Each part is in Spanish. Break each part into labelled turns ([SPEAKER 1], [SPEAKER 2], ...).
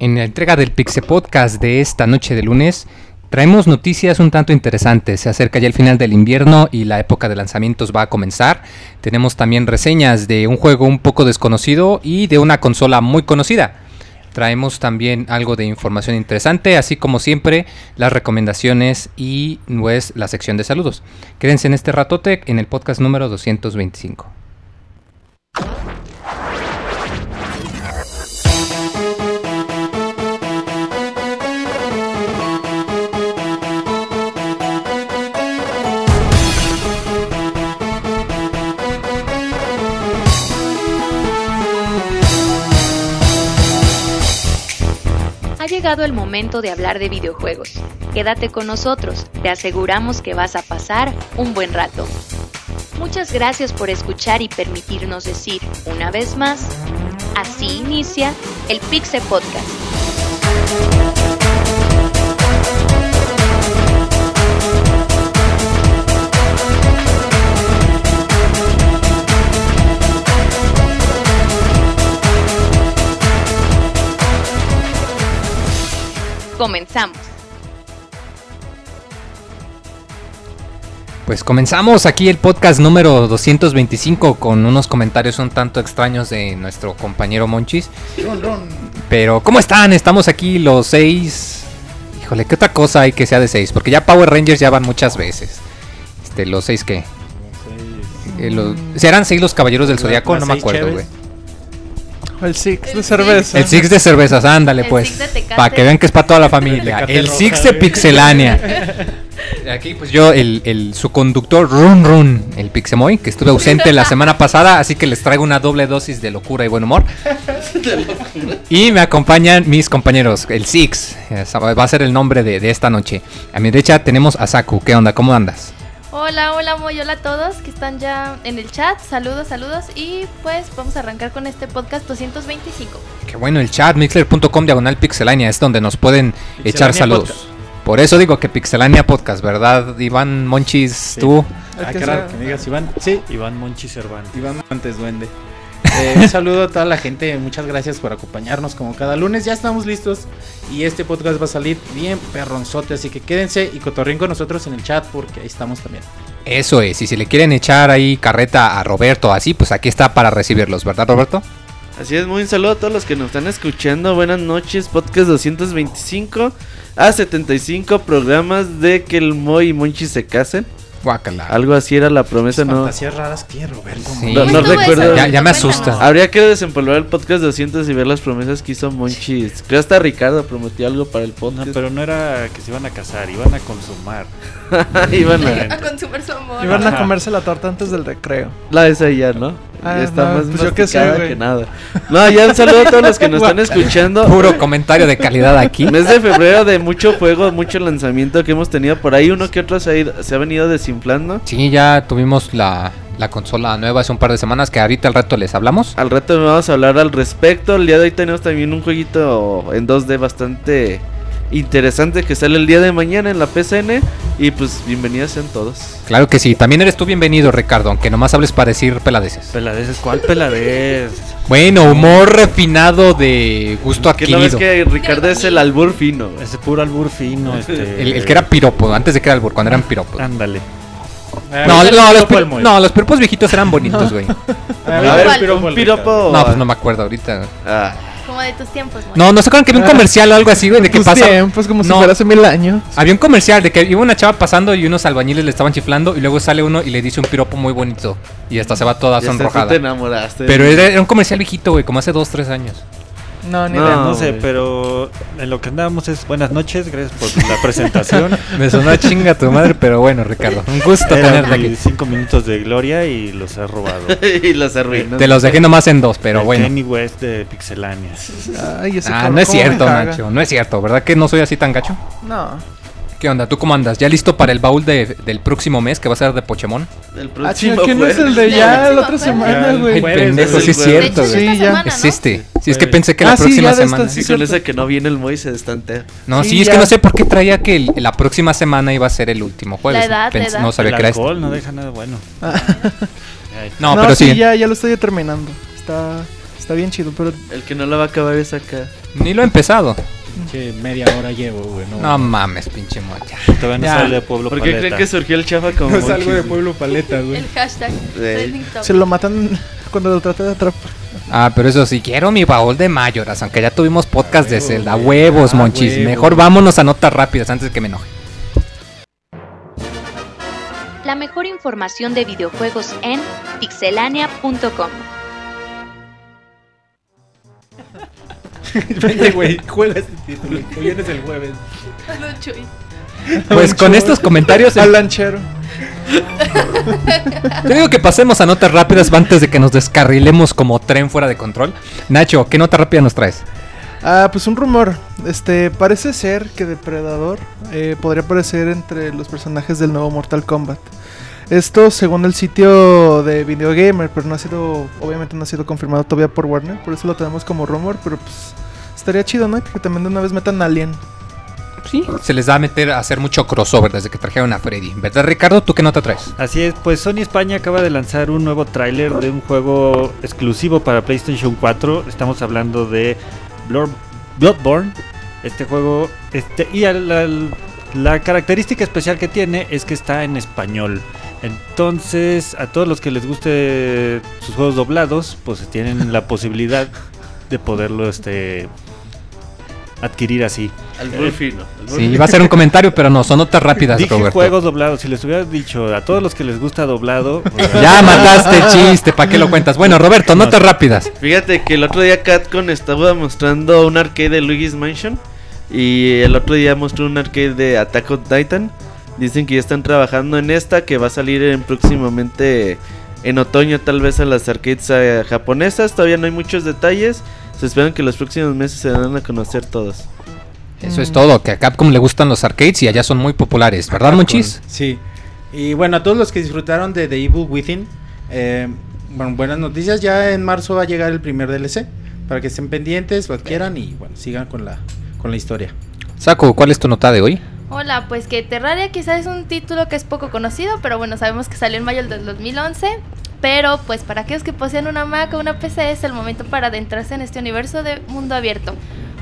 [SPEAKER 1] En la entrega del Pixe Podcast de esta noche de lunes, traemos noticias un tanto interesantes. Se acerca ya el final del invierno y la época de lanzamientos va a comenzar. Tenemos también reseñas de un juego un poco desconocido y de una consola muy conocida. Traemos también algo de información interesante, así como siempre las recomendaciones y pues, la sección de saludos. Quédense en este ratote en el podcast número 225.
[SPEAKER 2] Llegado el momento de hablar de videojuegos. Quédate con nosotros, te aseguramos que vas a pasar un buen rato. Muchas gracias por escuchar y permitirnos decir una vez más, así inicia el Pixe Podcast. Comenzamos.
[SPEAKER 1] Pues comenzamos aquí el podcast número 225 con unos comentarios un tanto extraños de nuestro compañero Monchis. Pero ¿cómo están? Estamos aquí los seis. Híjole, ¿qué otra cosa hay que sea de seis? Porque ya Power Rangers ya van muchas veces. Este, los seis qué? Eh, los- ¿Serán seis los caballeros del zodiaco? No me acuerdo, güey.
[SPEAKER 3] El Six
[SPEAKER 2] El
[SPEAKER 3] de cerveza.
[SPEAKER 1] El Six de cervezas, ándale
[SPEAKER 2] El
[SPEAKER 1] pues. Para que vean que es para toda la familia. El
[SPEAKER 4] roja,
[SPEAKER 1] Six de
[SPEAKER 4] güey.
[SPEAKER 1] Pixelania. Aquí pues yo, el, el- su conductor Run Run, el Pixemoy, que estuve ausente la semana pasada, así que les traigo una doble dosis de locura y buen humor. Y me acompañan mis compañeros, el Six, eh, va a ser el nombre de, de esta noche. A mi derecha tenemos a Saku, ¿qué onda? ¿Cómo andas?
[SPEAKER 5] Hola, hola, muy hola a todos que están ya en el chat. Saludos, saludos. Y pues vamos a arrancar con este podcast 225.
[SPEAKER 1] Qué bueno, el chat, mixler.com diagonal pixelania, es donde nos pueden echar saludos.
[SPEAKER 4] Podcast.
[SPEAKER 1] Por eso digo que Pixelania Podcast, ¿verdad, Iván Monchis? Tú.
[SPEAKER 3] El
[SPEAKER 4] Ah,
[SPEAKER 3] que
[SPEAKER 4] qué raro
[SPEAKER 3] sea-
[SPEAKER 4] que me digas Iván.
[SPEAKER 3] Sí.
[SPEAKER 4] Iván Monchi Cervantes.
[SPEAKER 3] Iván antes duende. Eh, un saludo a toda la gente, muchas gracias por acompañarnos como cada lunes, ya estamos listos y este podcast va a salir bien perronzote, así que quédense y cotorrín con nosotros en el chat porque ahí estamos también.
[SPEAKER 1] Eso es, y si le quieren echar ahí carreta a Roberto así, pues aquí está para recibirlos, ¿verdad, Roberto?
[SPEAKER 6] Así es, muy un saludo a todos los que nos están escuchando. Buenas noches, podcast 225 a 75 programas de que el Moy y Monchi se casen.
[SPEAKER 1] Guácala.
[SPEAKER 6] Algo así era la promesa, ¿no?
[SPEAKER 4] Fantasías raras que Roberto.
[SPEAKER 1] Sí.
[SPEAKER 6] No,
[SPEAKER 5] ¿Cómo
[SPEAKER 6] no recuerdo.
[SPEAKER 1] Ya- ya me asusta.
[SPEAKER 6] Habría que desempolvar el podcast 200 y ver las promesas que hizo Monchi. Creo hasta Ricardo prometió algo para el
[SPEAKER 4] No,
[SPEAKER 6] podcast.
[SPEAKER 4] pero no era que se iban a casar, iban a consumar.
[SPEAKER 6] Iban a...
[SPEAKER 5] A consumir su amor.
[SPEAKER 3] Iban a comerse la torta antes del recreo.
[SPEAKER 6] La esa ya, ¿no?
[SPEAKER 3] Ah,
[SPEAKER 6] ya está
[SPEAKER 3] no,
[SPEAKER 6] más
[SPEAKER 3] pues sé,
[SPEAKER 6] que nada. No, ya un saludo a todos los que nos están escuchando.
[SPEAKER 1] Puro comentario de calidad aquí.
[SPEAKER 6] Mes de febrero de mucho juego, mucho lanzamiento que hemos tenido por ahí. Uno que otro se ha, ido- se ha venido desinflando.
[SPEAKER 1] Sí, ya tuvimos la, la consola nueva hace un par de semanas que ahorita al rato les hablamos.
[SPEAKER 6] Al rato vamos a hablar al respecto. El día de hoy tenemos también un jueguito en 2D bastante interesante que sale el día de mañana en la PCN. Y pues bienvenidos sean todos.
[SPEAKER 1] Claro que sí, también eres tú bienvenido, Ricardo, aunque nomás hables para decir peladeces.
[SPEAKER 4] Peladez, ¿cuál peladez?
[SPEAKER 1] Bueno, humor refinado de gusto
[SPEAKER 6] Que no ves
[SPEAKER 1] adquirido.
[SPEAKER 6] que Ricardo es el albur fino.
[SPEAKER 4] Ese puro albur fino, este.
[SPEAKER 1] El, el que era piropo, antes de que era albur, cuando eran piropos.
[SPEAKER 4] Ándale.
[SPEAKER 1] No, no, los, pir- no, piropos viejitos eran bonitos, güey.
[SPEAKER 6] A
[SPEAKER 5] ver,
[SPEAKER 6] ver,
[SPEAKER 5] ¿cuál?
[SPEAKER 6] piropo, un piropo.
[SPEAKER 1] No, pues no me acuerdo ahorita.
[SPEAKER 6] Ah,
[SPEAKER 5] Como de tus tiempos, Moy.
[SPEAKER 1] No, ¿no se acuerdan que había un comercial o algo así, güey? De que
[SPEAKER 3] Tus
[SPEAKER 1] pasa.
[SPEAKER 3] tiempos, como si
[SPEAKER 1] No.
[SPEAKER 3] fuera hace mil años.
[SPEAKER 1] Había un comercial de que iba una chava pasando y unos albañiles le estaban chiflando y luego sale uno y le dice un piropo muy bonito y hasta se va toda
[SPEAKER 6] hasta tú te
[SPEAKER 1] sonrojada.
[SPEAKER 6] enamoraste.
[SPEAKER 1] Pero era, era un comercial viejito, güey, como hace dos, tres años.
[SPEAKER 3] No, ni
[SPEAKER 6] No.
[SPEAKER 3] idea.
[SPEAKER 4] No sé, pero en lo que andábamos es buenas noches, gracias por la presentación.
[SPEAKER 1] Me sonó a chinga tu madre, pero bueno, Ricardo, un gusto tenerte
[SPEAKER 4] Eran
[SPEAKER 1] aquí.
[SPEAKER 4] cinco minutos de gloria y los he robado.
[SPEAKER 6] y los arruinó.
[SPEAKER 1] Te los dejé nomás en dos, pero
[SPEAKER 4] El
[SPEAKER 1] bueno.
[SPEAKER 4] Kenny West de Pixelania.
[SPEAKER 3] Ay, ese
[SPEAKER 1] Ah, no es
[SPEAKER 3] ¿cómo me
[SPEAKER 1] cierto? Nacho, no es cierto, ¿verdad que no soy así tan gacho?
[SPEAKER 3] No.
[SPEAKER 1] ¿Qué onda? ¿Tú cómo andas? ¿Ya listo para el baúl de- del próximo mes que va a ser de Pokémon?
[SPEAKER 6] El
[SPEAKER 7] Ah,
[SPEAKER 6] próximo
[SPEAKER 7] chinga, ¿quién no es el de ya
[SPEAKER 5] El
[SPEAKER 7] la otra semana, güey?
[SPEAKER 1] Pendejo,
[SPEAKER 6] es
[SPEAKER 1] sí es cierto, güey.
[SPEAKER 7] Sí, ya.
[SPEAKER 1] Es este. Sí, es que pensé que la
[SPEAKER 7] Ah, sí,
[SPEAKER 1] próxima semana.
[SPEAKER 7] esta,
[SPEAKER 6] Sí, con ese que no viene el Moy se destantea.
[SPEAKER 1] No,
[SPEAKER 7] Sí,
[SPEAKER 1] sí, es
[SPEAKER 7] ya.
[SPEAKER 1] que no sé por qué traía que el- la próxima semana iba a ser el último jueves.
[SPEAKER 5] edad, la edad.
[SPEAKER 1] No sabía
[SPEAKER 4] el
[SPEAKER 1] que era este.
[SPEAKER 4] no deja nada bueno. Ay,
[SPEAKER 1] No,
[SPEAKER 7] No,
[SPEAKER 1] pero
[SPEAKER 7] sí,
[SPEAKER 1] sí.
[SPEAKER 7] ya, ya lo estoy terminando. Está, está bien chido, pero
[SPEAKER 6] El que no la va a acabar es acá.
[SPEAKER 1] Ni lo he empezado.
[SPEAKER 3] Che, media hora llevo, güey. No,
[SPEAKER 1] No mames, pinche mocha.
[SPEAKER 4] Todavía no
[SPEAKER 1] Ya.
[SPEAKER 4] sale de Pueblo
[SPEAKER 6] ¿Por qué
[SPEAKER 4] Paleta.
[SPEAKER 6] creen que surgió el chafa como
[SPEAKER 3] No salgo de
[SPEAKER 6] Monchis?
[SPEAKER 3] Pueblo Paleta, güey.
[SPEAKER 5] El hashtag.
[SPEAKER 7] se lo matan cuando lo trata de atrapar.
[SPEAKER 1] Ah, pero eso sí, quiero mi baúl de Mayoras, aunque ya tuvimos podcast
[SPEAKER 3] A
[SPEAKER 1] de
[SPEAKER 3] huevo,
[SPEAKER 1] Zelda.
[SPEAKER 3] güey.
[SPEAKER 1] Huevos,
[SPEAKER 3] Ah,
[SPEAKER 1] monchis.
[SPEAKER 3] huevo.
[SPEAKER 1] Mejor vámonos a notas rápidas antes de que me enoje.
[SPEAKER 2] La mejor información de videojuegos en pixelania.com.
[SPEAKER 3] Vente, güey, juega este título. Tú vienes el jueves.
[SPEAKER 1] Pues con estos comentarios,
[SPEAKER 7] Al lanchero.
[SPEAKER 1] yo digo que pasemos a notas rápidas antes de que nos descarrilemos como tren fuera de control. Nacho, ¿qué nota rápida nos traes?
[SPEAKER 7] Ah, pues un rumor. Este, parece ser que Depredador eh, podría aparecer entre los personajes del nuevo Mortal Kombat. Esto según el sitio de Video Gamer, pero no ha sido, obviamente no ha sido confirmado todavía por Warner, por eso lo tenemos como rumor, pero pues estaría chido, ¿no? Que también de una vez metan Alien.
[SPEAKER 1] Sí. Se les da a meter a hacer mucho crossover desde que trajeron a Freddy. ¿Verdad, Ricardo? ¿Tú qué nota traes?
[SPEAKER 4] Así es, pues Sony España acaba de lanzar un nuevo tráiler de un juego exclusivo para PlayStation 4. Estamos hablando de Blur- Bloodborne. Este juego, este y la característica especial que tiene es que está en español. Entonces, a todos los que les guste sus juegos doblados, pues tienen la posibilidad de poderlo este adquirir así.
[SPEAKER 6] Al muy fino. muy
[SPEAKER 1] Sí, va a ser un comentario, pero no, son notas rápidas,
[SPEAKER 4] Dije
[SPEAKER 1] Roberto.
[SPEAKER 4] juegos doblados. Si les hubiera dicho a todos los que les gusta doblado, pues,
[SPEAKER 1] Ya mataste el chiste, ¿para qué lo cuentas? Bueno, Roberto, notas rápidas.
[SPEAKER 6] Fíjate que el otro día Catcon estaba mostrando un arcade de Luigi's Mansion. Y el otro día mostró un arcade de Attack on Titan. Dicen que ya están trabajando en esta, que va a salir en próximamente en otoño tal vez a las arcades eh, japonesas. Todavía no hay muchos detalles. Se esperan que los próximos meses se dan a conocer todos.
[SPEAKER 1] Eso es todo, que a Capcom le gustan los arcades y allá son muy populares, ¿verdad, Monchis?
[SPEAKER 3] Sí. Y bueno, a todos los que disfrutaron de The Evil Within, eh, bueno, buenas noticias. Ya en marzo va a llegar el primer DLC. Para que estén pendientes, lo adquieran y bueno, sigan con la, con la historia.
[SPEAKER 1] Saco, ¿cuál es tu nota de hoy?
[SPEAKER 5] Hola, pues que Terraria quizás es un título que es poco conocido, pero bueno, sabemos que salió en mayo del 2011. Pero pues para aquellos que poseen una Mac o una PC es el momento para adentrarse en este universo de mundo abierto.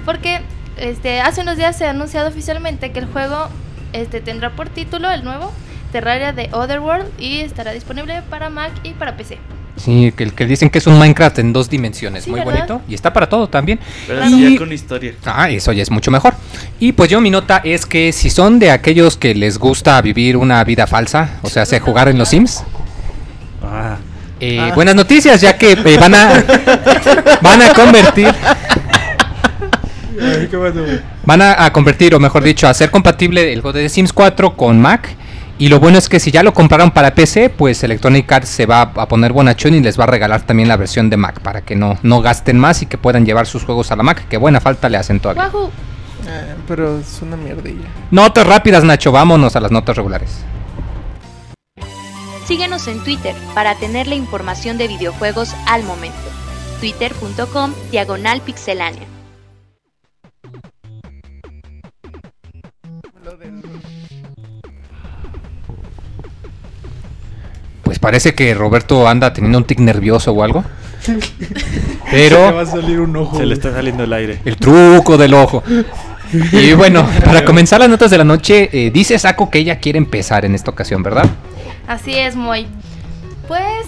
[SPEAKER 5] Porque este, hace unos días se ha anunciado oficialmente que el juego este, tendrá por título el nuevo Terraria de Otherworld y estará disponible para Mac y para PC.
[SPEAKER 1] Sí, que, que dicen que es un Minecraft en dos dimensiones,
[SPEAKER 5] Sí,
[SPEAKER 1] muy
[SPEAKER 5] ¿verdad?
[SPEAKER 1] bonito. Y está para todo también.
[SPEAKER 6] Pero
[SPEAKER 1] Y-
[SPEAKER 6] ya con historia.
[SPEAKER 1] Ah, eso ya es mucho mejor. Y pues yo mi nota es que si son de aquellos que les gusta vivir una vida falsa, o sea, se jugar en los Sims,
[SPEAKER 4] ah,
[SPEAKER 1] eh,
[SPEAKER 7] Ah.
[SPEAKER 1] buenas noticias, ya que eh, van a van a convertir van a, a convertir, o mejor dicho, a hacer compatible el juego de The Sims 4 con Mac. Y lo bueno es que si ya lo compraron para PC, pues Electronic Arts se va a poner bonachón y les va a regalar también la versión de Mac para que no, no gasten más y que puedan llevar sus juegos a la Mac, que buena falta le hacen todavía.
[SPEAKER 5] Wahoo.
[SPEAKER 7] Eh, pero es una mierdilla.
[SPEAKER 1] Notas rápidas, Nacho, vámonos a las notas regulares.
[SPEAKER 2] Síguenos en Twitter para tener la información de videojuegos al momento. Twitter.com Diagonal Pixelánea.
[SPEAKER 1] Parece que Roberto anda teniendo un tic nervioso o algo.
[SPEAKER 3] Se va
[SPEAKER 1] Pero
[SPEAKER 3] a salir un ojo.
[SPEAKER 4] se le está saliendo el aire.
[SPEAKER 1] el truco del ojo. Y bueno, para comenzar las notas de la noche, eh, dice Saco que ella quiere empezar en esta ocasión, ¿verdad?
[SPEAKER 5] Así es, Moy. Pues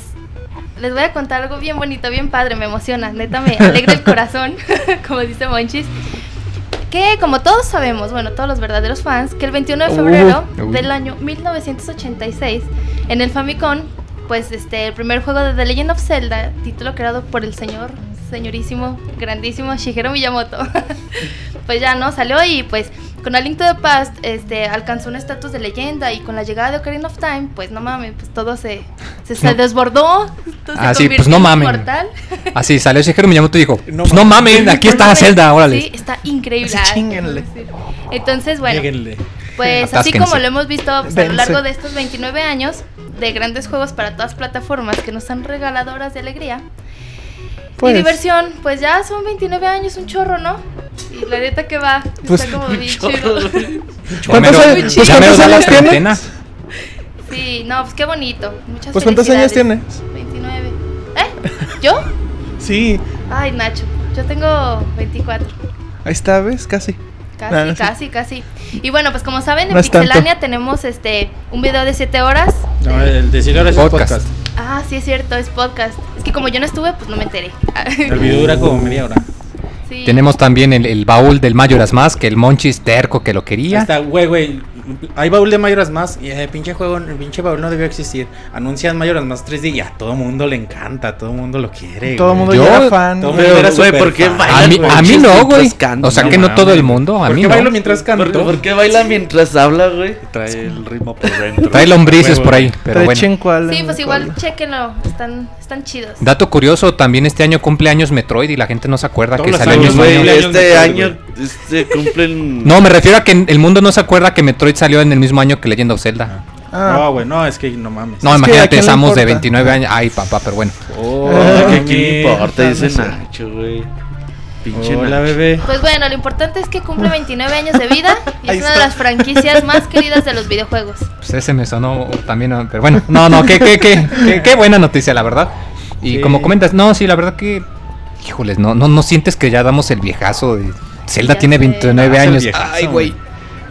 [SPEAKER 5] les voy a contar algo bien bonito, bien padre, me emociona, neta me alegra el corazón, como dice Monchis. Que como todos sabemos, bueno, todos los verdaderos fans, que el 21 de febrero
[SPEAKER 1] Uy.
[SPEAKER 5] del año 1986, en el Famicom, pues este, el primer juego de The Legend of Zelda, título creado por el señor, señorísimo, grandísimo Shigeru Miyamoto, pues ya no salió y pues con A Link to the Past este, alcanzó un estatus de leyenda y con la llegada de Ocarina of Time, pues no mames, pues todo se, se, se
[SPEAKER 1] No.
[SPEAKER 5] desbordó. todo se
[SPEAKER 1] Ah, sí, pues no
[SPEAKER 5] en
[SPEAKER 1] mamen. Así salió Shigeru Miyamoto y dijo,
[SPEAKER 3] No
[SPEAKER 1] pues no
[SPEAKER 3] mames.
[SPEAKER 1] mamen, aquí está Zelda, órale.
[SPEAKER 5] Sí, está increíble. Ah, sí. Entonces, bueno,
[SPEAKER 3] Lléguenle.
[SPEAKER 5] Pues así como lo hemos visto pues, a lo largo de estos 29 años de grandes juegos para todas plataformas que nos han regaladoras de alegría
[SPEAKER 7] Pues.
[SPEAKER 5] y diversión, pues ya son 29 años, un chorro, ¿no? Y la neta que va,
[SPEAKER 7] Pues,
[SPEAKER 5] está como bien chido.
[SPEAKER 7] ¿Cuántos años-
[SPEAKER 5] pues,
[SPEAKER 7] cuántos años tiene?
[SPEAKER 5] Sí, no, pues qué bonito. Muchas
[SPEAKER 7] Pues, ¿cuántos años
[SPEAKER 5] felicidades. 29. ¿Eh? ¿Yo?
[SPEAKER 7] Sí,
[SPEAKER 5] Ay, Nacho, yo tengo 24.
[SPEAKER 7] ahí está, ¿ves? Casi.
[SPEAKER 5] Casi,
[SPEAKER 7] Ah, sí.
[SPEAKER 5] casi, casi. Y bueno, pues como saben, en
[SPEAKER 7] No es tanto.
[SPEAKER 5] Pixelania tenemos este un video de 7 horas.
[SPEAKER 3] No, el de Silvia es un
[SPEAKER 1] Podcast.
[SPEAKER 3] podcast.
[SPEAKER 5] Ah, sí es cierto, es podcast. Es que como yo no estuve, pues no me enteré.
[SPEAKER 3] El video dura como media hora.
[SPEAKER 5] Sí.
[SPEAKER 1] Tenemos también el, el baúl del Majora's Mask, que el Monchis terco que lo quería.
[SPEAKER 3] está, güey, güey. Hay baúl de Mayoras más. Y el pinche juego, el pinche baúl no debió existir. Anuncian Mayoras más 3D y a todo mundo le encanta, a todo mundo lo quiere.
[SPEAKER 7] Todo el mundo
[SPEAKER 1] Yo-
[SPEAKER 7] era fan.
[SPEAKER 3] todo
[SPEAKER 6] Pero,
[SPEAKER 3] era súper
[SPEAKER 6] ¿por qué
[SPEAKER 3] fan.
[SPEAKER 6] bailan
[SPEAKER 1] A mí, a mí no, güey. O sea
[SPEAKER 3] No
[SPEAKER 1] que no todo el mundo, a
[SPEAKER 3] ¿Por
[SPEAKER 1] mí
[SPEAKER 3] qué
[SPEAKER 1] no.
[SPEAKER 3] bailo mientras canto?
[SPEAKER 6] ¿Por, por qué baila mientras habla, güey?
[SPEAKER 4] Trae el ritmo por dentro.
[SPEAKER 1] Trae lombrices por ahí, pero bueno.
[SPEAKER 5] Sí, pues igual chequenlo, están, están chidos.
[SPEAKER 1] Dato curioso, también este año cumple años Metroid y la gente no se acuerda
[SPEAKER 3] Todos
[SPEAKER 1] que salió el
[SPEAKER 6] Güey,
[SPEAKER 1] año.
[SPEAKER 6] este año este, cumplen...
[SPEAKER 1] No, me refiero a que el mundo no se acuerda que Metroid salió en el mismo año que Legend of Zelda.
[SPEAKER 7] Ah,
[SPEAKER 3] No, güey, no, es que no mames.
[SPEAKER 1] No,
[SPEAKER 7] Es
[SPEAKER 1] imagínate, estamos de
[SPEAKER 7] importa.
[SPEAKER 1] 29 años. Ay, papá, pero bueno.
[SPEAKER 3] Oh,
[SPEAKER 7] Ah,
[SPEAKER 6] ¿Qué,
[SPEAKER 3] mami.
[SPEAKER 6] qué le importa? Dice. Nacho, güey. Pinche
[SPEAKER 3] Hola,
[SPEAKER 6] Nacho.
[SPEAKER 3] bebé.
[SPEAKER 5] Pues bueno, lo importante es que cumple 29 años de vida y es una de las franquicias más queridas de los videojuegos.
[SPEAKER 1] Pues ese me sonó también, pero bueno. No, no, qué, qué, qué, qué, qué buena noticia, la verdad. Y
[SPEAKER 3] Sí.
[SPEAKER 1] como comentas, no, sí, la verdad que... Híjoles, no, no, no sientes que ya damos el viejazo de... Zelda
[SPEAKER 5] Ya
[SPEAKER 1] tiene
[SPEAKER 5] sé.
[SPEAKER 1] 29
[SPEAKER 3] Ah, es el
[SPEAKER 1] años.
[SPEAKER 3] viejazo,
[SPEAKER 1] Ay, güey.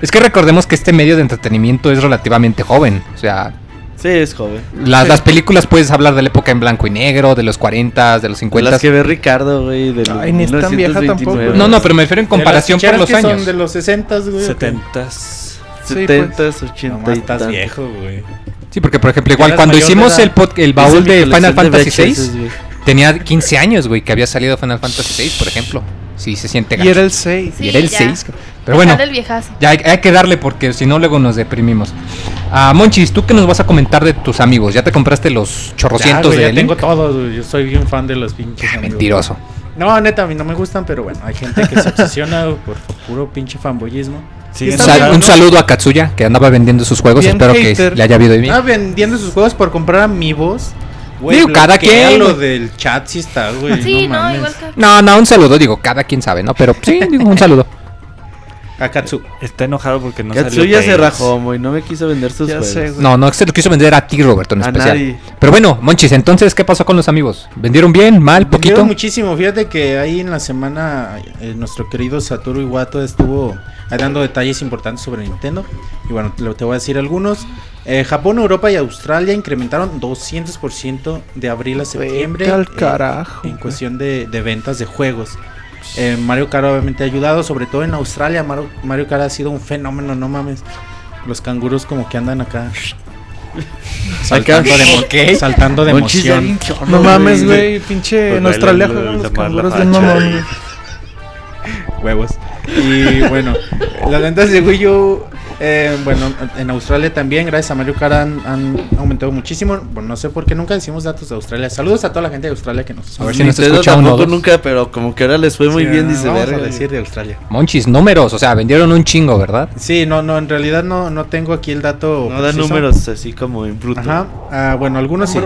[SPEAKER 1] Es que recordemos que este medio de entretenimiento es relativamente joven. O sea,
[SPEAKER 6] Sí, es joven.
[SPEAKER 1] las, las películas puedes hablar de la época en blanco y negro, de los 40, de los
[SPEAKER 6] De
[SPEAKER 1] 50.
[SPEAKER 6] las que ve Ricardo, güey. de
[SPEAKER 7] Ay, ni es tan vieja
[SPEAKER 6] 1929.
[SPEAKER 7] tampoco.
[SPEAKER 1] No, no, pero me refiero en comparación por los
[SPEAKER 3] que
[SPEAKER 1] años.
[SPEAKER 3] son de los 60, güey.
[SPEAKER 4] 70s.
[SPEAKER 7] Sí,
[SPEAKER 6] 70s,
[SPEAKER 7] pues.
[SPEAKER 6] 80
[SPEAKER 3] No,
[SPEAKER 6] y
[SPEAKER 3] estás viejo, güey.
[SPEAKER 1] Sí, porque por ejemplo, igual cuando hicimos el, el baúl de Final Fantasy VI, tenía 15 años, güey, que había salido Final Fantasy VI, por ejemplo. Sí, se siente
[SPEAKER 7] y
[SPEAKER 1] gacho.
[SPEAKER 7] era el 6.
[SPEAKER 1] Y era el
[SPEAKER 5] ya.
[SPEAKER 1] 6. Pero bueno,
[SPEAKER 5] el
[SPEAKER 1] ya hay, hay que darle porque si no luego nos deprimimos. Ah, Monchis, ¿tú qué nos vas a comentar de tus amigos? ¿Ya te compraste los
[SPEAKER 3] Ya,
[SPEAKER 1] chorrocientos
[SPEAKER 3] güey,
[SPEAKER 1] de
[SPEAKER 3] ya
[SPEAKER 1] Link?
[SPEAKER 3] tengo todos. Yo soy bien fan de los pinches amigos.
[SPEAKER 1] Mentiroso.
[SPEAKER 3] No, neta, a mí no me gustan, pero bueno, hay gente que se obsesiona por puro pinche fanboyismo.
[SPEAKER 7] Está
[SPEAKER 1] sal- un saludo a Katsuya, que andaba vendiendo sus juegos.
[SPEAKER 7] Bien
[SPEAKER 1] Espero
[SPEAKER 7] hater.
[SPEAKER 1] que le haya habido bien.
[SPEAKER 3] Ah, vendiendo sus juegos por comprar amigos.
[SPEAKER 1] Digo, cada quien,
[SPEAKER 3] lo del chat sí está, güey.
[SPEAKER 5] Sí, no,
[SPEAKER 3] mames.
[SPEAKER 5] igual que.
[SPEAKER 1] No, no, un saludo, digo, cada quien sabe, ¿no? Pero sí, digo, un saludo.
[SPEAKER 3] Akatsu.
[SPEAKER 4] Está enojado porque no salió
[SPEAKER 6] Katsuya se rajó, güey. No me quiso vender sus
[SPEAKER 7] Ya
[SPEAKER 6] juegos.
[SPEAKER 7] sé.
[SPEAKER 1] No, no, se lo quiso vender a ti, Roberto, en
[SPEAKER 6] A
[SPEAKER 1] especial.
[SPEAKER 6] nadie.
[SPEAKER 1] Pero bueno, Monchis, entonces, ¿qué pasó con los amigos? ¿Vendieron bien, mal,
[SPEAKER 3] Vendieron
[SPEAKER 1] poquito?
[SPEAKER 3] muchísimo. Fíjate que ahí en la semana eh, nuestro querido Satoru Iwata estuvo dando detalles importantes sobre Nintendo. Y bueno, te voy a decir algunos. Eh, Japón, Europa y Australia incrementaron 200% de abril a septiembre.
[SPEAKER 7] Vete al
[SPEAKER 3] eh,
[SPEAKER 7] carajo,
[SPEAKER 3] en cuestión de, de ventas de juegos. Eh, Mario Kart obviamente ha ayudado, sobre todo en Australia. Mario, Mario Kart ha sido un fenómeno, no mames. Los canguros como que andan acá. Saltando de, emo- saltando de emoción.
[SPEAKER 7] No mames, güey. Pinche
[SPEAKER 4] Pues
[SPEAKER 7] en Australia juegan los canguros
[SPEAKER 4] facha
[SPEAKER 7] mamón,
[SPEAKER 3] huevos. Y bueno, las ventas de Wii U, eh, bueno, en Australia también, gracias a Mario Kart, han, han aumentado muchísimo. Bueno, no sé por qué nunca decimos datos de Australia. Saludos a toda la gente de Australia que nos
[SPEAKER 1] A ver si nos
[SPEAKER 6] Nintendo
[SPEAKER 1] escucha uno o
[SPEAKER 6] tampoco nunca, pero como que ahora les fue muy
[SPEAKER 3] Sí,
[SPEAKER 6] bien, dice
[SPEAKER 3] vamos
[SPEAKER 6] verga.
[SPEAKER 3] a decir de Australia.
[SPEAKER 1] Monchis, números, o sea, vendieron un chingo, ¿verdad?
[SPEAKER 3] Sí, no, no, en realidad no, no tengo aquí el dato.
[SPEAKER 6] No da
[SPEAKER 3] preciso.
[SPEAKER 6] números así como en bruto.
[SPEAKER 3] Ajá, ah, bueno, algunos sí.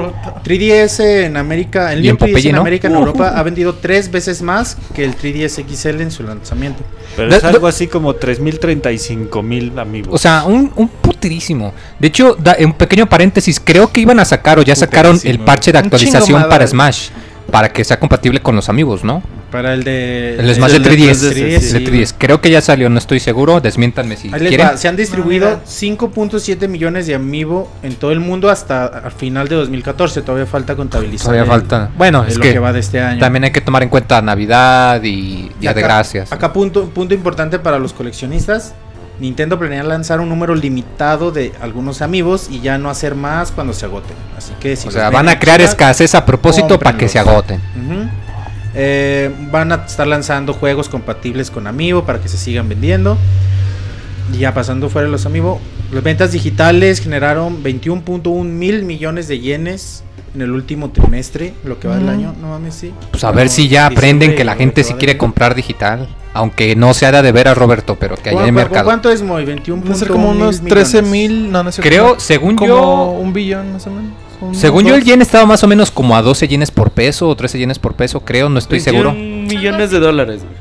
[SPEAKER 3] 3DS en América, el New 3DS
[SPEAKER 1] Popeye,
[SPEAKER 3] en
[SPEAKER 1] ¿no?
[SPEAKER 3] América, en Europa, ha vendido tres veces más que el 3DS XL en su lanzamiento.
[SPEAKER 4] Pero
[SPEAKER 1] Da-
[SPEAKER 4] es
[SPEAKER 1] da-
[SPEAKER 4] algo así como 3.000, 35.000 amigos.
[SPEAKER 1] O sea, un, un puterísimo. De hecho, da- un pequeño paréntesis, creo que iban a sacar o ya sacaron el parche de actualización para. Smash. Para que sea compatible con los amigos, ¿no?
[SPEAKER 3] Para el de...
[SPEAKER 1] El Smash de
[SPEAKER 6] el de
[SPEAKER 1] 3DS.
[SPEAKER 6] 3DS,
[SPEAKER 1] de
[SPEAKER 3] sí.
[SPEAKER 1] 3DS. Creo que ya salió, no estoy seguro. Desmiéntanme si quieren.
[SPEAKER 3] va, Se han distribuido
[SPEAKER 7] mira.
[SPEAKER 3] 5.7 millones de Amiibo en todo el mundo hasta al final de 2014. Todavía falta contabilizar.
[SPEAKER 1] Todavía
[SPEAKER 3] el-
[SPEAKER 1] falta. Bueno, es
[SPEAKER 3] lo
[SPEAKER 1] que,
[SPEAKER 3] que va de este año.
[SPEAKER 1] también hay que tomar en cuenta Navidad y Día de Gracias.
[SPEAKER 3] Acá punto, punto importante para los coleccionistas. Nintendo planea lanzar un número limitado de algunos amigos y ya no hacer más cuando se agoten. Así que si
[SPEAKER 1] o sea, van a crear escasez a propósito para que se agoten.
[SPEAKER 3] Eh, van a estar lanzando juegos compatibles con Amiibo para que se sigan vendiendo. y ya pasando fuera de los amigos, las ventas digitales generaron 21.1 mil millones de yenes en el último trimestre, lo que va del
[SPEAKER 7] Mm.
[SPEAKER 3] año, no mames, sí.
[SPEAKER 1] Pues a ver si ya aprenden que la gente si quiere comprar digital. Aunque no sea de ver a Roberto, pero que haya
[SPEAKER 3] ¿Cu-
[SPEAKER 1] en
[SPEAKER 3] cu-
[SPEAKER 1] mercado.
[SPEAKER 3] ¿Cuánto es Moy? 21.1
[SPEAKER 7] No sé, como unos
[SPEAKER 3] mil
[SPEAKER 7] 13
[SPEAKER 3] millones.
[SPEAKER 7] mil. No, no sé.
[SPEAKER 1] Creo, según
[SPEAKER 7] como
[SPEAKER 1] yo,
[SPEAKER 7] un billón más o menos.
[SPEAKER 1] Según yo el yen estaba más o menos como a 12 yenes por peso o 13 yenes por peso, creo, no estoy
[SPEAKER 6] 21
[SPEAKER 1] seguro.
[SPEAKER 6] millones de dólares, güey.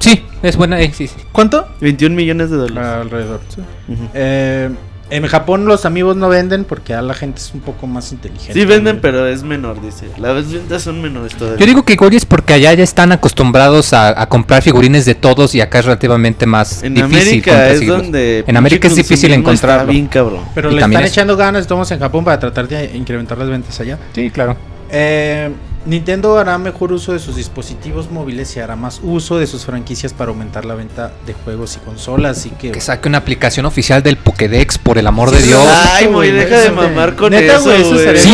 [SPEAKER 1] Sí, es buena, eh, sí, sí.
[SPEAKER 7] ¿Cuánto?
[SPEAKER 6] 21 millones de dólares.
[SPEAKER 3] Alrededor.
[SPEAKER 6] Ujú.
[SPEAKER 3] Eh, en Japón los amigos no venden porque ya la gente es un poco más inteligente.
[SPEAKER 6] Sí venden, pero es menor, dice. Las ventas son menores todavía.
[SPEAKER 1] Yo digo que igual es porque allá ya están acostumbrados a, a comprar figurines de todos y acá es relativamente más
[SPEAKER 6] en
[SPEAKER 1] difícil
[SPEAKER 6] América es
[SPEAKER 1] conseguirlos.
[SPEAKER 6] donde
[SPEAKER 1] En América es difícil encontrarlo.
[SPEAKER 6] bien cabrón.
[SPEAKER 3] Pero
[SPEAKER 1] Y
[SPEAKER 3] le
[SPEAKER 1] también
[SPEAKER 3] están
[SPEAKER 1] es-
[SPEAKER 3] echando ganas, estamos en Japón para tratar de incrementar las ventas allá.
[SPEAKER 1] Sí, claro.
[SPEAKER 3] Eh, Nintendo hará mejor uso de sus dispositivos móviles y hará más uso de sus franquicias para aumentar la venta de juegos y consolas. Así que,
[SPEAKER 1] Que saque una aplicación oficial del Pokédex, por el amor de Dios.
[SPEAKER 6] Ay, güey, deja de mamar con
[SPEAKER 3] Neta,
[SPEAKER 6] eso,
[SPEAKER 1] Sí,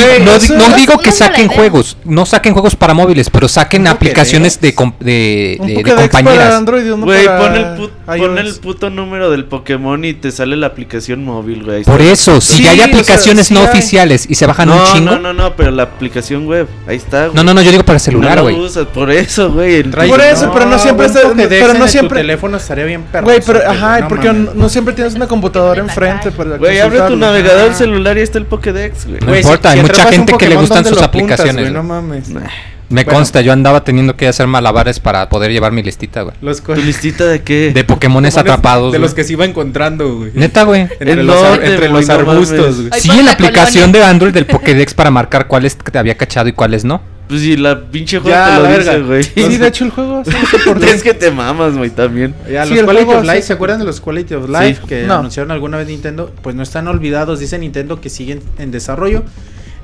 [SPEAKER 1] no, digo que saquen juegos, no saquen juegos para móviles, pero saquen
[SPEAKER 3] Un
[SPEAKER 1] aplicaciones de, de,
[SPEAKER 7] Un
[SPEAKER 1] de- de compañeras.
[SPEAKER 6] Güey, pon el, put- pon el
[SPEAKER 7] iOS.
[SPEAKER 6] puto número del Pokémon y te sale la aplicación móvil, güey.
[SPEAKER 1] Por eso, si
[SPEAKER 7] Sí,
[SPEAKER 1] ya hay
[SPEAKER 7] o sea,
[SPEAKER 1] aplicaciones
[SPEAKER 7] sí
[SPEAKER 1] no
[SPEAKER 7] hay.
[SPEAKER 1] oficiales y se bajan
[SPEAKER 6] no,
[SPEAKER 1] un chingo.
[SPEAKER 6] No, no, no, pero la aplicación web. Ahí está, güey.
[SPEAKER 1] No, no, no, yo digo para celular,
[SPEAKER 6] No
[SPEAKER 1] güey.
[SPEAKER 6] usas, por eso, güey. el-
[SPEAKER 7] Por eso, pero no siempre
[SPEAKER 3] un
[SPEAKER 7] está-
[SPEAKER 3] Pokédex
[SPEAKER 7] pero no
[SPEAKER 3] en tu
[SPEAKER 7] siempre-
[SPEAKER 3] teléfono estaría bien perro.
[SPEAKER 7] Güey, pero ajá,
[SPEAKER 3] no
[SPEAKER 7] porque
[SPEAKER 3] mames.
[SPEAKER 7] no, siempre tienes una computadora enfrente
[SPEAKER 6] Güey, abre tu navegador
[SPEAKER 7] Ajá.
[SPEAKER 6] celular y está el Pokédex, güey.
[SPEAKER 1] No importa, hay mucha gente que le gustan
[SPEAKER 3] ¿dónde
[SPEAKER 1] sus aplicaciones?
[SPEAKER 3] No mames.
[SPEAKER 6] Nah.
[SPEAKER 1] Me
[SPEAKER 3] Bueno.
[SPEAKER 1] consta, yo andaba teniendo que hacer malabares para poder llevar mi listita, güey.
[SPEAKER 6] ¿Tu listita de qué?
[SPEAKER 1] De Pokémones atrapados.
[SPEAKER 3] De los que se iba encontrando, güey.
[SPEAKER 1] Neta, güey.
[SPEAKER 3] Entre
[SPEAKER 6] ¿En
[SPEAKER 3] los, entre los
[SPEAKER 6] No
[SPEAKER 3] arbustos, güey.
[SPEAKER 1] Sí, en la
[SPEAKER 5] la
[SPEAKER 1] aplicación
[SPEAKER 5] colonia.
[SPEAKER 1] de Android del Pokédex para marcar cuáles te había cachado y cuáles no.
[SPEAKER 6] Pues si la pinche juego
[SPEAKER 3] Ya,
[SPEAKER 6] te lo dice,
[SPEAKER 3] verga.
[SPEAKER 6] güey.
[SPEAKER 7] Sí, de hecho el juego
[SPEAKER 6] es que te mamas, güey, también.
[SPEAKER 3] Ya,
[SPEAKER 7] Sí,
[SPEAKER 3] los
[SPEAKER 7] el
[SPEAKER 3] Quality
[SPEAKER 7] juego
[SPEAKER 3] of Life,
[SPEAKER 7] sí.
[SPEAKER 3] ¿se acuerdan de los Quality of Life
[SPEAKER 6] Sí.
[SPEAKER 3] que
[SPEAKER 7] No.
[SPEAKER 3] anunciaron alguna vez Nintendo? Pues no están olvidados, dice Nintendo que siguen en desarrollo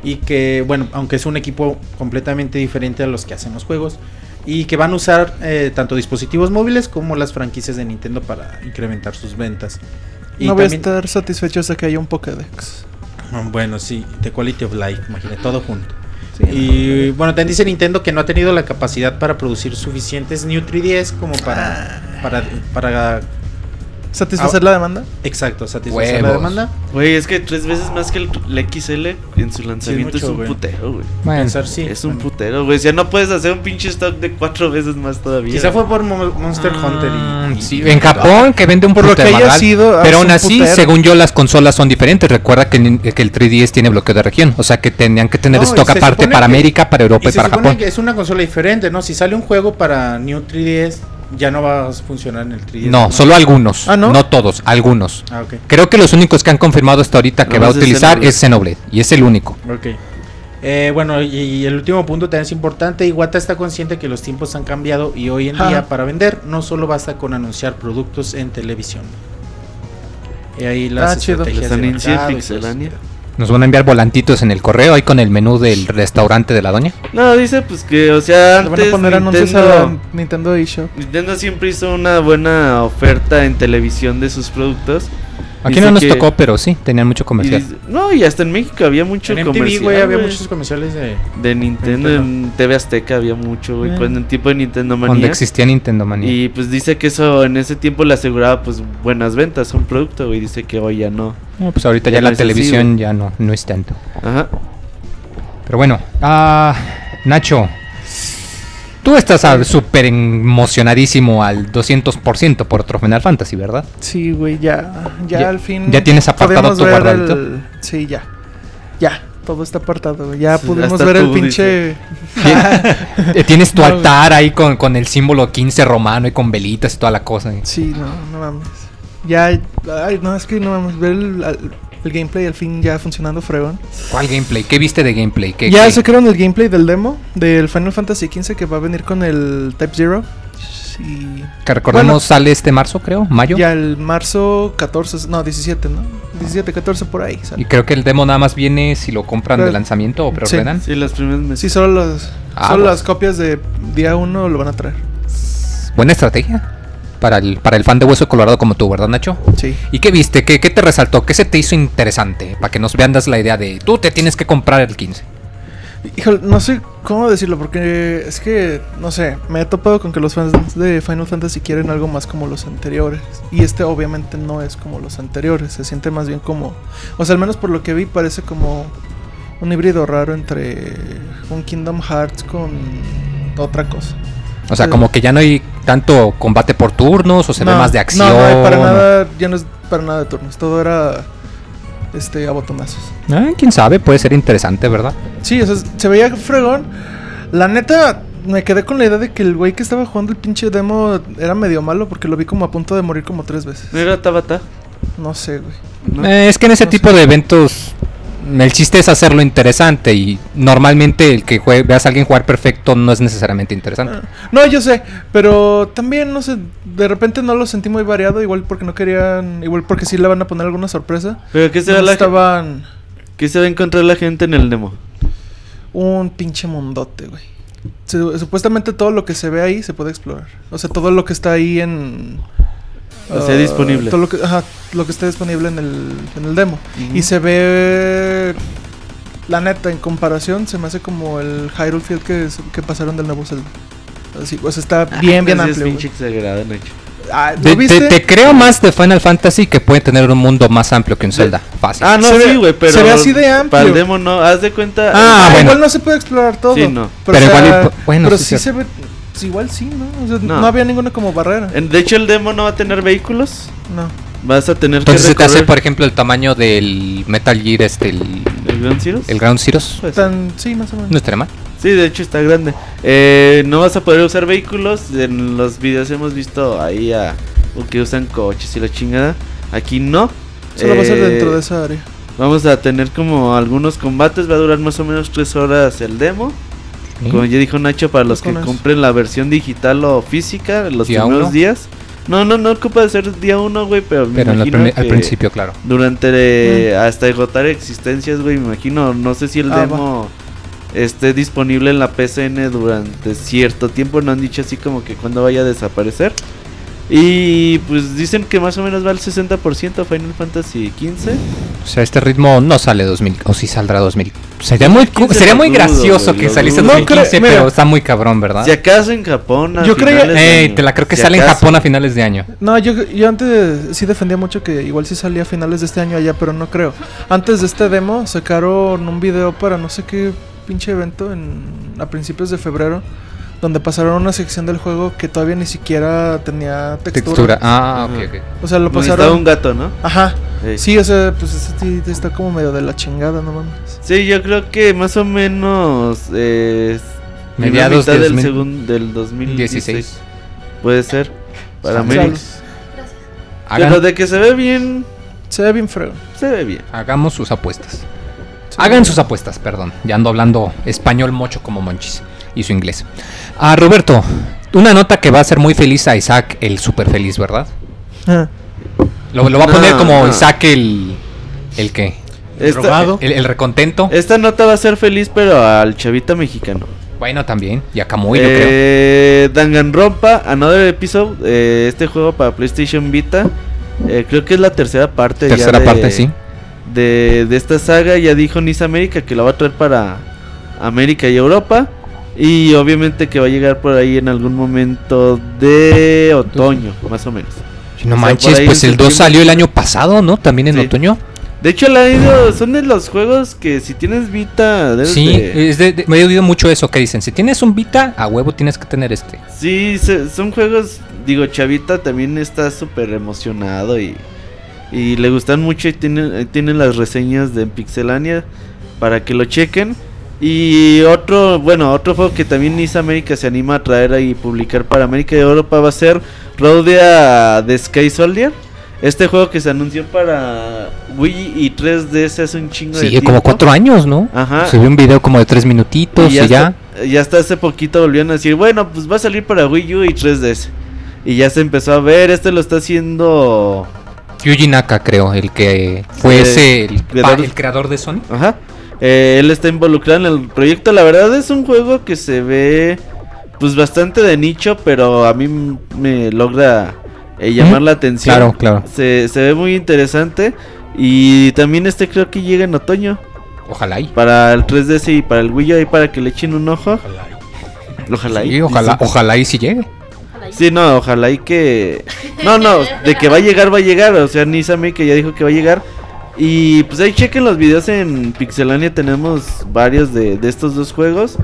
[SPEAKER 3] y que, bueno, aunque es un equipo completamente diferente a los que hacen los juegos y que van a usar eh, tanto dispositivos móviles como las franquicias de Nintendo para incrementar sus ventas. Y
[SPEAKER 7] no voy a estar satisfecho hasta que haya un Pokédex.
[SPEAKER 3] Ah, Bueno, sí, de Quality of Life, imagínate, todo junto.
[SPEAKER 7] Sí,
[SPEAKER 3] Y bueno, también dice Nintendo que no ha tenido la capacidad para producir suficientes New 3DS como para, para, para
[SPEAKER 7] ¿Satisfacer
[SPEAKER 3] Ah.
[SPEAKER 7] la demanda?
[SPEAKER 3] exacto, satisfacer la demanda.
[SPEAKER 6] Güey, es que tres veces más que el, el XL en su lanzamiento
[SPEAKER 3] mucho,
[SPEAKER 6] es un putero, güey.
[SPEAKER 1] Bueno,
[SPEAKER 3] Pensar sí.
[SPEAKER 6] es un
[SPEAKER 3] bueno.
[SPEAKER 6] putero, güey. O sea, no puedes hacer un pinche stock de cuatro veces más todavía.
[SPEAKER 3] Quizá fue por Mo- Monster Hunter y,
[SPEAKER 1] Mm,
[SPEAKER 3] y-
[SPEAKER 1] sí, en Japón que vende un
[SPEAKER 7] Por lo
[SPEAKER 1] puto
[SPEAKER 7] que
[SPEAKER 1] de
[SPEAKER 7] haya
[SPEAKER 1] madral,
[SPEAKER 7] sido,
[SPEAKER 1] pero aún así,
[SPEAKER 7] putero.
[SPEAKER 1] según yo, las consolas son diferentes. Recuerda que, que el 3DS tiene bloqueo de región, o sea que tenían que tener
[SPEAKER 3] No,
[SPEAKER 1] stock aparte para
[SPEAKER 3] que-
[SPEAKER 1] América, para Europa
[SPEAKER 3] y
[SPEAKER 1] y,
[SPEAKER 3] se
[SPEAKER 1] para Japón.
[SPEAKER 3] que es una consola diferente, ¿no? Si sale un juego para New 3DS, ya no va a funcionar en el 3DS.
[SPEAKER 1] No, solo algunos,
[SPEAKER 7] Ah, ¿no?
[SPEAKER 1] no todos, algunos.
[SPEAKER 3] Ah, ok.
[SPEAKER 1] Creo que los únicos que han confirmado hasta ahorita que
[SPEAKER 6] No,
[SPEAKER 1] va a utilizar
[SPEAKER 6] Xenoblade.
[SPEAKER 1] es Xenoblade y es el único.
[SPEAKER 3] Ok. Eh, bueno, y, y el último punto también es importante. Iwata está consciente que los tiempos han cambiado y hoy en día para vender no solo basta con anunciar productos en televisión. Y ahí las
[SPEAKER 7] Ah,
[SPEAKER 3] estrategias de mercado
[SPEAKER 1] Nos van a enviar volantitos en el correo ahí con el menú del restaurante de la doña.
[SPEAKER 6] No, dice pues que, o sea,
[SPEAKER 7] Le van a
[SPEAKER 6] antes
[SPEAKER 7] poner anuncios a
[SPEAKER 6] Nintendo,
[SPEAKER 7] la Nintendo eShop.
[SPEAKER 6] Nintendo siempre hizo una buena oferta en televisión de sus productos.
[SPEAKER 1] Aquí
[SPEAKER 6] Dice
[SPEAKER 1] no nos
[SPEAKER 6] que-
[SPEAKER 1] tocó, pero sí, tenían mucho
[SPEAKER 6] y
[SPEAKER 1] comercial.
[SPEAKER 6] dice- no, y hasta en México había mucho
[SPEAKER 3] En MTV,
[SPEAKER 6] comercial.
[SPEAKER 3] güey, había muchos comerciales de.
[SPEAKER 6] De Nintendo,
[SPEAKER 3] Nintendo.
[SPEAKER 6] en TV Azteca había mucho, güey,
[SPEAKER 7] Eh.
[SPEAKER 6] cuando en tipo de Nintendo
[SPEAKER 1] Donde
[SPEAKER 6] Manía.
[SPEAKER 1] existía Nintendo Manía.
[SPEAKER 6] Y pues dice que eso en ese tiempo le aseguraba pues buenas ventas a un producto, güey. Dice que hoy ya no.
[SPEAKER 1] No, pues ahorita
[SPEAKER 6] Ya
[SPEAKER 1] ya
[SPEAKER 6] no
[SPEAKER 1] la
[SPEAKER 6] así,
[SPEAKER 1] televisión
[SPEAKER 6] güey.
[SPEAKER 1] ya no, no es tanto.
[SPEAKER 6] Ajá.
[SPEAKER 1] Pero bueno, ah, Nacho, tú estás súper emocionadísimo al 200% por otro Final Fantasy, ¿verdad?
[SPEAKER 7] Sí, güey, ya, ya,
[SPEAKER 1] Ya-
[SPEAKER 7] al fin.
[SPEAKER 1] ya tienes apartado tu guardadito.
[SPEAKER 7] el- Sí, ya. Ya, todo está apartado, güey. Ya
[SPEAKER 6] Sí,
[SPEAKER 7] pudimos ver el pinche.
[SPEAKER 1] Eh, Tienes tu
[SPEAKER 7] No,
[SPEAKER 1] altar ahí con, con el símbolo 15 romano y con velitas y toda la cosa.
[SPEAKER 7] Sí, no, no mames. Ya, ay, no, es que no mames, ver el, el gameplay al fin ya funcionando fregón.
[SPEAKER 1] ¿Cuál gameplay? ¿Qué viste de gameplay? ¿Qué,
[SPEAKER 7] Ya
[SPEAKER 1] qué-
[SPEAKER 7] sacaron el gameplay del demo del Final Fantasy XV que va a venir con el Type Zero. Y
[SPEAKER 1] que recordemos
[SPEAKER 7] Bueno.
[SPEAKER 1] sale este marzo, creo, mayo.
[SPEAKER 7] ya el marzo 14, no, 17, ¿no? 17, 14 por ahí.
[SPEAKER 1] Y
[SPEAKER 7] sale.
[SPEAKER 1] creo que el demo nada más viene si lo compran de lanzamiento o
[SPEAKER 7] sí.
[SPEAKER 1] preordenan.
[SPEAKER 6] Sí, las primeras meses.
[SPEAKER 7] Sí, solo, los,
[SPEAKER 1] Ah,
[SPEAKER 7] solo
[SPEAKER 1] bueno.
[SPEAKER 7] las copias de día 1 lo van a traer.
[SPEAKER 1] Buena estrategia para el, para el fan de Hueso Colorado como tú, ¿verdad, Nacho?
[SPEAKER 7] Sí.
[SPEAKER 1] ¿Y qué viste? ¿Qué, qué te resaltó? ¿Qué se te hizo interesante? Para que nos vean das la idea de tú te tienes que comprar el 15.
[SPEAKER 7] Híjole, no sé cómo decirlo, porque es que, no sé, me he topado con que los fans de Final Fantasy quieren algo más como los anteriores. Y este obviamente no es como los anteriores, se siente más bien como... O sea, al menos por lo que vi parece como un híbrido raro entre un Kingdom Hearts con otra cosa.
[SPEAKER 1] O sea, como que ya no hay tanto combate por turnos o se ve más de acción.
[SPEAKER 7] No, no, para
[SPEAKER 1] o-
[SPEAKER 7] nada, ya no es para nada de turnos, todo era este a botonazos.
[SPEAKER 1] Ah, quién sabe, puede ser interesante, ¿verdad?
[SPEAKER 7] Sí, o sea, se veía fregón. La neta, me quedé con la idea de que el güey que estaba jugando el pinche demo era medio malo porque lo vi como a punto de morir como tres veces.
[SPEAKER 6] ¿No era Tabata?
[SPEAKER 7] No sé, güey.
[SPEAKER 6] ¿No?
[SPEAKER 1] Eh, es que en ese
[SPEAKER 7] No
[SPEAKER 1] tipo
[SPEAKER 7] sé.
[SPEAKER 1] de eventos el chiste es hacerlo interesante y normalmente el que jue- veas a alguien jugar perfecto no es necesariamente interesante.
[SPEAKER 7] Ah, No, yo sé, pero también, no sé, de repente no lo sentí muy variado, igual porque no querían, igual porque sí le van a poner alguna sorpresa.
[SPEAKER 6] ¿Pero qué se,
[SPEAKER 7] No
[SPEAKER 6] va la
[SPEAKER 7] estaban
[SPEAKER 6] ¿Qué se va a encontrar la gente en el demo?
[SPEAKER 7] un pinche mundote, güey. Su- Supuestamente todo lo que se ve ahí se puede explorar. O sea, todo lo que está ahí en...
[SPEAKER 6] O sea,
[SPEAKER 7] ah,
[SPEAKER 6] disponible.
[SPEAKER 7] Todo lo que, ajá, lo que está disponible en el, en el demo.
[SPEAKER 6] Ujú.
[SPEAKER 7] Y se ve... La neta, en comparación, se me hace como el Hyrule Field que, que pasaron del nuevo Zelda. Así, o sea, está bien, bien
[SPEAKER 6] Así
[SPEAKER 7] amplio. Ah, ¿lo
[SPEAKER 1] Te,
[SPEAKER 7] viste?
[SPEAKER 1] te- te creo más de Final Fantasy que puede tener un mundo más amplio que un Zelda. Fácil.
[SPEAKER 6] Ah, no,
[SPEAKER 7] Se ve-
[SPEAKER 6] sí, güey, pero.
[SPEAKER 7] se ve así de amplio.
[SPEAKER 6] Para el demo no, haz de cuenta.
[SPEAKER 1] Ah,
[SPEAKER 7] Ah,
[SPEAKER 1] bueno.
[SPEAKER 7] igual no se puede explorar todo.
[SPEAKER 6] Sí, no.
[SPEAKER 1] Pero igual y- bueno,
[SPEAKER 7] pero
[SPEAKER 1] sí,
[SPEAKER 7] sí, se ve. Pues igual sí, ¿no? O sea,
[SPEAKER 6] No.
[SPEAKER 7] no. había ninguna como barrera.
[SPEAKER 6] En- De hecho, el demo no va a tener vehículos.
[SPEAKER 7] No.
[SPEAKER 6] Vas a tener
[SPEAKER 1] Entonces
[SPEAKER 6] que
[SPEAKER 1] se te hace, por ejemplo, el tamaño del Metal Gear, este, el,
[SPEAKER 6] ¿El Ground Zeroes?
[SPEAKER 1] el Ground Zeroes.
[SPEAKER 6] Pues,
[SPEAKER 7] Tan, sí, más o menos.
[SPEAKER 1] No estaría mal.
[SPEAKER 6] Sí, de hecho está grande. Eh, no vas a poder usar vehículos. En los videos hemos visto ahí a o que usan coches y la chingada. Aquí no.
[SPEAKER 7] Solo va a ser
[SPEAKER 6] Eh,
[SPEAKER 7] dentro de esa área.
[SPEAKER 6] Vamos a tener como algunos combates. Va a durar más o menos 3 horas el demo. Como ya dijo Nacho, para los que compren la versión digital o física, los
[SPEAKER 1] Día
[SPEAKER 6] primeros
[SPEAKER 1] uno.
[SPEAKER 6] días. No, no, no ocupa de ser día uno, güey, pero, me
[SPEAKER 1] Pero
[SPEAKER 6] imagino
[SPEAKER 1] al principio, claro.
[SPEAKER 6] Durante eh, hasta agotar existencias, güey, me imagino. No sé si el
[SPEAKER 7] Ah,
[SPEAKER 6] demo esté disponible en la PCN durante cierto tiempo. No han dicho así como que cuando vaya a desaparecer. Y pues dicen que más o menos va al 60% Final Fantasy XV.
[SPEAKER 1] O sea, este ritmo no sale 2000, o si saldrá 2000. Sería muy, cu-
[SPEAKER 6] 2015
[SPEAKER 1] sería muy
[SPEAKER 6] dudo,
[SPEAKER 1] gracioso que saliese en
[SPEAKER 6] dudo.
[SPEAKER 7] No creo-
[SPEAKER 1] 2015,
[SPEAKER 7] mira.
[SPEAKER 1] pero está muy cabrón, ¿verdad?
[SPEAKER 6] Si acaso en Japón. a
[SPEAKER 7] Yo
[SPEAKER 6] de
[SPEAKER 1] Ey,
[SPEAKER 6] año.
[SPEAKER 1] te la creo que
[SPEAKER 6] Si
[SPEAKER 1] sale en
[SPEAKER 6] acaso.
[SPEAKER 1] Japón a finales de año.
[SPEAKER 7] No, yo, yo antes sí defendía mucho que igual sí salía a finales de este año allá, pero no creo. Antes de este demo sacaron un video para no sé qué pinche evento en, a principios de febrero, donde pasaron una sección del juego que todavía ni siquiera tenía textura.
[SPEAKER 1] Textura. Ah, ok, ok.
[SPEAKER 7] O sea, lo
[SPEAKER 6] Donde estaba
[SPEAKER 7] pasaron.
[SPEAKER 6] un gato, ¿no?
[SPEAKER 7] Ajá. Sí, o sea, pues ese sí está como medio de la chingada, no mames.
[SPEAKER 6] Sí, yo creo que más o menos eh,
[SPEAKER 1] Mediados
[SPEAKER 6] mitad
[SPEAKER 1] de
[SPEAKER 6] del
[SPEAKER 1] 2000
[SPEAKER 6] segundo del 2016
[SPEAKER 1] 16.
[SPEAKER 6] puede ser para.
[SPEAKER 1] Hagan-
[SPEAKER 6] Pero de que se ve bien,
[SPEAKER 7] Se ve bien fregón.
[SPEAKER 6] se ve bien.
[SPEAKER 1] Hagamos sus apuestas. Hagan sus apuestas, perdón. Ya ando hablando español mocho como Monchis y su inglés. A Roberto, una nota que va a hacer muy feliz a Isaac, el super feliz, ¿verdad?
[SPEAKER 7] Ah.
[SPEAKER 1] Lo, lo va a
[SPEAKER 6] No,
[SPEAKER 1] poner como
[SPEAKER 6] no.
[SPEAKER 1] Isaac el. ¿El qué?
[SPEAKER 6] Esta.
[SPEAKER 1] El, el recontento.
[SPEAKER 6] esta nota va a ser feliz, pero al chavita mexicano.
[SPEAKER 1] Bueno, también. Y a Kamui, yo creo.
[SPEAKER 6] Eh, Danganronpa, Another Episode, eh, este juego para PlayStation Vita. eh, creo que es la tercera parte. ya
[SPEAKER 1] Tercera
[SPEAKER 6] de-
[SPEAKER 1] parte, sí.
[SPEAKER 6] de, de esta saga. Ya dijo Nice América que la va a traer para América y Europa. Y obviamente que va a llegar por ahí en algún momento de otoño, más o menos.
[SPEAKER 1] Si no
[SPEAKER 6] o sea, por
[SPEAKER 1] manches, pues el 2
[SPEAKER 6] septiembre.
[SPEAKER 1] salió el año pasado, ¿no? También en
[SPEAKER 6] Sí.
[SPEAKER 1] otoño.
[SPEAKER 6] De hecho, la ido- son de los juegos que si tienes Vita, debes
[SPEAKER 1] Sí,
[SPEAKER 6] de-
[SPEAKER 1] es de- de- me he oído mucho eso que dicen. Si tienes un Vita, a huevo tienes que tener este.
[SPEAKER 6] Sí, se- son juegos, digo, Chavita también está súper emocionado y, y le gustan mucho y tienen, tienen las reseñas de Pixelania para que lo chequen. Y otro, bueno, otro juego que también Nice América se anima a traer y publicar para América y Europa va a ser Rodia de Sky Soldier. Este juego que se anunció para Wii y 3DS hace un chingo de tiempo.
[SPEAKER 1] como cuatro años, ¿no?
[SPEAKER 6] Ajá.
[SPEAKER 1] Se vio un video como de tres minutitos y
[SPEAKER 6] Y
[SPEAKER 1] ya.
[SPEAKER 6] ya, hasta, ya hasta hace poquito volvieron a decir, bueno, pues va a salir para Wii U y 3DS. Y ya se empezó a ver, este lo está haciendo...
[SPEAKER 1] Yuji Naka, creo, el que fue ese, el,
[SPEAKER 6] creador-
[SPEAKER 1] el creador de Sony.
[SPEAKER 6] Ajá. Eh, él está involucrado en el proyecto. La verdad es un juego que se ve pues bastante de nicho, pero a mí me logra eh, llamar la atención.
[SPEAKER 1] Claro, claro.
[SPEAKER 6] Se, se ve muy interesante. Y también este creo que llega en otoño.
[SPEAKER 1] Ojalá y.
[SPEAKER 6] Para el 3DS y para el Wii U ahí para que le echen un ojo. Ojalá y.
[SPEAKER 1] Sí, ojalá, ojalá y si llegue.
[SPEAKER 6] Sí, no, ojalá y que... No, no, de que va a llegar, va a llegar. O sea, Nisame que ya dijo que va a llegar. Y pues ahí chequen los videos en Pixelania. Tenemos varios de, de estos dos juegos.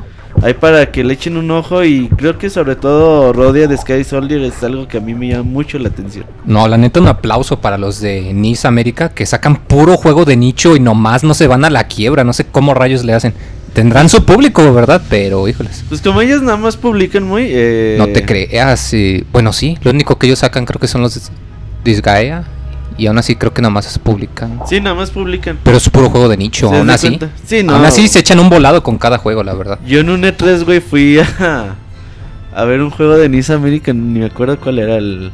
[SPEAKER 6] Ahí para que le echen un ojo. Y creo que sobre todo Rodia de Sky Soldier es algo que a mí me llama mucho la atención.
[SPEAKER 1] No, la neta, un aplauso para los de Nice América que sacan puro juego de nicho y nomás no se van a la quiebra. No sé cómo rayos le hacen. Tendrán su público, ¿verdad? Pero, híjoles.
[SPEAKER 6] Pues como ellos nada más publican muy... eh,
[SPEAKER 1] No te creas. eh, bueno, sí. Lo único que ellos sacan creo que son los de Disgaea. Y aún así creo que nomás se publican.
[SPEAKER 6] Sí, nada más publican.
[SPEAKER 1] Pero es puro juego de nicho,
[SPEAKER 6] ¿Se
[SPEAKER 1] aún así.
[SPEAKER 6] Sí, no.
[SPEAKER 1] Aún así se echan un volado con cada juego, la verdad.
[SPEAKER 6] Yo en un E3, güey, fui a, a ver un juego de Nice American, ni me acuerdo cuál era el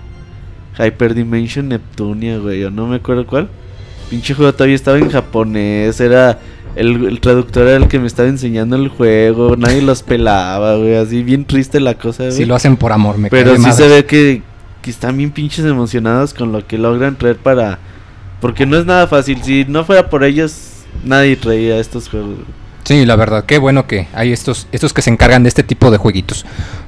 [SPEAKER 6] Hyper Dimension Neptunia, güey, o no me acuerdo cuál. Pinche juego todavía estaba en japonés, era el, el traductor era el que me estaba enseñando el juego, nadie los pelaba, güey, así bien triste la cosa, güey.
[SPEAKER 1] Si lo hacen por amor, me
[SPEAKER 6] Pero sí se ve que, que están bien pinches emocionados con lo que logran traer para... Porque no es nada fácil, si no fuera por ellos, nadie traía estos juegos.
[SPEAKER 1] Sí, la verdad, qué bueno que hay estos, estos que se encargan de este tipo de jueguitos.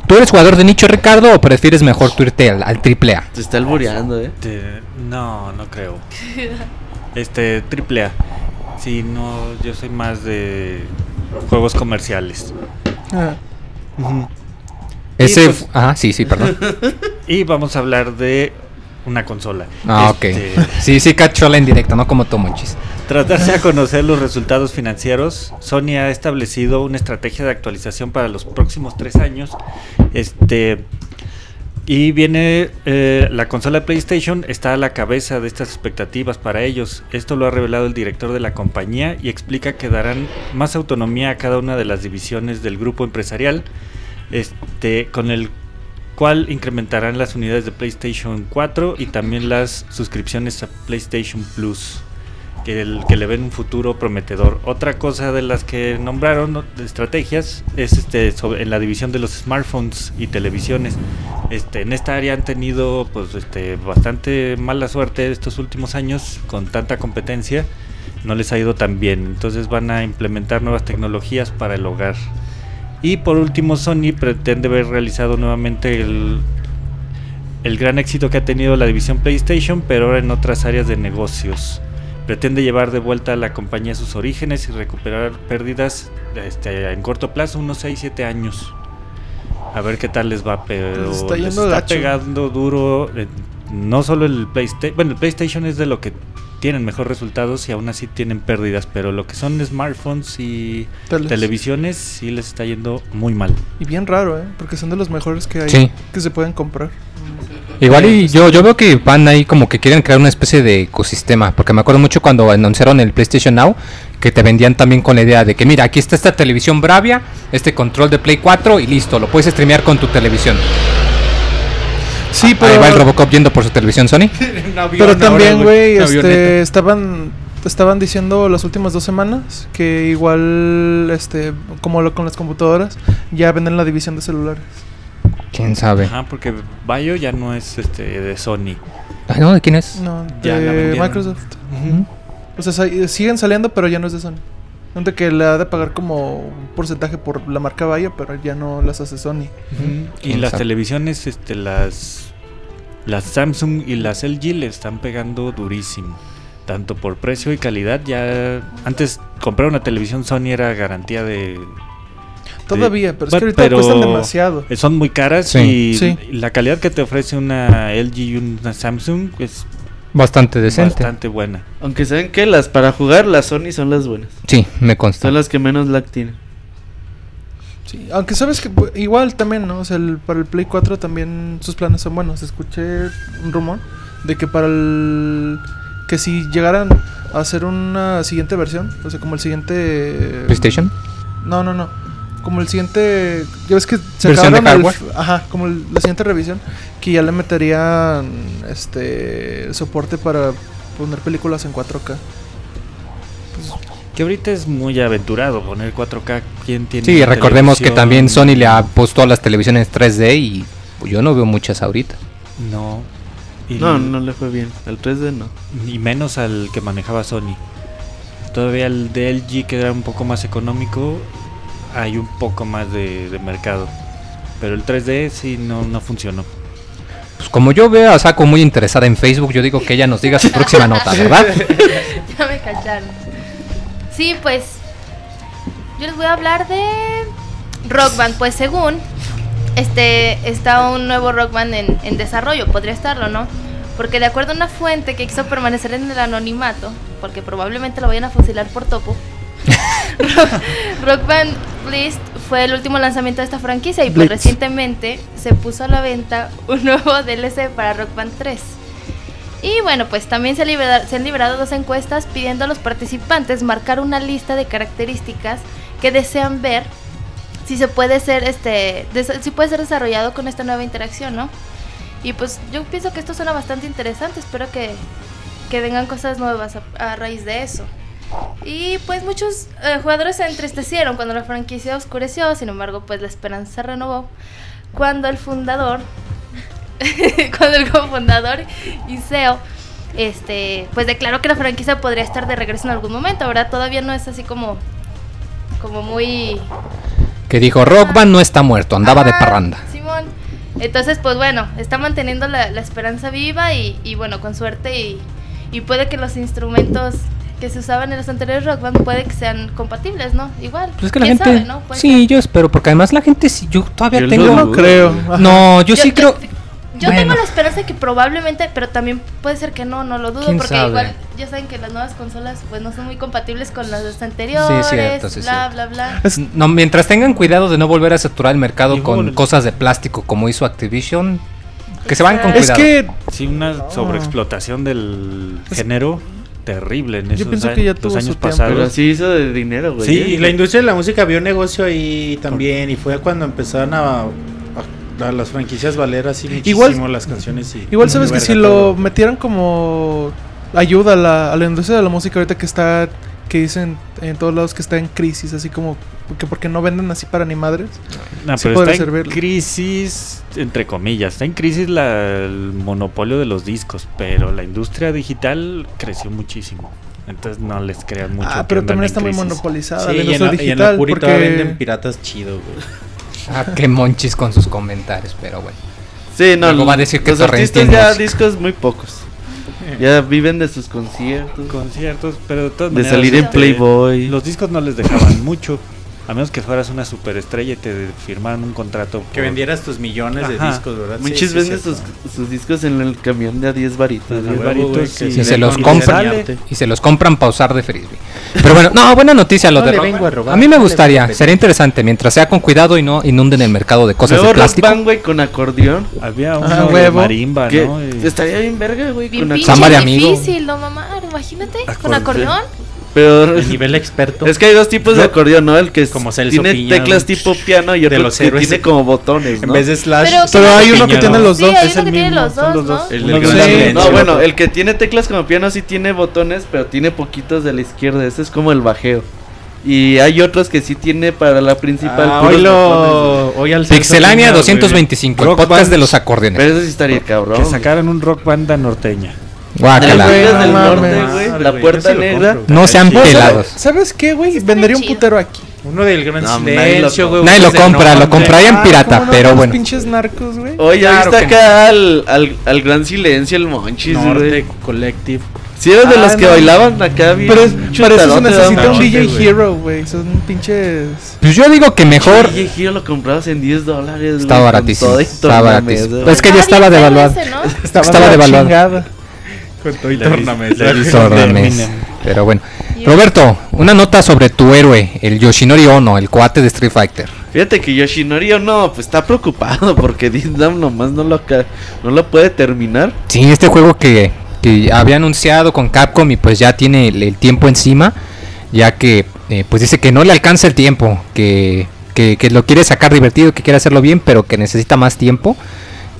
[SPEAKER 1] ¿Tú eres jugador de nicho, Ricardo, o prefieres mejor tú irte al, al triple A?
[SPEAKER 6] Se está albureando, eh.
[SPEAKER 4] Este, no, no creo. Este, triple A. Sí, no, yo soy más de juegos comerciales.
[SPEAKER 7] Ah,
[SPEAKER 1] Ese,
[SPEAKER 4] pues-
[SPEAKER 1] ajá, sí, sí, perdón.
[SPEAKER 4] Y vamos a hablar de una consola.
[SPEAKER 1] Ah,
[SPEAKER 4] Este,
[SPEAKER 1] ok. Sí, sí, cachola en directo, no como Tomonchis.
[SPEAKER 4] Tras darse a conocer los resultados financieros, Sony ha establecido una estrategia de actualización para los próximos tres años. Este y viene eh, la consola de PlayStation está a la cabeza de estas expectativas para ellos. Esto lo ha revelado el director de la compañía y explica que darán más autonomía a cada una de las divisiones del grupo empresarial, este, con el cual incrementarán las unidades de PlayStation 4 y también las suscripciones a PlayStation Plus que, le ven un futuro prometedor. Otra cosa de las que nombraron estrategias es este sobre, en la división de los smartphones y televisiones. Este, en esta área han tenido pues este bastante mala suerte estos últimos años con tanta competencia. No les ha ido tan bien. Entonces van a implementar nuevas tecnologías para el hogar. Y por último, Sony pretende haber realizado nuevamente el, el gran éxito que ha tenido la división PlayStation, pero ahora en otras áreas de negocios. Pretende llevar de vuelta a la compañía a sus orígenes y recuperar pérdidas este, en corto plazo, unos 6-7 años. A ver qué tal les va, pero
[SPEAKER 7] Les está
[SPEAKER 4] les pegando duro. eh, no solo el PlayStation, bueno, el PlayStation es de lo que tienen mejores resultados y aún así tienen pérdidas, pero lo que son smartphones y
[SPEAKER 7] teles.
[SPEAKER 4] televisiones sí les está yendo muy mal.
[SPEAKER 7] Y bien raro, ¿eh? Porque son de los mejores que hay
[SPEAKER 1] Sí.
[SPEAKER 7] que se pueden comprar.
[SPEAKER 1] Igual y yo, yo veo que van ahí como que quieren crear una especie de ecosistema, porque me acuerdo mucho cuando anunciaron el PlayStation Now, que te vendían también con la idea de que mira, aquí está esta televisión Bravia, este control de Play 4 y listo, lo puedes streamear con tu televisión.
[SPEAKER 7] Sí,
[SPEAKER 1] Ahí
[SPEAKER 7] pero,
[SPEAKER 1] va el Robocop yendo por su televisión Sony.
[SPEAKER 3] Avión
[SPEAKER 7] pero también, güey, este, estaban estaban diciendo las últimas dos semanas que igual, este, como lo con las computadoras, ya venden la división de celulares.
[SPEAKER 1] ¿Quién sabe?
[SPEAKER 4] Ajá, porque Bayo ya no es este de Sony.
[SPEAKER 1] Ay, no, ¿de quién es?
[SPEAKER 7] No,
[SPEAKER 4] Ya la
[SPEAKER 7] de
[SPEAKER 4] vendieron.
[SPEAKER 7] Microsoft. O sea, siguen saliendo, pero ya no es de Sony. Donde que le ha de pagar como un porcentaje por la marca Bayo, pero ya no las hace Sony.
[SPEAKER 4] Y
[SPEAKER 1] ¿Quién
[SPEAKER 4] las televisiones, este, las las Samsung y las LG le están pegando durísimo. Tanto por precio y calidad, ya antes comprar una televisión Sony era garantía de
[SPEAKER 7] Todavía, pero es que ahorita
[SPEAKER 4] pero-
[SPEAKER 7] cuestan demasiado.
[SPEAKER 4] son muy caras
[SPEAKER 1] Sí.
[SPEAKER 4] y
[SPEAKER 7] Sí.
[SPEAKER 4] la calidad que te ofrece una LG y una Samsung es
[SPEAKER 1] Bastante decente.
[SPEAKER 4] bastante buena.
[SPEAKER 6] Aunque saben que las para jugar, las Sony son las buenas.
[SPEAKER 1] Sí, me consta.
[SPEAKER 6] Son las que menos lag tienen.
[SPEAKER 7] Sí, aunque sabes que bu- igual también, ¿no? O sea, el- para el Play 4 también sus planes son buenos. Escuché un rumor de que para el... Que si llegaran a hacer una siguiente versión, o sea, como el siguiente...
[SPEAKER 1] PlayStation.
[SPEAKER 7] No, no, no. Como el siguiente... Ya ves que se
[SPEAKER 1] ¿Versión de
[SPEAKER 7] acabaron el-
[SPEAKER 1] hardware?
[SPEAKER 7] Ajá, como el- la siguiente revisión. Que ya le meterían este soporte para poner películas en 4K.
[SPEAKER 4] Que ahorita es muy aventurado poner 4K. ¿Quién tiene
[SPEAKER 1] Sí, recordemos que también Sony le ha puesto a las televisiones 3D y yo no veo muchas ahorita.
[SPEAKER 4] No. Y,
[SPEAKER 6] No, no le fue bien. El 3D no.
[SPEAKER 4] y menos al que manejaba Sony. Todavía el de LG, que era un poco más económico, hay un poco más de, de mercado. Pero el 3D sí no, no funcionó.
[SPEAKER 1] Pues como yo veo a Saco muy interesada en Facebook, yo digo que ella nos diga su próxima nota, ¿verdad?
[SPEAKER 5] ya me cacharon. Sí, pues yo les voy a hablar de Rock Band. Pues según este está un nuevo Rock Band en, en desarrollo, podría estarlo, ¿no? Porque de acuerdo a una fuente que quiso permanecer en el anonimato, porque probablemente lo vayan a fusilar por topo, Rock, Rock Band Blist fue el último lanzamiento de esta franquicia y pues
[SPEAKER 7] Blitz.
[SPEAKER 5] recientemente se puso a la venta un nuevo DLC para Rock Band 3. Y bueno, pues también se, libera- se han liberado dos encuestas pidiendo a los participantes marcar una lista de características que desean ver si se puede ser este si puede ser desarrollado con esta nueva interacción, ¿no? Y pues yo pienso que esto suena bastante interesante, espero que, que vengan cosas nuevas a, a raíz de eso. Y pues muchos eh, jugadores se entristecieron cuando la franquicia oscureció, sin embargo pues la esperanza se renovó cuando el fundador, cuando el cofundador y CEO, este, pues declaró que la franquicia podría estar de regreso en algún momento, ahora todavía no es así como, como muy
[SPEAKER 1] Que dijo, Rock Band no está muerto, andaba de
[SPEAKER 5] Ajá,
[SPEAKER 1] parranda.
[SPEAKER 5] Simón. Entonces, pues bueno, está manteniendo la, la esperanza viva y, y bueno, con suerte y, y puede que los instrumentos que se usaban en los anteriores Rock Band puede que sean compatibles, ¿no? Igual.
[SPEAKER 1] Pues es que la
[SPEAKER 5] ¿Quién
[SPEAKER 1] gente...
[SPEAKER 5] sabe, no?
[SPEAKER 1] Sí,
[SPEAKER 5] ser.
[SPEAKER 1] yo espero, porque además la gente, sí, yo todavía
[SPEAKER 4] Yo
[SPEAKER 1] tengo...
[SPEAKER 7] No creo.
[SPEAKER 1] No, yo, sí creo...
[SPEAKER 5] Yo
[SPEAKER 1] Bueno.
[SPEAKER 5] tengo la esperanza de que probablemente, pero también puede ser que no, no lo dudo,
[SPEAKER 1] ¿Quién
[SPEAKER 5] porque
[SPEAKER 1] sabe?
[SPEAKER 5] igual ya saben que las nuevas consolas pues no son muy compatibles con las anteriores,
[SPEAKER 1] cierto, sí,
[SPEAKER 5] bla,
[SPEAKER 1] cierto.
[SPEAKER 5] bla, bla.
[SPEAKER 7] Es-
[SPEAKER 1] No, mientras tengan cuidado de no volver a saturar el mercado
[SPEAKER 4] Y
[SPEAKER 1] con
[SPEAKER 4] bueno,
[SPEAKER 1] cosas de plástico como hizo Activision, que se van con
[SPEAKER 7] Es
[SPEAKER 1] cuidado.
[SPEAKER 7] que
[SPEAKER 4] Sí, una sobreexplotación del género terrible en
[SPEAKER 7] Yo
[SPEAKER 4] esos
[SPEAKER 7] pienso
[SPEAKER 4] a-
[SPEAKER 7] que ya tuvo su
[SPEAKER 4] años
[SPEAKER 7] tiempo.
[SPEAKER 4] pasados.
[SPEAKER 6] Pero sí hizo de dinero, güey.
[SPEAKER 4] Sí,
[SPEAKER 6] ¿eh?
[SPEAKER 3] Y la industria de la música vio negocio ahí también y fue cuando empezaron a, a- a las franquicias valer así muchísimo
[SPEAKER 7] Igual-
[SPEAKER 3] las canciones y
[SPEAKER 7] Igual sabes que si
[SPEAKER 3] todo.
[SPEAKER 7] lo metieran como ayuda a la, a la industria de la música ahorita que está, que dicen en todos lados que está en crisis, así como que porque no venden así para ni madres.
[SPEAKER 4] No,
[SPEAKER 7] sí
[SPEAKER 4] pero está en crisis, entre comillas, está en crisis la- el monopolio de los discos, pero la industria digital creció muchísimo. Entonces no les crean mucho.
[SPEAKER 7] ah, pero también está muy monopolizada
[SPEAKER 3] Sí,
[SPEAKER 7] la
[SPEAKER 3] y en
[SPEAKER 7] industria
[SPEAKER 3] la, en
[SPEAKER 7] digital.
[SPEAKER 3] la Puri todavía venden
[SPEAKER 7] porque
[SPEAKER 3] piratas chido, güey.
[SPEAKER 1] Ah, qué monchis con sus comentarios, pero bueno.
[SPEAKER 6] Sí, no,
[SPEAKER 1] Luego va a decir que
[SPEAKER 6] los artistas ya
[SPEAKER 1] música.
[SPEAKER 6] discos muy pocos. Ya viven de sus conciertos,
[SPEAKER 4] Conciertos, pero de todas
[SPEAKER 6] de
[SPEAKER 4] maneras,
[SPEAKER 6] salir en
[SPEAKER 4] este,
[SPEAKER 6] Playboy.
[SPEAKER 4] Los discos no les dejaban mucho. A menos que fueras una superestrella y te firmaran un contrato.
[SPEAKER 3] Que
[SPEAKER 4] por-
[SPEAKER 3] vendieras tus millones de
[SPEAKER 4] Ajá.
[SPEAKER 3] discos, ¿verdad? Sí,
[SPEAKER 6] Muchos
[SPEAKER 3] sí,
[SPEAKER 6] venden sus, sus discos en el camión de a 10 varitos.
[SPEAKER 4] A
[SPEAKER 6] güey.
[SPEAKER 4] 10
[SPEAKER 3] huevo,
[SPEAKER 4] varitos
[SPEAKER 3] güey,
[SPEAKER 4] y-
[SPEAKER 3] que
[SPEAKER 1] Y se los compran. Y se los compran para usar de frisbee. Pero bueno, no, buena noticia lo
[SPEAKER 3] No
[SPEAKER 1] de
[SPEAKER 3] le vengo a robar,
[SPEAKER 1] A mí me
[SPEAKER 3] no
[SPEAKER 1] gustaría, sería interesante, mientras sea con cuidado y no inunden el mercado de cosas
[SPEAKER 6] Nuevo
[SPEAKER 1] de plástico.
[SPEAKER 6] band, güey, con acordeón.
[SPEAKER 4] Había uno
[SPEAKER 7] Ah,
[SPEAKER 4] de
[SPEAKER 7] huevo.
[SPEAKER 4] marimba,
[SPEAKER 6] Que
[SPEAKER 4] ¿no? Y-
[SPEAKER 6] estaría bien verga, güey,
[SPEAKER 5] Bien
[SPEAKER 6] con
[SPEAKER 5] pinche
[SPEAKER 6] acordeón.
[SPEAKER 1] De
[SPEAKER 5] difícil, no mamar, imagínate, con
[SPEAKER 4] Acordeón.
[SPEAKER 6] Pero
[SPEAKER 3] El nivel experto.
[SPEAKER 6] es que hay dos tipos de acordeón, ¿no? El que es-
[SPEAKER 3] Como Celso
[SPEAKER 6] tiene
[SPEAKER 3] Piña,
[SPEAKER 6] teclas tipo piano y
[SPEAKER 3] De
[SPEAKER 6] otro
[SPEAKER 3] los
[SPEAKER 6] que
[SPEAKER 3] héroes.
[SPEAKER 6] tiene como botones,
[SPEAKER 3] En
[SPEAKER 6] ¿no?
[SPEAKER 3] vez de slash.
[SPEAKER 5] Pero-
[SPEAKER 7] Pero hay uno que tiene los
[SPEAKER 5] Sí,
[SPEAKER 7] dos.
[SPEAKER 5] hay
[SPEAKER 4] es
[SPEAKER 5] uno
[SPEAKER 4] el
[SPEAKER 5] que tiene
[SPEAKER 4] mismo,
[SPEAKER 5] los
[SPEAKER 4] son
[SPEAKER 5] dos,
[SPEAKER 4] los
[SPEAKER 5] ¿no?
[SPEAKER 3] El del gran
[SPEAKER 7] Sí.
[SPEAKER 6] bueno, el que tiene teclas como piano sí tiene botones, pero tiene poquitos de la izquierda. Ese es como el bajeo. Y hay otros que sí tiene para la principal.
[SPEAKER 3] Ah, hoy lo. Hoy al
[SPEAKER 1] Pixelania
[SPEAKER 3] Piña, güey.
[SPEAKER 1] 225, el podcast
[SPEAKER 4] Band.
[SPEAKER 1] de los acordeones.
[SPEAKER 6] Pero eso sí estaría cabrón.
[SPEAKER 4] Que sacaran un rock banda norteña.
[SPEAKER 1] Guácala.
[SPEAKER 6] Las
[SPEAKER 7] Güey,
[SPEAKER 6] del norte, La puerta negra.
[SPEAKER 3] compro,
[SPEAKER 1] No sean.
[SPEAKER 7] Pues,
[SPEAKER 1] pelados.
[SPEAKER 7] ¿Sabes qué, güey?
[SPEAKER 5] Está
[SPEAKER 7] Vendería un putero aquí.
[SPEAKER 3] Uno del gran
[SPEAKER 6] No, nadie
[SPEAKER 3] silencio,
[SPEAKER 6] lo-
[SPEAKER 3] güey.
[SPEAKER 1] Nadie lo compra, lo compraría en
[SPEAKER 7] Ah,
[SPEAKER 1] pirata, pero
[SPEAKER 7] Los
[SPEAKER 1] bueno.
[SPEAKER 7] pinches narcos, güey.
[SPEAKER 6] Oye, ya
[SPEAKER 3] Claro
[SPEAKER 6] viste
[SPEAKER 3] que
[SPEAKER 6] acá al, al, al gran silencio, el Monchis,
[SPEAKER 3] Norte
[SPEAKER 6] güey.
[SPEAKER 3] Collective.
[SPEAKER 6] Si eres de
[SPEAKER 7] Ah,
[SPEAKER 6] los que
[SPEAKER 7] no.
[SPEAKER 6] bailaban acá bien.
[SPEAKER 7] Pero es- para eso se necesita un DJ. Hero, güey. Son pinches.
[SPEAKER 1] Pues yo digo que mejor
[SPEAKER 6] DJ Hero lo comprabas en 10 dólares.
[SPEAKER 1] estaba baratísimo.
[SPEAKER 6] tornamesa,
[SPEAKER 1] baratísimo.
[SPEAKER 6] güey.
[SPEAKER 1] Es que ya
[SPEAKER 5] Ah,
[SPEAKER 1] estaba devaluado.
[SPEAKER 7] Estaba,
[SPEAKER 1] devaluado.
[SPEAKER 3] Con todo y.
[SPEAKER 1] Pero bueno. Roberto, una nota sobre tu héroe, el Yoshinori Ono, el coate de Street Fighter.
[SPEAKER 6] Fíjate que Yoshinori no, pues está preocupado porque Dindam nomás no lo, no lo puede terminar.
[SPEAKER 1] Sí, este juego que, que había anunciado con Capcom y pues ya tiene el, el tiempo encima, ya que eh, pues dice que no le alcanza el tiempo, que, que, que lo quiere sacar divertido, que quiere hacerlo bien, pero que necesita más tiempo.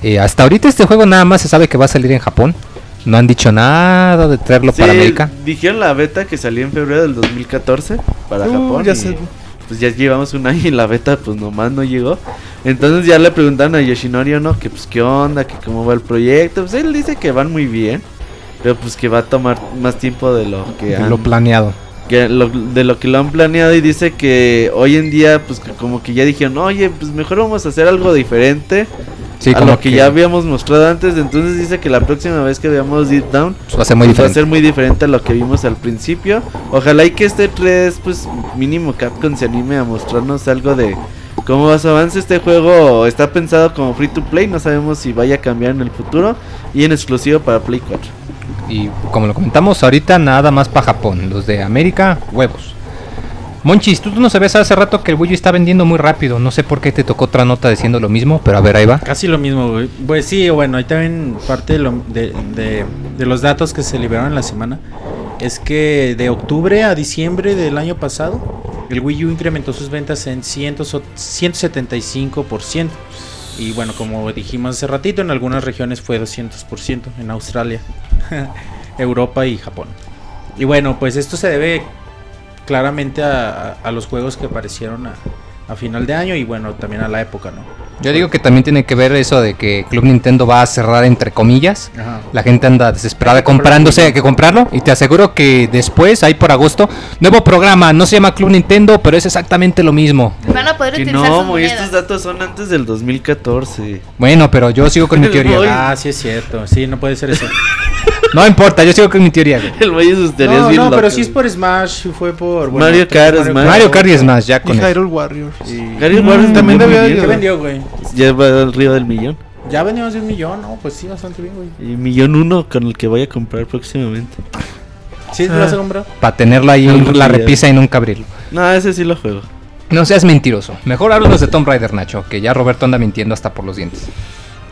[SPEAKER 1] Eh, hasta ahorita este juego nada más se sabe que va a salir en Japón. No han dicho nada de traerlo
[SPEAKER 6] Sí,
[SPEAKER 1] para América.
[SPEAKER 6] dijeron la beta que salió en febrero del 2014 para
[SPEAKER 7] Uh,
[SPEAKER 6] Japón.
[SPEAKER 7] ya
[SPEAKER 6] y,
[SPEAKER 7] sé.
[SPEAKER 6] Pues ya llevamos un año y la beta pues nomás no llegó. Entonces ya le preguntaron a Yoshinori no que pues qué onda, que cómo va el proyecto. Pues él dice que van muy bien, pero pues que va a tomar más tiempo de lo que
[SPEAKER 1] de
[SPEAKER 6] han
[SPEAKER 1] lo planeado.
[SPEAKER 6] que lo- de lo que lo han planeado y dice que hoy en día pues que como que ya dijeron, oye, pues mejor vamos a hacer algo diferente
[SPEAKER 1] Sí,
[SPEAKER 6] a
[SPEAKER 1] como
[SPEAKER 6] lo que, ya habíamos mostrado antes. Entonces dice que la próxima vez que veamos Deep Down
[SPEAKER 1] pues, va a ser muy
[SPEAKER 6] pues, va a
[SPEAKER 1] diferente.
[SPEAKER 6] ser muy diferente a lo que vimos al principio. Ojalá y que este 3, pues mínimo Capcom se anime a mostrarnos algo de cómo va su avance. Este juego está pensado como free to play, no sabemos si vaya a cambiar en el futuro y en exclusivo para Play 4.
[SPEAKER 1] Y como lo comentamos ahorita, nada más para Japón. Los de América, huevos. Monchis, tú no sabías hace rato que el Wii U está vendiendo muy rápido. No sé por qué te tocó otra nota diciendo lo mismo, pero a ver, ahí va.
[SPEAKER 3] Casi lo mismo, güey. Pues sí, bueno, ahí también parte de, de, los datos que se liberaron en la semana es que de octubre a diciembre del año pasado, el Wii U incrementó sus ventas en 100 so- 175%. Y bueno, como dijimos hace ratito, en algunas regiones fue 200%, en Australia, Europa y Japón. Y bueno, pues esto se debe claramente a, a- a los juegos que aparecieron a, a final de año y bueno, también a la época, ¿no?
[SPEAKER 1] Yo digo que también tiene que ver eso de que Club Nintendo va a cerrar entre comillas.
[SPEAKER 3] Ajá.
[SPEAKER 1] La gente anda desesperada comprándose, hay que comprarlo. Y te aseguro que después, ahí por agosto, nuevo programa, no se llama Club Nintendo, pero es exactamente lo mismo.
[SPEAKER 5] Van a poder
[SPEAKER 6] Que
[SPEAKER 5] utilizar
[SPEAKER 6] no,
[SPEAKER 5] sus
[SPEAKER 6] estos datos son antes del 2014.
[SPEAKER 1] Bueno, pero yo sigo con mi teoría.
[SPEAKER 3] Ah, sí es cierto. Sí, no puede ser eso.
[SPEAKER 1] No importa, yo sigo con mi teoría. güey.
[SPEAKER 6] El Moy y sus teorías
[SPEAKER 3] no,
[SPEAKER 6] bien
[SPEAKER 3] no, pero
[SPEAKER 6] locas,
[SPEAKER 3] sí es
[SPEAKER 6] güey.
[SPEAKER 3] por Smash, fue por... bueno,
[SPEAKER 6] Mario Kart, Smash.
[SPEAKER 1] Mario Kart y Smash, ya
[SPEAKER 7] Y
[SPEAKER 1] con eso.
[SPEAKER 7] Hyrule Warriors.
[SPEAKER 3] Y...
[SPEAKER 6] Warren
[SPEAKER 7] Mm,
[SPEAKER 6] también
[SPEAKER 7] también
[SPEAKER 6] muy
[SPEAKER 7] debía
[SPEAKER 6] bien.
[SPEAKER 7] de-
[SPEAKER 3] ¿Qué vendió, güey?
[SPEAKER 6] Ya va al río del millón.
[SPEAKER 3] Ya vendimos de un millón, ¿no? Pues sí, bastante bien, güey.
[SPEAKER 6] Y millón uno con el que voy a comprar próximamente.
[SPEAKER 3] ¿Sí te
[SPEAKER 7] Ah.
[SPEAKER 3] lo vas a comprar?
[SPEAKER 1] Para tenerlo ahí en la repisa y nunca abrirlo.
[SPEAKER 6] No, ese sí lo juego.
[SPEAKER 1] No seas mentiroso. Mejor háblanos de Tomb Raider, Nacho, que ya Roberto anda mintiendo hasta por los dientes.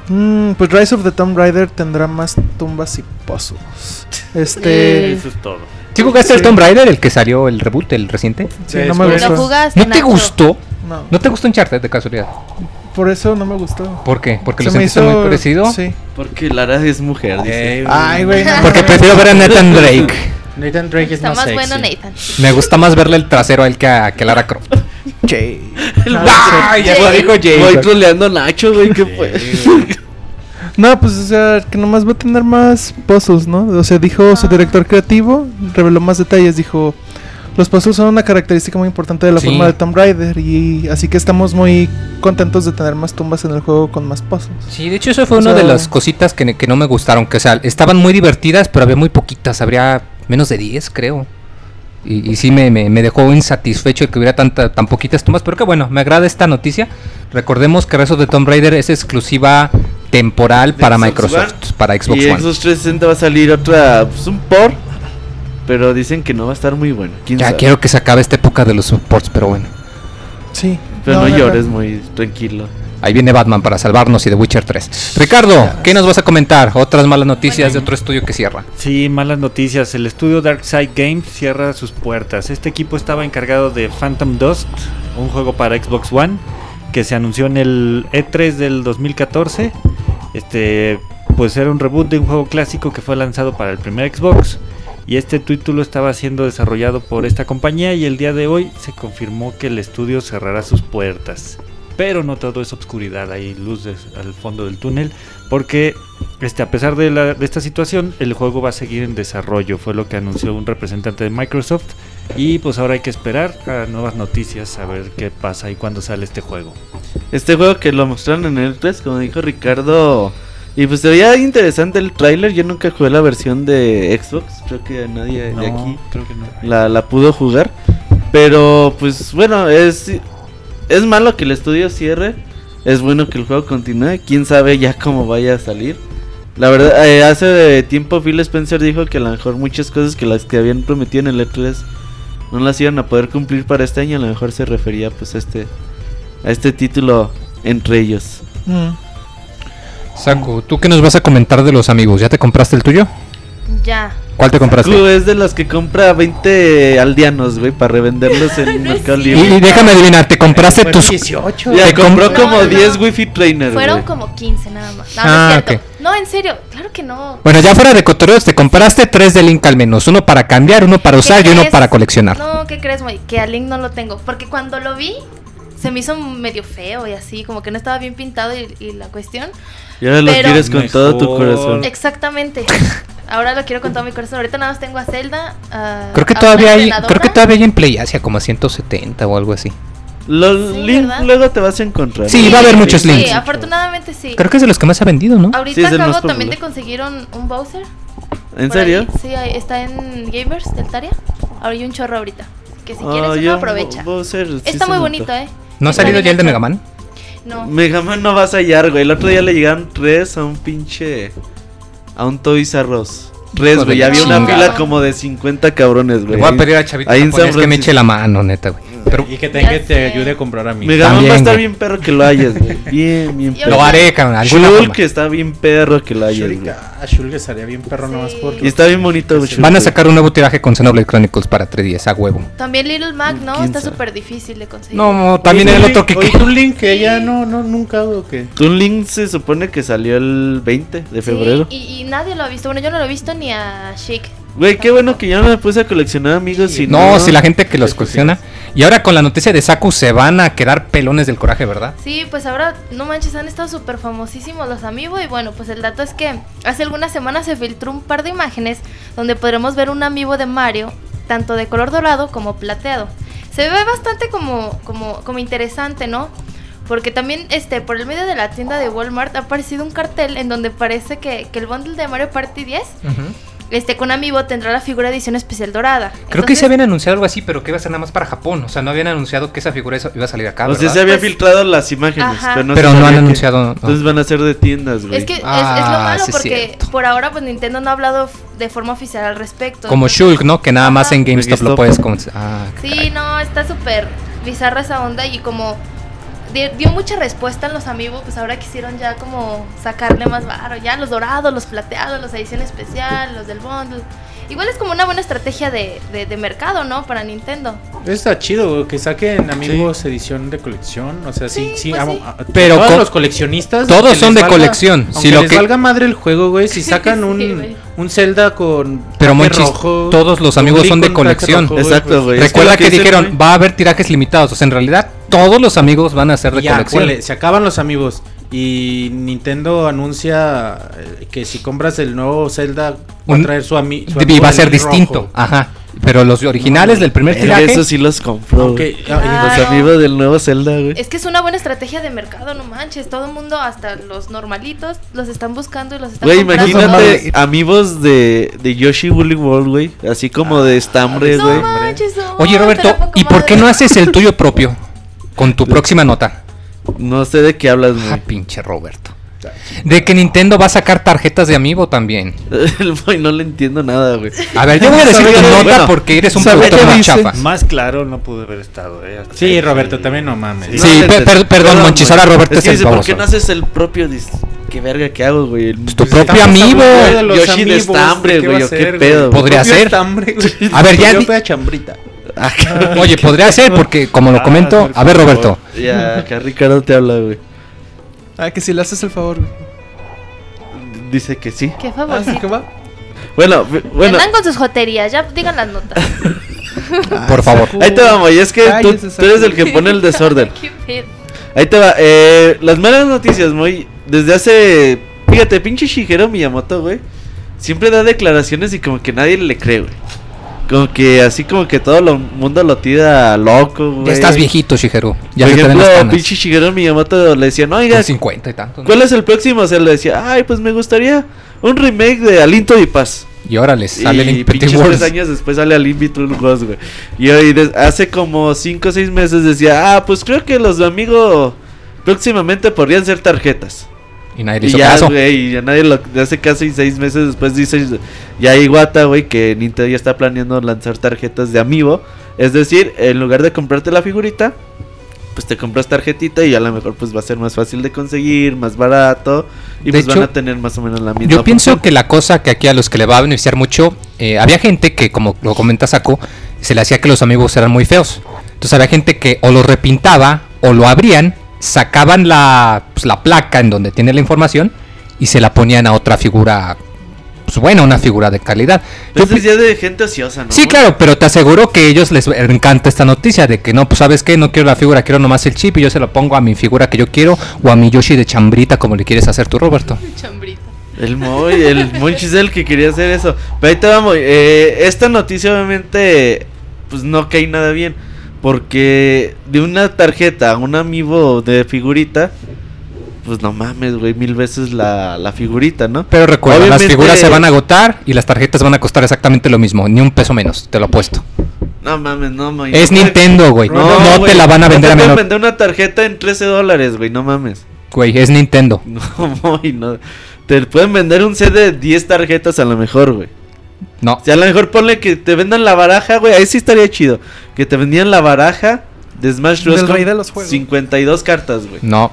[SPEAKER 7] Mm, pues Rise of the Tomb Raider tendrá más tumbas y puzzles. Este.
[SPEAKER 6] Eso es todo.
[SPEAKER 1] ¿Sí jugaste el. Tomb Raider, el que salió, el reboot, el reciente?
[SPEAKER 7] Sí, no me
[SPEAKER 3] Square
[SPEAKER 5] ¿Lo
[SPEAKER 7] gustó.
[SPEAKER 5] jugaste,
[SPEAKER 1] ¿No te
[SPEAKER 5] Nacho?
[SPEAKER 1] gustó?
[SPEAKER 7] No,
[SPEAKER 1] ¿No te gustó Uncharted de casualidad?
[SPEAKER 7] por eso no me gustó.
[SPEAKER 1] ¿Por qué? ¿Porque
[SPEAKER 7] Se
[SPEAKER 1] lo
[SPEAKER 7] me
[SPEAKER 1] sentiste
[SPEAKER 7] hizo-
[SPEAKER 1] muy parecido?
[SPEAKER 7] Sí.
[SPEAKER 6] Porque Lara es mujer, dice.
[SPEAKER 3] Eh,
[SPEAKER 7] Ay, güey. no.
[SPEAKER 1] Porque prefiero ver a Nathan Drake.
[SPEAKER 3] Nathan Drake es
[SPEAKER 5] Está
[SPEAKER 3] más,
[SPEAKER 5] más
[SPEAKER 3] sexy.
[SPEAKER 5] bueno Nathan.
[SPEAKER 1] Me gusta más verle el trasero a él que a, que a Lara Croft.
[SPEAKER 7] Che.
[SPEAKER 1] ¡Ay, ya lo dijo Jay!
[SPEAKER 6] Voy troleando a Nacho, güey, ¿qué fue?
[SPEAKER 7] No, pues o sea, que nomás va a tener más puzzles, ¿no? O sea, dijo su
[SPEAKER 5] Ah.
[SPEAKER 7] director creativo, reveló más detalles, dijo, los puzzles son una característica muy importante de la
[SPEAKER 1] Sí.
[SPEAKER 7] forma de Tomb Raider y así que estamos muy contentos de tener más tumbas en el juego con más puzzles.
[SPEAKER 1] Sí, de hecho eso fue
[SPEAKER 7] O
[SPEAKER 1] una de
[SPEAKER 7] sea-
[SPEAKER 1] las cositas que, que no me gustaron, que o sea, estaban muy divertidas, pero había muy poquitas, habría menos de 10, creo. Y, y sí me, me- me dejó insatisfecho el que hubiera tanta, tan poquitas tumbas, pero que bueno, me agrada esta noticia. Recordemos que Rezo de Tomb Raider es exclusiva temporal
[SPEAKER 6] De
[SPEAKER 1] para
[SPEAKER 6] Xbox
[SPEAKER 1] Microsoft,
[SPEAKER 6] One.
[SPEAKER 1] para Xbox
[SPEAKER 6] y
[SPEAKER 1] One.
[SPEAKER 6] Xbox 360 va a salir otra, pues un por. Pero dicen que no va a estar muy bueno. ¿Quién
[SPEAKER 1] Ya
[SPEAKER 6] sabe?
[SPEAKER 1] quiero que se acabe esta época de los supports, pero bueno.
[SPEAKER 7] Sí.
[SPEAKER 6] Pero no, llores, muy tranquilo.
[SPEAKER 1] Ahí viene Batman para salvarnos y The Witcher 3. Ricardo, ¿qué nos vas a comentar? Otras malas noticias de otro estudio que cierra.
[SPEAKER 4] Sí, malas noticias. El estudio Darkside Games cierra sus puertas. Este equipo estaba encargado de Phantom Dust, un juego para Xbox One que se anunció en el E3 del 2014. Este, pues era un reboot de un juego clásico que fue lanzado para el primer Xbox. Y este título estaba siendo desarrollado por esta compañía y el día de hoy se confirmó que el estudio cerrará sus puertas. Pero no todo es obscuridad, hay luces al fondo del túnel, porque este, a pesar de, la- de esta situación, el juego va a seguir en desarrollo, fue lo que anunció un representante de Microsoft. Y pues ahora hay que esperar a nuevas noticias, a ver qué pasa y cuándo sale este juego.
[SPEAKER 6] Este juego que lo mostraron en el 3, como dijo Ricardo. Y pues se veía interesante el tráiler. Yo nunca jugué la versión de Xbox. Creo que nadie de
[SPEAKER 4] No,
[SPEAKER 6] aquí
[SPEAKER 4] creo que no.
[SPEAKER 6] la, la pudo jugar. Pero pues bueno, es, es malo que el estudio cierre. Es bueno que el juego continúe. Quién sabe ya cómo vaya a salir. La verdad, eh, hace tiempo Phil Spencer dijo que a lo mejor muchas cosas que las que habían prometido en el E3 no las iban a poder cumplir para este año. A lo mejor se refería pues a este, a este título entre ellos.
[SPEAKER 7] Mm.
[SPEAKER 1] Saku, ¿tú qué nos vas a comentar de los amigos? ¿Ya te compraste el tuyo?
[SPEAKER 5] Ya.
[SPEAKER 1] ¿Cuál te compraste?
[SPEAKER 6] Club es de los que compra 20 aldeanos, güey, para revenderlos en
[SPEAKER 5] No
[SPEAKER 6] Mercado
[SPEAKER 1] Y,
[SPEAKER 6] Libre.
[SPEAKER 1] y déjame adivinar, ¿te compraste tus...
[SPEAKER 3] 18.
[SPEAKER 6] Ya
[SPEAKER 1] te
[SPEAKER 6] compró
[SPEAKER 5] No,
[SPEAKER 6] como
[SPEAKER 5] no, no.
[SPEAKER 6] 10 Wi-Fi trainers.
[SPEAKER 5] Fueron
[SPEAKER 6] güey.
[SPEAKER 5] como 15 nada más. No,
[SPEAKER 1] Ah,
[SPEAKER 5] no es. No, en serio. Claro que no.
[SPEAKER 1] Bueno, ya fuera de cotoreos, te compraste tres de Link al menos. Uno para cambiar, uno para
[SPEAKER 5] ¿Qué
[SPEAKER 1] usar y uno
[SPEAKER 5] crees?
[SPEAKER 1] para coleccionar.
[SPEAKER 5] No, ¿qué crees, Moy? Que a Link no lo tengo. Porque cuando lo vi, se me hizo medio feo y así, como que no estaba bien pintado y, y la cuestión.
[SPEAKER 6] Y ahora lo
[SPEAKER 5] Pero-
[SPEAKER 6] quieres con todo tu
[SPEAKER 4] Mejor.
[SPEAKER 6] corazón.
[SPEAKER 5] Exactamente. Ahora lo quiero con todo mi corazón. Ahorita nada más tengo a Zelda. a-
[SPEAKER 1] Creo que
[SPEAKER 5] a
[SPEAKER 1] todavía hay, creo que todavía hay en Play Asia como a 170 o algo así.
[SPEAKER 6] Los
[SPEAKER 5] Sí,
[SPEAKER 6] links luego te vas a encontrar.
[SPEAKER 1] Sí, va a haber muchos
[SPEAKER 5] sí,
[SPEAKER 1] links.
[SPEAKER 5] afortunadamente sí.
[SPEAKER 1] Creo que es de los que más ha vendido, ¿no?
[SPEAKER 5] Ahorita
[SPEAKER 6] Sí, es el
[SPEAKER 5] acabo
[SPEAKER 6] más
[SPEAKER 5] también de conseguir un, un Bowser.
[SPEAKER 6] ¿En
[SPEAKER 5] por ahí.
[SPEAKER 6] serio?
[SPEAKER 5] Sí, ahí está en Gamers del Taria. Ahora hay un chorro ahorita. Que si
[SPEAKER 6] Ah,
[SPEAKER 5] quieres uno aprovecha.
[SPEAKER 6] Bowser, sí
[SPEAKER 5] Está muy bonito, eh.
[SPEAKER 1] ¿No ha salido ya el de. Mega Man?
[SPEAKER 5] No.
[SPEAKER 6] Mega Man no vas a hallar, güey. El otro día le llegaron tres a un pinche. A un Toys R Us. Tres, güey. Había una fila como de 50 cabrones,
[SPEAKER 1] Le
[SPEAKER 6] güey.
[SPEAKER 1] voy a
[SPEAKER 6] Ahí-
[SPEAKER 1] pedir a Chavito
[SPEAKER 6] ahí en San
[SPEAKER 1] que me eche la mano, neta, güey. Pero
[SPEAKER 3] Y que tenga que
[SPEAKER 5] Ya
[SPEAKER 3] te ayude a comprar a mí.
[SPEAKER 6] Mega Man va a estar bien perro que lo hayas, güey. Bien, bien perro.
[SPEAKER 1] lo haré, cabrón.
[SPEAKER 6] Shulk que está bien perro que lo hayas, güey.
[SPEAKER 3] Shulk, ah, Shulk estaría bien perro nomás
[SPEAKER 5] Sí.
[SPEAKER 3] por.
[SPEAKER 6] Y está bien bonito. Shulk,
[SPEAKER 1] Van a sacar un nuevo tiraje con Xenoblade Chronicles para 3DS, a huevo.
[SPEAKER 5] También Little Mac, ¿no?
[SPEAKER 6] ¿Quién
[SPEAKER 5] Está súper difícil de conseguir.
[SPEAKER 1] No, también el otro que...
[SPEAKER 3] Oye, Link, que ella no, no, nunca, ¿o qué?
[SPEAKER 6] Toon Link se supone que salió el 20 de
[SPEAKER 5] Sí,
[SPEAKER 6] febrero.
[SPEAKER 5] y, y nadie lo ha visto. Bueno, yo no lo he visto ni a Chic.
[SPEAKER 6] Güey, qué bueno que ya no me puse a coleccionar amigos.
[SPEAKER 3] Sí.
[SPEAKER 6] Si
[SPEAKER 1] No, si la gente que los cuestiona. Y ahora con la noticia de Saku se van a quedar pelones del coraje, ¿verdad?
[SPEAKER 5] Sí, pues ahora, no manches, han estado súper famosísimos los amigos. Y bueno, pues el dato es que hace algunas semanas se filtró un par de imágenes donde podremos ver un amigo de Mario, tanto de color dorado como plateado. Se ve bastante como, como, como interesante, ¿no? Porque también este, por el medio de la tienda de Walmart ha aparecido un cartel en donde parece que, que el bundle de Mario Party 10 este, con Amiibo tendrá la figura edición especial dorada.
[SPEAKER 1] Creo que se habían anunciado algo así, pero que iba a ser nada más para Japón. O sea, no habían anunciado que esa figura iba a salir acá.
[SPEAKER 6] O sea,
[SPEAKER 1] ¿verdad?
[SPEAKER 6] se había
[SPEAKER 5] Pues-
[SPEAKER 6] filtrado las imágenes,
[SPEAKER 5] Ajá.
[SPEAKER 6] pero no,
[SPEAKER 1] Pero
[SPEAKER 6] se
[SPEAKER 1] no han anunciado, no.
[SPEAKER 6] Entonces van a ser de tiendas, güey.
[SPEAKER 5] Es que es, es
[SPEAKER 1] Ah,
[SPEAKER 5] lo malo
[SPEAKER 1] sí
[SPEAKER 5] porque
[SPEAKER 1] cierto.
[SPEAKER 5] por ahora pues Nintendo no ha hablado de forma oficial al respecto.
[SPEAKER 1] Como
[SPEAKER 5] Entonces-
[SPEAKER 1] Shulk, ¿no? Que nada más en GameStop lo puedes... con- Ah,
[SPEAKER 5] Sí, no, está súper bizarra esa onda y como dio mucha respuesta en los amigos, pues ahora quisieron ya como sacarle más varo, ya los dorados, los plateados, los edición especial, los del bundle. Igual es como una buena estrategia de, de, de mercado, ¿no? Para Nintendo.
[SPEAKER 3] Está chido que saquen amigos edición de colección. O sea, sí,
[SPEAKER 5] Sí,
[SPEAKER 3] sí.
[SPEAKER 5] pues
[SPEAKER 3] amo-
[SPEAKER 5] sí.
[SPEAKER 3] a-
[SPEAKER 1] Pero
[SPEAKER 3] todos los coleccionistas.
[SPEAKER 1] todos son de colección. Si lo
[SPEAKER 3] les
[SPEAKER 1] que-
[SPEAKER 3] valga madre el juego, güey. Si sacan
[SPEAKER 5] Sí,
[SPEAKER 3] un. Un Zelda con.
[SPEAKER 1] Pero, Monchis,
[SPEAKER 3] rojo,
[SPEAKER 1] todos los amigos son de colección.
[SPEAKER 3] rojo,
[SPEAKER 6] Exacto,
[SPEAKER 3] pues,
[SPEAKER 6] güey.
[SPEAKER 1] Recuerda que, dijeron, va a haber tirajes limitados. O sea, en realidad, todos los amigos van a ser de
[SPEAKER 3] ya,
[SPEAKER 1] colección.
[SPEAKER 3] se acaban los amigos. Y Nintendo anuncia eh, que si compras el nuevo Zelda, va
[SPEAKER 1] Un-
[SPEAKER 3] a traer su, ami su
[SPEAKER 1] Y
[SPEAKER 3] amigo
[SPEAKER 1] va a ser distinto.
[SPEAKER 3] rojo.
[SPEAKER 1] Ajá. Pero los originales del primer tiraje...
[SPEAKER 6] eso sí los compró.
[SPEAKER 5] Ah,
[SPEAKER 6] Los
[SPEAKER 5] no.
[SPEAKER 6] amigos del nuevo Zelda, güey.
[SPEAKER 5] Es que es una buena estrategia de mercado, no manches. Todo el mundo, hasta los normalitos, los están buscando y los están
[SPEAKER 6] Güey,
[SPEAKER 5] comprando.
[SPEAKER 6] imagínate amigos de, de Yoshi Woolly World, güey. Así como de estambre,
[SPEAKER 5] No
[SPEAKER 6] güey.
[SPEAKER 5] manches, no,
[SPEAKER 1] Oye, Roberto, ¿y por qué no haces el tuyo propio? Con tu próxima nota.
[SPEAKER 6] No sé de qué hablas,
[SPEAKER 1] Ah,
[SPEAKER 6] güey.
[SPEAKER 1] pinche Roberto. De que Nintendo va a sacar tarjetas de amiibo también.
[SPEAKER 6] El boy no le entiendo nada, güey.
[SPEAKER 1] A ver, yo voy a decir tu nota
[SPEAKER 6] Bueno,
[SPEAKER 1] porque eres un
[SPEAKER 7] ¿sabe
[SPEAKER 1] productor
[SPEAKER 7] dice?
[SPEAKER 1] chafa.
[SPEAKER 4] Más claro no pude haber estado, eh.
[SPEAKER 3] Sí. Roberto, también no mames.
[SPEAKER 1] Sí,
[SPEAKER 6] No,
[SPEAKER 1] per- per- perdón, ahora Roberto
[SPEAKER 6] es
[SPEAKER 1] es
[SPEAKER 6] que
[SPEAKER 1] el
[SPEAKER 6] dice, ¿por qué no haces el propio? Dice, ¿Qué verga, qué hago, güey? El-
[SPEAKER 1] Pues tu
[SPEAKER 3] Pues
[SPEAKER 1] propio
[SPEAKER 3] los
[SPEAKER 6] Yoshi de estambre,
[SPEAKER 3] ¿de qué
[SPEAKER 6] güey,
[SPEAKER 3] va a
[SPEAKER 6] ¿o qué
[SPEAKER 3] ser,
[SPEAKER 6] pedo?
[SPEAKER 1] Podría ser. A ver, ya
[SPEAKER 3] Yo chambrita.
[SPEAKER 1] Oye, podría ser porque, como lo
[SPEAKER 4] Ah,
[SPEAKER 1] comento, a ver. Roberto.
[SPEAKER 6] Ya, acá Ricardo te habla, güey.
[SPEAKER 7] Ah, que si le haces el favor. güey.
[SPEAKER 6] Dice que sí.
[SPEAKER 5] Qué
[SPEAKER 7] Ah,
[SPEAKER 5] favorcito.
[SPEAKER 7] ¿qué va?
[SPEAKER 6] Bueno, bueno.
[SPEAKER 5] Andan con sus joterías, ya digan las notas.
[SPEAKER 1] Por favor.
[SPEAKER 6] Ahí te va, güey. Es que tú, tú eres el que pone el desorden. Ahí te va. Eh, las malas noticias, muy. Desde hace. Fíjate, pinche Shigeru Miyamoto, güey. Siempre da declaraciones y como que nadie le cree, güey. Como que así como que todo el mundo lo tira loco, güey.
[SPEAKER 1] Ya estás viejito, Shigeru. Ya
[SPEAKER 6] Por
[SPEAKER 1] se
[SPEAKER 6] ejemplo, pinche Shigeru Miyamoto le decían, oiga,
[SPEAKER 1] Con 50 y tanto. ¿no?
[SPEAKER 6] ¿cuál es el próximo? O sea, le decía, ay, pues me gustaría un remake de Alinto y Paz.
[SPEAKER 1] Y ahora les sale el
[SPEAKER 6] y
[SPEAKER 1] Infinity
[SPEAKER 6] pinches tres años después sale al Worlds, güey. Y hoy, hace como 5 o 6 meses decía, ah, pues creo que los de amigo próximamente podrían ser tarjetas.
[SPEAKER 1] Y nadie le
[SPEAKER 6] Y
[SPEAKER 1] hizo
[SPEAKER 6] ya,
[SPEAKER 1] caso.
[SPEAKER 6] güey, y ya nadie lo hace y 6 meses después dice ya Iwata, güey, que Nintendo ya está planeando lanzar tarjetas de amiibo. Es decir, en lugar de comprarte la figurita, pues te compras tarjetita y a lo mejor pues va a ser más fácil de conseguir, más barato y
[SPEAKER 1] De
[SPEAKER 6] pues van a tener más o menos la misma
[SPEAKER 1] Yo pienso
[SPEAKER 6] función.
[SPEAKER 1] que la cosa que aquí a los que le va a beneficiar mucho, eh, había gente que, como lo comenta Saco, se le hacía que los amigos eran muy feos. Entonces había gente que o lo repintaba o lo abrían, sacaban la, pues, la placa en donde tiene la información y se la ponían a otra figura pues, buena, una figura de calidad. Yo
[SPEAKER 6] es de gente ociosa, ¿no?
[SPEAKER 1] Sí, claro, pero te aseguro que a ellos les encanta esta noticia de que no, pues sabes qué, no quiero la figura, quiero nomás el chip y yo se lo pongo a mi figura que yo quiero o a mi Yoshi de chambrita como le quieres hacer tú, Roberto.
[SPEAKER 5] Chambrita.
[SPEAKER 6] El Moy, el Monchis el que quería hacer eso. Pero ahí te vamos. Eh, esta noticia obviamente pues no cae nada bien. Porque de una tarjeta a un amiibo de figurita, pues no mames, güey, mil veces la, la figurita, ¿no?
[SPEAKER 1] Pero recuerda, las figuras se van a agotar y las tarjetas van a costar exactamente lo mismo, ni un peso menos, te lo apuesto.
[SPEAKER 6] No mames, no mames.
[SPEAKER 1] Es
[SPEAKER 6] no
[SPEAKER 1] Nintendo, güey. No,
[SPEAKER 6] güey,
[SPEAKER 1] te la van a
[SPEAKER 6] no
[SPEAKER 1] vender
[SPEAKER 6] te
[SPEAKER 1] a menor.
[SPEAKER 6] vender una tarjeta en 13 dólares, güey, no mames.
[SPEAKER 1] Güey, es Nintendo.
[SPEAKER 6] No, Moy, no. Te pueden vender un set de 10 tarjetas a lo mejor, güey.
[SPEAKER 1] No.
[SPEAKER 6] Si a lo mejor ponle que te vendan la baraja, güey. Ahí sí estaría chido. Que te vendían la baraja de Smash Bros.
[SPEAKER 7] Del
[SPEAKER 6] con
[SPEAKER 7] rey de los juegos.
[SPEAKER 6] 52 cartas, güey.
[SPEAKER 1] No.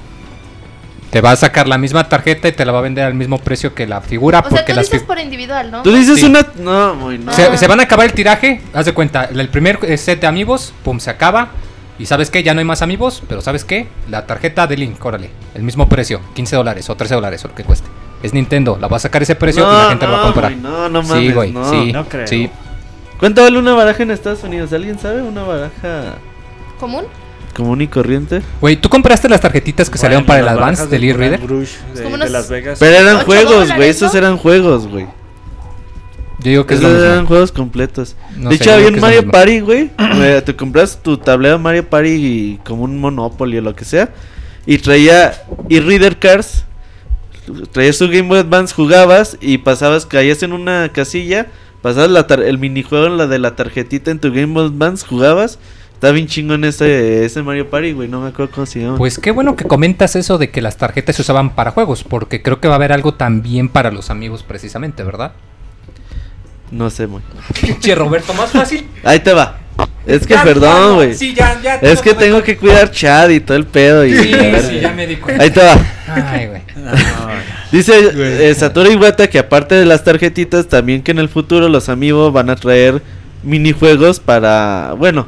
[SPEAKER 1] Te va a sacar la misma tarjeta y te la va a vender al mismo precio que la figura
[SPEAKER 5] O sea,
[SPEAKER 1] porque
[SPEAKER 5] tú
[SPEAKER 1] las
[SPEAKER 5] dices por individual, ¿no?
[SPEAKER 6] Tú dices
[SPEAKER 1] Sí.
[SPEAKER 6] una. No, muy no.
[SPEAKER 1] se,
[SPEAKER 5] Ah.
[SPEAKER 1] se van a acabar el tiraje, haz de cuenta, el primer set de amigos, pum, se acaba. Y sabes qué, ya no hay más amigos, pero sabes qué, la tarjeta de Link, órale, el mismo precio, 15 dólares o 13 dólares o lo que cueste. Es Nintendo, la va a sacar ese precio y la gente lo va a comprar.
[SPEAKER 6] no, no mames.
[SPEAKER 1] sí, güey,
[SPEAKER 6] no.
[SPEAKER 1] sí,
[SPEAKER 4] no creo.
[SPEAKER 1] sí.
[SPEAKER 6] ¿Cuánto vale una baraja en Estados Unidos? ¿Alguien sabe? Una baraja
[SPEAKER 5] ¿Común?
[SPEAKER 6] común y corriente.
[SPEAKER 1] Güey, ¿tú compraste las tarjetitas que salieron
[SPEAKER 4] Bueno,
[SPEAKER 1] para el Advance del e-Reader?
[SPEAKER 4] De, Las Vegas.
[SPEAKER 6] Pero eran
[SPEAKER 5] ¿Ocho
[SPEAKER 6] juegos, güey. Esos eran juegos, güey.
[SPEAKER 1] Yo digo que es
[SPEAKER 6] Esos eran juegos completos.
[SPEAKER 1] No
[SPEAKER 6] de
[SPEAKER 1] sé,
[SPEAKER 6] hecho, había un Mario. Party, güey. eh, Te compras tu tablero Mario Party como un Monopoly o lo que sea. Y traía e-reader cards. Traías tu Game Boy Advance, jugabas y pasabas, caías en una casilla. Pasabas la tar- el minijuego en la de la tarjetita en tu Game Boy Advance, jugabas. Estaba bien chingón ese, ese Mario Party, güey. No me acuerdo cómo se llama.
[SPEAKER 1] Pues qué bueno que comentas eso de que las tarjetas se usaban para juegos, porque creo que va a haber algo también para los amigos precisamente, ¿verdad?
[SPEAKER 6] No sé, muy.
[SPEAKER 1] Pinche Roberto, más fácil.
[SPEAKER 6] Ahí te va. Es que
[SPEAKER 1] Ya,
[SPEAKER 6] perdón, güey.
[SPEAKER 1] Sí, ya, ya.
[SPEAKER 6] es que tengo que cuidar Chad y todo el pedo. Y,
[SPEAKER 1] Sí, sí, ya me di cuenta.
[SPEAKER 6] Ahí te va.
[SPEAKER 1] Ay, güey.
[SPEAKER 6] Dice eh, Satoru Iwata que aparte de las tarjetitas, también que en el futuro los amigos van a traer minijuegos para, bueno,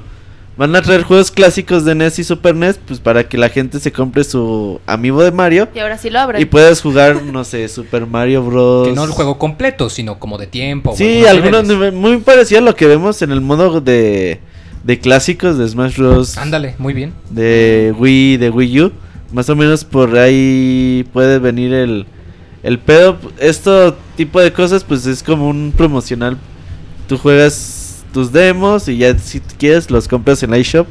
[SPEAKER 6] van a traer juegos clásicos de NES y Super NES, pues para que la gente se compre su amiibo de Mario
[SPEAKER 5] Y ahora sí lo abren.
[SPEAKER 6] y puedas jugar, no sé, Super Mario Bros.
[SPEAKER 1] Que no el juego completo, sino como de tiempo.
[SPEAKER 6] Sí, algunos
[SPEAKER 1] niveles.
[SPEAKER 6] muy parecido a lo que vemos en el modo de, de clásicos de Smash Bros.
[SPEAKER 1] Ándale, muy bien.
[SPEAKER 6] de Wii, de Wii U. Más o menos por ahí puede venir el, el pedo. Esto tipo de cosas pues es como un promocional. Tú juegas tus demos y ya si quieres los compras en iShop.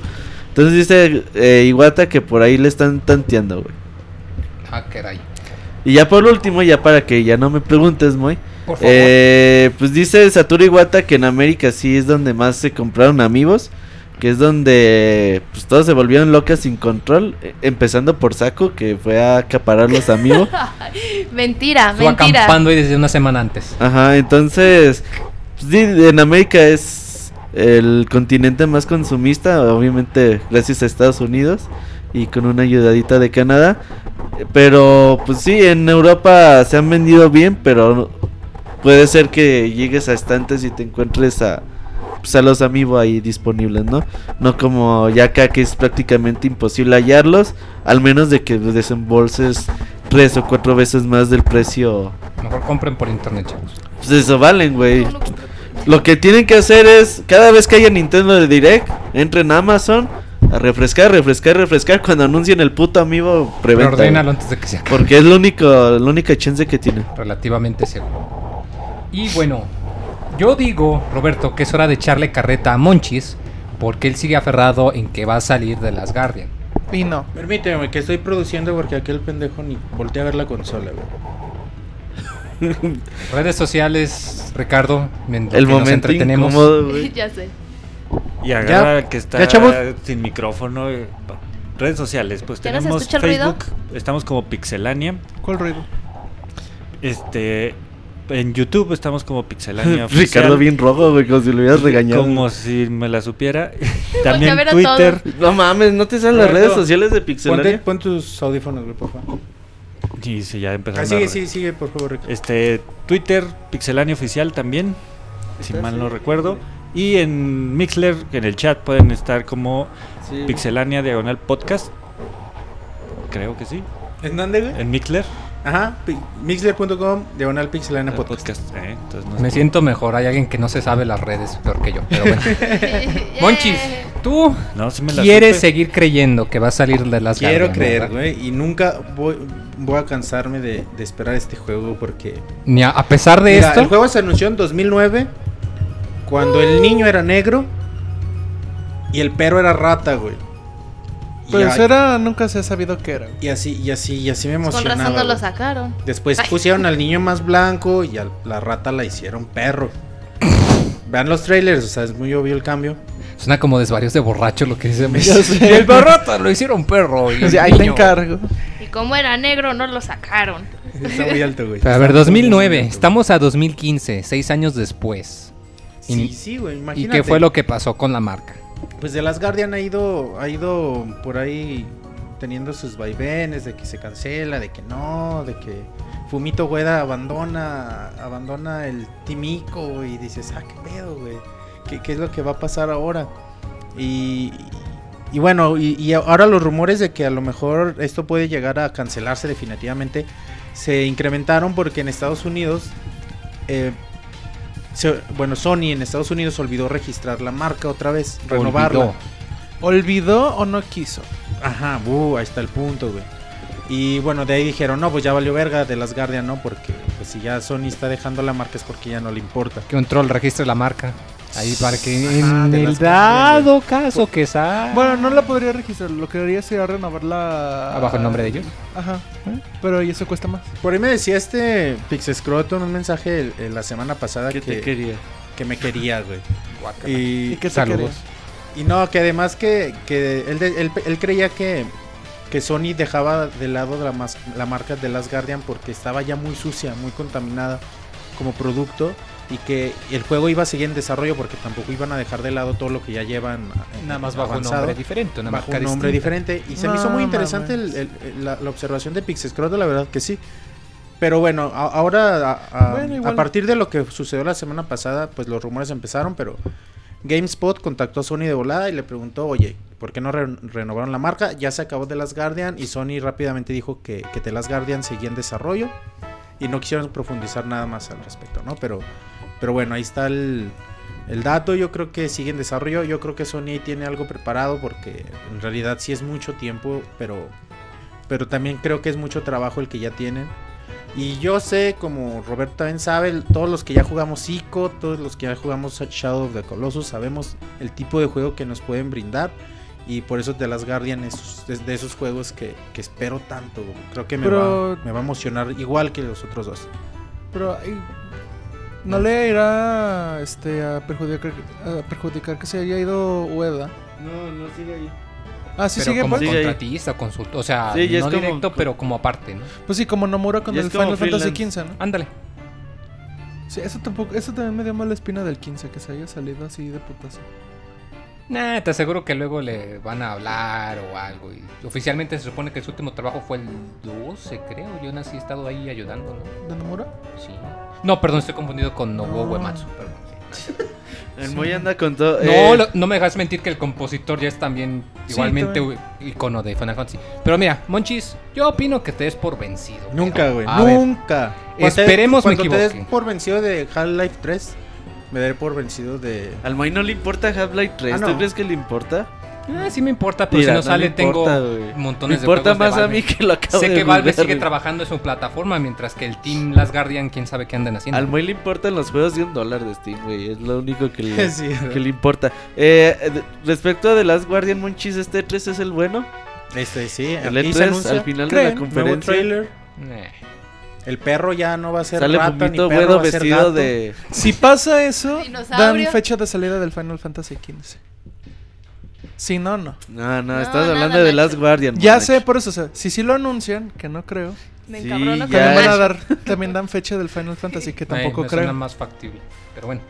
[SPEAKER 6] Entonces dice eh, Iwata que por ahí le están tanteando, güey.
[SPEAKER 1] Ah, caray.
[SPEAKER 6] Y ya por último, ya para que ya no me preguntes, muy.
[SPEAKER 1] Por favor.
[SPEAKER 6] Eh, pues dice Satoru Iwata que en América sí es donde más se compraron amigos. Que es donde pues todos se volvieron locas sin control. eh, Empezando por Saco, que fue a acaparar los amigos.
[SPEAKER 5] Mentira,
[SPEAKER 1] Estuvo
[SPEAKER 5] mentira.
[SPEAKER 1] acampando ahí desde una semana antes.
[SPEAKER 6] Ajá, entonces. pues, sí, en América es el continente más consumista. Obviamente, gracias a Estados Unidos. Y con una ayudadita de Canadá. Pero, pues sí, en Europa se han vendido bien. Pero puede ser que llegues a estantes y te encuentres a. Pues a los amigos ahí disponibles, ¿no? No como ya acá que es prácticamente imposible hallarlos. Al menos de que desembolses tres o cuatro veces más del precio
[SPEAKER 1] Mejor compren por internet, chavos.
[SPEAKER 6] pues eso valen, güey. Lo que tienen que hacer es, cada vez que haya Nintendo de Direct, entren a Amazon a refrescar, refrescar, refrescar cuando anuncien el puto amigo preventa.
[SPEAKER 1] Ordénalo antes de que se acabe.
[SPEAKER 6] Porque es lo único, la única chance que tiene.
[SPEAKER 1] Relativamente seguro. Y bueno, yo digo, Roberto, que es hora de echarle carreta a Monchis. Porque él sigue aferrado en que va a salir de las Guardian.
[SPEAKER 7] Y no.
[SPEAKER 3] Permíteme, que estoy produciendo porque aquel pendejo ni voltea a ver la consola, güey.
[SPEAKER 1] Redes sociales, Ricardo,
[SPEAKER 6] El
[SPEAKER 1] que nos
[SPEAKER 6] momento
[SPEAKER 1] entretenemos.
[SPEAKER 6] incómodo, güey.
[SPEAKER 5] ya sé.
[SPEAKER 4] Y agarra que está
[SPEAKER 7] ¿Ya, chavos?
[SPEAKER 4] sin micrófono. eh, Redes sociales, pues
[SPEAKER 5] ¿Ya no se
[SPEAKER 4] tenemos
[SPEAKER 5] escucha el ruido?
[SPEAKER 4] Facebook, estamos como Pixelania.
[SPEAKER 7] ¿Cuál ruido?
[SPEAKER 4] Este, en YouTube estamos como Pixelania. oficial,
[SPEAKER 6] Ricardo bien rojo, güey, como si lo hubieras regañado.
[SPEAKER 4] Como si me la supiera. También
[SPEAKER 5] a ver a
[SPEAKER 4] Twitter.
[SPEAKER 6] No mames, ¿no te salen las redes sociales de
[SPEAKER 3] Ponte,
[SPEAKER 6] Pixelania?
[SPEAKER 3] pon tus audífonos, güey, por favor.
[SPEAKER 4] Y sí, ya empezaron
[SPEAKER 3] Ah, sigue,
[SPEAKER 4] a-
[SPEAKER 3] sigue, sigue, por favor, Rico.
[SPEAKER 4] Este, Twitter, Pixelania Oficial también, si mal no
[SPEAKER 6] Sí.
[SPEAKER 4] recuerdo. Y en Mixler, en el chat, pueden estar como
[SPEAKER 6] Sí.
[SPEAKER 4] Pixelania Diagonal Podcast. Creo que sí.
[SPEAKER 3] ¿En dónde, güey?
[SPEAKER 4] En Mixler.
[SPEAKER 3] Ajá, mixler.com, diagonal pixelania
[SPEAKER 4] El
[SPEAKER 3] podcast.
[SPEAKER 4] podcast, ¿eh? Entonces no
[SPEAKER 1] Me siento mejor. Hay alguien que no se sabe las redes peor que yo. Pero bueno. Monchis, tú
[SPEAKER 4] No, sí me la
[SPEAKER 1] quieres
[SPEAKER 4] supe.
[SPEAKER 1] seguir creyendo que va a salir de las
[SPEAKER 3] Quiero creer, güey, y nunca voy, voy a cansarme de, de esperar este juego porque...
[SPEAKER 1] Ni a, a pesar de
[SPEAKER 3] Mira,
[SPEAKER 1] esto.
[SPEAKER 3] el juego se anunció en 2009, cuando el niño era negro y el perro era rata, güey. Y
[SPEAKER 7] Pues
[SPEAKER 3] ya-
[SPEAKER 7] era, nunca se ha sabido qué era.
[SPEAKER 3] Y así, y así, y así me
[SPEAKER 5] Con
[SPEAKER 3] emocionaba.
[SPEAKER 5] razón no lo sacaron.
[SPEAKER 3] Después pusieron al niño más blanco y a la rata la hicieron perro. Vean los trailers, o sea, es muy obvio el cambio.
[SPEAKER 1] Suena como desvarios de borracho lo que dice. Y el barrota lo hicieron perro. Y
[SPEAKER 7] O sea,
[SPEAKER 1] el
[SPEAKER 7] ahí te encargo.
[SPEAKER 5] Y como era negro, no lo sacaron.
[SPEAKER 3] Está muy alto, güey.
[SPEAKER 1] Pero a ver,
[SPEAKER 3] Está muy
[SPEAKER 1] 2009.
[SPEAKER 3] alto.
[SPEAKER 1] Estamos a 2015, seis años después.
[SPEAKER 3] Sí,
[SPEAKER 1] Y-
[SPEAKER 3] sí, güey,
[SPEAKER 1] ¿Y
[SPEAKER 3] imagínate.
[SPEAKER 1] qué fue lo que pasó con la marca?
[SPEAKER 3] Pues de las Guardian ha ido, ha ido por ahí teniendo sus vaivenes de que se cancela, de que no, de que Fumito Ueda abandona, abandona el Timico y dices, ah, qué pedo, güey, ¿Qué, qué es lo que va a pasar ahora? Y, y bueno, y, y ahora los rumores de que a lo mejor esto puede llegar a cancelarse definitivamente se incrementaron porque en Estados Unidos, eh, se- bueno, Sony en Estados Unidos olvidó registrar la marca otra vez, renovarla.
[SPEAKER 1] Olvidó.
[SPEAKER 7] ¿Olvidó o no quiso?
[SPEAKER 3] Ajá, buh, ahí está el punto, güey. Y bueno, de ahí dijeron, no, pues ya valió verga de las Guardian, ¿no? Porque pues, si ya Sony está dejando la marca es porque ya no le importa.
[SPEAKER 1] Que un troll registre la marca. Ahí para que
[SPEAKER 3] Ajá,
[SPEAKER 1] en el dado caso que sea.
[SPEAKER 7] Bueno, no la podría registrar. Lo que haría sería renovarla.
[SPEAKER 1] ¿Abajo el nombre de ellos?
[SPEAKER 7] Ajá. Pero y eso cuesta más.
[SPEAKER 3] Por ahí me decía este Pixescroto en un mensaje el- el- la semana pasada
[SPEAKER 6] ¿Qué
[SPEAKER 3] que,
[SPEAKER 6] te quería?
[SPEAKER 3] que me quería, güey.
[SPEAKER 7] ¿Y
[SPEAKER 3] Y,
[SPEAKER 7] qué te
[SPEAKER 1] saludos.
[SPEAKER 7] querías?
[SPEAKER 3] y no, que además que, que él, de- él- él creía que, que Sony dejaba de lado la, mas- la marca de las Guardian porque estaba ya muy sucia, muy contaminada como producto y que el juego iba a seguir en desarrollo porque tampoco iban a dejar de lado todo lo que ya llevan eh,
[SPEAKER 1] Nada más bajo un
[SPEAKER 3] avanzado,
[SPEAKER 1] nombre diferente. Una
[SPEAKER 3] bajo
[SPEAKER 1] marca
[SPEAKER 3] un nombre
[SPEAKER 1] distinta.
[SPEAKER 3] diferente y se me hizo muy interesante
[SPEAKER 7] mames.
[SPEAKER 3] el- el- el- la, la observación de Pixescroto, la verdad que sí. Pero bueno, a- ahora a, a-
[SPEAKER 7] Bueno,
[SPEAKER 3] a
[SPEAKER 7] igual.
[SPEAKER 3] partir de lo que sucedió la semana pasada, pues los rumores empezaron, pero GameSpot contactó a Sony de volada y le preguntó, oye, ¿por qué no re- renovaron la marca? Ya se acabó The Last Guardian y Sony rápidamente dijo que, que The Last Guardian seguía en desarrollo y no quisieron profundizar nada más al respecto, ¿no? Pero, pero bueno, ahí está el, el dato, yo creo que sigue en desarrollo, yo creo que Sony tiene algo preparado porque en realidad sí es mucho tiempo, pero, pero también creo que es mucho trabajo el que ya tienen. Y yo sé, como Roberto también sabe, todos los que ya jugamos ICO, todos los que ya jugamos Shadow of the Colossus, sabemos el tipo de juego que nos pueden brindar. Y por eso The Last Guardian es, es de esos juegos que, que espero tanto. Creo que me,
[SPEAKER 7] Pero-
[SPEAKER 3] va, me va a emocionar igual que los otros dos.
[SPEAKER 7] Pero no le irá este, a, perjudicar, a perjudicar que se haya ido Ueda.
[SPEAKER 6] No, no sigue ahí.
[SPEAKER 7] Ah, sí,
[SPEAKER 1] pero
[SPEAKER 7] sigue
[SPEAKER 1] como
[SPEAKER 7] pues.
[SPEAKER 6] Ahí.
[SPEAKER 1] contratista, consultor. O sea,
[SPEAKER 6] Sí, ya
[SPEAKER 1] no
[SPEAKER 6] es como-
[SPEAKER 1] directo, pero como aparte, ¿no?
[SPEAKER 7] Pues sí, como Nomura con el Final Fantasy. XV, ¿no?
[SPEAKER 1] Ándale.
[SPEAKER 7] Sí, eso tampoco, eso también me dio mala espina del 15, que se haya salido así de putazo.
[SPEAKER 1] Nah, te aseguro que luego le van a hablar o algo. Y oficialmente se supone que su último trabajo fue el 12, creo. Yo nací he estado ahí ayudando, ¿no?
[SPEAKER 7] ¿De Nomura?
[SPEAKER 1] Sí. No, perdón, estoy confundido con Nobuo
[SPEAKER 7] No.
[SPEAKER 1] Uematsu. Perdón. sí.
[SPEAKER 6] El Moy anda con todo.
[SPEAKER 1] No,
[SPEAKER 6] eh,
[SPEAKER 1] lo- no me dejas mentir que el compositor ya es también
[SPEAKER 7] Sí,
[SPEAKER 1] igualmente
[SPEAKER 7] también.
[SPEAKER 1] icono de Final Fantasy. Pero mira, Monchis, yo opino que te des por vencido.
[SPEAKER 3] Nunca, güey.
[SPEAKER 1] ver,
[SPEAKER 3] Nunca. Cuando
[SPEAKER 1] esperemos me
[SPEAKER 3] cuando te des por vencido de Half-Life 3, me daré por vencido de.
[SPEAKER 6] Al Moy no le importa Half-Life 3.
[SPEAKER 3] Ah, no.
[SPEAKER 6] ¿Tú crees que le importa?
[SPEAKER 1] Ah, sí me importa, pero
[SPEAKER 6] Mira,
[SPEAKER 1] si no, sale
[SPEAKER 6] importa,
[SPEAKER 1] tengo montones
[SPEAKER 6] Me
[SPEAKER 1] de
[SPEAKER 6] importa
[SPEAKER 1] juegos de
[SPEAKER 6] más a mí que lo acabo
[SPEAKER 1] Sé
[SPEAKER 6] de
[SPEAKER 1] que Valve
[SPEAKER 6] jugar,
[SPEAKER 1] sigue trabajando en su plataforma, mientras que el Team Last Guardian, quién sabe qué andan haciendo.
[SPEAKER 6] Al Moy le importan los juegos de un dólar de Steam, güey. Es lo único que le,
[SPEAKER 3] Sí,
[SPEAKER 6] que le importa. Eh, respecto a The Last Guardian, Monchis, ¿este 3 es el bueno?
[SPEAKER 3] Este, sí.
[SPEAKER 6] El
[SPEAKER 3] aquí se
[SPEAKER 6] E3
[SPEAKER 3] anuncia
[SPEAKER 6] al final de la
[SPEAKER 3] nuevo
[SPEAKER 6] conferencia.
[SPEAKER 3] trailer.
[SPEAKER 1] Eh.
[SPEAKER 3] El perro ya no va a ser
[SPEAKER 6] Sale
[SPEAKER 3] rata
[SPEAKER 6] Fumito
[SPEAKER 3] ni perro, va a ser
[SPEAKER 6] vestido
[SPEAKER 3] gato.
[SPEAKER 6] de.
[SPEAKER 7] Si pasa eso, dan
[SPEAKER 5] Dinosaurio.
[SPEAKER 7] fecha de salida del Final Fantasy XV. Si no, no.
[SPEAKER 6] No, no,
[SPEAKER 5] No,
[SPEAKER 6] estás
[SPEAKER 5] nada,
[SPEAKER 6] hablando de The Last
[SPEAKER 5] Nacho.
[SPEAKER 6] Guardian.
[SPEAKER 7] Ya sé, por eso, o sea, si sí lo anuncian, que no creo,
[SPEAKER 5] Me
[SPEAKER 6] Sí,
[SPEAKER 5] encabrono
[SPEAKER 6] ya.
[SPEAKER 7] también van a dar, también dan fecha del Final Fantasy, que tampoco
[SPEAKER 1] me suena
[SPEAKER 7] creo.
[SPEAKER 1] más factible. Pero bueno.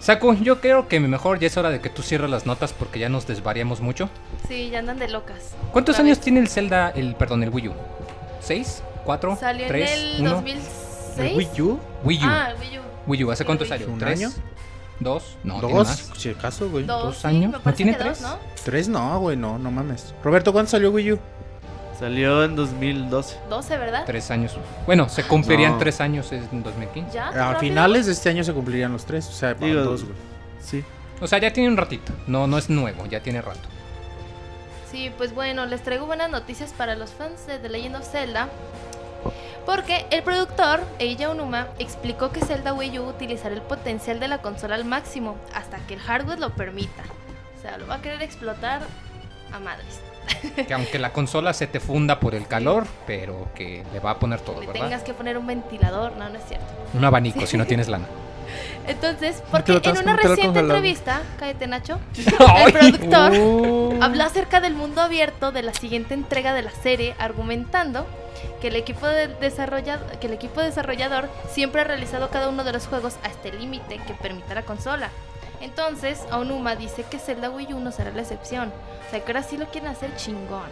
[SPEAKER 1] Saco, yo creo que mejor ya es hora de que tú cierres las notas porque ya nos desvariamos mucho.
[SPEAKER 5] Sí, ya andan de locas.
[SPEAKER 1] ¿Cuántos
[SPEAKER 5] Otra
[SPEAKER 1] años
[SPEAKER 5] vez.
[SPEAKER 1] tiene el Zelda, el perdón, el Wii U? ¿Seis? ¿Cuatro?
[SPEAKER 5] Salió
[SPEAKER 1] ¿Tres?
[SPEAKER 5] en el
[SPEAKER 1] ¿Uno?
[SPEAKER 5] 2006.
[SPEAKER 3] ¿El Wii U?
[SPEAKER 1] Wii U.
[SPEAKER 5] Ah, el Wii U.
[SPEAKER 1] Wii U, ¿hace cuánto salió?
[SPEAKER 3] ¿Un
[SPEAKER 1] ¿Tres?
[SPEAKER 3] año?
[SPEAKER 1] ¿Dos? No,
[SPEAKER 3] Dos,
[SPEAKER 1] más.
[SPEAKER 3] si acaso, güey.
[SPEAKER 5] Dos,
[SPEAKER 1] ¿Dos
[SPEAKER 5] sí,
[SPEAKER 1] años?
[SPEAKER 5] me
[SPEAKER 1] ¿No tiene
[SPEAKER 5] que dos,
[SPEAKER 1] tres?
[SPEAKER 5] ¿no?
[SPEAKER 3] Tres no, güey, no, no mames. Roberto, ¿cuándo salió Wii U?
[SPEAKER 6] Salió en 2012.
[SPEAKER 5] 12, ¿verdad?
[SPEAKER 1] Tres años. Bueno, se cumplirían
[SPEAKER 6] No.
[SPEAKER 1] tres años en 2015.
[SPEAKER 5] ¿Ya?
[SPEAKER 3] A finales de este año se cumplirían los tres. O sea, para
[SPEAKER 6] Digo,
[SPEAKER 3] dos, güey.
[SPEAKER 6] Sí.
[SPEAKER 1] O sea, ya tiene un ratito. No, no es nuevo, ya tiene rato.
[SPEAKER 5] Sí, pues bueno, les traigo buenas noticias para los fans de The Legend of Zelda. Porque el productor, Eiji Onuma, explicó que Zelda Wii U utilizará el potencial de la consola al máximo hasta que el hardware lo permita. O sea, lo va a querer explotar a madres.
[SPEAKER 1] Que aunque la consola se te funda por el calor, pero que le va a poner todo,
[SPEAKER 5] Le
[SPEAKER 1] ¿verdad?
[SPEAKER 5] tengas que poner un ventilador, no, no es cierto.
[SPEAKER 1] Un abanico si no tienes lana.
[SPEAKER 5] Entonces, porque en una reciente entrevista, cállate Nacho, el productor
[SPEAKER 7] Oh.
[SPEAKER 5] habló acerca del mundo abierto de la siguiente entrega de la serie, argumentando que el equipo de desarrollado, que el equipo desarrollador siempre ha realizado cada uno de los juegos hasta el límite que permita la consola. Entonces, Aonuma dice que Zelda Wii U no será la excepción. O sea, que ahora sí lo quieren hacer chingón.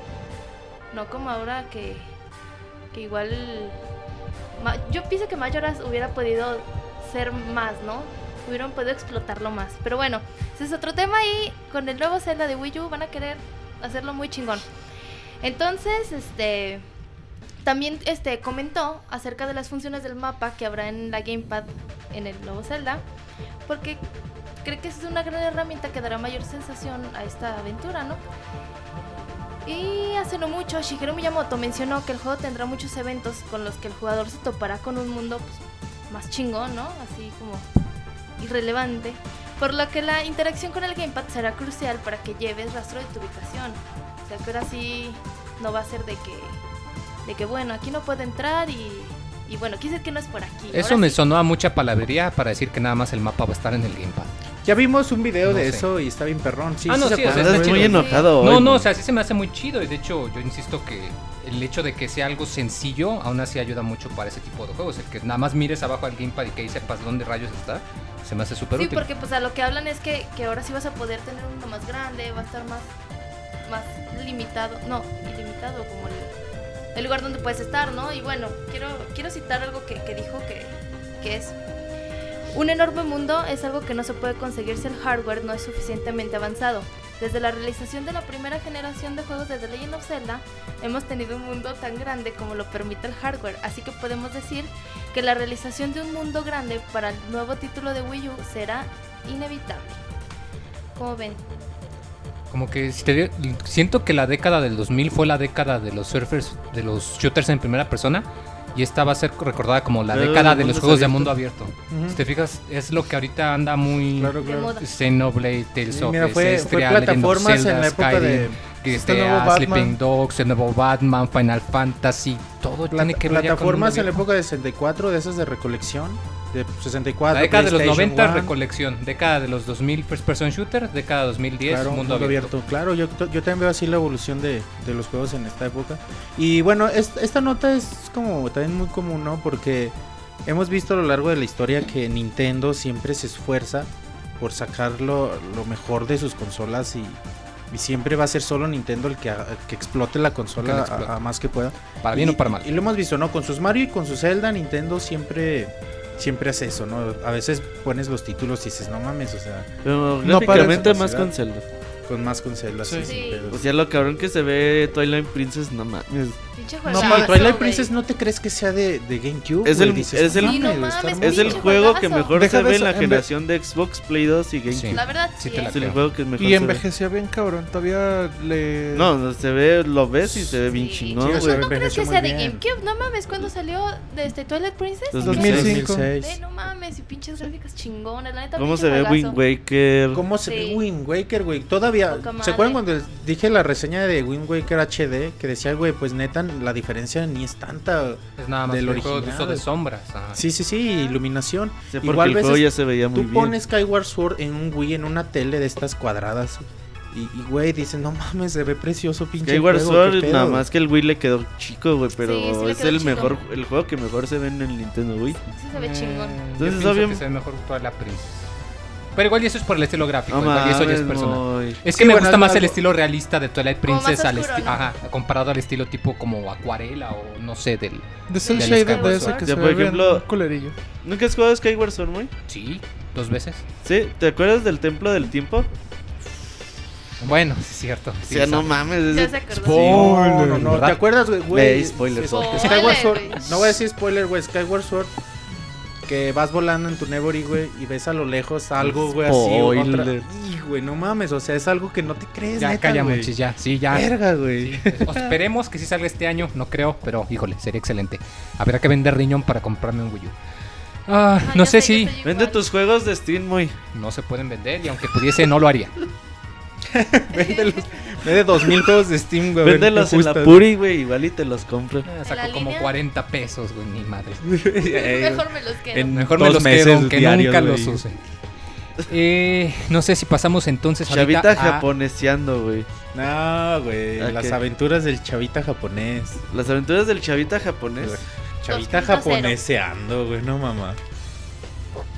[SPEAKER 5] No como ahora que, que igual... Yo pienso que Majora's hubiera podido ser más, ¿no? Hubieran podido explotarlo más. Pero bueno, ese es otro tema y con el nuevo Zelda de Wii U van a querer hacerlo muy chingón. Entonces, este también este comentó acerca de las funciones del mapa que habrá en la gamepad en el nuevo Zelda, porque cree que es una gran herramienta que dará mayor sensación a esta aventura, ¿no? Y hace no mucho, Shigeru Miyamoto mencionó que el juego tendrá muchos eventos con los que el jugador se topará con un mundo pues, más chingón, ¿no? Así como irrelevante. Por lo que la interacción con el gamepad será crucial para que lleves rastro de tu ubicación. O sea que ahora sí no va a ser de que, de que bueno, aquí no puede entrar y, y bueno, quise que no es por aquí.
[SPEAKER 1] Eso
[SPEAKER 5] Ahora
[SPEAKER 1] me
[SPEAKER 5] sí.
[SPEAKER 1] sonó a mucha palabrería para decir que nada más el mapa va a estar en el Gamepad.
[SPEAKER 3] Ya vimos un video
[SPEAKER 1] No
[SPEAKER 3] de
[SPEAKER 1] sé.
[SPEAKER 3] eso y está bien perrón. Sí,
[SPEAKER 1] Ah, no,
[SPEAKER 3] se
[SPEAKER 1] sí, o sea,
[SPEAKER 3] acuerdan.
[SPEAKER 1] está
[SPEAKER 6] Estás muy
[SPEAKER 1] chido.
[SPEAKER 6] enojado
[SPEAKER 1] No,
[SPEAKER 6] hoy,
[SPEAKER 1] no, o sea, sí se me hace muy chido. Y de hecho, yo insisto que el hecho de que sea algo sencillo, aún así ayuda mucho para ese tipo de juegos. El que nada más mires abajo al Gamepad y que ahí sepas dónde rayos está, se me hace súper
[SPEAKER 5] Sí,
[SPEAKER 1] útil.
[SPEAKER 5] porque pues a lo que hablan es que, que ahora sí vas a poder tener uno más grande, va a estar más, más limitado, no, ilimitado como el, el lugar donde puedes estar, ¿no? Y bueno, quiero, quiero citar algo que, que dijo que, que es, un enorme mundo es algo que no se puede conseguir si el hardware no es suficientemente avanzado. Desde la realización de la primera generación de juegos de The Legend of Zelda, hemos tenido un mundo tan grande como lo permite el hardware, así que podemos decir que la realización de un mundo grande para el nuevo título de Wii U será inevitable. ¿Cómo ven?
[SPEAKER 1] Como que siento que la década del 2000 fue la década de los surfers, de los shooters en primera persona. Y esta va a ser recordada como la década
[SPEAKER 6] de
[SPEAKER 1] los juegos de mundo abierto. Si te fijas, es lo que ahorita anda muy...
[SPEAKER 3] Claro, claro.
[SPEAKER 1] Xenoblade, Tales
[SPEAKER 3] Sí,
[SPEAKER 1] of
[SPEAKER 3] mira, fue, plataformas en
[SPEAKER 1] Zelda,
[SPEAKER 3] la época
[SPEAKER 1] Skyrim,
[SPEAKER 3] de
[SPEAKER 7] este nuevo.
[SPEAKER 1] Sleeping Dogs, el nuevo Batman, Final Fantasy, todo
[SPEAKER 3] Pla-
[SPEAKER 1] tiene que ver con
[SPEAKER 3] plataformas en la época de 64, de esas de recolección, de 64.
[SPEAKER 1] La década de los
[SPEAKER 3] PlayStation
[SPEAKER 1] 90
[SPEAKER 3] One.
[SPEAKER 1] recolección, década de los 2000 first person shooter, década de 2010
[SPEAKER 3] Claro,
[SPEAKER 1] mundo, abierto.
[SPEAKER 3] Claro, yo, yo también veo así la evolución de, de los juegos en esta época. Y bueno, es- esta nota es como también muy común, ¿no? Porque hemos visto a lo largo de la historia que Nintendo siempre se esfuerza por sacar lo, lo mejor de sus consolas y, y siempre va a ser solo Nintendo el que, que explote la consola
[SPEAKER 1] la
[SPEAKER 3] a-
[SPEAKER 1] explote.
[SPEAKER 3] a, más que pueda.
[SPEAKER 1] Para bien
[SPEAKER 3] Y-
[SPEAKER 1] o para mal.
[SPEAKER 3] Y lo hemos visto, ¿no? Con sus Mario y con su Zelda, Nintendo siempre siempre hace eso, ¿no? A veces pones los títulos y dices, no mames, o sea,
[SPEAKER 6] Pero
[SPEAKER 7] No
[SPEAKER 6] gráficamente más con Zelda.
[SPEAKER 3] con más con Zelda, sí,
[SPEAKER 7] Sí.
[SPEAKER 6] O sea, lo cabrón que se ve Twilight Princess, no mames.
[SPEAKER 5] Pinche
[SPEAKER 3] No, pero Twilight
[SPEAKER 5] güey.
[SPEAKER 3] Princess no te crees que sea de, de GameCube.
[SPEAKER 6] Es
[SPEAKER 3] güey?
[SPEAKER 6] el-
[SPEAKER 3] Dices,
[SPEAKER 6] es el-
[SPEAKER 5] Sí, no mames,
[SPEAKER 6] Es el juego que mejor
[SPEAKER 7] Deja
[SPEAKER 6] se ve en la generación de Xbox, Play 2 y GameCube.
[SPEAKER 1] Sí.
[SPEAKER 5] La verdad,
[SPEAKER 1] Sí
[SPEAKER 5] sí,
[SPEAKER 1] te la
[SPEAKER 5] es.
[SPEAKER 6] El juego que mejor
[SPEAKER 7] Y envejeció bien cabrón. Todavía le.
[SPEAKER 6] No, no, se ve, lo ves y se ve bien
[SPEAKER 5] Sí.
[SPEAKER 6] chingón,
[SPEAKER 3] Sí,
[SPEAKER 6] güey.
[SPEAKER 3] sea,
[SPEAKER 5] ¿No crees que sea de. GameCube? No mames, ¿cuándo salió de este Twilight Princess?
[SPEAKER 7] 2005.
[SPEAKER 3] 2006.
[SPEAKER 5] Eh, no mames, y pinches gráficas chingonas, la neta.
[SPEAKER 6] ¿Cómo se ve. Wind Waker?
[SPEAKER 3] ¿Cómo se ve
[SPEAKER 5] Sí.
[SPEAKER 3] Wind Waker, güey? Todavía. ¿Se acuerdan cuando dije la reseña de Wind Waker HD? Que decía, güey, pues neta, la diferencia ni es tanta.
[SPEAKER 1] Es nada más
[SPEAKER 3] del
[SPEAKER 1] el juego de uso
[SPEAKER 3] original.
[SPEAKER 1] de sombras. ajá.
[SPEAKER 3] Sí, sí, sí, iluminación.
[SPEAKER 6] Sí,
[SPEAKER 3] Igual
[SPEAKER 6] el
[SPEAKER 3] veces
[SPEAKER 6] juego ya se veía muy
[SPEAKER 3] Tú
[SPEAKER 6] bien.
[SPEAKER 3] pones Skyward Sword en un Wii, en una tele de estas cuadradas. Y, güey, dicen, no mames, se ve precioso, pinche.
[SPEAKER 6] Skyward
[SPEAKER 3] juego,
[SPEAKER 6] Sword,
[SPEAKER 3] qué pedo".
[SPEAKER 6] nada más que el Wii le quedó chico, güey, pero
[SPEAKER 5] Sí, sí le
[SPEAKER 6] es el
[SPEAKER 5] chico.
[SPEAKER 6] mejor, el juego que mejor se ve en el Nintendo Wii.
[SPEAKER 5] Sí se ve chingón.
[SPEAKER 6] Entonces,
[SPEAKER 1] yo
[SPEAKER 6] obvio-
[SPEAKER 1] que se ve mejor Twilight Princess. Pero igual y eso es por el estilo gráfico,
[SPEAKER 6] No
[SPEAKER 1] igual y eso ya es personal.
[SPEAKER 6] muy-
[SPEAKER 1] Es
[SPEAKER 3] Sí,
[SPEAKER 1] que me
[SPEAKER 3] bueno,
[SPEAKER 1] gusta más el estilo realista de Twilight Princess al
[SPEAKER 5] oscuro,
[SPEAKER 1] esti-
[SPEAKER 5] ¿no?
[SPEAKER 1] ajá, comparado al estilo tipo como acuarela o no sé del
[SPEAKER 7] De cel
[SPEAKER 1] Del
[SPEAKER 7] shaded de ese que
[SPEAKER 6] Ya,
[SPEAKER 7] se
[SPEAKER 6] por
[SPEAKER 7] ve bien
[SPEAKER 6] ejemplo-
[SPEAKER 7] culerillo.
[SPEAKER 6] ¿Nunca has jugado Skyward Sword, muy?
[SPEAKER 1] sí, dos veces.
[SPEAKER 6] Sí, ¿te acuerdas del Templo del Tiempo?
[SPEAKER 1] Bueno, sí es cierto.
[SPEAKER 6] O
[SPEAKER 1] sí,
[SPEAKER 6] sea, no mames. es
[SPEAKER 5] se acordó.
[SPEAKER 3] No, no. ¿Te acuerdas, güey,
[SPEAKER 6] spoiler, spoiler.
[SPEAKER 3] Skyward Sword. No voy a decir spoiler, güey. Skyward Sword. Que vas volando en tu Nebori, güey, y ves a lo lejos algo, güey, así. Otra... Y, güey, no mames. O sea, es algo que no te crees,
[SPEAKER 1] Ya,
[SPEAKER 3] neta,
[SPEAKER 1] calla,
[SPEAKER 3] güey.
[SPEAKER 1] Monchis, ya. Sí, ya.
[SPEAKER 3] Verga, güey.
[SPEAKER 1] Sí, pues, esperemos que sí salga este año, no creo, pero híjole, sería excelente. Habrá que vender riñón para comprarme un Wii U. Ah,
[SPEAKER 5] Ah,
[SPEAKER 1] no sé si
[SPEAKER 6] Vende tus juegos de Steam muy.
[SPEAKER 1] no se pueden vender y aunque pudiese no lo haría.
[SPEAKER 3] Vende, los, vende 2000 juegos de Steam, güey.
[SPEAKER 6] Véndelos en la. Puri, güey. Igual y te los compro.
[SPEAKER 1] Ah, saco como
[SPEAKER 5] línea?
[SPEAKER 1] 40 pesos, güey, mi madre.
[SPEAKER 5] Mejor me los quedo.
[SPEAKER 3] en-
[SPEAKER 1] Mejor me
[SPEAKER 3] dos
[SPEAKER 1] los
[SPEAKER 3] meses
[SPEAKER 1] quedo, aunque
[SPEAKER 3] diarios,
[SPEAKER 1] nunca los use. Eh, no sé si pasamos entonces ahorita
[SPEAKER 6] Chavita
[SPEAKER 1] a-
[SPEAKER 6] japoneseando, güey.
[SPEAKER 3] No, güey.
[SPEAKER 6] ¿A
[SPEAKER 3] Las
[SPEAKER 6] qué?
[SPEAKER 3] aventuras del chavita japonés.
[SPEAKER 6] Las aventuras del chavita japonés.
[SPEAKER 3] Chavita
[SPEAKER 5] 2.0.
[SPEAKER 3] japoneseando, güey. No, mamá.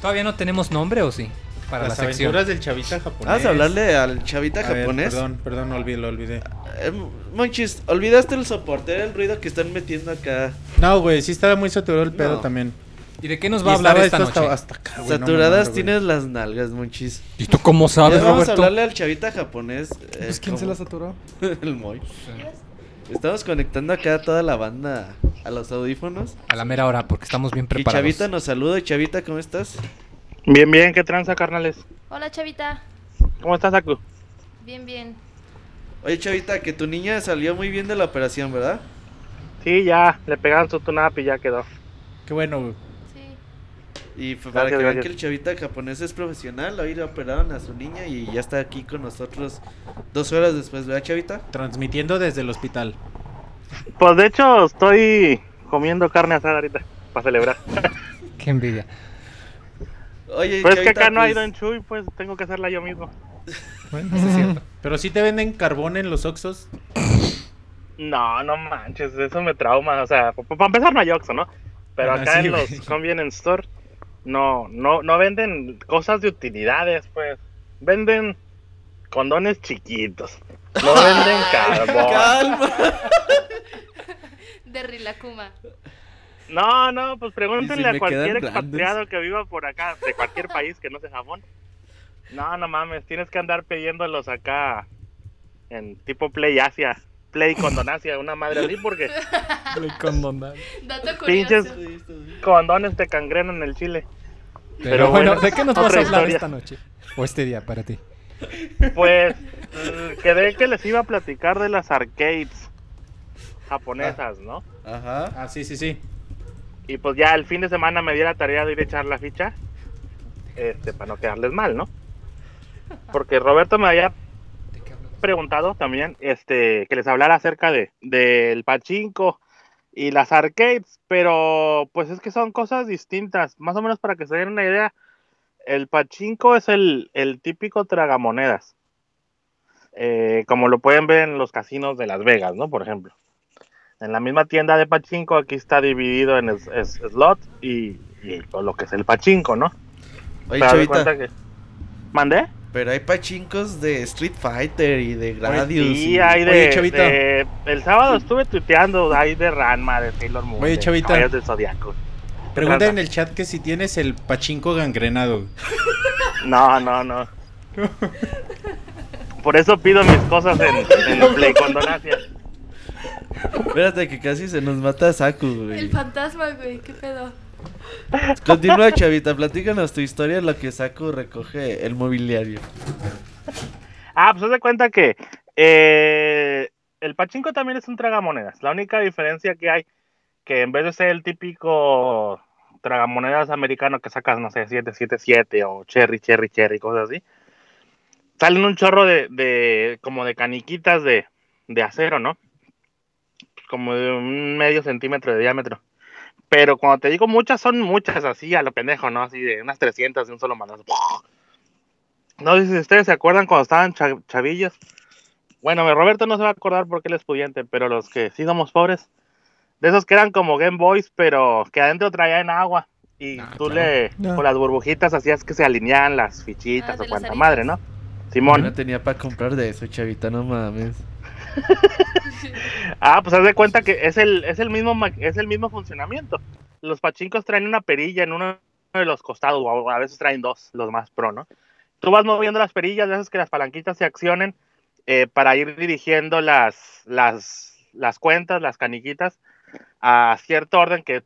[SPEAKER 1] ¿Todavía no tenemos nombre o sí? Para
[SPEAKER 3] Las
[SPEAKER 1] la sección.
[SPEAKER 3] aventuras del chavita japonés.
[SPEAKER 6] Vamos a hablarle al chavita
[SPEAKER 3] A ver,
[SPEAKER 6] japonés.
[SPEAKER 3] perdón, perdón, olvidé, lo olvidé.
[SPEAKER 6] Eh, Monchis, olvidaste el soporte, era el ruido que están metiendo acá.
[SPEAKER 3] No, güey, sí estaba muy saturado el pedo
[SPEAKER 6] No.
[SPEAKER 3] también.
[SPEAKER 1] ¿Y de qué nos
[SPEAKER 3] Y
[SPEAKER 1] va a hablar esta
[SPEAKER 3] esto
[SPEAKER 1] noche?
[SPEAKER 3] hasta, hasta acá, güey,
[SPEAKER 6] Saturadas tienes las nalgas, Monchis.
[SPEAKER 1] ¿Y tú cómo sabes,
[SPEAKER 6] vamos a hablarle al chavita japonés. eh,
[SPEAKER 7] Pues quién se la saturó.
[SPEAKER 6] el Moy. Estamos conectando acá a toda la banda a los audífonos.
[SPEAKER 1] A la mera hora, porque estamos bien
[SPEAKER 6] Y
[SPEAKER 1] preparados.
[SPEAKER 6] Chavita nos saluda. Chavita, ¿cómo estás?
[SPEAKER 8] Bien, bien, ¿qué tranza, carnales?
[SPEAKER 5] Hola, chavita.
[SPEAKER 8] ¿Cómo estás, Aku?
[SPEAKER 5] Bien, bien.
[SPEAKER 6] Oye, Chavita, que tu niña salió muy bien de la operación, ¿verdad?
[SPEAKER 8] Sí, ya, le pegaron su tune-up y ya quedó.
[SPEAKER 3] Qué bueno, güey.
[SPEAKER 5] Sí.
[SPEAKER 6] Y para
[SPEAKER 8] Gracias,
[SPEAKER 6] que vean
[SPEAKER 8] gracias.
[SPEAKER 6] que el Chavita japonés es profesional, hoy le operaron a su niña y ya está aquí con nosotros dos horas después, ¿verdad, Chavita?
[SPEAKER 3] Transmitiendo desde el hospital.
[SPEAKER 8] Pues de hecho, estoy comiendo carne asada ahorita, para celebrar.
[SPEAKER 1] Qué envidia.
[SPEAKER 6] Oye,
[SPEAKER 8] Pues es que acá no hay
[SPEAKER 6] pues,
[SPEAKER 8] Don Chuy, pues tengo que hacerla yo mismo.
[SPEAKER 1] Bueno, eso es cierto.
[SPEAKER 3] Pero sí te venden carbón en los Oxos.
[SPEAKER 8] No, no manches, eso me trauma. O sea, para empezar no hay Oxxo, ¿no? Pero
[SPEAKER 3] Ajá,
[SPEAKER 8] acá
[SPEAKER 3] sí,
[SPEAKER 8] en los convenience store no, no, no venden cosas de utilidades, pues. Venden condones chiquitos. No venden carbón.
[SPEAKER 6] Calma.
[SPEAKER 5] De Rilakuma.
[SPEAKER 8] No, no, pues pregúntenle
[SPEAKER 6] si
[SPEAKER 8] a cualquier expatriado que viva por acá, de cualquier país que no sea Japón. No, no mames, tienes que andar pidiéndolos acá en tipo Play Asia, Play Condonasia, una madre así, porque
[SPEAKER 5] Dato
[SPEAKER 8] Pinches
[SPEAKER 5] curioso.
[SPEAKER 8] condones te cangrenan el chile.
[SPEAKER 1] Pero,
[SPEAKER 8] Pero
[SPEAKER 1] bueno,
[SPEAKER 8] bueno,
[SPEAKER 1] ¿de qué nos vas a hablar
[SPEAKER 8] historia.
[SPEAKER 1] esta noche? O este día para ti.
[SPEAKER 8] Pues mm, quedé que les iba a platicar de las arcades japonesas, ¿no?
[SPEAKER 6] Ajá.
[SPEAKER 3] Ah, sí, sí, sí.
[SPEAKER 8] Y pues ya el fin de semana me di la tarea de ir a echar la ficha, este, para no quedarles mal, ¿no? Porque Roberto me había preguntado también, este, que les hablara acerca de del pachinko y las arcades, pero pues es que son cosas distintas, más o menos para que se den una idea. El pachinko es el, el típico tragamonedas, eh, como lo pueden ver en los casinos de Las Vegas, ¿no? Por ejemplo. En la misma tienda de pachinko aquí está dividido en es- es- slot y, y lo que es el pachinko, ¿no?
[SPEAKER 6] Oye, Chavita,
[SPEAKER 8] que- ¿Mandé?
[SPEAKER 6] pero hay pachincos de Street Fighter y de Gradius.
[SPEAKER 8] Sí,
[SPEAKER 6] y-
[SPEAKER 8] hay de,
[SPEAKER 3] Oye, Chavita.
[SPEAKER 8] de- El sábado estuve tuiteando ahí de Ranma, de Sailor Moon.
[SPEAKER 3] Oye,
[SPEAKER 8] de
[SPEAKER 3] Chavita.
[SPEAKER 8] Del Zodiaco.
[SPEAKER 3] Pregunta en el chat que si tienes el pachinko gangrenado.
[SPEAKER 8] No, no, no. Por eso pido mis cosas en, en Play Condonacia.
[SPEAKER 6] Espérate que casi se nos mata Saku,
[SPEAKER 5] El
[SPEAKER 6] güey.
[SPEAKER 5] fantasma, güey, qué pedo.
[SPEAKER 6] Continúa, Chavita, platícanos tu historia en la que Saku recoge el mobiliario.
[SPEAKER 8] Ah, pues haz de cuenta que eh, el pachinko también es un tragamonedas. La única diferencia que hay, que en vez de ser el típico tragamonedas americano que sacas, no sé, 777 o cherry, cherry, cherry, cosas así, salen un chorro de, de como de caniquitas de, de acero, ¿no? Como de un medio centímetro de diámetro. Pero cuando te digo muchas, son muchas así a lo pendejo, ¿no? Así de unas 300 de un solo manazo. No sé si ustedes se acuerdan cuando estaban cha- chavillos. Bueno, Roberto no se va a acordar porque él es pudiente, pero los que sí somos pobres, de esos que eran como Game Boys, pero que adentro traían agua. Y
[SPEAKER 1] Ah,
[SPEAKER 8] tú
[SPEAKER 1] claro.
[SPEAKER 8] le,
[SPEAKER 7] No.
[SPEAKER 8] con las burbujitas hacías que se alineaban las fichitas
[SPEAKER 5] Ah, de
[SPEAKER 8] o cuanta madre, ¿no?
[SPEAKER 6] Yo
[SPEAKER 8] Simón.
[SPEAKER 6] no tenía para comprar de eso, Chavita, no mames.
[SPEAKER 8] Ah, pues haz de cuenta que es el, es el mismo es el mismo funcionamiento. Los pachincos traen una perilla en uno de los costados, o a veces traen dos, los más pro, ¿no? Tú vas moviendo las perillas, haces que las palanquitas se accionen eh, para ir dirigiendo las, las, las cuentas, las caniquitas, a cierto orden que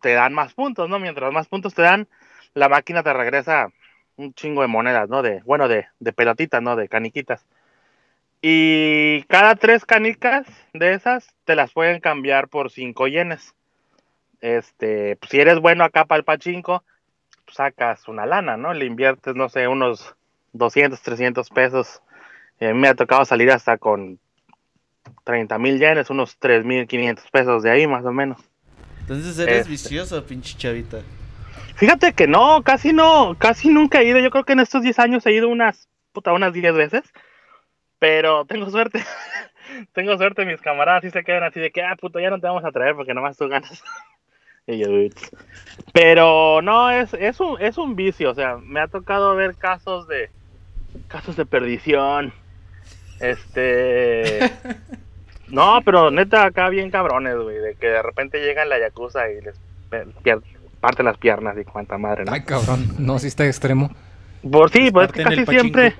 [SPEAKER 8] te dan más puntos, ¿no? Mientras más puntos te dan, la máquina te regresa un chingo de monedas, ¿no? De, bueno, de, de pelotitas, ¿no? De caniquitas. Y cada tres canicas de esas te las pueden cambiar por cinco yenes. Este, pues, si eres bueno acá para el pachinko, pues, sacas una lana, ¿no? Le inviertes, no sé, unos 200, 300 pesos. Y a mí me ha tocado salir hasta con 30 mil yenes, unos 3.500 pesos de ahí más o menos.
[SPEAKER 6] Entonces eres
[SPEAKER 8] Este.
[SPEAKER 6] vicioso, pinche chavita.
[SPEAKER 8] Fíjate que no, casi no, casi nunca he ido. Yo creo que en estos 10 años he ido unas, puta, unas 10 veces. Pero tengo suerte. tengo suerte, mis camaradas sí se quedan así de que, ah, puto, ya no te vamos a traer porque nomás tú ganas. y yo. Pero no, es, es, un, es un vicio. O sea, me ha tocado ver casos de, casos de perdición. Este... No, pero neta, acá bien cabrones, güey, de que de repente llegan la yakuza y les pier- parten las piernas y cuanta madre, ¿no?
[SPEAKER 1] Ay, cabrón. No, sí está extremo.
[SPEAKER 8] Por sí, pues es que casi siempre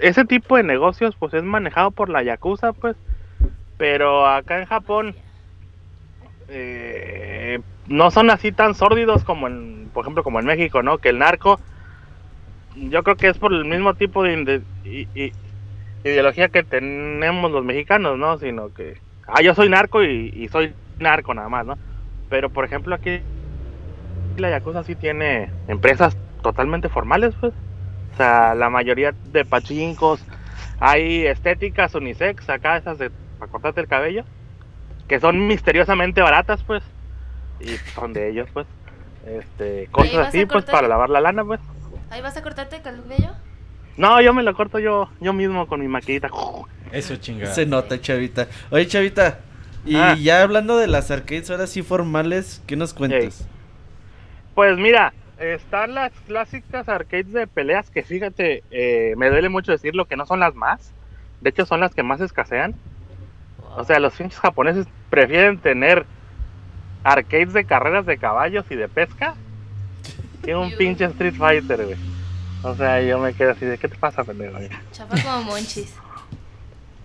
[SPEAKER 8] ese tipo de negocios pues es manejado por la yakuza, pues. Pero acá en Japón eh, no son así tan sórdidos como en, por ejemplo, como en México, ¿no? Que el narco, yo creo que es por el mismo tipo de ideología que tenemos los mexicanos, ¿no? Sino que, ah, yo soy narco y, y soy narco nada más, ¿no? Pero por ejemplo aquí la yakuza sí tiene empresas totalmente formales, pues. O sea, la mayoría de pachincos, hay estéticas unisex, acá esas de para cortarte el cabello, que son misteriosamente baratas, pues. Y son de ellos, pues. Este, cosas así, pues,
[SPEAKER 5] cortar?
[SPEAKER 8] para lavar la lana, pues.
[SPEAKER 5] ¿Ahí vas a cortarte el cabello?
[SPEAKER 8] No, yo me lo corto yo, yo mismo con mi maquinita.
[SPEAKER 3] Eso chingada.
[SPEAKER 6] Se nota, chavita. Oye, chavita. Y
[SPEAKER 8] Ah.
[SPEAKER 6] ya hablando de las arcades ahora sí formales, ¿qué nos cuentas?
[SPEAKER 8] Pues mira, están las clásicas arcades de peleas que fíjate, eh, me duele mucho decirlo que no son las más. De hecho, son las que más escasean. O sea, los pinches japoneses prefieren tener arcades de carreras de caballos y de pesca que un pinche Street Fighter, güey. O sea, yo me quedo así de, ¿qué te pasa, pendejo?
[SPEAKER 5] Chafa como monchis.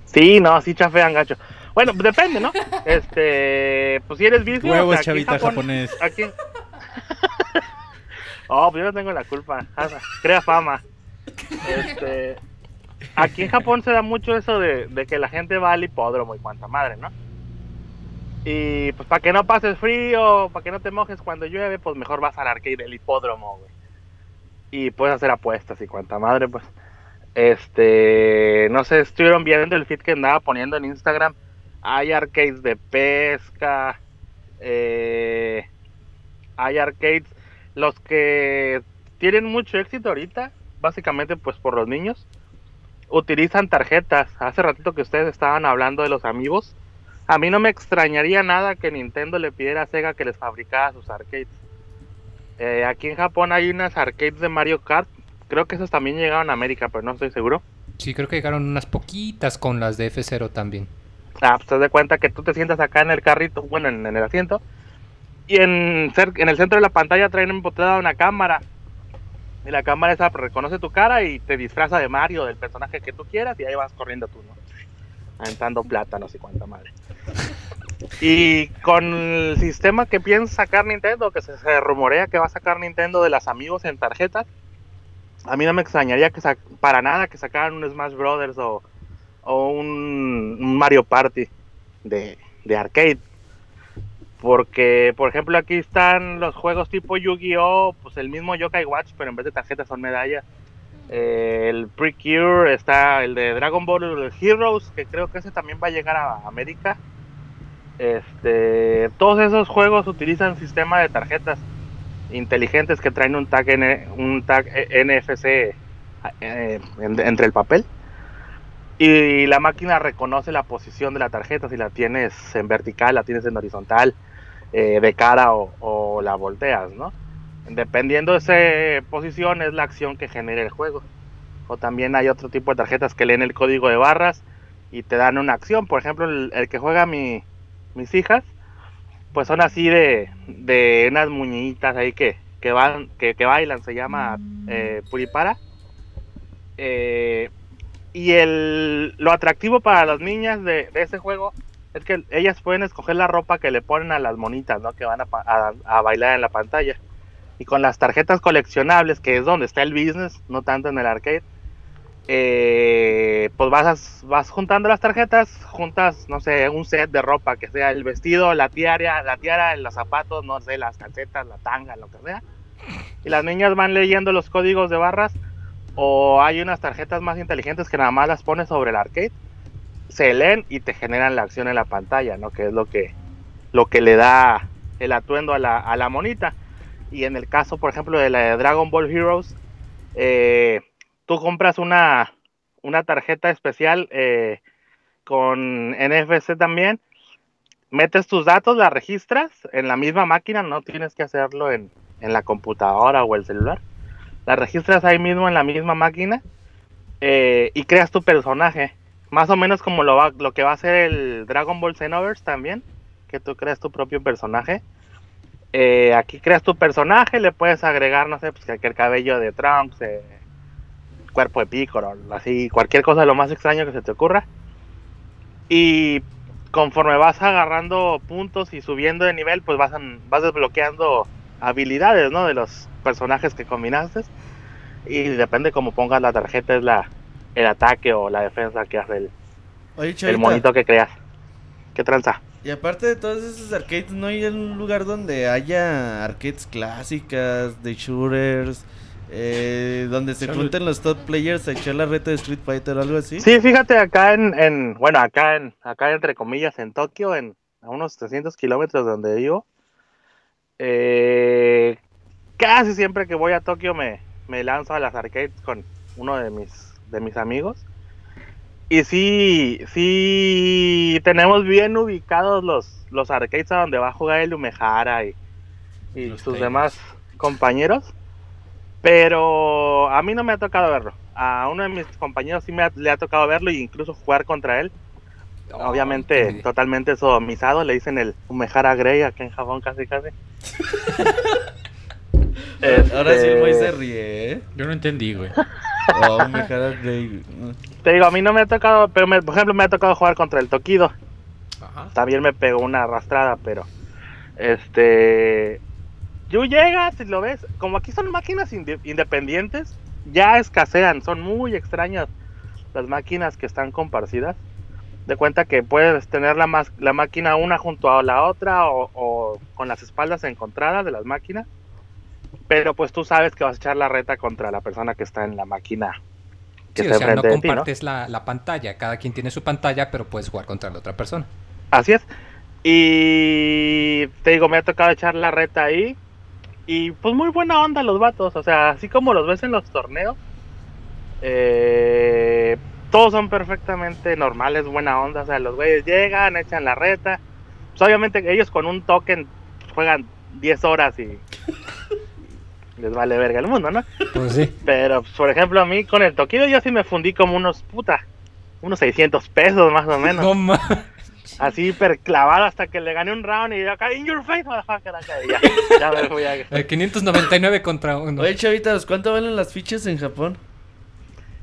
[SPEAKER 8] Sí, no, sí chafean gacho. Bueno, depende, ¿no? Este, pues si eres vicio, o
[SPEAKER 3] Huevos,
[SPEAKER 8] sea, aquí
[SPEAKER 3] chavita
[SPEAKER 8] Japón-
[SPEAKER 3] japonés.
[SPEAKER 8] Aquí. Oh, pues yo no tengo la culpa. Ah, Crea fama. Este, aquí en Japón se da mucho eso de, que la gente va al hipódromo y cuanta madre, ¿no? Y pues para que no pases frío, para que no te mojes cuando llueve, pues mejor vas al arcade del hipódromo, güey. Y puedes hacer apuestas y cuanta madre, pues. Este, no sé, estuvieron viendo el feed que andaba poniendo en Instagram. Hay arcades de pesca, eh, hay arcades, los que tienen mucho éxito ahorita, básicamente pues por los niños, utilizan tarjetas. Hace ratito que ustedes estaban hablando de los amigos. A mí no me extrañaría nada que Nintendo le pidiera a Sega que les fabricara sus arcades. Eh, aquí en Japón hay unas arcades de Mario Kart. Creo que esas también llegaron a América, pero no estoy seguro.
[SPEAKER 1] Sí, creo que llegaron unas poquitas con las de F0 también.
[SPEAKER 8] Ah, pues te das cuenta que tú te sientas acá en el carrito, bueno, en, en el asiento, y en, en el centro de la pantalla traen embotada una cámara. Y la cámara esa reconoce tu cara y te disfraza de Mario, del personaje que tú quieras, y ahí vas corriendo tú, ¿no? Aventando plátanos y cuánta madre. Y con el sistema que piensa sacar Nintendo, que se, rumorea que va a sacar Nintendo de las amigos en tarjetas, a mí no me extrañaría que para nada que sacaran un Smash Brothers o, o un, un Mario Party de, de arcade. Porque, por ejemplo, aquí están los juegos tipo Yu-Gi-Oh! Pues el mismo Yokai Watch, pero en vez de tarjetas son medallas. Eh, el Precure, está el de Dragon Ball Heroes, que creo que ese también va a llegar a América. Este, todos esos juegos utilizan sistema de tarjetas inteligentes que traen un tag, N- un tag eh, NFC eh, en- entre el papel. Y la máquina reconoce la posición de la tarjeta, si la tienes en vertical, la tienes en horizontal, eh, de cara o, o la volteas, ¿no? Dependiendo de esa posición es la acción que genera el juego. O también hay otro tipo de tarjetas que leen el código de barras y te dan una acción. Por ejemplo, el, que juega mi, mis hijas, pues son así de, de unas muñequitas ahí que, que van, que, que bailan, se llama eh, Puripara. Eh, y el, lo atractivo para las niñas de ese juego es que ellas pueden escoger la ropa que le ponen a las monitas, ¿no? Que van a, bailar en la pantalla. Y con las tarjetas coleccionables, que es donde está el business, no tanto en el arcade, eh, pues vas, vas juntando las tarjetas, juntas, no sé, un set de ropa, que sea el vestido, la tiara, la tiara, los zapatos, no sé, las calcetas, la tanga, lo que sea. Y las niñas van leyendo los códigos de barras, o hay unas tarjetas más inteligentes que nada más las pones sobre el arcade se leen y te generan la acción en la pantalla, ¿no? Que es lo que, lo que le da el atuendo a la, a la monita. Y en el caso, por ejemplo, de la de Dragon Ball Heroes, eh, tú compras una, una tarjeta especial eh, con NFC también, metes tus datos, la registras en la misma máquina, no tienes que hacerlo en, en la computadora o el celular. La registras ahí mismo en la misma máquina eh, y creas tu personaje más o menos como lo, va, lo que va a hacer el Dragon Ball Xenoverse también, que tú creas tu propio personaje. Eh, aquí creas tu personaje, le puedes agregar, no sé, pues el cabello de eh, cuerpo de Piccolo, así, cualquier cosa de lo más extraño que se te ocurra. Y conforme vas agarrando puntos y subiendo de nivel, pues vas, vas desbloqueando habilidades, ¿no? De los personajes que combinaste. Y depende cómo pongas la tarjeta, es la, el ataque o la defensa que hace el,
[SPEAKER 6] Oye,
[SPEAKER 8] el monito que creas. ¿Qué tranza?
[SPEAKER 6] y aparte de todos esos arcades, ¿no hay un lugar donde haya arcades clásicas, de shooters, eh, donde se junten los top players a echar la reta de Street Fighter o algo así?
[SPEAKER 8] Sí, fíjate acá en, en bueno, acá en, acá entre comillas en Tokio, en a unos 300 kilómetros de donde vivo, eh, casi siempre que voy a Tokio me, me lanzo a las arcades con uno de mis, de mis amigos. Y sí, sí tenemos bien ubicados los, los arcades a donde va a jugar el Umehara y, sus demás compañeros. Pero a mí no me ha tocado verlo. A uno de mis compañeros sí me ha- le ha tocado verlo e incluso jugar contra él.
[SPEAKER 1] Oh,
[SPEAKER 8] Obviamente
[SPEAKER 1] qué-
[SPEAKER 8] totalmente sodomizado, le dicen el Umehara Grey acá en Japón casi casi.
[SPEAKER 6] Ahora sí el güey
[SPEAKER 8] Este,
[SPEAKER 6] se ríe, ¿eh?
[SPEAKER 3] Yo no entendí, güey.
[SPEAKER 6] Oh.
[SPEAKER 8] Te digo, a mí no me ha tocado, pero me- por ejemplo me ha tocado jugar contra el Tokido.
[SPEAKER 1] Ajá.
[SPEAKER 8] También me pegó una arrastrada, pero este tú llegas y lo ves, como aquí son máquinas inde- independientes, ya escasean, son muy extrañas las máquinas que están compartidas. De cuenta que puedes tener la, la máquina una junto a la otra o, o con las espaldas encontradas de las máquinas. Pero pues tú sabes que vas a echar la reta contra la persona que está en la máquina que
[SPEAKER 1] Sí, o sea,
[SPEAKER 8] ti, ¿no?
[SPEAKER 1] compartes la, la pantalla. Cada quien tiene su pantalla, pero puedes jugar contra la otra persona.
[SPEAKER 8] Así es. Y te digo, me ha tocado echar la reta ahí. Y pues muy buena onda los vatos. O sea, así como los ves en los torneos. eh, todos son perfectamente normales, buena onda. O sea, los güeyes llegan, echan la reta. Pues obviamente ellos con un token juegan 10 horas y les vale verga el mundo, ¿no?
[SPEAKER 1] Pues sí.
[SPEAKER 8] Pero, pues, por ejemplo, a mí con el toquido yo sí me fundí como unos puta, unos 600 pesos más o menos.
[SPEAKER 1] No ma-
[SPEAKER 8] Así hiper clavado hasta que le gané un round y yo acá, in your face, motherfucker, acá, y ya, ya me fui a...
[SPEAKER 1] Eh, 599 contra uno.
[SPEAKER 6] Oye, chavitas, ¿cuánto valen las fichas en Japón?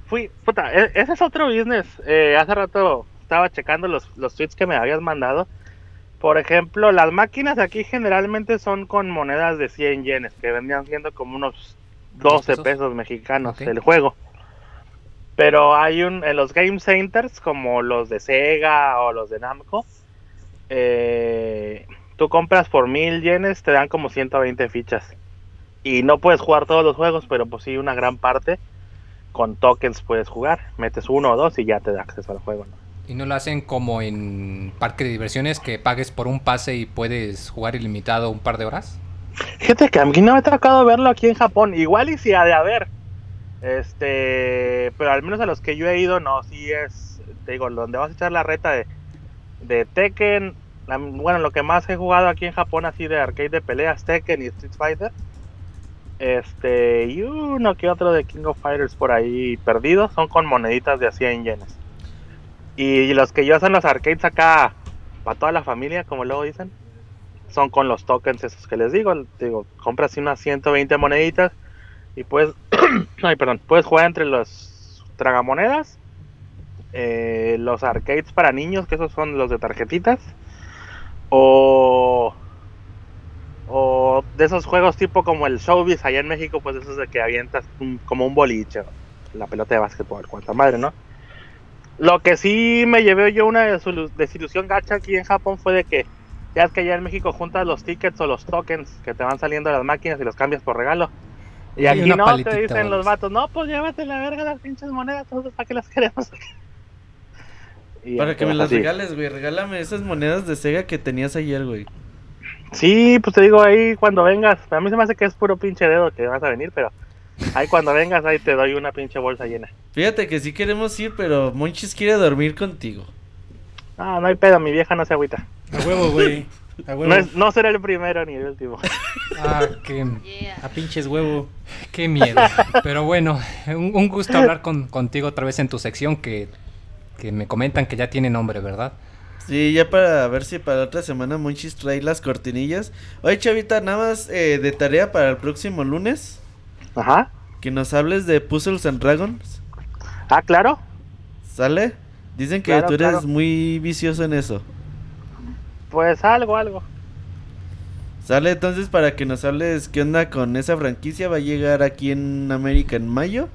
[SPEAKER 8] Fui, puta, e- ese es otro business. Eh, hace rato estaba checando los, los tweets que me habías mandado. Por ejemplo, las máquinas aquí generalmente son con monedas de 100 yenes, que vendrían siendo como unos 12
[SPEAKER 1] pesos?
[SPEAKER 8] pesos mexicanos el juego. Pero hay un, en los game centers, como los de Sega o los de Namco, eh, tú compras por mil yenes, te dan como 120 fichas. Y no puedes jugar todos los juegos, pero pues sí, una gran parte con tokens puedes jugar. Metes uno o dos y ya te da acceso al juego. ¿no?
[SPEAKER 1] Y no lo hacen como en parque de diversiones que pagues por un pase y puedes jugar ilimitado un par de horas.
[SPEAKER 8] Fíjate que a mí no me ha tocado verlo aquí en Japón. Igual y si ha de haber. Este, pero al menos a los que yo he ido, no, sí es, te digo, donde vas a echar la reta de, de Tekken. bueno, lo que más he jugado aquí en Japón, así de arcade de peleas, Tekken y Street Fighter. Este, y uno que otro de King of Fighters por ahí perdidos, son con moneditas de a 100 yenes. Y los que yo hacen los arcades acá, para toda la familia, como luego dicen, son con los tokens esos que les digo. Digo, compras unas 120 moneditas y puedes, ay, perdón, puedes jugar entre los tragamonedas eh, los arcades para niños, que esos son los de tarjetitas, o, o de esos juegos tipo como el Showbiz allá en México, pues esos de que avientas como un boliche, la pelota de básquetbol, cuanta madre, ¿no? Lo que sí me llevé yo una desilusión gacha aquí en Japón fue de que ya es que allá en México juntas los tickets o los tokens que te van saliendo de las máquinas y los cambias por regalo. Y
[SPEAKER 1] Y
[SPEAKER 8] aquí no,
[SPEAKER 1] paletita
[SPEAKER 8] te dicen los vatos, no, pues llévate la verga las pinches monedas, todos para qué las queremos. Y
[SPEAKER 6] Para que me
[SPEAKER 8] quedas
[SPEAKER 6] las
[SPEAKER 8] así.
[SPEAKER 6] regales, güey. Regálame esas monedas de Sega que tenías ayer, güey.
[SPEAKER 8] Sí, pues te digo ahí cuando vengas. A mí se me hace que es puro pinche dedo que vas a venir, pero ahí cuando vengas ahí te doy una pinche bolsa llena.
[SPEAKER 6] Fíjate que sí queremos ir, pero Monchis quiere dormir contigo.
[SPEAKER 8] Ah, no hay pedo, mi vieja no se agüita.
[SPEAKER 3] A huevo, güey. A huevo.
[SPEAKER 8] No, es- no será el primero ni el último.
[SPEAKER 1] Ah, qué,
[SPEAKER 5] Yeah.
[SPEAKER 3] A pinches huevo.
[SPEAKER 1] qué miedo. Pero bueno, un, un gusto hablar con, contigo otra vez en tu sección que, que me comentan que ya tiene nombre, ¿verdad?
[SPEAKER 6] Sí, ya para ver si para la otra semana Monchis trae las cortinillas. Oye, Chavita, nada más eh, de tarea para el próximo lunes.
[SPEAKER 8] Ajá.
[SPEAKER 6] Que nos hables de Puzzles and Dragons.
[SPEAKER 8] Ah, claro.
[SPEAKER 6] ¿Sale? Dicen que
[SPEAKER 8] Claro,
[SPEAKER 6] tú eres
[SPEAKER 8] claro.
[SPEAKER 6] muy vicioso en eso.
[SPEAKER 8] Pues algo, algo.
[SPEAKER 6] Sale entonces para que nos hables qué onda con esa franquicia. Va a llegar aquí en América en mayo.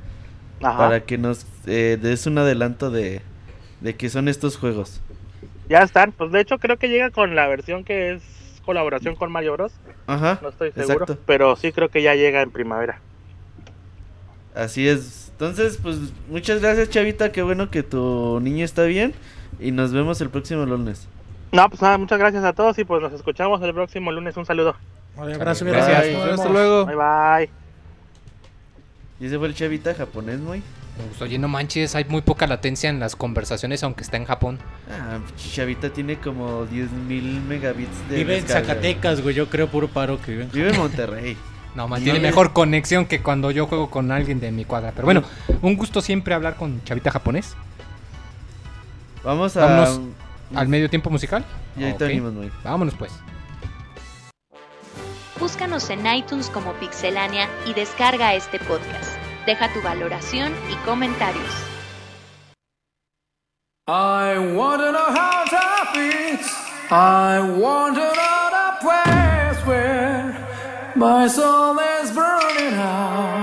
[SPEAKER 8] Ajá.
[SPEAKER 6] Para que nos eh, des un adelanto de, de qué son estos juegos.
[SPEAKER 8] Ya están. Pues de hecho creo que llega con la versión que es colaboración con Mario Bros.
[SPEAKER 6] Ajá.
[SPEAKER 8] No estoy seguro.
[SPEAKER 6] Exacto.
[SPEAKER 8] Pero sí creo que ya llega en primavera.
[SPEAKER 6] Así es. Entonces, pues muchas gracias, Chavita. Qué bueno que tu niño está bien. Y nos vemos el próximo lunes.
[SPEAKER 8] No, pues nada, muchas gracias a todos y pues nos escuchamos el próximo lunes. Un saludo.
[SPEAKER 3] Mi
[SPEAKER 1] Gracias.
[SPEAKER 3] Nos
[SPEAKER 7] Hasta luego.
[SPEAKER 8] Bye bye.
[SPEAKER 6] Y ese fue el Chavita japonés, muy.
[SPEAKER 1] Pues, oye, no manches, hay muy poca latencia en las conversaciones, aunque está en Japón.
[SPEAKER 6] Ah, Chavita tiene como 10.000 megabits de
[SPEAKER 3] Vive en. Zacatecas, güey. Yo creo puro paro que vive en
[SPEAKER 6] Vive en Monterrey.
[SPEAKER 1] No, man,
[SPEAKER 6] Y
[SPEAKER 1] tiene
[SPEAKER 6] no le-
[SPEAKER 1] mejor conexión que cuando yo juego con alguien de mi cuadra. Pero bueno, un gusto siempre hablar con Chavita japonés.
[SPEAKER 6] Vamos a.
[SPEAKER 1] Vámonos Al medio tiempo musical.
[SPEAKER 6] Y ahorita
[SPEAKER 1] Ok.
[SPEAKER 6] venimos, muy.
[SPEAKER 1] Vámonos pues.
[SPEAKER 2] Búscanos en iTunes como Pixelania y descarga este podcast. Deja tu valoración y comentarios.
[SPEAKER 9] I want to know how to fix. I want to know my soul is burning out.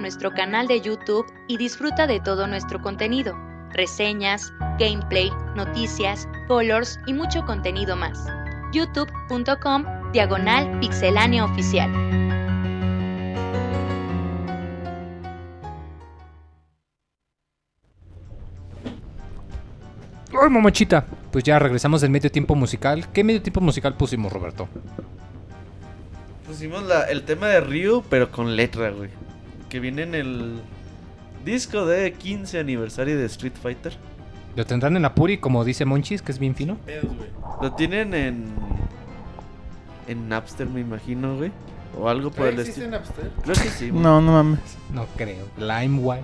[SPEAKER 2] Nuestro canal de YouTube y disfruta de todo nuestro contenido, reseñas, gameplay, noticias, colors y mucho contenido más. youtube.com diagonal pixelánea oficial.
[SPEAKER 1] ¡Ay, mamachita! Pues ya regresamos del medio tiempo musical. ¿Qué medio tiempo musical pusimos, Roberto?
[SPEAKER 6] Pusimos la- el tema de Ryu, pero con letra, güey. Que viene en el disco de 15 aniversario de Street Fighter.
[SPEAKER 1] Lo tendrán en Apuri, como dice Monchis, que es bien fino.
[SPEAKER 6] Lo tienen en. En Napster, me imagino, güey. O algo por el
[SPEAKER 3] ¿Existe
[SPEAKER 6] estilo.
[SPEAKER 3] Napster?
[SPEAKER 6] Creo que sí. güey.
[SPEAKER 7] No, no mames.
[SPEAKER 1] No creo. LimeWire.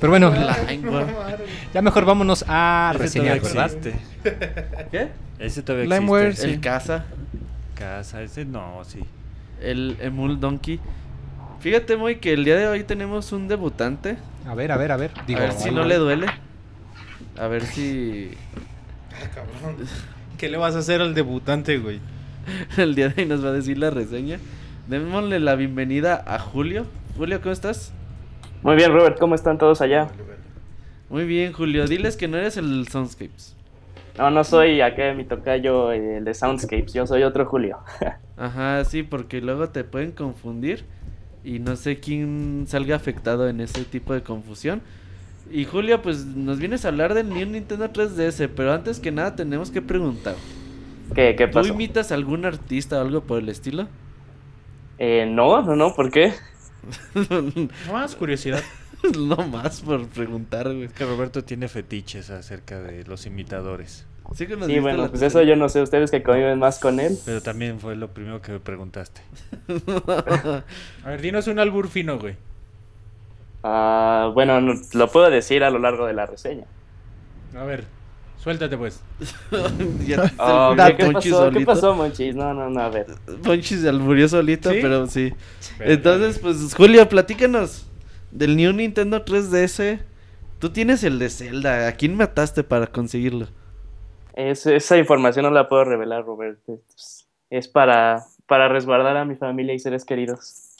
[SPEAKER 1] Pero bueno, ya mejor vámonos a
[SPEAKER 4] Ese
[SPEAKER 1] reseñar,
[SPEAKER 4] todavía
[SPEAKER 1] ¿verdad?
[SPEAKER 4] existe.
[SPEAKER 6] ¿Qué?
[SPEAKER 4] Ese todavía
[SPEAKER 7] LimeWire,
[SPEAKER 4] existe.
[SPEAKER 7] sí.
[SPEAKER 6] El Casa.
[SPEAKER 4] Casa, ese no, sí.
[SPEAKER 6] El Emul Donkey. Fíjate, muy que el día de hoy tenemos un debutante.
[SPEAKER 1] A ver, a ver, a ver. Digo,
[SPEAKER 6] a ver si no le duele. A ver si.
[SPEAKER 3] Ah, cabrón. ¿Qué le vas a hacer al debutante, güey?
[SPEAKER 6] el día de hoy nos va a decir la reseña. Démosle la bienvenida a Julio. Julio, ¿cómo estás?
[SPEAKER 10] Muy bien, Robert, ¿cómo están todos allá?
[SPEAKER 6] Muy bien, Julio. Diles que no eres el Soundscapes.
[SPEAKER 10] No, no soy acá mi tocayo eh, el de Soundscapes, yo soy otro Julio.
[SPEAKER 6] Ajá, sí, porque luego te pueden confundir y no sé quién salga afectado en ese tipo de confusión. Y Julio, pues nos vienes a hablar del New Nintendo 3DS, pero antes que nada tenemos que preguntar.
[SPEAKER 10] ¿Qué, qué
[SPEAKER 6] ¿Tú
[SPEAKER 10] pasó?
[SPEAKER 6] imitas a algún artista o algo por el estilo?
[SPEAKER 10] Eh, no, no, no, ¿por qué?
[SPEAKER 3] No más curiosidad.
[SPEAKER 6] no más por preguntar, güey.
[SPEAKER 4] Es que Roberto tiene fetiches acerca de los imitadores.
[SPEAKER 6] Sí, que nos
[SPEAKER 10] Sí,
[SPEAKER 6] diste
[SPEAKER 10] bueno, pues eso yo no sé, ustedes que conviven más con él.
[SPEAKER 4] Pero también fue lo primero que me preguntaste.
[SPEAKER 3] A ver, dinos un albur fino, güey.
[SPEAKER 10] Ah, bueno, no- lo puedo decir a lo largo de la reseña.
[SPEAKER 3] A ver, suéltate pues.
[SPEAKER 6] ya
[SPEAKER 10] Ah, ¿qué, pasó? ¿Qué
[SPEAKER 6] solito.
[SPEAKER 10] pasó, Monchis? No, no, no, a ver.
[SPEAKER 6] Monchis se alburió solito,
[SPEAKER 3] ¿Sí?
[SPEAKER 6] pero sí. Entonces, pues, Julio, platícanos del New Nintendo 3DS. Tú tienes el de Zelda. ¿A quién mataste para conseguirlo?
[SPEAKER 10] Es- esa información no la puedo revelar, Robert. Es, es para, para resguardar a mi familia y seres queridos.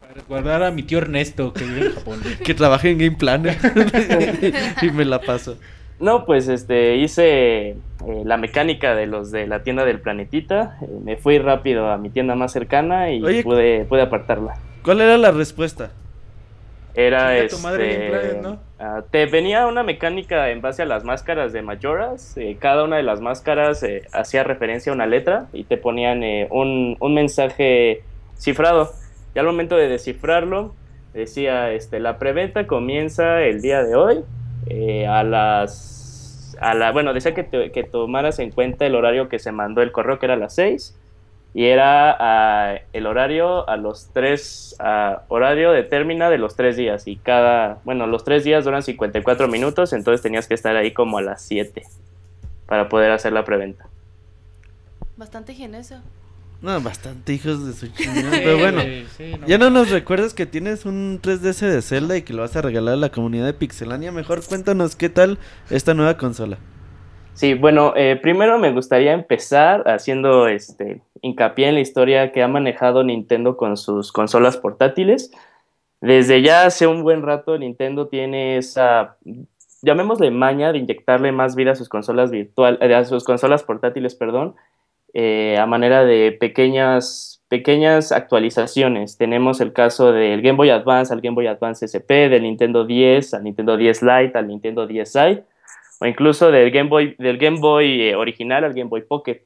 [SPEAKER 3] Para resguardar a mi tío Ernesto, que vive en Japón.
[SPEAKER 6] Que trabaje en Game Planner. y me la paso.
[SPEAKER 10] No, pues este hice eh, la mecánica de los de la tienda del planetita. eh, me fui rápido a mi tienda más cercana y
[SPEAKER 6] Oye.
[SPEAKER 10] pude, pude apartarla.
[SPEAKER 6] ¿Cuál era la respuesta?
[SPEAKER 10] Era
[SPEAKER 3] madre
[SPEAKER 10] este,
[SPEAKER 3] Planet, ¿no?
[SPEAKER 10] ah, te venía una mecánica en base a las máscaras de Majoras. eh, cada una de las máscaras eh, hacía referencia a una letra y te ponían eh, un, un mensaje cifrado. Y al momento de descifrarlo, decía, este, la preventa comienza el día de hoy a las... A la, bueno, decía que, te- que tomaras en cuenta el horario que se mandó el correo, que era a las 6, y era ah, el horario a los tres, ah, horario de término de los tres días, y cada, bueno, los tres días duran 54 minutos, entonces tenías que estar ahí como a las 7 para poder hacer la preventa.
[SPEAKER 5] Bastante ingenioso.
[SPEAKER 6] No, bastante hijos de su chingada. Pero bueno,
[SPEAKER 3] sí, no.
[SPEAKER 6] ya no nos recuerdas que tienes un 3DS de Zelda y que lo vas a regalar a la comunidad de Pixelania. Mejor cuéntanos qué tal esta nueva consola.
[SPEAKER 10] Sí, bueno, eh, primero me gustaría empezar haciendo este hincapié en la historia que ha manejado Nintendo con sus consolas portátiles. Desde ya hace un buen rato Nintendo tiene esa, llamémosle maña de inyectarle más vida a sus consolas virtual, eh, a sus consolas portátiles, perdón, eh, a manera de pequeñas, pequeñas actualizaciones. Tenemos el caso del Game Boy Advance al Game Boy Advance SP, del Nintendo 10 al Nintendo 10 Lite al Nintendo 10i o incluso del Game Boy, del Game Boy eh, original al Game Boy Pocket.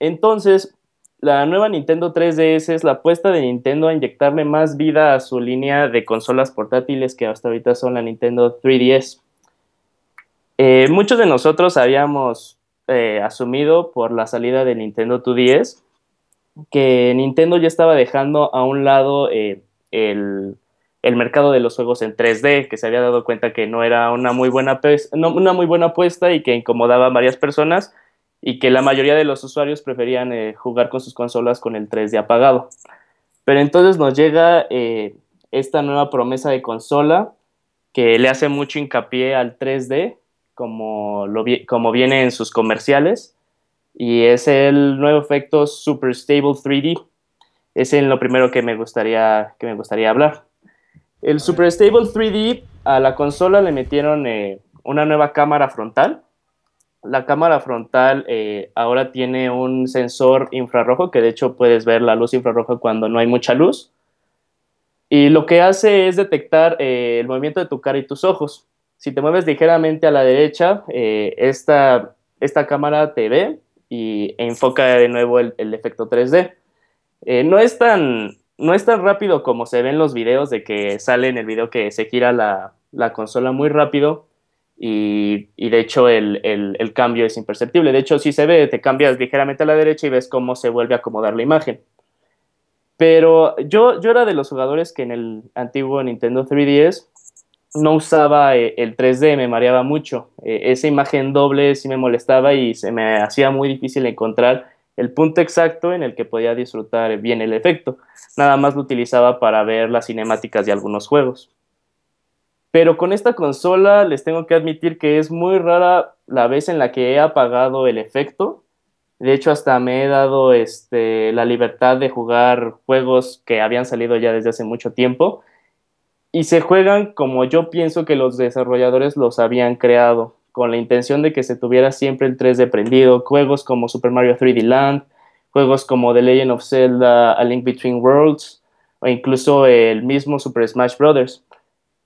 [SPEAKER 10] Entonces, la nueva Nintendo 3DS es la apuesta de Nintendo a inyectarle más vida a su línea de consolas portátiles que hasta ahorita son la Nintendo 3DS. Eh, muchos de nosotros habíamos eh, asumido por la salida de Nintendo 2DS que Nintendo ya estaba dejando a un lado eh, el, el mercado de los juegos en 3D, que se había dado cuenta que no era una muy buena, una muy buena apuesta y que incomodaba a varias personas y que la mayoría de los usuarios preferían eh, jugar con sus consolas con el 3D apagado. Pero entonces nos llega eh, esta nueva promesa de consola que le hace mucho hincapié al 3D, como, lo, vi- como viene en sus comerciales, y es el nuevo efecto Super Stable 3D. Es en lo primero que me gustaría, que me gustaría hablar. El Super Stable 3D a la consola le metieron eh, una nueva cámara frontal. La cámara frontal eh, ahora tiene un sensor infrarrojo que de hecho puedes ver la luz infrarroja cuando no hay mucha luz. Y lo que hace es detectar eh, el movimiento de tu cara y tus ojos. Si te mueves ligeramente a la derecha, esta, esta cámara te ve y enfoca de nuevo el, el efecto 3D. no es tan no es tan rápido como se ven los videos de que sale en el video que se gira la, consola muy rápido y, de hecho el, cambio es imperceptible. De hecho, si se ve, te cambias ligeramente a la derecha y ves cómo se vuelve a acomodar la imagen. Pero yo, yo era de los jugadores que en el antiguo Nintendo 3DS no usaba eh, el 3D, me mareaba mucho. Eh, esa imagen doble sí me molestaba y se me hacía muy difícil encontrar el punto exacto en el que podía disfrutar bien el efecto. Nada más lo utilizaba para ver las cinemáticas de algunos juegos. Pero con esta consola les tengo que admitir que es muy rara la vez en la que he apagado el efecto. De hecho, hasta me he dado este, la libertad de jugar juegos que habían salido ya desde hace mucho tiempo. Y se juegan como yo pienso que los desarrolladores los habían creado con la intención de que se tuviera siempre el 3D prendido, juegos como Super Mario 3D Land, juegos como The Legend of Zelda, A Link Between Worlds, o incluso el mismo Super Smash Bros.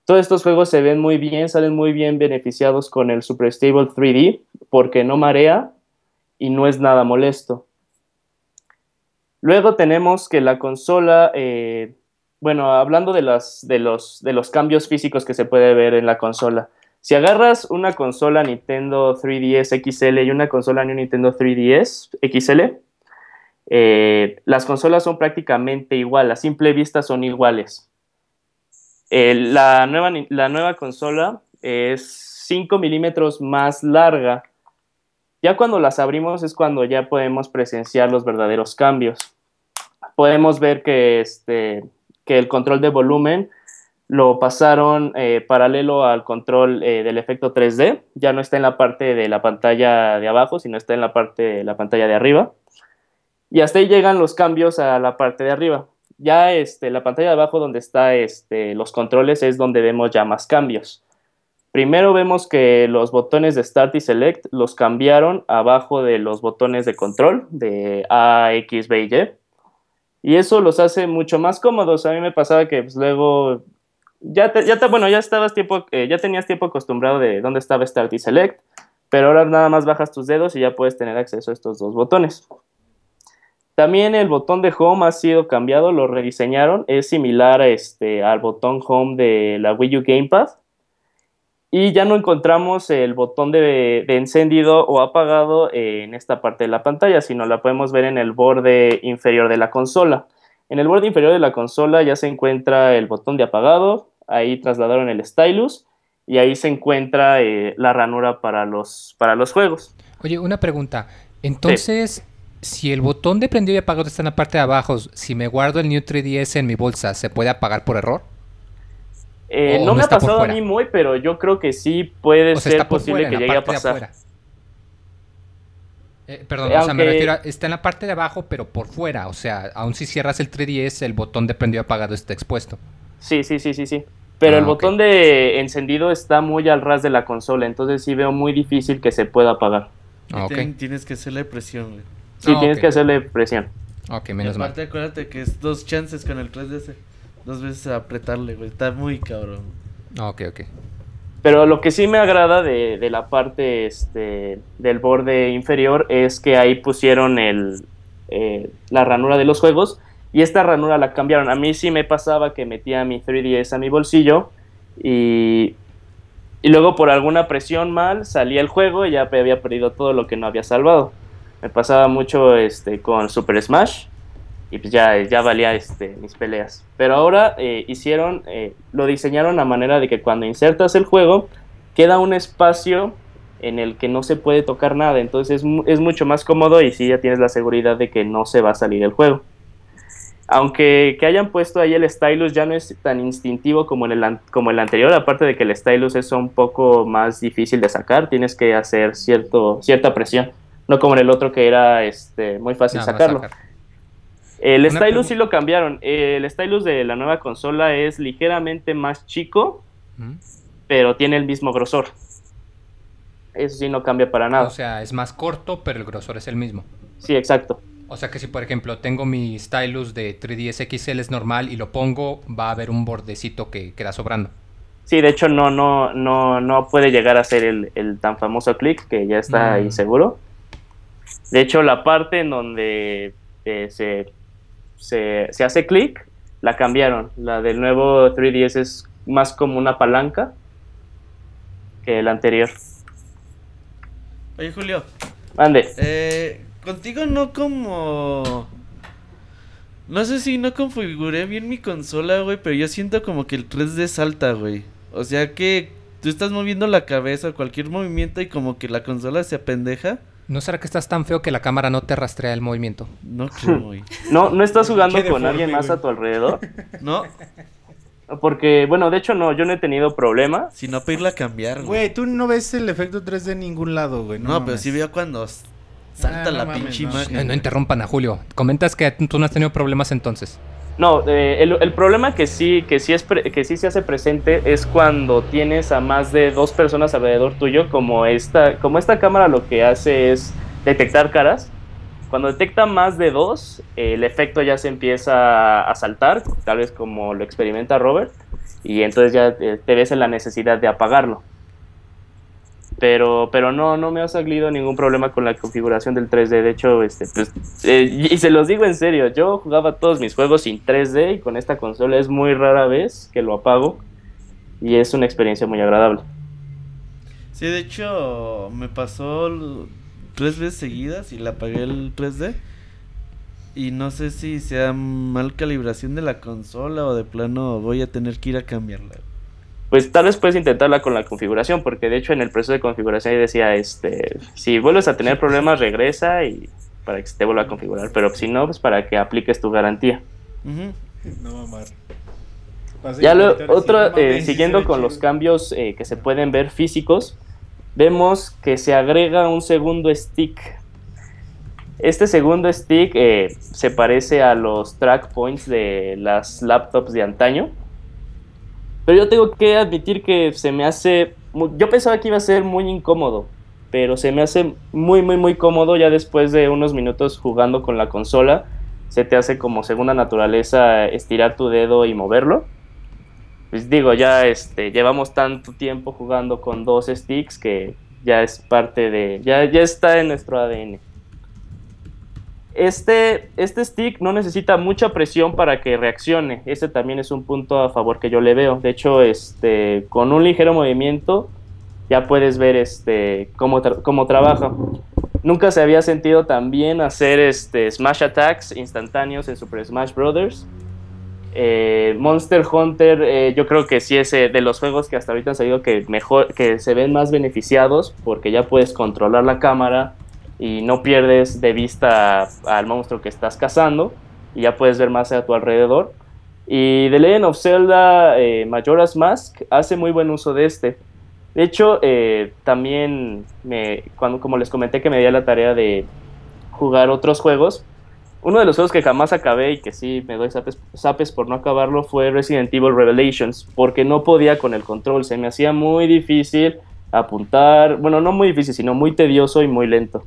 [SPEAKER 10] Todos estos juegos se ven muy bien, salen muy bien beneficiados con el Super Stable 3D, porque no marea y no es nada molesto. Luego tenemos que la consola, eh, bueno, hablando de, los cambios físicos que se puede ver en la consola, si agarras una consola Nintendo 3DS XL y una consola Nintendo 3DS XL, eh, las consolas son prácticamente igual, a simple vista son iguales. La, nueva, la nueva consola es 5 milímetros más larga. Ya cuando las abrimos es cuando ya podemos presenciar los verdaderos cambios. Podemos ver que, este, que el control de volumen lo pasaron eh, paralelo al control eh, del efecto 3D. Ya no está en la parte de la pantalla de abajo, sino está en la parte de la pantalla de arriba. Y hasta ahí llegan los cambios a la parte de arriba. Ya este, la pantalla de abajo donde está este, los controles es donde vemos ya más cambios. Primero vemos que los botones de Start y Select los cambiaron abajo de los botones de control de A, X, B y Y. Y eso los hace mucho más cómodos. A mí me pasaba que pues, luego ya ya te, bueno, ya estabas tiempo, eh, ya tenías tiempo acostumbrado de dónde estaba Start y Select, pero ahora nada más bajas tus dedos y ya puedes tener acceso a estos dos botones. También el botón de Home ha sido cambiado, lo rediseñaron, es similar a este, al botón Home de la Wii U Gamepad. Y ya no encontramos el botón de, encendido o apagado en esta parte de la pantalla, sino la podemos ver en el borde inferior de la consola. En el borde inferior de la consola ya se encuentra el botón de apagado, ahí trasladaron el stylus y ahí se encuentra eh, la ranura para los, para los juegos.
[SPEAKER 1] Oye, una pregunta. Entonces, si el botón de prendido y apagado está en la parte de abajo, si me guardo el New 3DS en mi bolsa, ¿se puede apagar por error?
[SPEAKER 10] Eh, no, me ha pasado a mí muy, pero yo creo que sí puede ser posible que llegue a pasar.
[SPEAKER 1] Eh, perdón, o sea, me refiero a, está en la parte de abajo, pero por fuera. O sea, aún si cierras el 3DS, el botón de prendido y apagado está expuesto.
[SPEAKER 10] Sí, sí, sí, sí, sí. Pero ah, el botón de encendido está muy al ras de la consola, entonces sí veo muy difícil que se pueda apagar.
[SPEAKER 6] Ah, tienes que hacerle presión, güey.
[SPEAKER 10] Sí, ah, tienes que hacerle presión.
[SPEAKER 1] Ok, menos mal.
[SPEAKER 6] acuérdate que es dos chances con el 3DS. Dos veces apretarle, güey. Está muy cabrón.
[SPEAKER 1] Ok, ok.
[SPEAKER 10] Pero lo que sí me agrada de, la parte este, del borde inferior es que ahí pusieron el, eh, la ranura de los juegos y esta ranura la cambiaron. A mí sí me pasaba que metía mi 3DS a mi bolsillo y, y luego por alguna presión mal salía el juego y ya había perdido todo lo que no había salvado. Me pasaba mucho este, con Super Smash y pues ya, ya valía este, mis peleas. Pero ahora eh, hicieron, eh, lo diseñaron a manera de que cuando insertas el juego, queda un espacio en el que no se puede tocar nada, entonces es, mucho más cómodo y sí ya tienes la seguridad de que no se va a salir el juego. Aunque que hayan puesto ahí el stylus ya no es tan instintivo como el, como el anterior, aparte de que el stylus es un poco más difícil de sacar, tienes que hacer cierto, cierta presión, no como en el otro que era este, muy fácil sacarlo. El
[SPEAKER 1] Una
[SPEAKER 10] stylus sí lo cambiaron. El stylus de la nueva consola es ligeramente más chico,
[SPEAKER 1] ¿Mm?
[SPEAKER 10] pero tiene el mismo grosor. Eso sí no cambia para nada.
[SPEAKER 1] O sea, es más corto, pero el grosor es el mismo.
[SPEAKER 10] sí, exacto.
[SPEAKER 1] O sea que si por ejemplo tengo mi stylus de 3DS XL es normal y lo pongo, va a haber un bordecito que queda sobrando.
[SPEAKER 10] Sí, de hecho no, no, no, no puede llegar a ser el, el tan famoso click que ya está
[SPEAKER 1] Mm.
[SPEAKER 10] inseguro. De hecho, la parte en donde eh, se, se, se hace clic, la cambiaron. La del nuevo 3DS es más como una palanca que el anterior.
[SPEAKER 6] Oye, Julio,
[SPEAKER 10] Ande.
[SPEAKER 6] eh, contigo no como... No sé si no configuré bien mi consola, güey, pero yo siento como que el 3D salta, güey. O sea que tú estás moviendo la cabeza, cualquier movimiento y como que la consola se apendeja.
[SPEAKER 1] ¿No será que estás tan feo que la cámara no te rastrea el movimiento?
[SPEAKER 6] No creo, güey.
[SPEAKER 10] No, no estás jugando con
[SPEAKER 3] deforme,
[SPEAKER 10] alguien más
[SPEAKER 3] güey.
[SPEAKER 10] a tu alrededor.
[SPEAKER 6] No,
[SPEAKER 10] Porque, bueno, de hecho no, yo no he tenido problema.
[SPEAKER 6] sino pedirla a cambiar, güey.
[SPEAKER 3] Güey, tú no ves el efecto 3D en ningún lado, güey.
[SPEAKER 6] No,
[SPEAKER 3] No,
[SPEAKER 6] pero sí veo cuando salta
[SPEAKER 3] Ah, no
[SPEAKER 6] la
[SPEAKER 3] mames,
[SPEAKER 6] pinche
[SPEAKER 3] no.
[SPEAKER 6] imagen.
[SPEAKER 1] No interrumpan a Julio. Comentas que tú no has tenido problemas entonces.
[SPEAKER 10] No, eh, el, problema que sí, que, sí es pre- que sí se hace presente es cuando tienes a más de dos personas alrededor tuyo, como esta, como esta cámara lo que hace es detectar caras. Cuando detecta más de dos, el efecto ya se empieza a saltar, tal vez como lo experimenta Robert, y entonces ya eh, te ves en la necesidad de apagarlo. Pero, pero no, no me ha salido ningún problema con la configuración del 3D. De hecho, este, pues, eh, y se los digo en serio, yo jugaba todos mis juegos sin 3D y con esta consola es muy rara vez que lo apago y es una experiencia muy agradable.
[SPEAKER 6] Sí, de hecho, me pasó tres veces seguidas y le apagué el 3D. Y no sé si sea mal calibración de la consola o de plano voy a tener que ir a cambiarla.
[SPEAKER 10] Pues tal vez puedes intentarla con la configuración, porque de hecho en el proceso de configuración ahí decía, este, si vuelves a tener problemas regresa y para que se te vuelva a configurar, pero si no, pues para que apliques tu garantía.
[SPEAKER 3] No,
[SPEAKER 10] Ya lo, otro, eh, siguiendo con los cambios eh, que se pueden ver físicos, vemos que se agrega un segundo stick. Este segundo stick eh, se parece a los track points de las laptops de antaño. Pero yo tengo que admitir que se me hace... Yo pensaba que iba a ser muy incómodo, pero se me hace muy, muy, muy cómodo ya después de unos minutos jugando con la consola. Se te hace como segunda naturaleza estirar tu dedo y moverlo. Pues digo, ya este, llevamos tanto tiempo jugando con dos sticks que ya es parte de... Ya, ya está en nuestro ADN. Este, este stick no necesita mucha presión para que reaccione. Ese también es un punto a favor que yo le veo. De hecho, este, con un ligero movimiento ya puedes ver este, cómo, cómo trabaja. Nunca se había sentido tan bien hacer este, smash attacks instantáneos en Super Smash Bros. Eh, Monster Hunter, eh, yo creo que sí es eh, de los juegos que hasta ahorita han salido que mejor, que se ven más beneficiados porque ya puedes controlar la cámara y no pierdes de vista al monstruo que estás cazando y ya puedes ver más a tu alrededor. Y The Legend of Zelda eh, Majora's Mask hace muy buen uso de este. De hecho, eh, también, me, cuando, como les comenté que me di a la tarea de jugar otros juegos, uno de los juegos que jamás acabé y que sí me doy zapes, zapes por no acabarlo fue Resident Evil Revelations, porque no podía con el control, se me hacía muy difícil apuntar, bueno, no muy difícil, sino muy tedioso y muy lento.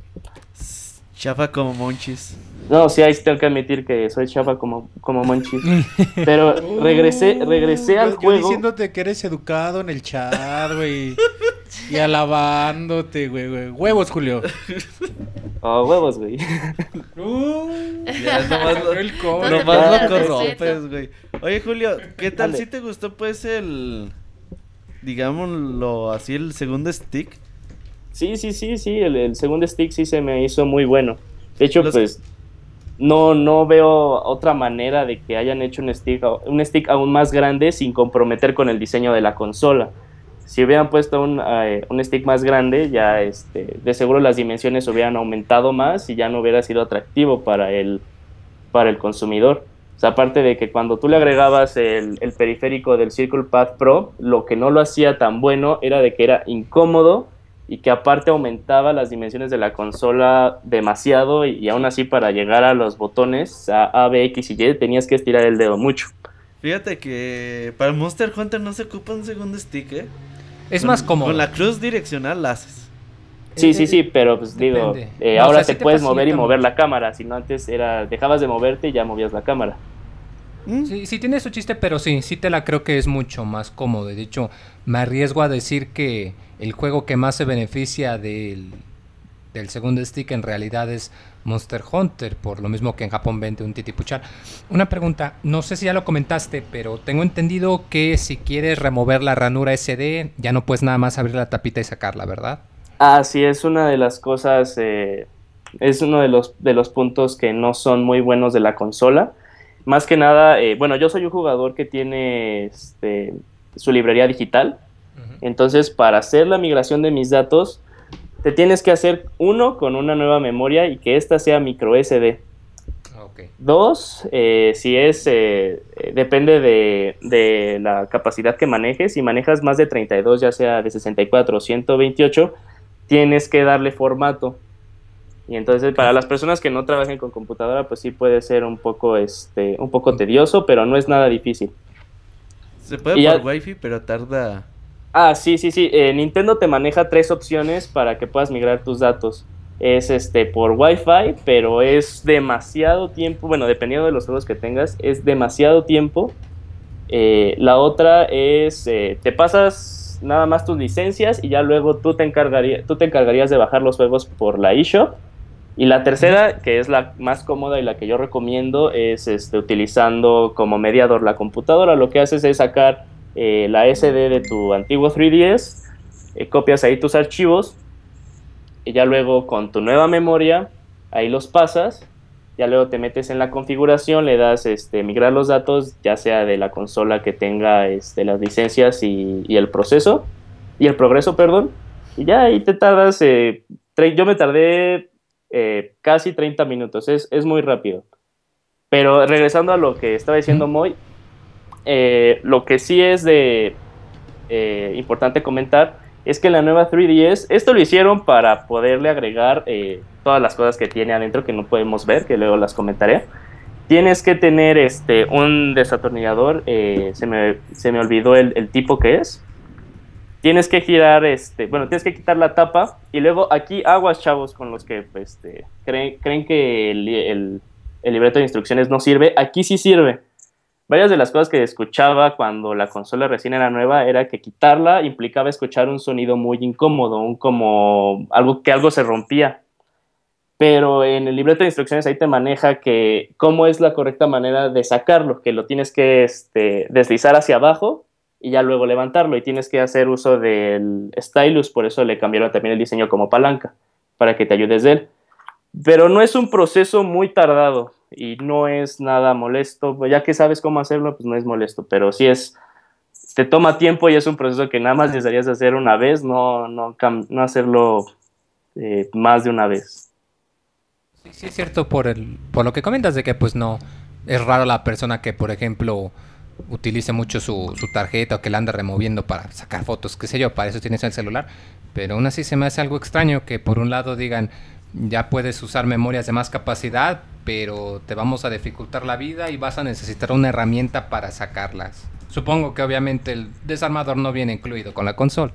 [SPEAKER 6] Chafa como monchis.
[SPEAKER 10] No, sí, ahí sí tengo que admitir que soy chafa como, como monchis. Pero regresé, regresé
[SPEAKER 3] Uh,
[SPEAKER 10] al
[SPEAKER 3] yo- yo
[SPEAKER 10] juego.
[SPEAKER 3] diciéndote que eres educado en el chat, güey. y alabándote, güey, güey. Huevos, Julio.
[SPEAKER 10] Oh, huevos, güey.
[SPEAKER 3] Uh,
[SPEAKER 6] Ya, nomás lo,
[SPEAKER 3] el
[SPEAKER 6] nomás lo corrompes, güey. Oye, Julio, ¿qué tal
[SPEAKER 10] Dale.
[SPEAKER 6] si te gustó pues el... Digámoslo así, el segundo stick?
[SPEAKER 10] Sí, sí, sí, sí, el, el segundo stick sí se me hizo muy bueno. De hecho,
[SPEAKER 6] Los-
[SPEAKER 10] pues no, no veo otra manera de que hayan hecho un stick, un stick aún más grande sin comprometer con el diseño de la consola. Si hubieran puesto un, eh, un stick más grande, ya este, de seguro las dimensiones hubieran aumentado más y ya no hubiera sido atractivo para el, para el consumidor. O sea, aparte de que cuando tú le agregabas el, el periférico del Circle Pad Pro, lo que no lo hacía tan bueno era de que era incómodo y que aparte aumentaba las dimensiones de la consola demasiado y, y aún así para llegar a los botones A, A, B, X y Y tenías que estirar el dedo mucho.
[SPEAKER 6] Fíjate que para Monster Hunter no se ocupa un segundo stick, ¿eh?
[SPEAKER 1] Es
[SPEAKER 6] Con-
[SPEAKER 1] más cómodo.
[SPEAKER 6] Con la cruz direccional la haces.
[SPEAKER 10] Sí,
[SPEAKER 1] Eh,
[SPEAKER 10] sí, sí, pero pues digo, eh,
[SPEAKER 1] No, o
[SPEAKER 10] ahora
[SPEAKER 1] sí
[SPEAKER 10] te
[SPEAKER 1] te
[SPEAKER 10] puedes mover y mover
[SPEAKER 1] mucho.
[SPEAKER 10] la cámara, si no antes era, dejabas de moverte y ya movías la cámara.
[SPEAKER 6] Mm.
[SPEAKER 1] Sí, sí tiene su chiste, pero sí, sí te la creo que es mucho más cómodo. De hecho, me arriesgo a decir que el juego que más se beneficia del, del segundo stick en realidad es Monster Hunter, por lo mismo que en Japón vende un titipuchal. Una pregunta, no sé si ya lo comentaste, pero tengo entendido que si quieres remover la ranura SD, ya no puedes nada más abrir la tapita y sacarla, ¿verdad?
[SPEAKER 10] Ah, sí, es una de las cosas, eh, es uno de los, de los puntos que no son muy buenos de la consola. Más que nada, eh, bueno, yo soy un jugador que tiene este, su librería digital, entonces para hacer la migración de mis datos, te tienes que hacer uno con una nueva memoria y que esta sea micro SD. Dos, eh, si es, eh, eh, depende de, de la capacidad que manejes. Si manejas más de 32, ya sea de 64 o 128, tienes que darle formato. Y entonces para las personas que no trabajen con computadora, pues sí puede ser un poco, este, un poco tedioso, pero no es nada difícil.
[SPEAKER 6] Se puede
[SPEAKER 10] Y ya-
[SPEAKER 6] por wifi, pero tarda.
[SPEAKER 10] Ah, sí, sí, sí. eh, Nintendo te maneja tres opciones para que puedas migrar tus datos. Es este por Wi-Fi, pero es demasiado tiempo. Bueno, dependiendo de los juegos que tengas, es demasiado tiempo. Eh, la otra es eh, te pasas nada más tus licencias y ya luego tú te, encargaría- tú te encargarías de bajar los juegos por la eShop. Y la tercera, que es la más cómoda y la que yo recomiendo, es este, utilizando como mediador la computadora. Lo que haces es sacar eh, la SD de tu antiguo 3DS, eh, copias ahí tus archivos y ya luego con tu nueva memoria, ahí los pasas, ya luego te metes en la configuración, le das este, migrar los datos, ya sea de la consola que tenga este, las licencias y, y el proceso, y el progreso, perdón, y ya ahí te tardas, eh, yo me tardé eh, casi 30 minutos, es, es muy rápido. Pero regresando a lo que estaba diciendo Moy, eh, lo que sí es de eh, importante comentar es que la nueva 3DS, esto lo hicieron para poderle agregar eh, todas las cosas que tiene adentro que no podemos ver, que luego las comentaré. Tienes que tener este, un desatornillador, eh, se, me, se me olvidó el, el tipo que es. Tienes que girar, este, bueno, tienes que quitar la tapa y luego aquí aguas, chavos, con los que pues, este, creen, creen que el, el- el libreto de instrucciones no sirve. Aquí sí sirve. Varias de las cosas que escuchaba cuando la consola recién era nueva era que quitarla implicaba escuchar un sonido muy incómodo, un como algo que algo se rompía. Pero en el libreto de instrucciones ahí te maneja que cómo es la correcta manera de sacarlo, que lo tienes que este, deslizar hacia abajo y ya luego levantarlo y tienes que hacer uso del stylus, por eso le cambiaron también el diseño como palanca, para que te ayudes de él. Pero no es un proceso muy tardado y no es nada molesto. Ya que sabes cómo hacerlo, pues no es molesto, pero sí es. Te toma tiempo y es un proceso que nada más desearías hacer una vez, no, no, no hacerlo eh, más de una vez.
[SPEAKER 1] Sí, sí es cierto por el por lo que comentas de que pues no es raro la persona que por ejemplo utilice mucho su, su tarjeta o que la anda removiendo para sacar fotos, qué sé yo, para eso tienes el celular, pero aún así se me hace algo extraño que por un lado digan ya puedes usar memorias de más capacidad, pero te vamos a dificultar la vida y vas a necesitar una herramienta para sacarlas. Supongo que obviamente el desarmador no viene incluido con la consola.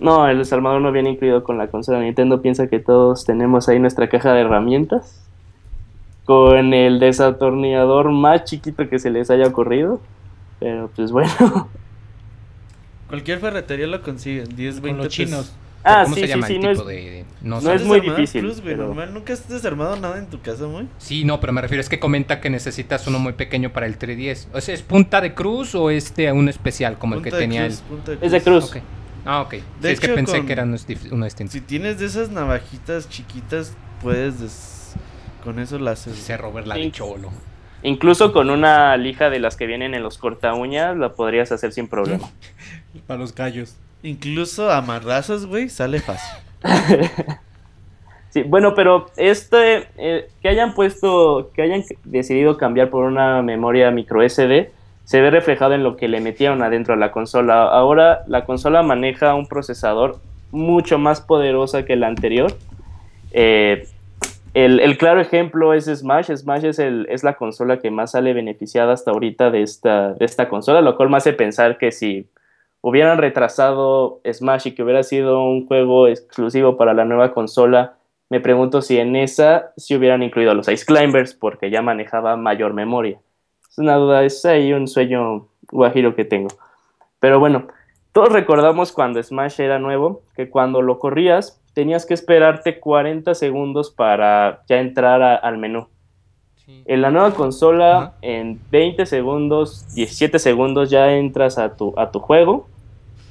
[SPEAKER 10] No, el desarmador no viene incluido con la consola. Nintendo piensa que todos tenemos ahí nuestra caja de herramientas. Con el desatornillador más chiquito que se les haya ocurrido. Pero pues bueno.
[SPEAKER 6] Cualquier ferretería lo consigue. 10, 20
[SPEAKER 3] Con los
[SPEAKER 6] pesos.
[SPEAKER 3] chinos.
[SPEAKER 10] Ah,
[SPEAKER 1] ¿Cómo
[SPEAKER 10] sí,
[SPEAKER 1] se
[SPEAKER 10] sí,
[SPEAKER 1] llama
[SPEAKER 10] sí.
[SPEAKER 1] el
[SPEAKER 10] No
[SPEAKER 1] tipo
[SPEAKER 10] es,
[SPEAKER 1] de, de- no
[SPEAKER 10] no es muy difícil,
[SPEAKER 6] Cruz, güey,
[SPEAKER 10] pero-
[SPEAKER 6] normal. ¿Nunca has desarmado nada en tu casa, muy?
[SPEAKER 1] Sí, no, pero me refiero, es que comenta que necesitas uno muy pequeño para el 310. O sea, ¿Es punta de cruz o este un especial como el que
[SPEAKER 6] Punta de
[SPEAKER 1] tenía
[SPEAKER 6] cruz, punta
[SPEAKER 10] Es de cruz.
[SPEAKER 1] el... Ok. Ah, ok. Sí,
[SPEAKER 6] De
[SPEAKER 1] es que
[SPEAKER 6] hecho,
[SPEAKER 1] pensé
[SPEAKER 6] con-
[SPEAKER 1] que era uno, uno distinto.
[SPEAKER 6] Si tienes de esas navajitas chiquitas, puedes des- con eso la haces.
[SPEAKER 1] Se Robert la de
[SPEAKER 10] Sí.
[SPEAKER 1] cholo.
[SPEAKER 10] Incluso con una lija de las que vienen en los corta uñas, la podrías hacer sin problema.
[SPEAKER 3] Para los gallos.
[SPEAKER 6] Incluso amarrazos, güey, sale fácil.
[SPEAKER 10] Sí, bueno, pero este, eh, que hayan puesto, que hayan decidido cambiar por una memoria micro SD, se ve reflejado en lo que le metieron adentro a la consola. Ahora la consola maneja un procesador mucho más poderosa que la anterior. Eh, el, el claro ejemplo es Smash. Smash es, el, es la consola que más sale beneficiada hasta ahorita de esta, de esta consola, lo cual me hace pensar que si hubieran retrasado Smash y que hubiera sido un juego exclusivo para la nueva consola, me pregunto si en esa si hubieran incluido a los Ice Climbers porque ya manejaba mayor memoria. Es una duda, es ahí un sueño guajiro que tengo. Pero bueno, todos recordamos cuando Smash era nuevo, que cuando lo corrías tenías que esperarte 40 segundos para ya entrar a- al menú. En la nueva consola, en 20 segundos, 17 segundos ya entras a tu, a tu juego.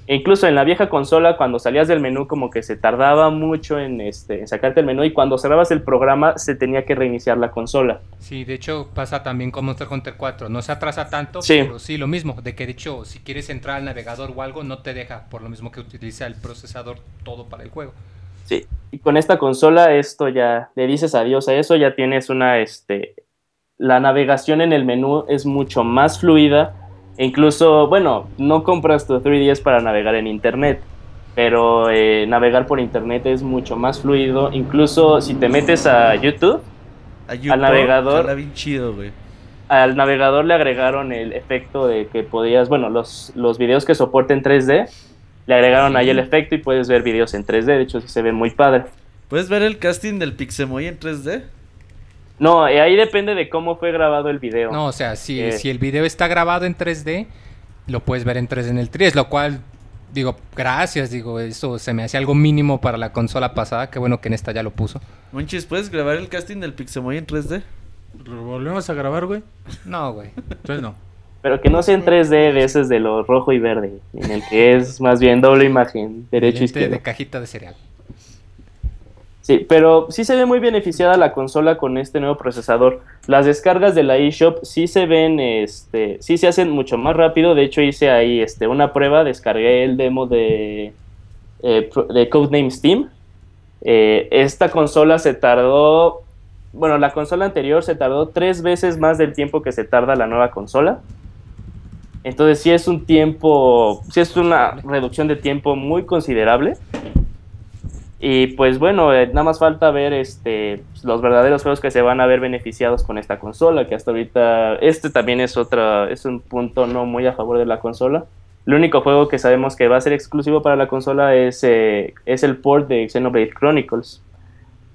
[SPEAKER 10] E incluso en la vieja consola, cuando salías del menú, como que se tardaba mucho en, este, en sacarte el menú y cuando cerrabas el programa se tenía que reiniciar la consola.
[SPEAKER 1] Sí, de hecho pasa también con Monster Hunter 4. No se atrasa tanto,
[SPEAKER 10] Sí.
[SPEAKER 1] pero sí, lo mismo. De que de hecho, si quieres entrar al navegador o algo, no te deja, por lo mismo que utiliza el procesador todo para el juego.
[SPEAKER 10] Sí, y con esta consola esto ya le dices adiós a eso, ya tienes una, este, la navegación en el menú es mucho más fluida, e incluso, bueno, no compras tu 3DS para navegar en internet, pero eh, navegar por internet es mucho más fluido, incluso si te metes a YouTube,
[SPEAKER 6] A YouPorn,
[SPEAKER 10] navegador.
[SPEAKER 6] jala bien chido, güey.
[SPEAKER 10] al navegador le agregaron el efecto de que podías, bueno, los, los videos que soporten 3D, le agregaron ahí el efecto y puedes ver videos en 3D, de hecho sí se ve muy padre.
[SPEAKER 6] ¿Puedes ver el casting del Pixemoy en 3D?
[SPEAKER 10] No, eh, ahí depende de cómo fue grabado el video.
[SPEAKER 1] No, o sea, si,
[SPEAKER 10] Eh.
[SPEAKER 1] si el video está grabado en 3D, lo puedes ver en 3D en el 3, lo cual, digo, gracias, digo, eso se me hacía algo mínimo para la consola pasada, qué bueno que en esta ya lo puso.
[SPEAKER 6] Monchis, ¿puedes grabar el casting del Pixemoy en 3D?
[SPEAKER 3] ¿Lo volvemos a grabar, güey?
[SPEAKER 1] No, güey.
[SPEAKER 3] Entonces no.
[SPEAKER 10] Pero que no sea en 3D de ese de lo rojo y verde, en el que es más bien doble imagen, derecho y izquierdo.
[SPEAKER 1] de cajita de cereal.
[SPEAKER 10] Sí, pero sí se ve muy beneficiada la consola con este nuevo procesador. Las descargas de la eShop sí se ven, este, sí se hacen mucho más rápido. De hecho, hice ahí este, una prueba, descargué el demo de, eh, de Codename Steam. Eh, esta consola se tardó, bueno, la consola anterior se tardó tres veces más del tiempo que se tarda la nueva consola. Entonces sí es un tiempo, sí es una reducción de tiempo muy considerable. Y pues bueno, eh, nada más falta ver este los verdaderos juegos que se van a ver beneficiados con esta consola, que hasta ahorita este también es otra es un punto no muy a favor de la consola. El único juego que sabemos que va a ser exclusivo para la consola es, eh, es el port de Xenoblade Chronicles.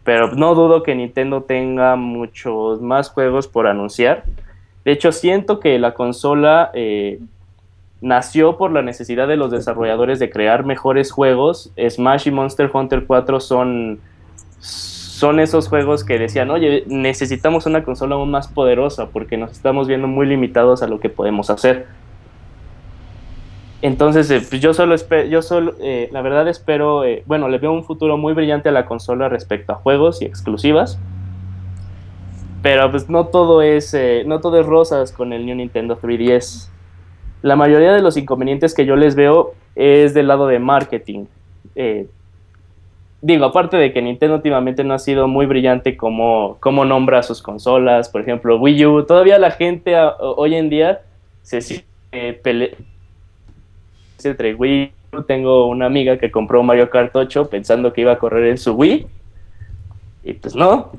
[SPEAKER 10] Pero no dudo que Nintendo tenga muchos más juegos por anunciar. De hecho, siento que la consola eh, nació por la necesidad de los desarrolladores de crear mejores juegos. Smash y Monster Hunter 4 son, son esos juegos que decían, oye, necesitamos una consola aún más poderosa porque nos estamos viendo muy limitados a lo que podemos hacer. Entonces, eh, pues yo solo espero, yo solo, eh, la verdad espero, eh, bueno, le veo un futuro muy brillante a la consola respecto a juegos y exclusivas. Pero pues no todo es, no todo es rosas con el New Nintendo 3DS. La mayoría de los inconvenientes que yo les veo es del lado de marketing. Eh, digo, aparte de que Nintendo últimamente no ha sido muy brillante como, como nombra sus consolas, por ejemplo, Wii U, todavía la gente hoy en día se sigue eh, pele- entre Wii U. Tengo una amiga que compró Mario Kart 8 pensando que iba a correr en su Wii. Y pues no.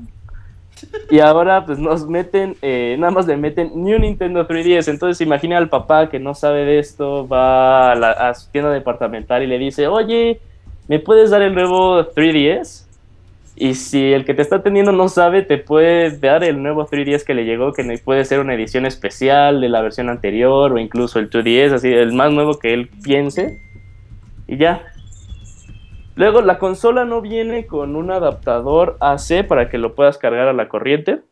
[SPEAKER 10] Y ahora pues nos meten, eh, nada más le meten New Nintendo 3DS. Entonces imagina al papá que no sabe de esto, va a, la- a su tienda departamental y le dice, oye, ¿me puedes dar el nuevo 3DS? Y si el que te está atendiendo no sabe, te puede dar el nuevo 3DS que le llegó, que puede ser una edición especial de la versión anterior o incluso el 2DS, así, el más nuevo que él piense. Y ya. Luego, la consola no viene con un adaptador AC para que lo puedas cargar a la corriente.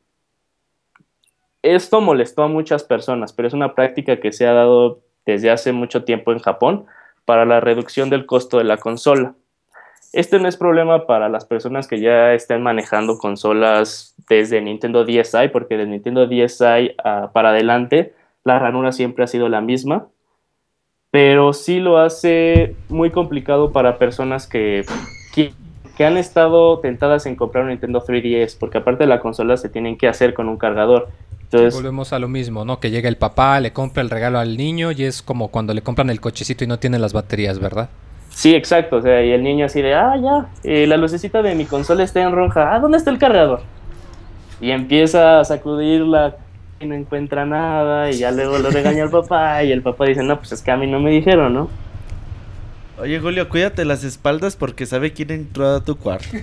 [SPEAKER 10] Esto molestó a muchas personas, pero es una práctica que se ha dado desde hace mucho tiempo en Japón para la reducción del costo de la consola. Este no es problema para las personas que ya estén manejando consolas desde Nintendo DSi, porque de Nintendo DSi para adelante la ranura siempre ha sido la misma, pero sí lo hace muy complicado para personas que, que, que han estado tentadas en comprar un Nintendo 3DS, porque aparte de la consola se tienen que hacer con un cargador. Entonces,
[SPEAKER 1] Volvemos a lo mismo, ¿no? Que llega el papá, le compra el regalo al niño y es como cuando le compran el cochecito y no tiene las baterías, ¿verdad?
[SPEAKER 10] Sí, exacto. O sea, y el niño así de, ah, ya, eh, la lucecita de mi consola está en roja. Ah, ¿dónde está el cargador? Y empieza a sacudirla y no encuentra nada. Y ya luego lo regaña al papá. Y el papá dice, no, pues es que a mí no me dijeron, ¿no?
[SPEAKER 6] Oye, Julio, cuídate las espaldas porque sabe quién entró a tu cuarto.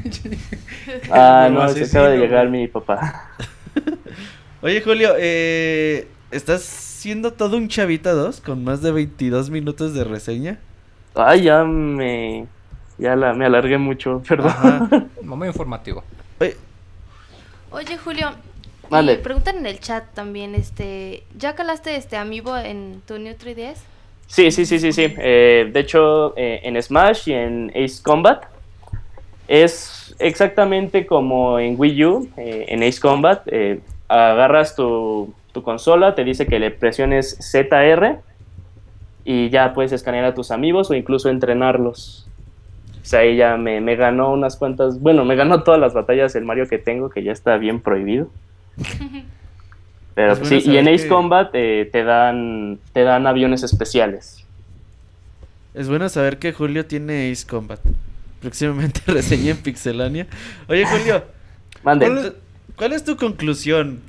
[SPEAKER 10] Ah, no, se acaba de llegar mi papá.
[SPEAKER 6] Oye, Julio, eh, ¿estás siendo todo un chavita 2 con más de 22 minutos de reseña?
[SPEAKER 10] Ay, ya me. Ya la, me alargué mucho, perdón.
[SPEAKER 6] Ajá.
[SPEAKER 1] Muy informativo.
[SPEAKER 6] Oye,
[SPEAKER 5] Oye, Julio.
[SPEAKER 10] Vale.
[SPEAKER 5] Y preguntan en el chat también, este, ¿ya calaste este amiibo en tu New 3DS?
[SPEAKER 10] Sí, sí, sí, sí, sí. Eh, de hecho, eh, en Smash y en Ace Combat es exactamente como en Wii U, eh, en Ace Combat. agarras tu, tu consola, te dice que le presiones ZR y ya puedes escanear a tus amigos o incluso entrenarlos. O sea, ahí ya me, me ganó unas cuantas, bueno, me ganó todas las batallas el Mario que tengo, que ya está bien prohibido. Pero
[SPEAKER 6] Es
[SPEAKER 10] pues,
[SPEAKER 6] bueno
[SPEAKER 10] sí, y en
[SPEAKER 6] saber
[SPEAKER 10] Ace
[SPEAKER 6] que-
[SPEAKER 10] Combat eh, te dan te dan aviones especiales.
[SPEAKER 6] es bueno saber que Julio tiene Ace Combat. Próximamente reseña en Pixelania. Oye, Julio,
[SPEAKER 10] Mande.
[SPEAKER 6] ¿cuál, cuál es tu conclusión?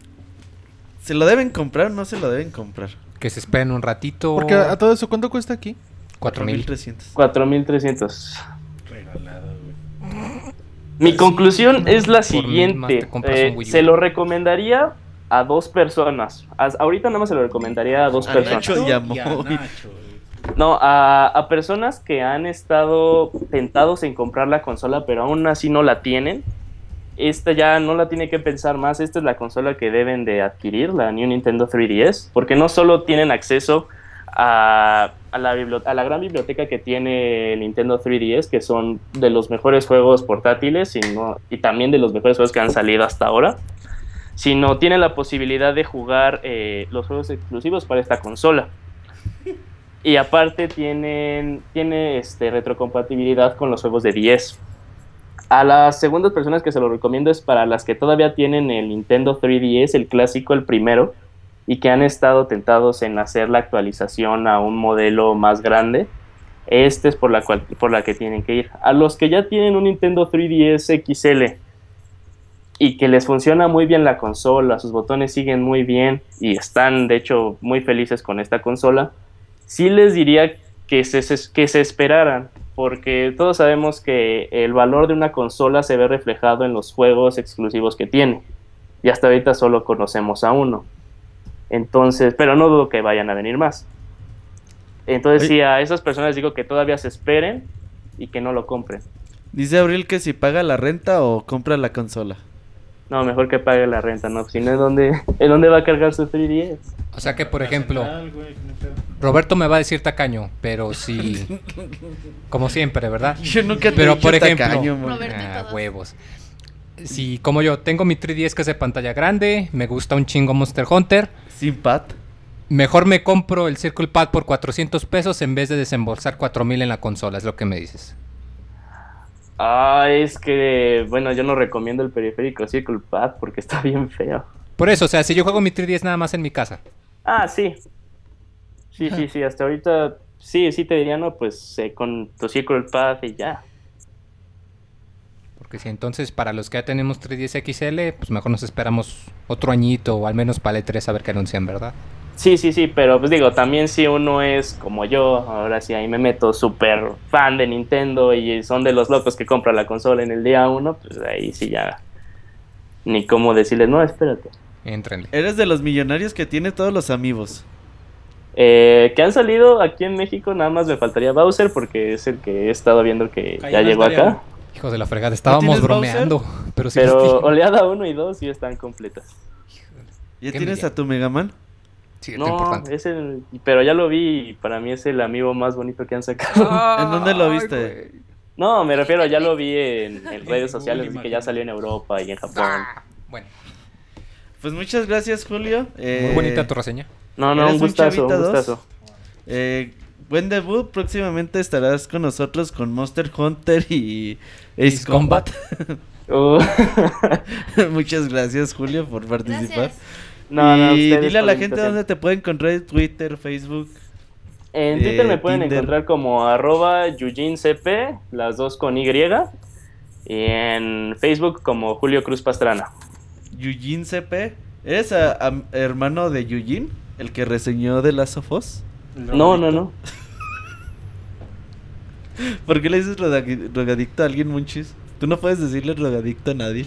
[SPEAKER 6] ¿Se lo deben comprar o no se lo deben comprar?
[SPEAKER 1] Que se esperen un ratito.
[SPEAKER 7] Porque a todo eso, ¿cuánto cuesta aquí?
[SPEAKER 1] 4000.
[SPEAKER 6] 4300.
[SPEAKER 10] 4300.
[SPEAKER 3] Regalado.
[SPEAKER 10] Mi conclusión es la siguiente. eh, se lo recomendaría a dos personas. As- ahorita nada más se lo recomendaría a dos
[SPEAKER 6] A
[SPEAKER 10] personas.
[SPEAKER 6] Nacho y a.
[SPEAKER 3] Nacho.
[SPEAKER 10] No, a, a personas que han estado tentados en comprar la consola, pero aún así no la tienen. Esta ya no la tiene que pensar más. Esta es la consola que deben de adquirir, la New Nintendo 3DS, porque no solo tienen acceso a, a la, a la gran biblioteca que tiene Nintendo 3DS, que son de los mejores juegos portátiles y, no- y también de los mejores juegos que han salido hasta ahora, sino tiene la posibilidad de jugar eh, los juegos exclusivos para esta consola. Y aparte tienen, tiene este, retrocompatibilidad con los juegos de 10. A las segundas personas que se lo recomiendo es para las que todavía tienen el Nintendo 3DS, el clásico, el primero, y que han estado tentados en hacer la actualización a un modelo más grande. Este es por la, cual, por la que tienen que ir. A los que ya tienen un Nintendo 3DS XL y que les funciona muy bien la consola, sus botones siguen muy bien y están de hecho muy felices con esta consola, sí les diría que se- que se esperaran, porque todos sabemos que el valor de una consola se ve reflejado en los juegos exclusivos que tiene. Y hasta ahorita solo conocemos a uno. Entonces, pero no dudo que vayan a venir más. Entonces,
[SPEAKER 6] Oye.
[SPEAKER 10] sí, a esas personas digo que todavía se esperen y que no lo compren.
[SPEAKER 6] Dice Abril que si paga la renta o compra la consola.
[SPEAKER 10] No, mejor que pague la renta, ¿no? Si no, ¿en dónde, ¿en dónde va a cargar su 3DS?
[SPEAKER 1] O sea que, por ejemplo. Roberto me va a decir tacaño, pero sí. Como siempre, ¿verdad?
[SPEAKER 6] Yo nunca te
[SPEAKER 1] Pero
[SPEAKER 6] he
[SPEAKER 1] por ejemplo,
[SPEAKER 6] tacaño,
[SPEAKER 1] Ah, huevos. Si, como yo, tengo mi 3DS que es de pantalla grande, me gusta un chingo Monster Hunter,
[SPEAKER 6] Sin pat.
[SPEAKER 1] mejor me compro el Circle Pad por 400 pesos en vez de desembolsar 4000 en la consola, es lo que me dices.
[SPEAKER 10] Ah, es que, bueno, yo no recomiendo el periférico Circle Pad porque está bien feo.
[SPEAKER 1] Por eso, o sea, si yo juego mi 3DS nada más en mi casa.
[SPEAKER 10] Ah, sí. Sí, sí, sí, hasta ahorita sí, sí te diría, no, pues eh, con tu Circle Pad y ya.
[SPEAKER 1] Porque si entonces para los que ya tenemos 3DS XL, pues mejor nos esperamos otro añito o al menos para el 3 a ver qué anuncian, ¿verdad?
[SPEAKER 10] Sí, sí, sí, pero pues digo, también si uno es como yo, ahora sí ahí me meto súper fan de Nintendo y son de los locos que compran la consola en el día uno, pues ahí sí ya ni cómo decirles, no, espérate.
[SPEAKER 1] Entrenle.
[SPEAKER 6] Eres de los millonarios que tiene todos los amigos.
[SPEAKER 10] Eh, que han salido aquí en México, nada más me faltaría Bowser porque es el que he estado viendo que
[SPEAKER 3] Ahí
[SPEAKER 10] ya
[SPEAKER 3] no
[SPEAKER 10] llegó acá.
[SPEAKER 1] Hijos de la fregada, estábamos bromeando. Pero sí.
[SPEAKER 10] Pero oleada 1 y 2 sí están completas.
[SPEAKER 6] ¿Ya tienes a tu Mega Man?
[SPEAKER 1] Sí,
[SPEAKER 10] No,
[SPEAKER 1] importante.
[SPEAKER 10] es el, pero ya lo vi y para mí es el amigo más bonito que han sacado.
[SPEAKER 6] ¿En dónde lo viste?
[SPEAKER 10] No, me refiero, ya lo vi en, en redes sociales, así que ya salió en Europa y en Japón.
[SPEAKER 1] Ah, bueno,
[SPEAKER 6] Pues muchas gracias, Julio.
[SPEAKER 1] muy
[SPEAKER 6] Eh,
[SPEAKER 1] bonita tu reseña.
[SPEAKER 10] No, no,
[SPEAKER 6] ¿Eres
[SPEAKER 10] un gustazo, un gustazo.
[SPEAKER 6] eh, buen debut. Próximamente estarás con nosotros con Monster Hunter y Ace Combat.
[SPEAKER 10] Uh,
[SPEAKER 6] muchas gracias, Julio, por participar.
[SPEAKER 10] No, no,
[SPEAKER 6] y dile a la gente dónde te puede encontrar en Twitter, Facebook.
[SPEAKER 10] En
[SPEAKER 6] Eh,
[SPEAKER 10] Twitter me pueden
[SPEAKER 6] Tinder.
[SPEAKER 10] encontrar como arroba yujincp, las dos con Y. Y en Facebook como Julio Cruz Pastrana.
[SPEAKER 6] Yujin CP. ¿Eres a- hermano de Yujin? ¿El que reseñó de Last of Us?
[SPEAKER 10] No, no, no.
[SPEAKER 6] ¿Por qué le dices drogadi- drogadicto a alguien, Munchis? Tú no puedes decirle drogadicto a nadie.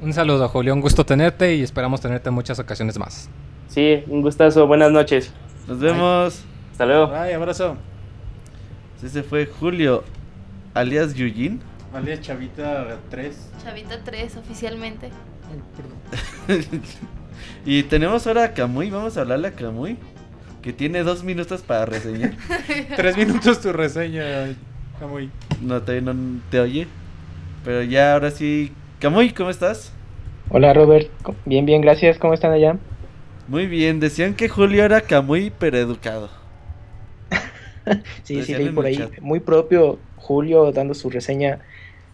[SPEAKER 1] Un saludo, Julio. Un gusto tenerte y esperamos tenerte en muchas ocasiones más.
[SPEAKER 10] Sí, un gustazo. Buenas noches.
[SPEAKER 6] Nos vemos.
[SPEAKER 10] Hasta luego.
[SPEAKER 3] Ay, abrazo.
[SPEAKER 6] Sí, se fue Julio, alias Yujin.
[SPEAKER 3] Alias Chavita 3.
[SPEAKER 5] Chavita 3 oficialmente.
[SPEAKER 6] y tenemos ahora a Kamui. Vamos a hablarle a Kamui. Que tiene dos minutos para reseñar.
[SPEAKER 3] Tres minutos tu reseña, Camuy.
[SPEAKER 6] No, todavía no te oye. Pero ya, ahora sí. Kamui, ¿cómo estás?
[SPEAKER 11] Hola Robert, bien, bien, gracias. ¿Cómo están allá?
[SPEAKER 6] Muy bien, decían que Julio era Kamui, pero educado.
[SPEAKER 11] Sí, sí, leí por ahí.
[SPEAKER 6] chat.
[SPEAKER 11] Muy propio Julio dando su reseña,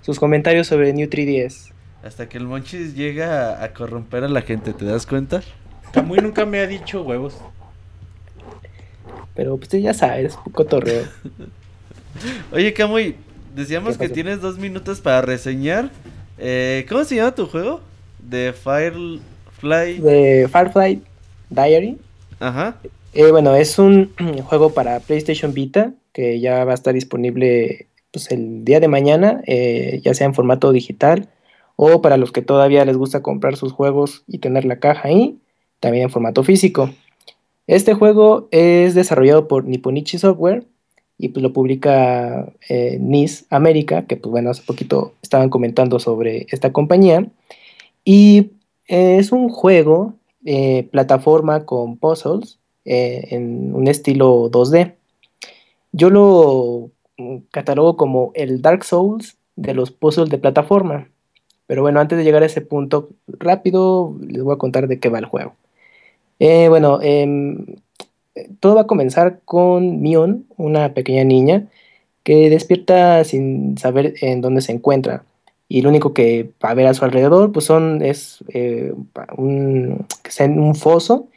[SPEAKER 11] sus comentarios sobre New 3DS.
[SPEAKER 6] Hasta que el Monchis llega a, a corromper a la gente, ¿te das cuenta?
[SPEAKER 3] Camuy nunca me ha dicho huevos.
[SPEAKER 11] Pero pues ya sabes, un cotorreo.
[SPEAKER 6] Oye, Kamui, decíamos
[SPEAKER 11] ¿Qué
[SPEAKER 6] que tienes dos minutos para reseñar. Eh, ¿Cómo se llama tu juego? De Firefly.
[SPEAKER 11] De Firefly Diary.
[SPEAKER 6] Ajá.
[SPEAKER 11] Eh, bueno, es un juego para PlayStation Vita que ya va a estar disponible pues, el día de mañana, eh, ya sea en formato digital o para los que todavía les gusta comprar sus juegos y tener la caja ahí, también en formato físico. Este juego es desarrollado por Nipponichi Software y pues lo publica eh, NIS América, que pues bueno, hace poquito estaban comentando sobre esta compañía. Y es un juego eh, plataforma con puzzles eh, en un estilo 2D. Yo lo mm, catalogo como el Dark Souls de los puzzles de plataforma. Pero bueno, antes de llegar a ese punto, rápido les voy a contar de qué va el juego. Eh, bueno, em, todo va a comenzar con Mion, una pequeña niña que despierta sin saber en dónde se encuentra. Y lo único que va a ver a su alrededor pues son, es eh, un, un foso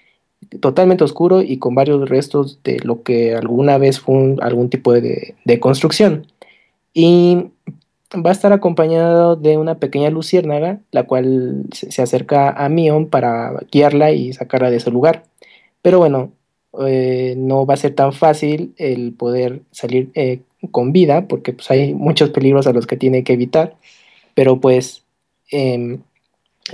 [SPEAKER 11] totalmente oscuro y con varios restos de lo que alguna vez fue algún tipo de, de construcción. Y va a estar acompañado de una pequeña luciérnaga, la cual se, acerca a Mion para guiarla y sacarla de ese lugar. Pero bueno, eh, no va a ser tan fácil el poder salir eh, con vida, porque pues, hay muchos peligros a los que tiene que evitar. Pero pues em,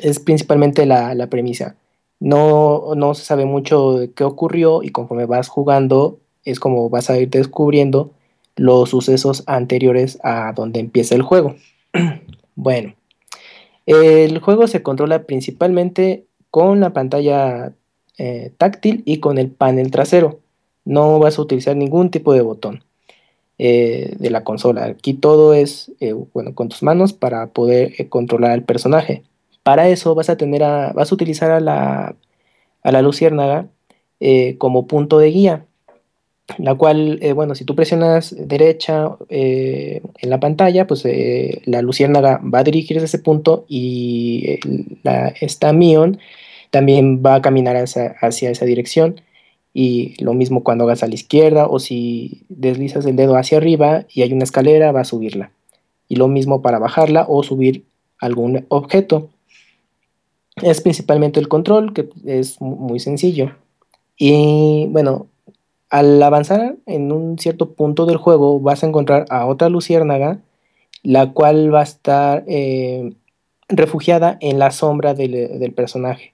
[SPEAKER 11] es principalmente la, la premisa. No, no se sabe mucho de qué ocurrió y conforme vas jugando es como vas a ir descubriendo los sucesos anteriores a donde empieza el juego. bueno, el juego se controla principalmente con la pantalla eh, táctil y con el panel trasero. No vas a utilizar ningún tipo de botón eh, de la consola. Aquí todo es eh, bueno con tus manos para poder controlar al personaje. Para eso vas a tener a, vas a utilizar a la, a la luciérnaga como punto de guía, la cual, eh, bueno, si tú presionas derecha eh, en la pantalla, pues eh, la luciérnaga va a dirigirse a ese punto y la, esta Mion también va a caminar hacia, hacia esa dirección. Y lo mismo cuando hagas a la izquierda o si deslizas el dedo hacia arriba y hay una escalera, va a subirla. Y lo mismo para bajarla o subir algún objeto. Es principalmente el control, que es mu- muy sencillo. Y bueno, al avanzar en un cierto punto del juego, vas a encontrar a otra luciérnaga, la cual va a estar eh, refugiada en la sombra del, personaje.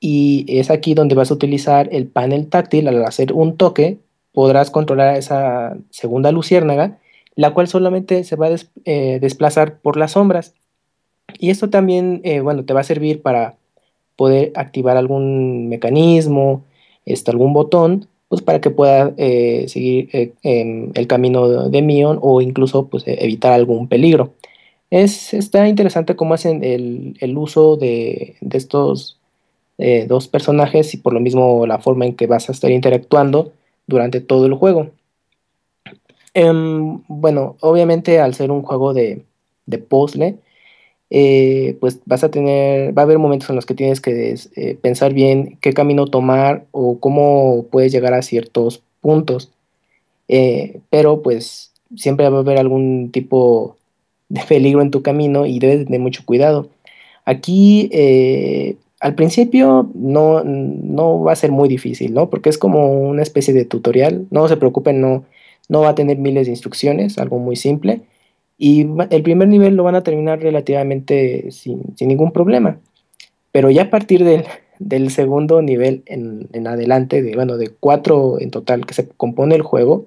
[SPEAKER 11] Y es aquí donde vas a utilizar el panel táctil. Al hacer un toque, podrás controlar a esa segunda luciérnaga, la cual solamente se va a eh, desplazar por las sombras. Y esto también, eh, bueno, te va a servir para poder activar algún mecanismo, este, algún botón, pues para que pueda eh, seguir eh, em, el camino de Mion o incluso pues, e- evitar algún peligro. Es, está interesante cómo hacen el, el uso de, de estos eh, dos personajes y por lo mismo la forma en que vas a estar interactuando durante todo el juego. Em, bueno, obviamente al ser un juego de, de puzzle, eh, pues vas a tener, va a haber momentos en los que tienes que eh, pensar bien qué camino tomar o cómo puedes llegar a ciertos puntos. Eh, pero pues siempre va a haber algún tipo de peligro en tu camino y debes tener mucho cuidado. Aquí al principio no, no va a ser muy difícil, ¿no? Porque es como una especie de tutorial. No se preocupen, no, no va a tener miles de instrucciones, algo muy simple. Y el primer nivel lo van a terminar relativamente sin, ningún problema. Pero ya a partir del, segundo nivel en, adelante, de, bueno, de cuatro en total que se compone el juego,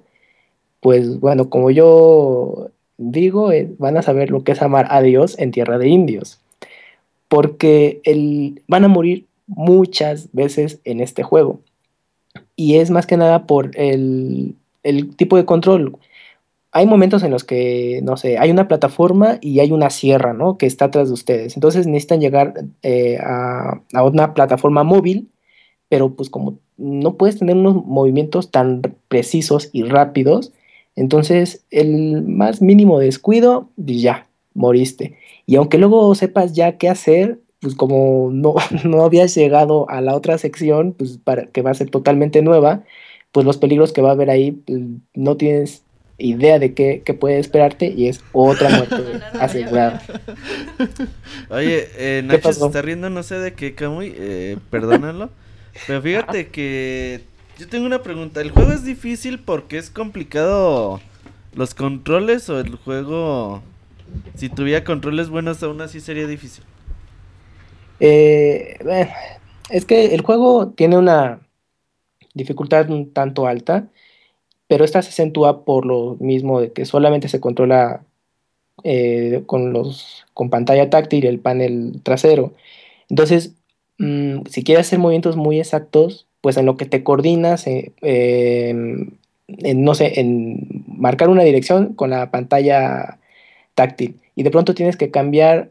[SPEAKER 11] pues bueno, como yo digo, eh, van a saber lo que es amar a Dios en tierra de indios porque el, van a morir muchas veces en este juego. Y es más que nada por el, tipo de control. Hay momentos en los que, no sé, hay una plataforma y hay una sierra, ¿no? Que está atrás de ustedes. Entonces necesitan llegar eh, a, una plataforma móvil, pero pues como no puedes tener unos movimientos tan precisos y rápidos, entonces el más mínimo descuido, pues ya, moriste. Y aunque luego sepas ya qué hacer, pues como no, no habías llegado a la otra sección, pues para, que va a ser totalmente nueva, pues los peligros que va a haber ahí, pues, no tienes idea de qué, puede esperarte y es otra muerte asegurada.
[SPEAKER 6] Oye, eh, Nacho se está riendo, no sé de qué, Camuy, eh, perdónalo. Pero fíjate que yo tengo una pregunta. ¿El juego es difícil porque es complicado los controles o el juego si tuviera controles buenos, aún así sería difícil.
[SPEAKER 11] Eh, es que el juego tiene una dificultad un tanto alta, pero esta se acentúa por lo mismo de que solamente se controla eh, con los con pantalla táctil el panel trasero. Entonces, mm, si quieres hacer movimientos muy exactos, pues en lo que te coordinas, eh, en, no sé, en marcar una dirección con la pantalla táctil y de pronto tienes que cambiar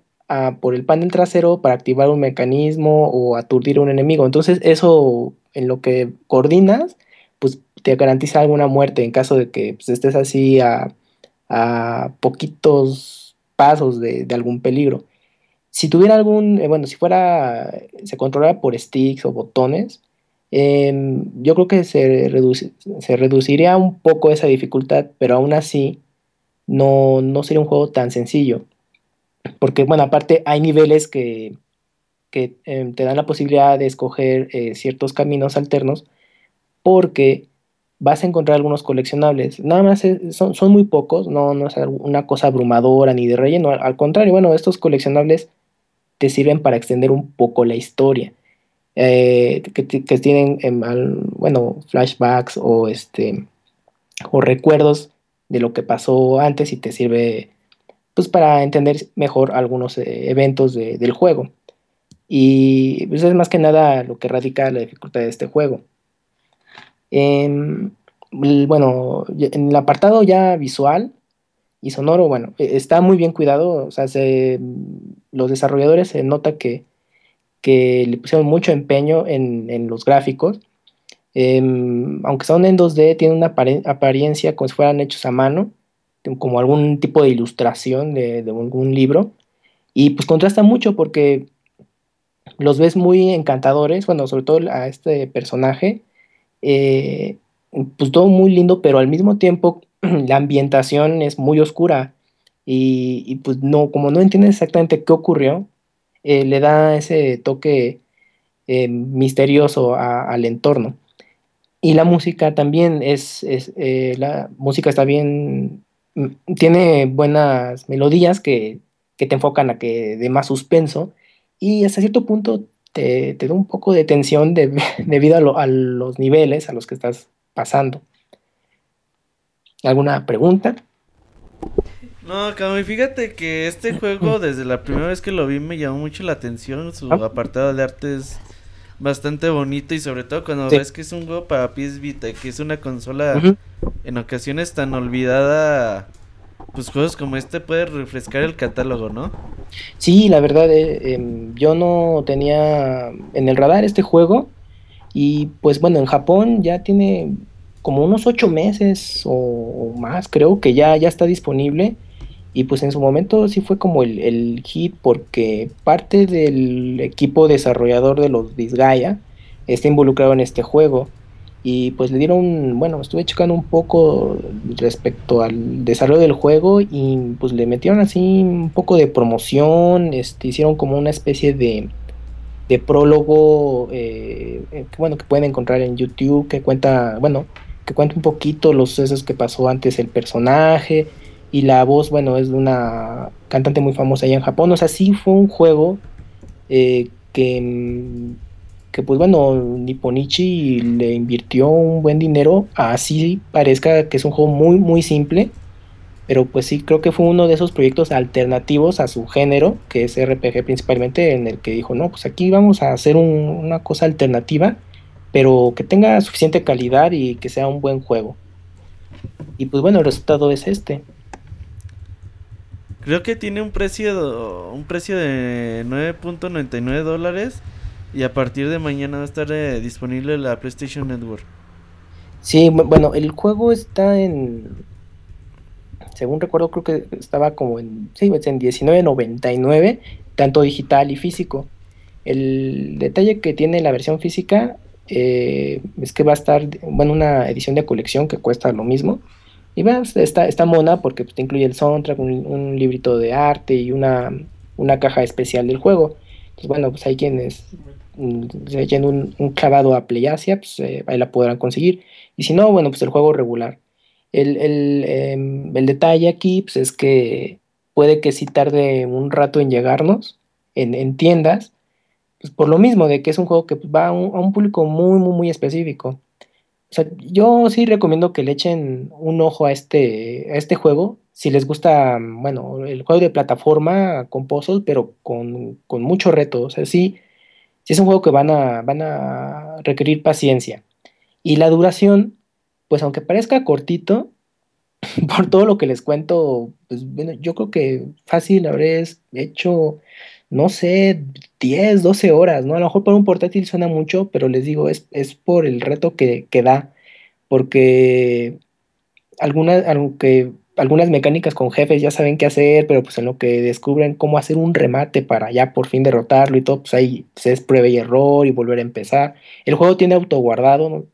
[SPEAKER 11] por el panel trasero para activar un mecanismo o aturdir a un enemigo. Entonces eso en lo que coordinas, te garantiza alguna muerte en caso de que pues, estés así a, poquitos pasos de, algún peligro. Si tuviera algún, eh, bueno, si fuera, se controlara por sticks o botones, em, yo creo que se, se reduciría un poco esa dificultad, pero aún así no, no sería un juego tan sencillo. Porque, bueno, aparte hay niveles que, que em, te dan la posibilidad de escoger eh, ciertos caminos alternos porque vas a encontrar algunos coleccionables. Nada más son, son, muy pocos, no, no es una cosa abrumadora ni de relleno. Al contrario, bueno, estos coleccionables te sirven para extender un poco la historia. Eh, que, tienen, em, bueno, flashbacks o, este, o recuerdos de lo que pasó antes y te sirve pues para entender mejor algunos eh, eventos del juego. Y pues es más que nada lo que radica la dificultad de este juego. Bueno, en el apartado ya visual y sonoro, bueno, e, está muy bien cuidado. O sea, los desarrolladores se nota que, que le pusieron mucho empeño en, en los gráficos Em, aunque son en 2D, tienen una apariencia como si fueran hechos a mano, como algún tipo de ilustración de, algún libro. Y pues contrasta mucho porque los ves muy encantadores, bueno, sobre todo a este personaje, eh, pues todo muy lindo, pero al mismo tiempo la ambientación es muy oscura y, pues no, como no entiendes exactamente qué ocurrió, eh, le da ese toque eh, misterioso al entorno. Y la música también es, eh, la música está bien, mm, tiene buenas melodías que, te enfocan a que dé más suspenso y hasta cierto punto te, da un poco de tensión de, debido a, los niveles a los que estás pasando. ¿Alguna pregunta?
[SPEAKER 6] No, Cami, fíjate que este juego desde la primera vez que lo vi me llamó mucho la atención, su ah. apartado de arte es bastante bonito y sobre todo cuando ves que es un juego para PS Vita, que es una consola en ocasiones tan olvidada, pues juegos como este puede refrescar el catálogo, ¿no?
[SPEAKER 11] Sí, la verdad, eh, em, yo no tenía en el radar este juego y pues bueno, en Japón ya tiene como unos ocho meses o, más, creo que ya, ya está disponible Y pues en su momento sí fue como el, el hit porque parte del equipo desarrollador de los Disgaea está involucrado en este juego. Y pues le dieron, bueno, estuve checando un poco respecto al desarrollo del juego y pues le metieron así un poco de promoción, este, hicieron como una especie de, de prólogo, eh, eh, bueno, que pueden encontrar en YouTube, que cuenta, bueno, que cuenta un poquito los sucesos que pasó antes el personaje y la voz, bueno, es de una cantante muy famosa allá en Japón, o sea, sí fue un juego eh, que mm, que pues bueno, Nipponichi le invirtió un buen dinero, así parezca que es un juego muy muy simple, pero pues sí creo que fue uno de esos proyectos alternativos a su género, que es RPG principalmente, en el que dijo, no, pues aquí vamos a hacer una cosa alternativa, pero que tenga suficiente calidad y que sea un buen juego. Y pues bueno, el resultado es este.
[SPEAKER 6] Creo que tiene un precio, un precio de 9.99 dólares y a partir de mañana va a estar eh, disponible la PlayStation Network.
[SPEAKER 11] Sí, bueno, el juego está en. Según recuerdo, creo que estaba como en. Sí, en 19.99, tanto digital y físico. El detalle que tiene la versión física eh, es que va a estar, bueno, una edición de colección que cuesta lo mismo. Y va, está, está mona porque pues, te incluye el soundtrack, un, un librito de arte y una, una caja especial del juego. Entonces, bueno, pues hay quienes yendo un, un, clavado a Playasia, pues eh, ahí la podrán conseguir. Y si no, bueno, pues el juego regular. El, el, eh, el detalle aquí pues, es que puede que sí tarde un rato en llegarnos en, en tiendas, pues por lo mismo, de que es un juego que va a un, a un, público muy, muy, muy específico. O sea, yo sí recomiendo que le echen un ojo a este, a este juego. Si les gusta, bueno, el juego de plataforma con puzzles, pero con, con mucho reto. O sea, sí, sí es un juego que van a, van a requerir paciencia. Y la duración, pues aunque parezca cortito, por todo lo que les cuento, pues bueno, yo creo que fácil habré hecho, no sé, 10, 12 horas, ¿no? A lo mejor para un portátil suena mucho, pero les digo, es, es por el reto que, que da, porque algunas, aunque algunas mecánicas con jefes ya saben qué hacer, pero pues en lo que descubren cómo hacer un remate para ya por fin derrotarlo y todo, pues ahí pues es prueba y error y volver a empezar. El juego tiene autoguardado, ¿no?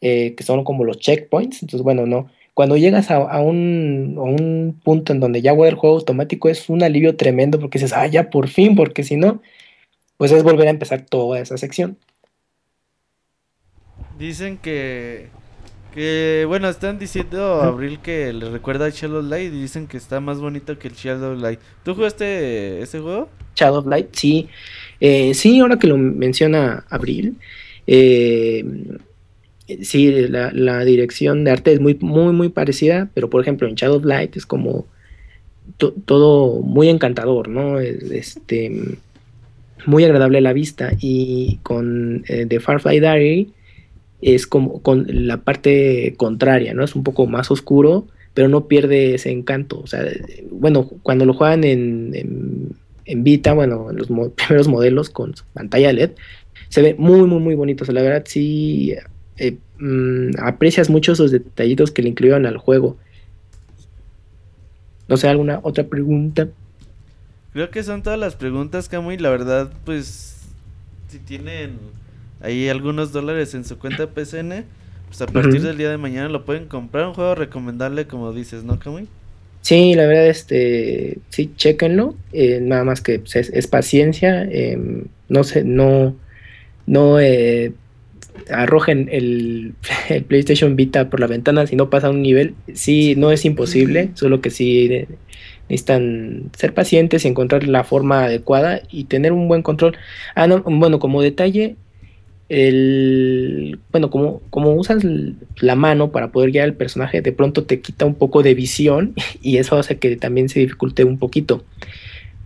[SPEAKER 11] eh, que son como los checkpoints, entonces bueno, no. Cuando llegas a, a, un, a un, punto en donde ya guarda el juego automático es un alivio tremendo porque dices, ah, ya por fin, porque si no, pues es volver a empezar toda esa sección.
[SPEAKER 6] Dicen que que bueno, están diciendo Abril que le recuerda a Shadow Light y dicen que está más bonito que el Shadow Light. ¿Tú jugaste ese juego?
[SPEAKER 11] Shadow Light, sí. Eh, sí, ahora que lo menciona Abril. Eh, sí, la, la, dirección de arte es muy, muy, muy parecida, pero por ejemplo en Shadow Light es como to, todo muy encantador, ¿no? Este, muy agradable a la vista. Y con eh, The Farfly Diary es como con la parte contraria, ¿no? Es un poco más oscuro, pero no pierde ese encanto. O sea, bueno, cuando lo juegan en, en, en Vita, bueno, en los primeros modelos con pantalla LED, se ve muy, muy, muy bonito. O sea, la verdad sí eh, mmm, aprecias mucho esos detallitos que le incluyeron al juego. No sé, ¿alguna otra pregunta?
[SPEAKER 6] Creo que son todas las preguntas, Camuy. La verdad, pues, si tienen ahí algunos dólares en su cuenta PCN, pues a partir uh -huh. del día de mañana lo pueden comprar. Un juego recomendable, como dices, ¿no, Kamui?
[SPEAKER 11] Sí, la verdad, este, sí, chéquenlo. Eh, nada más que pues, es, es, paciencia. Eh, no sé, no, no eh, arrojen el, el, PlayStation Vita por la ventana si no pasa un nivel. Sí, no es imposible, solo que sí necesitan ser pacientes y encontrar la forma adecuada y tener un buen control. Ah, no, bueno, como detalle, el bueno como, como usas la mano para poder guiar al personaje de pronto te quita un poco de visión y eso hace que también se dificulte un poquito.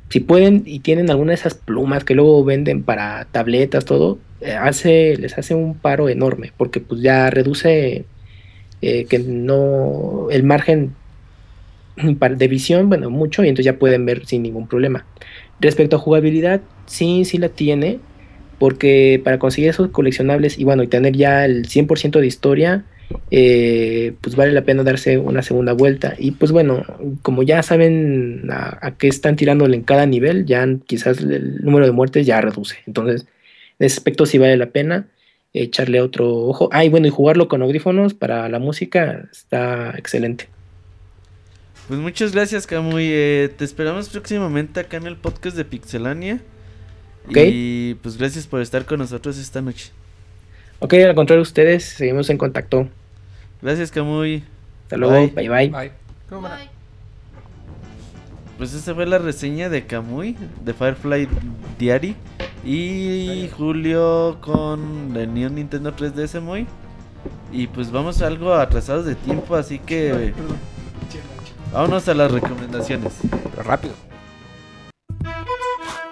[SPEAKER 11] Si pueden y tienen alguna de esas plumas que luego venden para tabletas todo eh, hace les hace un paro enorme porque pues ya reduce eh, que no el margen de visión bueno mucho y entonces ya pueden ver sin ningún problema. Respecto a jugabilidad sí sí la tiene porque para conseguir esos coleccionables y bueno, y tener ya el 100% de historia, eh, pues vale la pena darse una segunda vuelta. Y pues bueno, como ya saben a, qué están tirándole en cada nivel, ya quizás el número de muertes ya reduce. Entonces, en ese aspecto sí vale la pena echarle otro ojo. Ah, y bueno, y jugarlo con audífonos para la música está excelente.
[SPEAKER 6] Pues muchas gracias, Camuy. Eh, te esperamos próximamente acá en el podcast de Pixelania. Y pues gracias por estar con nosotros esta noche.
[SPEAKER 11] Ok, al contrario de ustedes, seguimos en contacto.
[SPEAKER 6] Gracias, Camuy.
[SPEAKER 11] Hasta luego, bye bye.
[SPEAKER 1] Bye.
[SPEAKER 5] Bye.
[SPEAKER 6] Pues esa fue la reseña de Camuy, de Firefly Diary. Y Julio con el Neo Nintendo 3DS muy. Y pues vamos algo atrasados de tiempo, así que vámonos a las recomendaciones.
[SPEAKER 1] Pero rápido.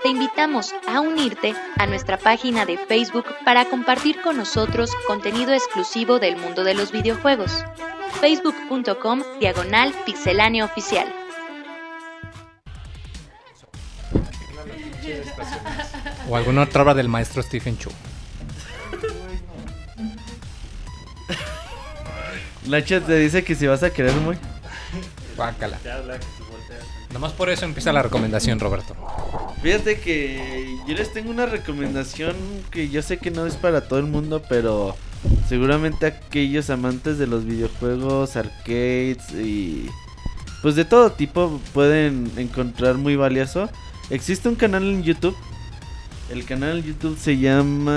[SPEAKER 2] Te invitamos a unirte a nuestra página de Facebook para compartir con nosotros contenido exclusivo del mundo de los videojuegos. facebook.com diagonal pixelánea oficial.
[SPEAKER 1] O alguna otra obra del maestro Stephen Chu.
[SPEAKER 6] Nacho te dice que si vas a querer muy.
[SPEAKER 1] Guácala. Nomás por eso empieza la recomendación, Roberto.
[SPEAKER 6] Fíjate que yo les tengo una recomendación que yo sé que no es para todo el mundo, pero seguramente aquellos amantes de los videojuegos, arcades y pues de todo tipo pueden encontrar muy valioso. Existe un canal en YouTube. El canal en YouTube se llama...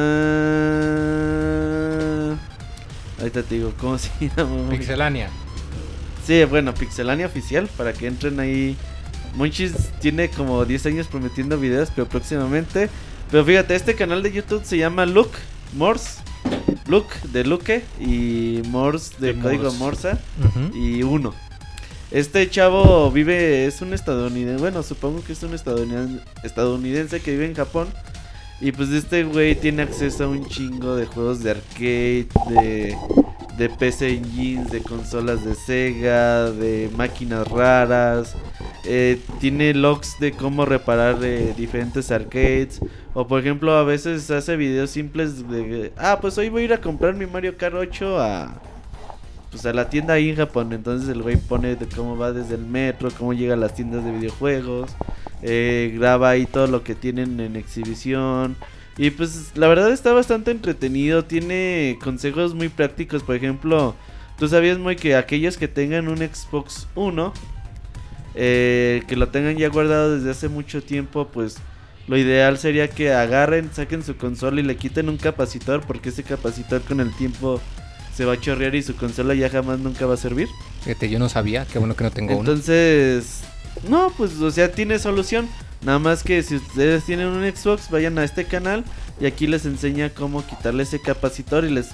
[SPEAKER 6] Ahorita te digo, ¿cómo se llama?
[SPEAKER 1] Pixelania.
[SPEAKER 6] Sí, bueno, Pixelania Oficial, para que entren ahí. Monchis tiene como 10 años prometiendo videos, pero próximamente. Pero fíjate, este canal de YouTube se llama Luke Morse. Luke de Luke y Morse de,
[SPEAKER 3] De
[SPEAKER 6] código
[SPEAKER 3] Morse.
[SPEAKER 1] Ujú.
[SPEAKER 6] y uno. Este chavo vive, es un estadounidense, bueno, supongo que es un estadounidense, estadounidense que vive en Japón. Y pues este güey tiene acceso a un chingo de juegos de arcade, de, de PC Engines, de consolas de Sega, de máquinas raras. Eh, tiene logs de cómo reparar eh, diferentes arcades. O por ejemplo, a veces hace videos simples de... Ah, pues hoy voy a ir a comprar mi Mario Kart 8 a pues a la tienda ahí en Japón. Entonces el güey pone de cómo va desde el metro, cómo llega a las tiendas de videojuegos, eh, graba ahí todo lo que tienen en exhibición. Y pues la verdad está bastante entretenido, tiene consejos muy prácticos, por ejemplo, tú sabías muy que aquellos que tengan un Xbox 1, eh, que lo tengan ya guardado desde hace mucho tiempo, pues lo ideal sería que agarren, saquen su consola y le quiten un capacitor, porque ese capacitor con el tiempo se va a chorrear y su consola ya jamás nunca va a servir.
[SPEAKER 1] Fíjate, yo no sabía, qué bueno que no tengo uno.
[SPEAKER 6] Entonces, no, pues, o sea, tiene solución. Nada más que si ustedes tienen un Xbox, vayan a este canal y aquí les enseña cómo quitarle ese capacitor y les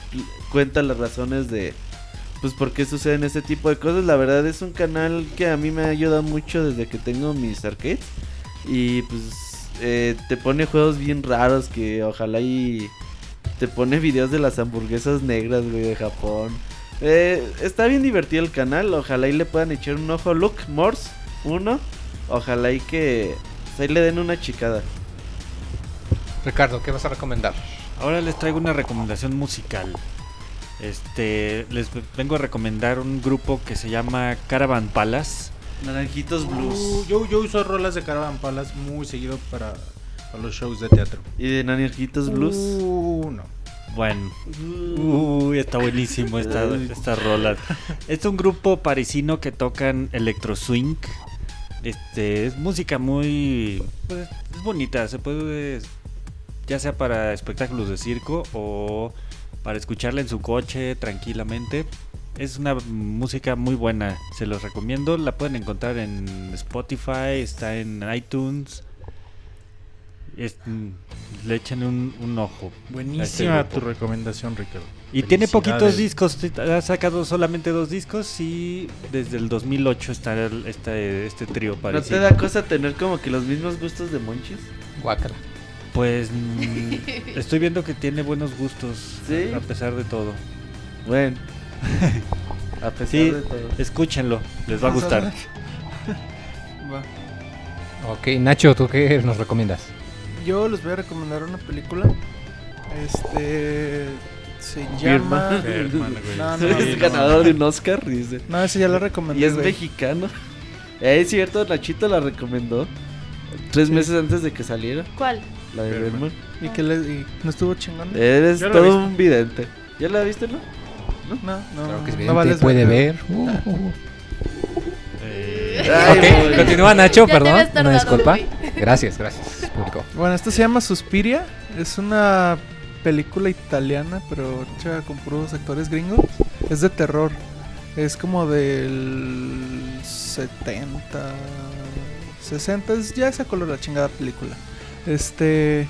[SPEAKER 6] cuenta las razones de, pues, por qué suceden ese tipo de cosas. La verdad es un canal que a mí me ha ayudado mucho desde que tengo mis arcades. Y pues, eh, te pone juegos bien raros que ojalá y te pone videos de las hamburguesas negras, güey, de Japón. Eh, está bien divertido el canal, ojalá y le puedan echar un ojo. Look, Morse, uno. Ojalá y que ahí le den una chicada.
[SPEAKER 1] Ricardo, ¿qué vas a recomendar?
[SPEAKER 4] Ahora les traigo una recomendación musical. Este, les vengo a recomendar un grupo que se llama Caravan Palace.
[SPEAKER 6] Naranjitos
[SPEAKER 3] Uh,
[SPEAKER 6] Blues.
[SPEAKER 3] yo, yo uso rolas de Caravan Palace muy seguido para, para los shows de teatro.
[SPEAKER 6] Y de Naranjitos Blues.
[SPEAKER 3] Uh, no.
[SPEAKER 4] Bueno, uy, está buenísimo esta, esta rola. Es un grupo parisino que tocan electro swing. Este, es música muy, pues, es bonita. Se puede, ya sea para espectáculos de circo o para escucharla en su coche tranquilamente. Es una música muy buena, se los recomiendo. La pueden encontrar en Spotify, está en iTunes. Es- le echen un, un ojo. este
[SPEAKER 3] Buenísima tu recomendación, Ricardo.
[SPEAKER 4] Y tiene poquitos discos, ha sacado solamente dos discos y desde el 2008 está el- este, este trío
[SPEAKER 6] ¿No te
[SPEAKER 4] parecido.
[SPEAKER 6] da cosa tener como que los mismos gustos de Monchis?
[SPEAKER 1] Guácala.
[SPEAKER 4] Pues mm, estoy viendo que tiene buenos gustos
[SPEAKER 6] ¿Sí?
[SPEAKER 4] a a pesar de todo.
[SPEAKER 6] Bueno. A pesar
[SPEAKER 4] Sí,
[SPEAKER 6] de todo.
[SPEAKER 4] escúchenlo, les va a gustar.
[SPEAKER 7] Va.
[SPEAKER 1] Ok, Nacho, ¿tú qué nos recomiendas?
[SPEAKER 7] Yo les voy a recomendar una película. Este. Se llama. No, no,
[SPEAKER 6] es
[SPEAKER 4] no.
[SPEAKER 6] ganador de un Oscar, dice.
[SPEAKER 7] No, ese ya lo recomendé.
[SPEAKER 6] Y es
[SPEAKER 7] güey.
[SPEAKER 6] mexicano. Eh, es cierto, Nachito la recomendó. Tres
[SPEAKER 7] Sí.
[SPEAKER 6] meses antes de que saliera.
[SPEAKER 5] ¿Cuál?
[SPEAKER 6] La de.
[SPEAKER 3] Birdman.
[SPEAKER 7] ¿Y que le, y no estuvo chingón?
[SPEAKER 6] Eres todo un vidente. ¿Ya la viste, no?
[SPEAKER 7] No, no.
[SPEAKER 1] Claro que es
[SPEAKER 7] no vales
[SPEAKER 1] puede ver. Uh, uh, uh.
[SPEAKER 4] Eh,
[SPEAKER 6] Ay,
[SPEAKER 1] Ok,
[SPEAKER 6] güey.
[SPEAKER 1] continúa Nacho, perdón. Una disculpa.
[SPEAKER 5] güey.
[SPEAKER 1] Gracias, gracias.
[SPEAKER 7] Bueno, esto se llama Suspiria. Es una película italiana, pero hecha con puros actores gringos. Es de terror. Es como del 70, 60. Es, ya esa color la chingada película. Este.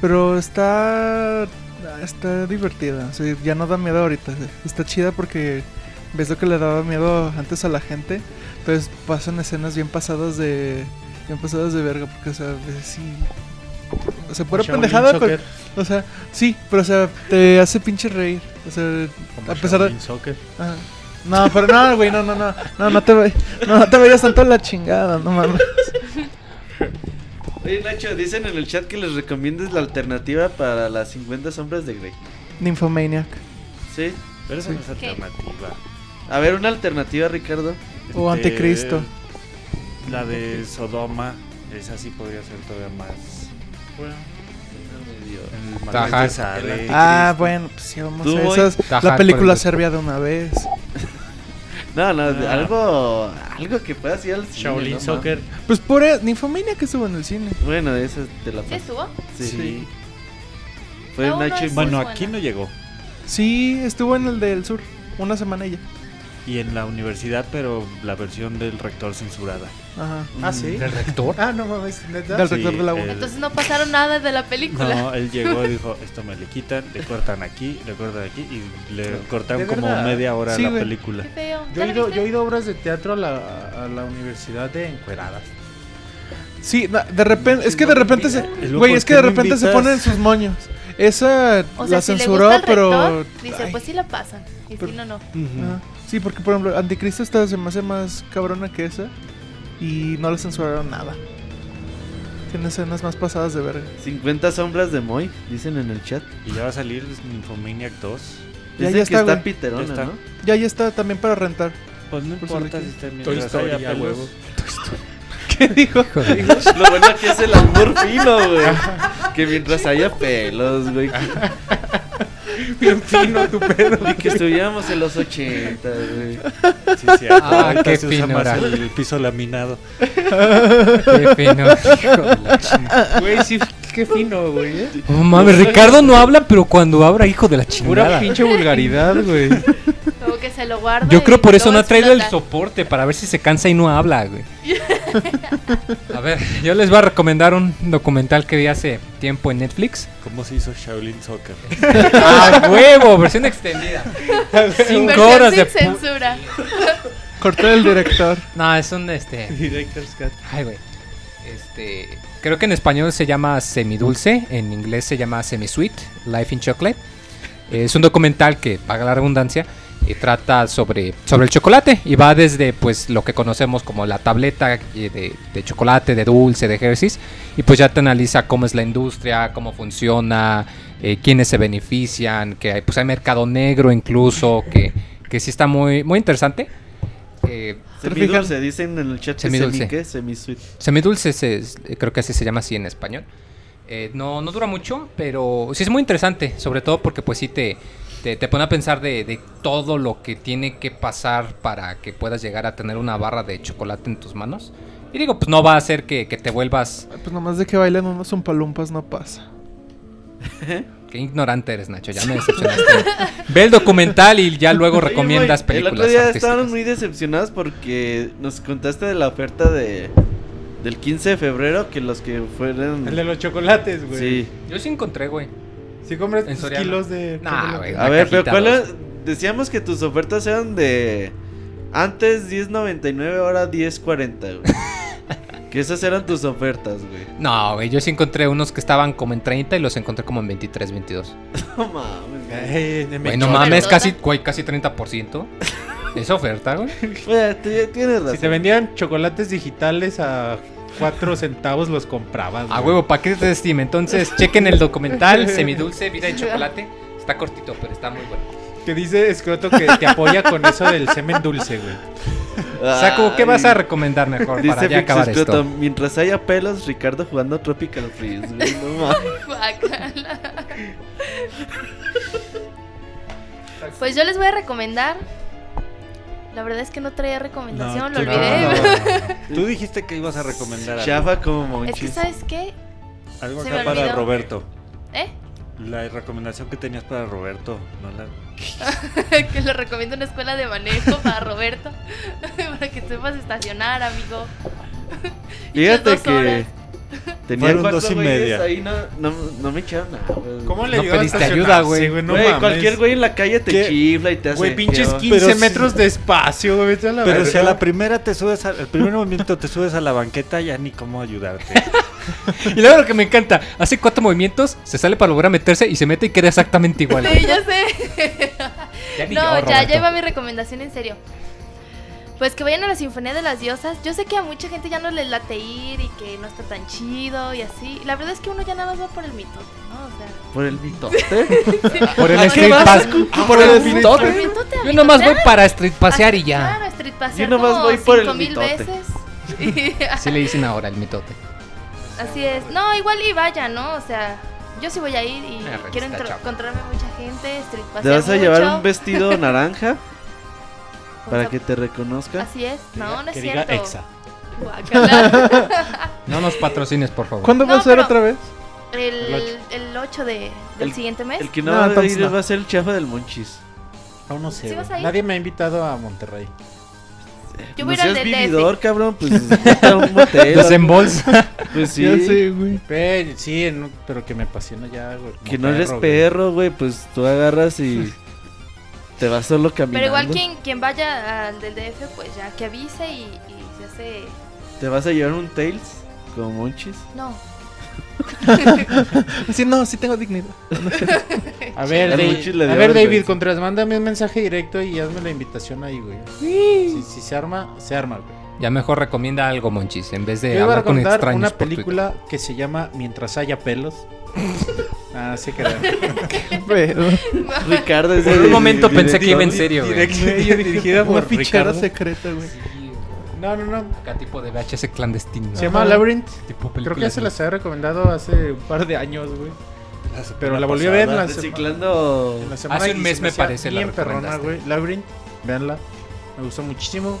[SPEAKER 7] Pero está. Está divertida. ya no da miedo ahorita. Está chida porque ves lo que le daba miedo antes a la gente. Entonces pasan escenas bien pasadas de. Bien pasadas de verga. Porque, o sea, ves, sí. O sea, pura
[SPEAKER 3] Shaolin
[SPEAKER 7] pendejada. pero-
[SPEAKER 3] Soccer.
[SPEAKER 7] o sea, sí, pero o sea, te hace pinche reír. O sea,
[SPEAKER 3] Como
[SPEAKER 7] a pesar de.
[SPEAKER 3] Soccer.
[SPEAKER 7] Ajá. No, pero no, güey, no, no, no. No, no te, ve- no, no te vayas tanto a la chingada, no mames.
[SPEAKER 6] Oye, Nacho, dicen en el chat que les recomiendes la alternativa para las 50 sombras de Grey.
[SPEAKER 7] Nymphomaniac.
[SPEAKER 6] ¿Sí?
[SPEAKER 4] pero esa
[SPEAKER 7] Sí.
[SPEAKER 4] no es alternativa.
[SPEAKER 6] A ver, una alternativa, Ricardo.
[SPEAKER 7] O
[SPEAKER 4] Este,
[SPEAKER 7] Anticristo.
[SPEAKER 4] La de Sodoma, esa sí podría ser todavía más. El
[SPEAKER 1] Tajar.
[SPEAKER 4] De Sade.
[SPEAKER 7] Ah, bueno, pues sí, vamos
[SPEAKER 6] Tú,
[SPEAKER 7] a esas.
[SPEAKER 1] Tajar
[SPEAKER 7] La película
[SPEAKER 1] el-
[SPEAKER 7] serbia de una vez.
[SPEAKER 6] No, no,
[SPEAKER 4] Ah.
[SPEAKER 6] algo algo que puedas ir al cine,
[SPEAKER 3] Shaolin
[SPEAKER 6] ¿no?
[SPEAKER 3] Soccer.
[SPEAKER 7] Pues por e- Nymphomaniac estuvo en el cine.
[SPEAKER 6] Bueno, esa te la
[SPEAKER 5] ¿Sí
[SPEAKER 6] paso.
[SPEAKER 5] estuvo?
[SPEAKER 6] Sí.
[SPEAKER 4] Sí.
[SPEAKER 6] Fue Nacho y
[SPEAKER 5] es-
[SPEAKER 4] Bueno,
[SPEAKER 5] buena.
[SPEAKER 4] aquí no llegó.
[SPEAKER 7] Sí, estuvo en el del sur. Una semana ella.
[SPEAKER 4] Y en la universidad, pero la versión del rector censurada.
[SPEAKER 7] Ajá.
[SPEAKER 3] Ah, sí.
[SPEAKER 1] ¿Del rector?
[SPEAKER 3] Ah, no mames, neta.
[SPEAKER 7] Del
[SPEAKER 4] Sí,
[SPEAKER 7] rector de la
[SPEAKER 4] el-
[SPEAKER 7] UNA.
[SPEAKER 5] Entonces no pasaron nada de la película.
[SPEAKER 4] No, él llegó y dijo, esto me le quitan, le cortan aquí, le cortan aquí y le cortaron
[SPEAKER 3] ¿De
[SPEAKER 4] como
[SPEAKER 3] verdad?
[SPEAKER 4] media hora
[SPEAKER 7] Sí,
[SPEAKER 4] la
[SPEAKER 7] güey.
[SPEAKER 4] película.
[SPEAKER 5] Qué feo.
[SPEAKER 3] Yo
[SPEAKER 5] ¿Ya
[SPEAKER 3] he, ido, yo he ido a obras de teatro a la, a la universidad de encueradas.
[SPEAKER 7] Sí, de repente, es que de repente se, güey,
[SPEAKER 4] ¿por
[SPEAKER 7] es que de repente se ponen sus moños. Esa
[SPEAKER 5] O sea,
[SPEAKER 7] la
[SPEAKER 5] si le
[SPEAKER 7] censuró,
[SPEAKER 5] gusta al
[SPEAKER 7] pero
[SPEAKER 5] rector, dice,
[SPEAKER 7] ay,
[SPEAKER 5] pues sí la pasan. Y
[SPEAKER 7] Pero-
[SPEAKER 5] si no, no.
[SPEAKER 7] ajá. Sí, porque por ejemplo, Anticristo esta se me hace más cabrona que esa y no le censuraron nada. Tiene escenas más pasadas de verga.
[SPEAKER 6] 50 sombras de Moy, dicen en el chat.
[SPEAKER 4] Y ya va a salir Nymphomaniac 2.
[SPEAKER 7] Ya, ya
[SPEAKER 6] que
[SPEAKER 7] está,
[SPEAKER 6] está piterona,
[SPEAKER 4] Ya está.
[SPEAKER 6] ¿no?
[SPEAKER 7] Ya ya está también para rentar.
[SPEAKER 4] Pues no importa si está
[SPEAKER 3] Toy
[SPEAKER 4] mientras
[SPEAKER 3] Story, a huevo.
[SPEAKER 7] ¿Qué dijo?
[SPEAKER 6] Lo bueno que es el albur fino, güey. Que mientras haya pelos, güey.
[SPEAKER 3] Bien fino tu pedo.
[SPEAKER 6] Y que estuviéramos en los 80, güey.
[SPEAKER 4] Sí, sí,
[SPEAKER 1] Ah, qué
[SPEAKER 4] se usa
[SPEAKER 1] fino
[SPEAKER 4] más
[SPEAKER 1] era.
[SPEAKER 4] el piso laminado.
[SPEAKER 1] Qué fino. hijo de la chingada.
[SPEAKER 3] Güey, sí, qué fino, güey. ¿eh?
[SPEAKER 1] Oh, mames, Ricardo no habla, pero cuando habla, hijo de la
[SPEAKER 3] Pura
[SPEAKER 1] chingada.
[SPEAKER 3] pinche vulgaridad, güey.
[SPEAKER 5] Como que se lo guarda.
[SPEAKER 1] Yo creo por eso no ha traído el soporte, para ver si se cansa y no habla, güey. A ver, yo les voy a recomendar un documental que vi hace tiempo en Netflix.
[SPEAKER 4] ¿Cómo se hizo Shaolin Soccer?
[SPEAKER 1] ¡Ah, huevo! Versión extendida. Cinco horas
[SPEAKER 5] sin
[SPEAKER 1] de...
[SPEAKER 5] censura.
[SPEAKER 7] Corté el director.
[SPEAKER 1] No, es un, este...
[SPEAKER 3] Director's Cut.
[SPEAKER 1] Ay, güey. Este... Creo que en español se llama semidulce, en inglés se llama semi-sweet, Life in Chocolate. Es un documental que, paga la redundancia, y trata sobre, sobre el chocolate y va desde pues lo que conocemos como la tableta eh, de, de chocolate, de dulce, de Hershey's y pues ya te analiza cómo es la industria, cómo funciona, eh, quiénes se benefician, que hay, pues hay mercado negro incluso, que, que sí está muy, muy interesante. Eh,
[SPEAKER 6] Semidulce, dicen en el chat que
[SPEAKER 1] Semidulce.
[SPEAKER 6] semi, ¿qué? Semi-sweet.
[SPEAKER 1] Semidulce se- es- creo que así se llama así en español. Eh, no, no dura mucho, pero sí es muy interesante, sobre todo porque pues sí te, te, te pone a pensar de, de todo lo que tiene que pasar para que puedas llegar a tener una barra de chocolate en tus manos. Y digo, pues no va a hacer que, que te vuelvas...
[SPEAKER 7] Pues nomás de que bailen unos umpalumpas no pasa.
[SPEAKER 1] Qué ignorante eres, Nacho, ya me decepcionaste. Ve el documental y ya luego
[SPEAKER 6] Oye,
[SPEAKER 1] recomiendas películas
[SPEAKER 6] El otro día
[SPEAKER 1] artísticas.
[SPEAKER 6] estábamos muy decepcionados porque nos contaste de la oferta de del 15 de febrero que los que fueron...
[SPEAKER 3] El de los chocolates, güey.
[SPEAKER 6] Sí.
[SPEAKER 1] Yo sí encontré, güey.
[SPEAKER 3] Sí compras
[SPEAKER 1] En
[SPEAKER 3] tus
[SPEAKER 1] Soriana.
[SPEAKER 3] kilos de
[SPEAKER 1] Nah, güey.
[SPEAKER 6] A ver, pero ¿cuál es? Decíamos que tus ofertas eran de antes 10.99, ahora 10.40, güey. que esas eran tus ofertas, güey.
[SPEAKER 1] No, güey, yo sí encontré unos que estaban como en 30 y los encontré como en 23, 22.
[SPEAKER 6] No mames. güey.
[SPEAKER 1] Güey, no mames, casi, güey, casi 30%. Es oferta, güey.
[SPEAKER 6] Güey, tienes razón.
[SPEAKER 3] Si te vendían chocolates digitales a 4 centavos, los comprabas.
[SPEAKER 1] A
[SPEAKER 3] güey.
[SPEAKER 1] huevo, ¿para qué te estime? Entonces, chequen el documental Semidulce, Vida de Chocolate. Está cortito, pero está muy bueno.
[SPEAKER 3] Que dice Escroto que te apoya con eso del semen dulce, güey.
[SPEAKER 1] Saco, ¿qué vas a recomendar mejor
[SPEAKER 6] Dice
[SPEAKER 1] para ya acabar
[SPEAKER 6] Escroto,
[SPEAKER 1] esto?
[SPEAKER 6] mientras haya pelos, Ricardo jugando Tropical Freeze, güey, no mames.
[SPEAKER 5] Pues yo les voy a recomendar. La verdad es que no traía recomendación, lo olvidé.
[SPEAKER 4] no. Tú dijiste que ibas a recomendar algo.
[SPEAKER 6] Chafa como
[SPEAKER 5] Es que,
[SPEAKER 6] monchis.
[SPEAKER 5] ¿sabes qué?
[SPEAKER 4] Algo
[SPEAKER 5] Se
[SPEAKER 4] acá
[SPEAKER 5] me
[SPEAKER 4] para
[SPEAKER 5] olvidó.
[SPEAKER 4] Roberto.
[SPEAKER 5] ¿Eh?
[SPEAKER 4] La recomendación que tenías para Roberto. No la...
[SPEAKER 5] que le recomiendo una escuela de manejo para Roberto. para que sepas estacionar, amigo.
[SPEAKER 6] Fíjate
[SPEAKER 5] dos
[SPEAKER 6] que
[SPEAKER 5] horas.
[SPEAKER 6] Tenía
[SPEAKER 4] Fueron dos y media.
[SPEAKER 6] ahí, no, no, no me echaron nada, güey.
[SPEAKER 3] ¿Cómo le
[SPEAKER 1] No
[SPEAKER 3] ayudó a
[SPEAKER 1] pediste
[SPEAKER 3] estacionarse,
[SPEAKER 1] ayuda, güey.
[SPEAKER 3] No
[SPEAKER 6] Güey,
[SPEAKER 3] mames.
[SPEAKER 6] cualquier güey en la calle te
[SPEAKER 4] ¿Qué?
[SPEAKER 6] chifla y te hace.
[SPEAKER 3] Güey, pinches
[SPEAKER 6] ¿qué va?
[SPEAKER 3] 15
[SPEAKER 4] Pero si-
[SPEAKER 3] metros de espacio, güey. vete a la
[SPEAKER 4] Pero si a
[SPEAKER 3] verga.
[SPEAKER 4] la primera te subes, al el primer movimiento te subes a la banqueta, ya ni cómo ayudarte.
[SPEAKER 1] Y luego lo que me encanta, hace cuatro movimientos, se sale para volver a meterse y se mete y queda exactamente igual.
[SPEAKER 5] Sí, ya sé.
[SPEAKER 1] Ya ni
[SPEAKER 5] no,
[SPEAKER 1] yo,
[SPEAKER 5] ya,
[SPEAKER 1] Roberto.
[SPEAKER 5] ya iba mi recomendación en serio. Pues que vayan a la Sinfonía de las Diosas. Yo sé que a mucha gente ya no les late ir y que no está tan chido y así. La verdad es que uno ya nada más va por el mitote, ¿no? O sea,
[SPEAKER 6] Por el mitote.
[SPEAKER 1] Por el
[SPEAKER 6] ¿A qué
[SPEAKER 1] street pass. Por el
[SPEAKER 5] por
[SPEAKER 1] street
[SPEAKER 5] el mitote,
[SPEAKER 1] Yo nomás voy para street pasear y
[SPEAKER 5] Ah,
[SPEAKER 1] ya.
[SPEAKER 5] Claro, street pasear
[SPEAKER 6] Yo nomás
[SPEAKER 5] como
[SPEAKER 6] voy por el
[SPEAKER 5] cinco mil
[SPEAKER 6] mitote.
[SPEAKER 5] veces.
[SPEAKER 1] Así le dicen ahora el mitote.
[SPEAKER 5] Así es. No, igual y vaya, ¿no? O sea, yo sí voy a ir y
[SPEAKER 1] Ah,
[SPEAKER 5] quiero encontrarme mucha gente, street
[SPEAKER 6] ¿Te
[SPEAKER 5] pasear
[SPEAKER 6] vas a llevar un vestido naranja para que te reconozca?
[SPEAKER 5] Así es. No, no es
[SPEAKER 3] que diga
[SPEAKER 5] cierto.
[SPEAKER 3] Exa.
[SPEAKER 5] Guácala.
[SPEAKER 1] No nos patrocines, por favor.
[SPEAKER 7] ¿Cuándo va
[SPEAKER 5] No,
[SPEAKER 7] a ser
[SPEAKER 5] pero-
[SPEAKER 7] otra vez?
[SPEAKER 5] El,
[SPEAKER 3] El
[SPEAKER 5] el 8 de, del
[SPEAKER 6] El-
[SPEAKER 5] siguiente mes.
[SPEAKER 6] El que no,
[SPEAKER 7] No,
[SPEAKER 6] va a ir
[SPEAKER 7] no.
[SPEAKER 6] va a ser el chafa del monchis.
[SPEAKER 3] Aún no sé. Nadie me ha invitado a Monterrey.
[SPEAKER 5] Yo
[SPEAKER 6] no
[SPEAKER 5] voy a ir al
[SPEAKER 6] seas
[SPEAKER 5] del DF.
[SPEAKER 6] vividor, cabrón, pues un motel.
[SPEAKER 1] Desembolsa.
[SPEAKER 6] Pues sí.
[SPEAKER 7] Ya sé, güey.
[SPEAKER 3] Pe- sí, pero que me apasiona ya, güey.
[SPEAKER 6] Que no eres perro, güey, pues tú agarras y te vas solo caminando.
[SPEAKER 5] Pero igual quien, quien vaya al del DF, pues ya que avise y, y se hace...
[SPEAKER 6] ¿Te vas a llevar un Tails como monchis?
[SPEAKER 5] No.
[SPEAKER 7] Sí, no, sí tengo dignidad.
[SPEAKER 3] A ver,
[SPEAKER 6] le
[SPEAKER 3] a ver David. Contras, mándame un mensaje directo y hazme la invitación ahí, güey. Si, si se arma, se arma, güey.
[SPEAKER 1] Ya mejor recomienda algo, Monchis, en vez
[SPEAKER 3] Yo
[SPEAKER 1] de
[SPEAKER 3] iba a
[SPEAKER 1] hablar con extraños
[SPEAKER 3] una película que se llama Mientras haya pelos. ah, sí que
[SPEAKER 7] Pero,
[SPEAKER 6] Ricardo es
[SPEAKER 1] Por un momento pensé que iba en serio, güey.
[SPEAKER 3] Directo dirigida
[SPEAKER 7] una
[SPEAKER 3] por
[SPEAKER 7] fichera
[SPEAKER 3] Ricardo.
[SPEAKER 7] secreta, güey.
[SPEAKER 3] No, no, no.
[SPEAKER 1] Acá tipo de VHS clandestino.
[SPEAKER 3] Se llama Labyrinth.
[SPEAKER 1] Tipo
[SPEAKER 3] Creo que ya se las había recomendado hace un par de años, güey. Pero la volví a ver en la, sema-
[SPEAKER 6] Reciclando.
[SPEAKER 3] en la semana
[SPEAKER 1] Hace un
[SPEAKER 3] y
[SPEAKER 1] mes
[SPEAKER 3] se
[SPEAKER 1] me
[SPEAKER 3] hacía
[SPEAKER 1] parece la
[SPEAKER 3] Bien perrona,
[SPEAKER 1] recomendaste.
[SPEAKER 3] güey. Labyrinth, véanla. Me gustó muchísimo.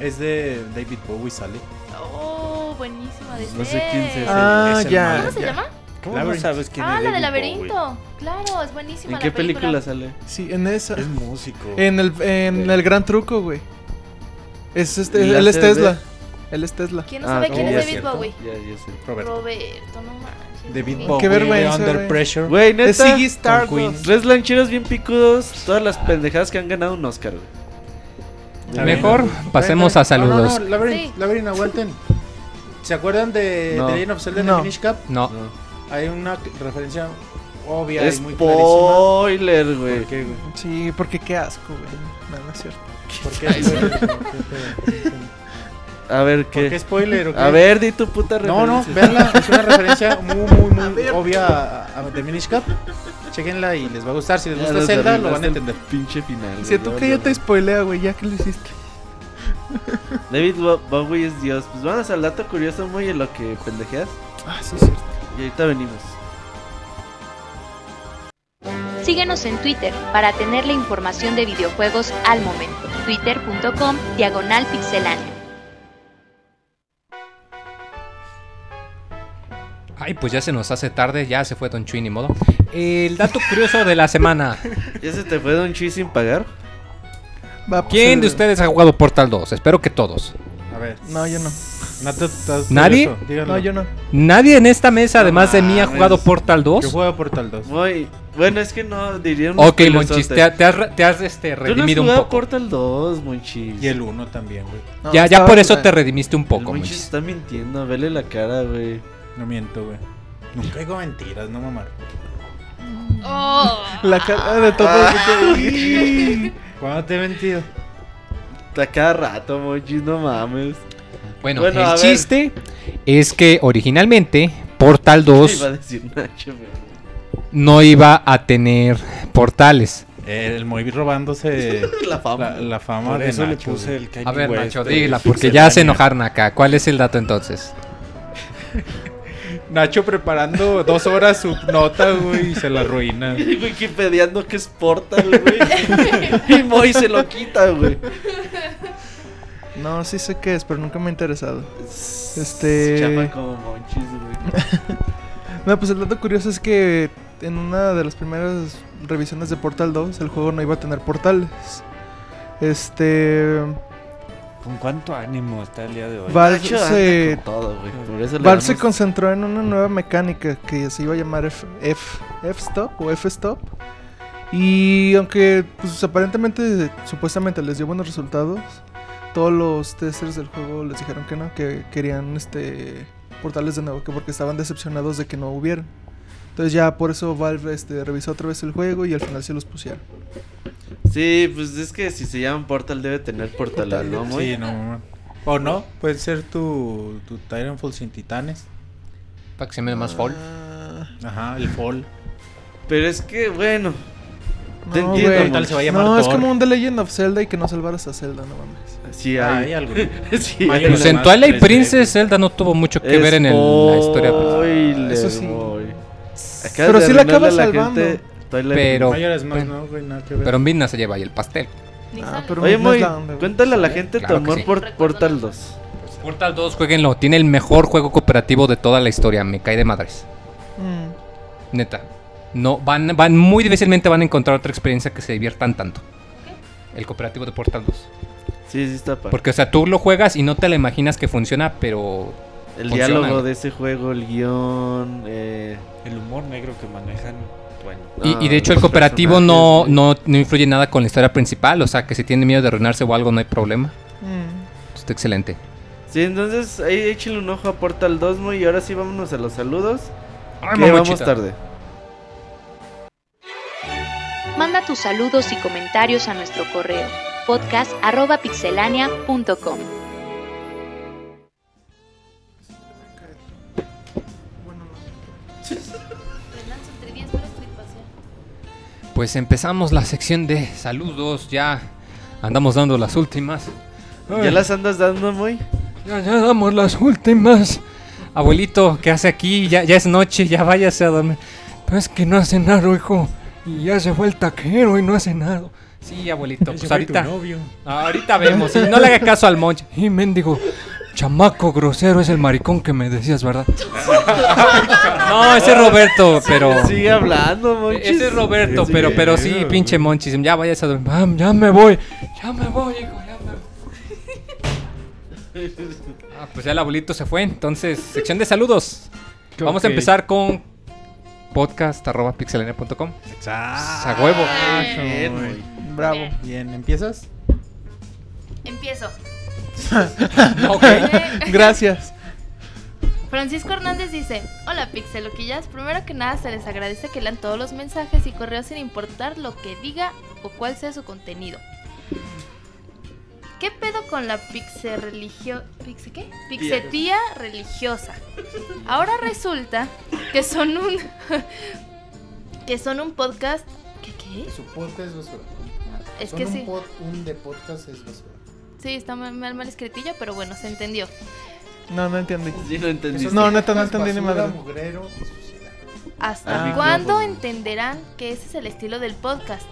[SPEAKER 3] Es de David Bowie, sale.
[SPEAKER 5] Oh, buenísima de
[SPEAKER 6] No sé quién
[SPEAKER 5] ser.
[SPEAKER 6] sea.
[SPEAKER 7] Ah,
[SPEAKER 3] es el
[SPEAKER 7] ya.
[SPEAKER 3] malo.
[SPEAKER 5] ¿Cómo se
[SPEAKER 7] ya.
[SPEAKER 5] llama?
[SPEAKER 4] ¿Cómo
[SPEAKER 3] Labyrinth.
[SPEAKER 4] no sabes quién
[SPEAKER 5] Ah,
[SPEAKER 4] es
[SPEAKER 5] la del
[SPEAKER 4] David Bowie?
[SPEAKER 5] laberinto. Claro, es buenísima
[SPEAKER 6] ¿En
[SPEAKER 5] la
[SPEAKER 6] qué película sale?
[SPEAKER 7] Sí, en esa.
[SPEAKER 4] Es músico.
[SPEAKER 7] En el, en el gran truco, güey. Es este,
[SPEAKER 6] ¿Y
[SPEAKER 7] él es
[SPEAKER 6] de-
[SPEAKER 7] Tesla. Él es Tesla.
[SPEAKER 5] ¿Quién no
[SPEAKER 6] Ah,
[SPEAKER 5] sabe
[SPEAKER 6] no,
[SPEAKER 5] quién
[SPEAKER 6] ya
[SPEAKER 5] es David
[SPEAKER 3] cierto.
[SPEAKER 5] Bowie?
[SPEAKER 6] Ya, ya sé.
[SPEAKER 3] Roberto.
[SPEAKER 5] Roberto, no manches.
[SPEAKER 3] David
[SPEAKER 5] Sí.
[SPEAKER 3] Bowie.
[SPEAKER 7] Qué vergüenza,
[SPEAKER 3] Under
[SPEAKER 7] güey.
[SPEAKER 3] Pressure.
[SPEAKER 6] Güey, neta.
[SPEAKER 7] Ziggy
[SPEAKER 3] Queen.
[SPEAKER 7] Stardust.
[SPEAKER 6] Tres lancheros bien picudos. Todas las pendejadas que han ganado un Oscar, güey.
[SPEAKER 1] Mejor pasemos a
[SPEAKER 3] No, no,
[SPEAKER 1] saludos.
[SPEAKER 3] no, Labyrinth,
[SPEAKER 5] Sí.
[SPEAKER 3] Labyrinth, aguanten. ¿Se acuerdan de
[SPEAKER 6] No.
[SPEAKER 3] The Legend of Zelda en
[SPEAKER 7] No.
[SPEAKER 3] el Minish Cap?
[SPEAKER 1] No.
[SPEAKER 6] No.
[SPEAKER 3] Hay una referencia obvia y muy.
[SPEAKER 6] Spoiler, güey.
[SPEAKER 3] ¿Por qué, güey?
[SPEAKER 7] Sí, porque qué asco, güey. No, no es cierto.
[SPEAKER 3] ¿Por qué spoiler? ¿Por qué-
[SPEAKER 6] A ver,
[SPEAKER 3] ¿Por qué
[SPEAKER 6] ¿qué?
[SPEAKER 3] spoiler? o qué?
[SPEAKER 6] A ver, di tu puta
[SPEAKER 3] No, no,
[SPEAKER 6] referencia.
[SPEAKER 3] véanla. Es una referencia muy, muy, muy obvia a, a The Minish Cap. Chequenla y les va a gustar. Si les gusta Zelda, lo van a
[SPEAKER 6] el
[SPEAKER 3] entender.
[SPEAKER 6] Pinche final.
[SPEAKER 7] Si tú que ya
[SPEAKER 6] valió.
[SPEAKER 7] te spoilea, güey, ya que lo hiciste.
[SPEAKER 6] David Bo- Bowie es Dios. Pues vamos al dato curioso, muy en lo que pendejeas.
[SPEAKER 7] Ah, sí, es cierto.
[SPEAKER 6] Y ahorita venimos.
[SPEAKER 2] Síguenos en Twitter para tener la información de videojuegos al momento. Twitter.com Diagonal Pixeláneo.
[SPEAKER 1] Ay, pues ya se nos hace tarde, ya se fue Don Chuy, ni modo. El dato curioso de la semana.
[SPEAKER 6] ¿Ya se te fue Don Chuy sin pagar?
[SPEAKER 7] Va, pues,
[SPEAKER 1] ¿Quién de ustedes ha jugado Portal 2? Espero que todos.
[SPEAKER 3] A ver.
[SPEAKER 7] No, yo no.
[SPEAKER 1] ¿Nadie?
[SPEAKER 7] No, yo no.
[SPEAKER 1] Nadie en esta mesa, además de mí, ha jugado Portal 2.
[SPEAKER 3] Yo juego Portal 2.
[SPEAKER 6] Muy... Bueno, es que no diría un
[SPEAKER 1] Ok. Monchis, te, te has, te has, este,
[SPEAKER 6] Tú no has
[SPEAKER 1] redimido un
[SPEAKER 6] jugado
[SPEAKER 1] poco.
[SPEAKER 6] Portal 2, Monchis.
[SPEAKER 3] Y el 1 también, güey.
[SPEAKER 7] No,
[SPEAKER 1] ya, ya por eso te redimiste un poco,
[SPEAKER 6] Monchis
[SPEAKER 1] Monchis.
[SPEAKER 6] está mintiendo, vele la cara, güey.
[SPEAKER 3] No miento, güey. Nunca digo mentiras, no mamar.
[SPEAKER 5] Oh.
[SPEAKER 7] La cara de todo.
[SPEAKER 3] ¿Cuándo te he mentido?
[SPEAKER 6] Está cada rato, Monchis, no mames.
[SPEAKER 1] Bueno, el
[SPEAKER 6] ver.
[SPEAKER 1] chiste es que originalmente Portal 2
[SPEAKER 6] Iba a decir Nacho,
[SPEAKER 1] no iba a tener portales.
[SPEAKER 3] El Moy robándose
[SPEAKER 6] La fama.
[SPEAKER 3] la, la fama
[SPEAKER 4] Por
[SPEAKER 3] de
[SPEAKER 4] eso le
[SPEAKER 3] Nacho,
[SPEAKER 4] puse el Kanye
[SPEAKER 1] A ver,
[SPEAKER 4] West
[SPEAKER 1] Nacho,
[SPEAKER 4] de
[SPEAKER 1] dila, porque ya se enojaron acá. ¿Cuál es el dato entonces?
[SPEAKER 3] Nacho preparando dos horas su nota, güey, y se la arruina.
[SPEAKER 6] Y Wikipediando que es Portal, güey. y Moy se lo quita, güey.
[SPEAKER 7] No, sí sé qué es, pero nunca me ha interesado. Este-
[SPEAKER 6] Chapa como monchis, güey.
[SPEAKER 7] No, pues el dato curioso es que en una de las primeras revisiones de Portal 2, el juego no iba a tener portales. Este.
[SPEAKER 4] ¿Con cuánto ánimo está el día de hoy?
[SPEAKER 7] Valve se,
[SPEAKER 6] todo, güey. Por eso le
[SPEAKER 7] Valve se concentró en una nueva mecánica que se iba a llamar F, F, F-Stop o F-Stop. Y aunque pues aparentemente, supuestamente les dio buenos resultados, todos los testers del juego les dijeron que no, que querían este portales de nuevo, que porque estaban decepcionados de que no hubieran. Entonces ya por eso Valve este, revisó otra vez el juego y al final se los pusieron.
[SPEAKER 6] Sí, pues es que si se llaman Portal debe tener portales, ¿no, Moy?
[SPEAKER 3] Sí, no. O no, puede ser tu, tu Titanfall sin titanes.
[SPEAKER 1] Para que se me más fall.
[SPEAKER 7] Ah,
[SPEAKER 3] Ajá, el fall.
[SPEAKER 6] Pero es que, bueno. Te
[SPEAKER 7] no,
[SPEAKER 6] entiendo,
[SPEAKER 7] güey.
[SPEAKER 3] Tal se va a llamar
[SPEAKER 7] No, es como un The Legend of Zelda y que no salvaras a Zelda, no mames.
[SPEAKER 6] Sí,
[SPEAKER 3] Ah,
[SPEAKER 6] hay.
[SPEAKER 3] algo.
[SPEAKER 6] sí,
[SPEAKER 1] Pues
[SPEAKER 3] de
[SPEAKER 1] en Twilight
[SPEAKER 3] 3D,
[SPEAKER 1] Princess Zelda no tuvo mucho que ver en el- la historia.
[SPEAKER 6] Spoiler,
[SPEAKER 7] Eso sí.
[SPEAKER 6] Acabas
[SPEAKER 7] Pero sí la
[SPEAKER 6] arruinarle
[SPEAKER 7] acabas
[SPEAKER 6] a la
[SPEAKER 7] salvando.
[SPEAKER 6] gente
[SPEAKER 1] Pero-
[SPEAKER 3] Mayores más,
[SPEAKER 1] bueno.
[SPEAKER 3] no, güey, nada que ver.
[SPEAKER 1] Pero Midna se lleva ahí el pastel.
[SPEAKER 7] Ah, pero
[SPEAKER 6] Oye, cuéntale a la gente
[SPEAKER 1] Claro
[SPEAKER 6] tu amor
[SPEAKER 1] sí.
[SPEAKER 6] por Portal
[SPEAKER 5] nada
[SPEAKER 6] 2.
[SPEAKER 1] Portal 2, jueguenlo. Tiene el mejor juego cooperativo de toda la historia. Me cae de madres.
[SPEAKER 7] Mm.
[SPEAKER 1] Neta. No, van, van muy difícilmente van a encontrar otra experiencia que se diviertan tanto. El cooperativo de Portal 2.
[SPEAKER 6] Sí, sí está padre.
[SPEAKER 1] Porque, o sea, tú lo juegas y no te la imaginas que funciona, pero.
[SPEAKER 6] El
[SPEAKER 1] funciona,
[SPEAKER 6] diálogo de ese juego, el guion. Eh,
[SPEAKER 4] El humor negro que manejan, bueno.
[SPEAKER 1] Y, y de
[SPEAKER 6] Ah,
[SPEAKER 1] hecho, el cooperativo no, no, no influye nada con la historia principal. O sea, que si tiene miedo de arruinarse o algo, no hay problema.
[SPEAKER 7] Mm.
[SPEAKER 1] Está excelente.
[SPEAKER 6] Sí, entonces ahí échale un ojo a Portal 2, Moy. Y ahora sí vámonos a los saludos.
[SPEAKER 1] Ay,
[SPEAKER 6] que vamos tarde.
[SPEAKER 2] Manda tus saludos y comentarios a nuestro correo podcast.pixelania.com.
[SPEAKER 1] Pues empezamos la sección de saludos. Ya andamos dando las últimas.
[SPEAKER 6] ¿Ya las andas dando, Moy?
[SPEAKER 1] ya, ya damos las últimas. Abuelito, ¿qué hace aquí? Ya, ya es noche, ya váyase a dormir. Pero es que no ha cenado, hijo. Y ya se fue el taquero y no ha cenado. Sí, abuelito, pues ahorita. Ahorita vemos. no le haga caso al monch. Y mendigo, chamaco grosero es el maricón que me decías, ¿verdad? no, ese es Roberto, pero.
[SPEAKER 6] Sigue hablando, Moy.
[SPEAKER 1] Ese es Roberto,
[SPEAKER 4] Sí,
[SPEAKER 1] pero, pero
[SPEAKER 4] sí.
[SPEAKER 1] pinche monchis. Ya vayas a dormir. Ah, ya me voy. Ya me voy, hijo, ya me voy. Ah, pues ya el abuelito se fue. Entonces, sección de saludos. Vamos a empezar con podcast.pixelania.com.
[SPEAKER 3] Exacto.
[SPEAKER 1] A huevo.
[SPEAKER 6] Bien.
[SPEAKER 7] Bravo.
[SPEAKER 3] Bien, ¿empiezas?
[SPEAKER 5] Empiezo.
[SPEAKER 1] Ok.
[SPEAKER 7] Gracias.
[SPEAKER 5] Francisco Hernández dice, hola Pixeloquillas, primero que nada se les agradece que lean todos los mensajes y correos sin importar lo que diga o cuál sea su contenido. ¿Qué pedo con la pixe religio... ¿Pixe qué? Pixetía religiosa. Ahora resulta que son un... que son un podcast... ¿Qué qué?
[SPEAKER 3] Su podcast es basura.
[SPEAKER 5] Es
[SPEAKER 3] Son
[SPEAKER 5] que
[SPEAKER 3] un
[SPEAKER 5] sí.
[SPEAKER 3] pod- un de podcast es basura.
[SPEAKER 5] Sí, está mal, mal, escritillo, pero bueno, se entendió.
[SPEAKER 7] No, no entendí.
[SPEAKER 6] Sí, no entendí.
[SPEAKER 7] Eso No, neta, no entendí ni madre.
[SPEAKER 3] mugrero y suciedad.
[SPEAKER 5] ¿Hasta
[SPEAKER 6] Ah.
[SPEAKER 5] cuándo entenderán que ese es el estilo del podcast?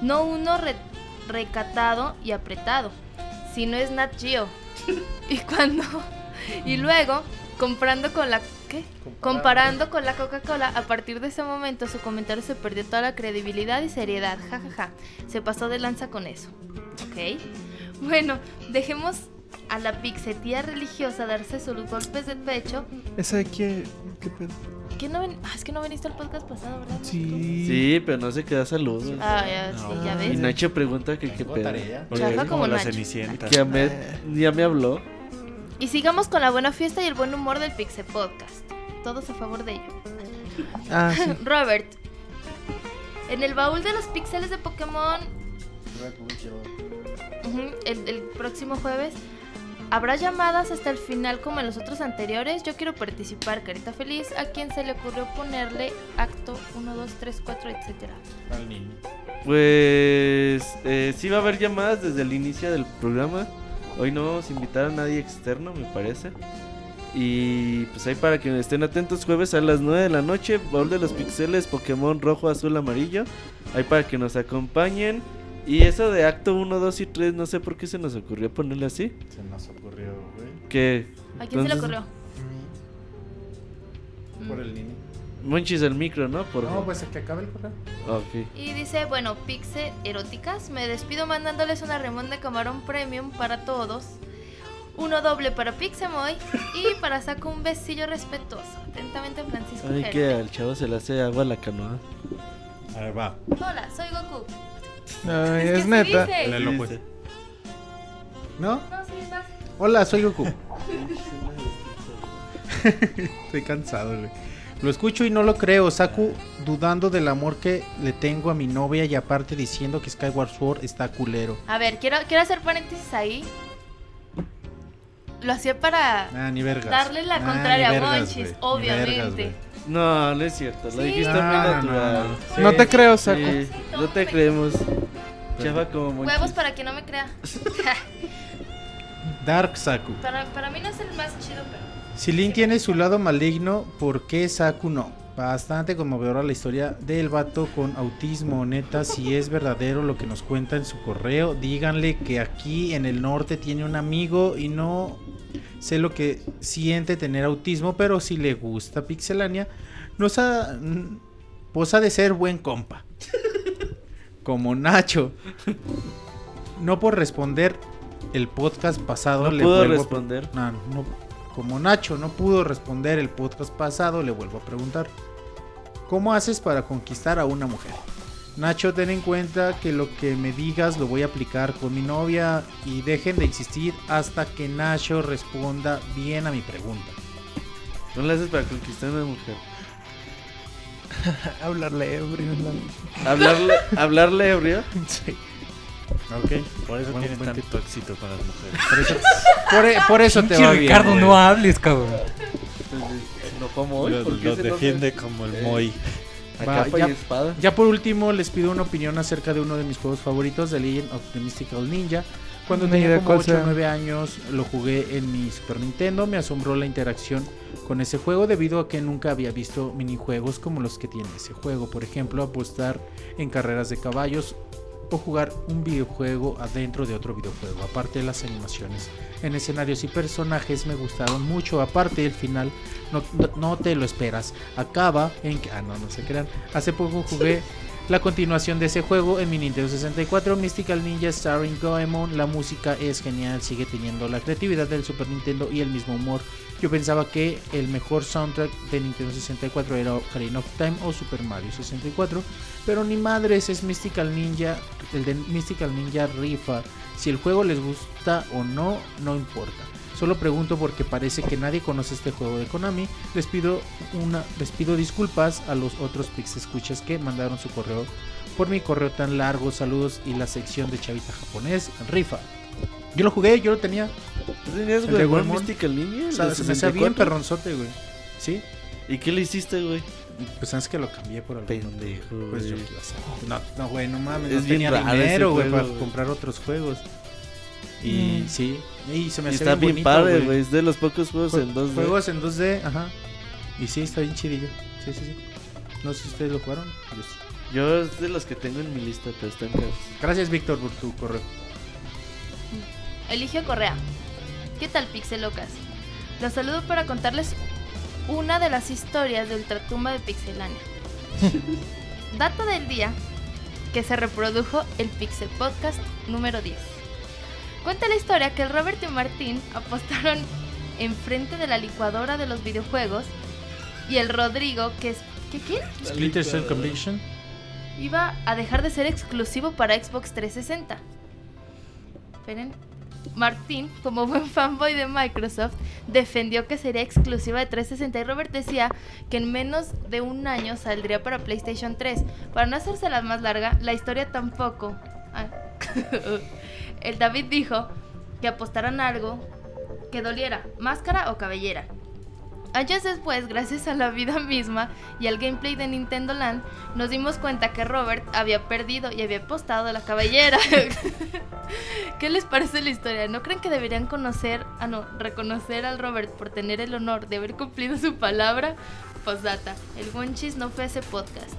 [SPEAKER 5] No uno re- recatado y apretado, sino es Nat Geo. Y cuando y luego comprando con la ¿qué? Comparando con la Coca-Cola, a partir de ese momento su comentario se perdió toda la credibilidad y seriedad. Ja, ja, ja. Se pasó de lanza con eso. ¿Ok? Bueno, dejemos a la pixetía religiosa darse sus golpes de pecho.
[SPEAKER 7] ¿Esa de qué? ¿Qué pedo?
[SPEAKER 5] ¿Qué no ven? Ah, es que no viniste al podcast pasado, ¿verdad?
[SPEAKER 7] Sí.
[SPEAKER 6] Sí, pero no se queda saludos.
[SPEAKER 5] Ah, ya, sí, ya
[SPEAKER 6] Y
[SPEAKER 5] ves.
[SPEAKER 6] Nacho pregunta que qué pedo.
[SPEAKER 4] es
[SPEAKER 5] como
[SPEAKER 4] como la
[SPEAKER 5] Nacho.
[SPEAKER 4] cenicienta.
[SPEAKER 6] Que ya me, ya me habló.
[SPEAKER 5] Y sigamos con la buena fiesta y el buen humor del Pixel Podcast. Todos a favor de ello.
[SPEAKER 7] Ah, sí.
[SPEAKER 5] Robert. En el baúl de los píxeles de Pokémon,
[SPEAKER 3] lleva-
[SPEAKER 5] ujú, el, el próximo jueves, ¿Habrá llamadas hasta el final como en los otros anteriores? Yo quiero participar, carita feliz. ¿A quién se le ocurrió ponerle acto 1, 2, 3, 4, etcétera?
[SPEAKER 3] Al niño.
[SPEAKER 6] Pues eh, sí va a haber llamadas desde el inicio del programa. Hoy no vamos a invitar a nadie externo, me parece. Y pues ahí para que estén atentos, jueves a las 9 de la noche, Baúl de los Pixeles, Pokémon rojo, azul, amarillo. Ahí para que nos acompañen. Y eso de acto 1, 2 y 3, no sé por qué se nos ocurrió ponerle así.
[SPEAKER 3] Se nos ocurrió, güey.
[SPEAKER 6] Que...
[SPEAKER 5] ¿A quién se le ocurrió?
[SPEAKER 3] Por el niño.
[SPEAKER 6] Monchis el micro, ¿no? Por
[SPEAKER 3] No, pues el que acabe el correo.
[SPEAKER 6] Ok.
[SPEAKER 5] Y dice, bueno, Pixe Eróticas, me despido mandándoles una remón de camarón premium para todos. Uno doble para Pixemoy y para Saco un besillo respetuoso. Atentamente, Francisco
[SPEAKER 6] Ay,
[SPEAKER 5] Gerte.
[SPEAKER 6] que al chavo se le hace agua a la canoa.
[SPEAKER 3] A ver, va.
[SPEAKER 5] Hola, soy Goku.
[SPEAKER 7] Ay,
[SPEAKER 5] Es que
[SPEAKER 7] es
[SPEAKER 5] sí
[SPEAKER 7] neta.
[SPEAKER 3] Léelo, pues. ¿No?
[SPEAKER 5] No, sí, vas.
[SPEAKER 3] Hola, soy Goku. Estoy cansado, güey. Lo escucho y no lo creo. Saku dudando del amor que le tengo a mi novia y aparte diciendo que Skyward Sword está culero.
[SPEAKER 5] A ver, quiero, quiero hacer paréntesis ahí. Lo hacía para
[SPEAKER 3] Ah, ni
[SPEAKER 5] darle la
[SPEAKER 3] Ah,
[SPEAKER 5] contraria a Monchis, obviamente.
[SPEAKER 3] vergas.
[SPEAKER 6] No, no es cierto. Lo
[SPEAKER 5] Sí.
[SPEAKER 6] dijiste
[SPEAKER 3] No,
[SPEAKER 6] muy
[SPEAKER 3] no, no,
[SPEAKER 6] natural.
[SPEAKER 3] no.
[SPEAKER 7] No te creo, Saco.
[SPEAKER 6] Sí, no te creemos. Chava como Monchis.
[SPEAKER 5] Huevos para que no me crea.
[SPEAKER 3] Dark Saku.
[SPEAKER 5] para, para mí no es el más chido, pero...
[SPEAKER 3] Si Lin tiene su lado maligno, ¿por qué Saku no? Bastante conmovedora la historia del vato con autismo. Neta, si es verdadero lo que nos cuenta en su correo, díganle que aquí en el norte tiene un amigo y no sé lo que siente tener autismo, pero si le gusta Pixelania, nos ha, pues ha de ser buen compa. Como Nacho. No por responder el podcast pasado
[SPEAKER 6] No
[SPEAKER 3] le
[SPEAKER 6] pudo
[SPEAKER 3] vuelvo a-
[SPEAKER 6] responder.
[SPEAKER 3] no, no, como Nacho no pudo responder el podcast pasado, le vuelvo a preguntar. ¿Cómo haces para conquistar a una mujer? Nacho, ten en cuenta que lo que me digas lo voy a aplicar con mi novia y dejen de insistir hasta que Nacho responda bien a mi pregunta.
[SPEAKER 6] No le haces para conquistar a una mujer.
[SPEAKER 7] Hablarle ebrio. la-
[SPEAKER 6] Hablarle, hablarle ebrio.
[SPEAKER 3] Sí. Ok.
[SPEAKER 4] Por eso tiene
[SPEAKER 3] buen
[SPEAKER 4] tanto éxito con las mujeres.
[SPEAKER 3] Por eso, por, e- por eso te va bien.
[SPEAKER 1] Ricardo,
[SPEAKER 3] güey.
[SPEAKER 1] no hables, cabrón.
[SPEAKER 6] No como hoy.
[SPEAKER 4] Lo,
[SPEAKER 6] ¿por qué
[SPEAKER 4] lo
[SPEAKER 6] ese
[SPEAKER 4] defiende como el
[SPEAKER 6] Eh.
[SPEAKER 4] Moy.
[SPEAKER 3] Va,
[SPEAKER 6] capa
[SPEAKER 3] ya-
[SPEAKER 6] y espada.
[SPEAKER 3] Ya por último, les pido una opinión acerca de uno de mis juegos favoritos, The Legend of the Mystical Ninja. Cuando
[SPEAKER 7] Ni
[SPEAKER 3] tenía como
[SPEAKER 7] cuál
[SPEAKER 3] 8 o
[SPEAKER 7] sea.
[SPEAKER 3] 9 años, lo jugué en mi Super Nintendo. Me asombró la interacción con ese juego debido a que nunca había visto minijuegos como los que tiene ese juego. Por ejemplo, apostar en carreras de caballos o jugar un videojuego adentro de otro videojuego. Aparte de las animaciones en escenarios y personajes me gustaron mucho. Aparte el final no, no- no te lo esperas. Acaba en que... Ah, no, no se crean. Hace poco jugué la continuación de ese juego en mi Nintendo 64, Mystical Ninja Starring Goemon. La música es genial, sigue teniendo la creatividad del Super Nintendo y el mismo humor. Yo pensaba que el mejor soundtrack de Nintendo 64 era Ocarina of Time o Super Mario 64, pero ni madres es Mystical Ninja, el de Mystical Ninja Rifa. Si el juego les gusta o no, no importa. Solo pregunto porque parece que nadie conoce este juego de Konami. Les pido una, les pido disculpas a los otros Pix escuchas que mandaron su correo por mi correo tan largo. Saludos y la sección de Chavita japonés Rifa. Yo lo jugué, yo lo tenía.
[SPEAKER 6] ¿Tú tenías,
[SPEAKER 3] El
[SPEAKER 6] güey,
[SPEAKER 3] Goemon.
[SPEAKER 6] Mystical Ninja?
[SPEAKER 3] O
[SPEAKER 6] el
[SPEAKER 3] sea,
[SPEAKER 6] de
[SPEAKER 3] se me hacía bien
[SPEAKER 6] 64?
[SPEAKER 3] perronzote, güey. ¿Sí?
[SPEAKER 6] ¿Y qué le hiciste, güey?
[SPEAKER 3] Pues sabes que lo cambié por algún
[SPEAKER 6] Pendejo,
[SPEAKER 3] motivo. Pues yo
[SPEAKER 6] güey.
[SPEAKER 3] No, no, güey, no mames.
[SPEAKER 6] Es
[SPEAKER 3] no
[SPEAKER 6] bien
[SPEAKER 3] tenía dinero, güey,
[SPEAKER 6] juego,
[SPEAKER 3] para
[SPEAKER 6] güey.
[SPEAKER 3] comprar otros juegos. Y
[SPEAKER 7] Mm.
[SPEAKER 3] sí, y se me
[SPEAKER 6] Y
[SPEAKER 3] hacía
[SPEAKER 6] está bien
[SPEAKER 3] bonito,
[SPEAKER 6] padre, güey. Es de los pocos juegos
[SPEAKER 3] Jue-
[SPEAKER 6] en 2D.
[SPEAKER 3] Juegos en 2D, ajá. Y sí, está bien chidillo. Sí, sí, sí. No sé si ustedes lo jugaron. Yo sí.
[SPEAKER 6] Yo es de los que tengo en mi lista, pero están caros.
[SPEAKER 3] Gracias, Víctor, por tu correo.
[SPEAKER 5] Eligio Correa. ¿Qué tal, Pixelocas? Los saludo para contarles una de las historias de Ultratumba de Pixelania. Dato del día que se reprodujo el Pixel Podcast número 10. Cuenta la historia que el Robert y Martín apostaron enfrente de la licuadora de los videojuegos y el Rodrigo, que es... ¿Qué quién?
[SPEAKER 3] Splinter Cell Conviction.
[SPEAKER 5] iba a dejar de ser exclusivo para Xbox 360. Esperen. Martín, como buen fanboy de Microsoft, defendió que sería exclusiva de 360 y Robert decía que en menos de un año saldría para PlayStation 3. Para no hacerse la más larga, la historia tampoco. Ah. El David dijo que apostaran algo que doliera, máscara o cabellera. Años después, gracias a la vida misma y al gameplay de Nintendo Land, nos dimos cuenta que Robert había perdido y había apostado la cabellera. ¿Qué les parece la historia? ¿No creen que deberían conocer, ah no, reconocer al Robert por tener el honor de haber cumplido su palabra? Postdata, el Wonchis no fue a ese podcast.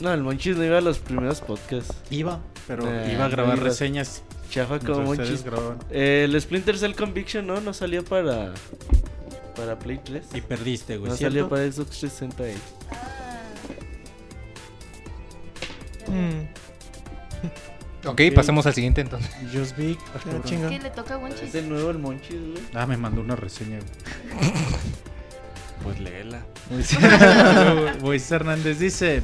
[SPEAKER 6] No, el Monchis no iba a los primeros podcasts.
[SPEAKER 3] Iba, pero
[SPEAKER 6] Eh,
[SPEAKER 3] iba a grabar
[SPEAKER 6] no iba.
[SPEAKER 3] reseñas.
[SPEAKER 6] Chafa como Monchis. Eh, el Splinter Cell Conviction, ¿no? No salió para. Para Play 3.
[SPEAKER 3] Y perdiste, güey.
[SPEAKER 6] No
[SPEAKER 3] ¿cierto?
[SPEAKER 6] salió para Xbox 360 ahí.
[SPEAKER 7] Mm.
[SPEAKER 1] Ok, pasemos al siguiente entonces.
[SPEAKER 3] Just Big.
[SPEAKER 7] Chinga.
[SPEAKER 5] ¿Qué le toca a?
[SPEAKER 6] Es de nuevo el Monchis, güey.
[SPEAKER 3] Ah, me mandó una reseña, güey. pues léela. Moisés Hernández dice: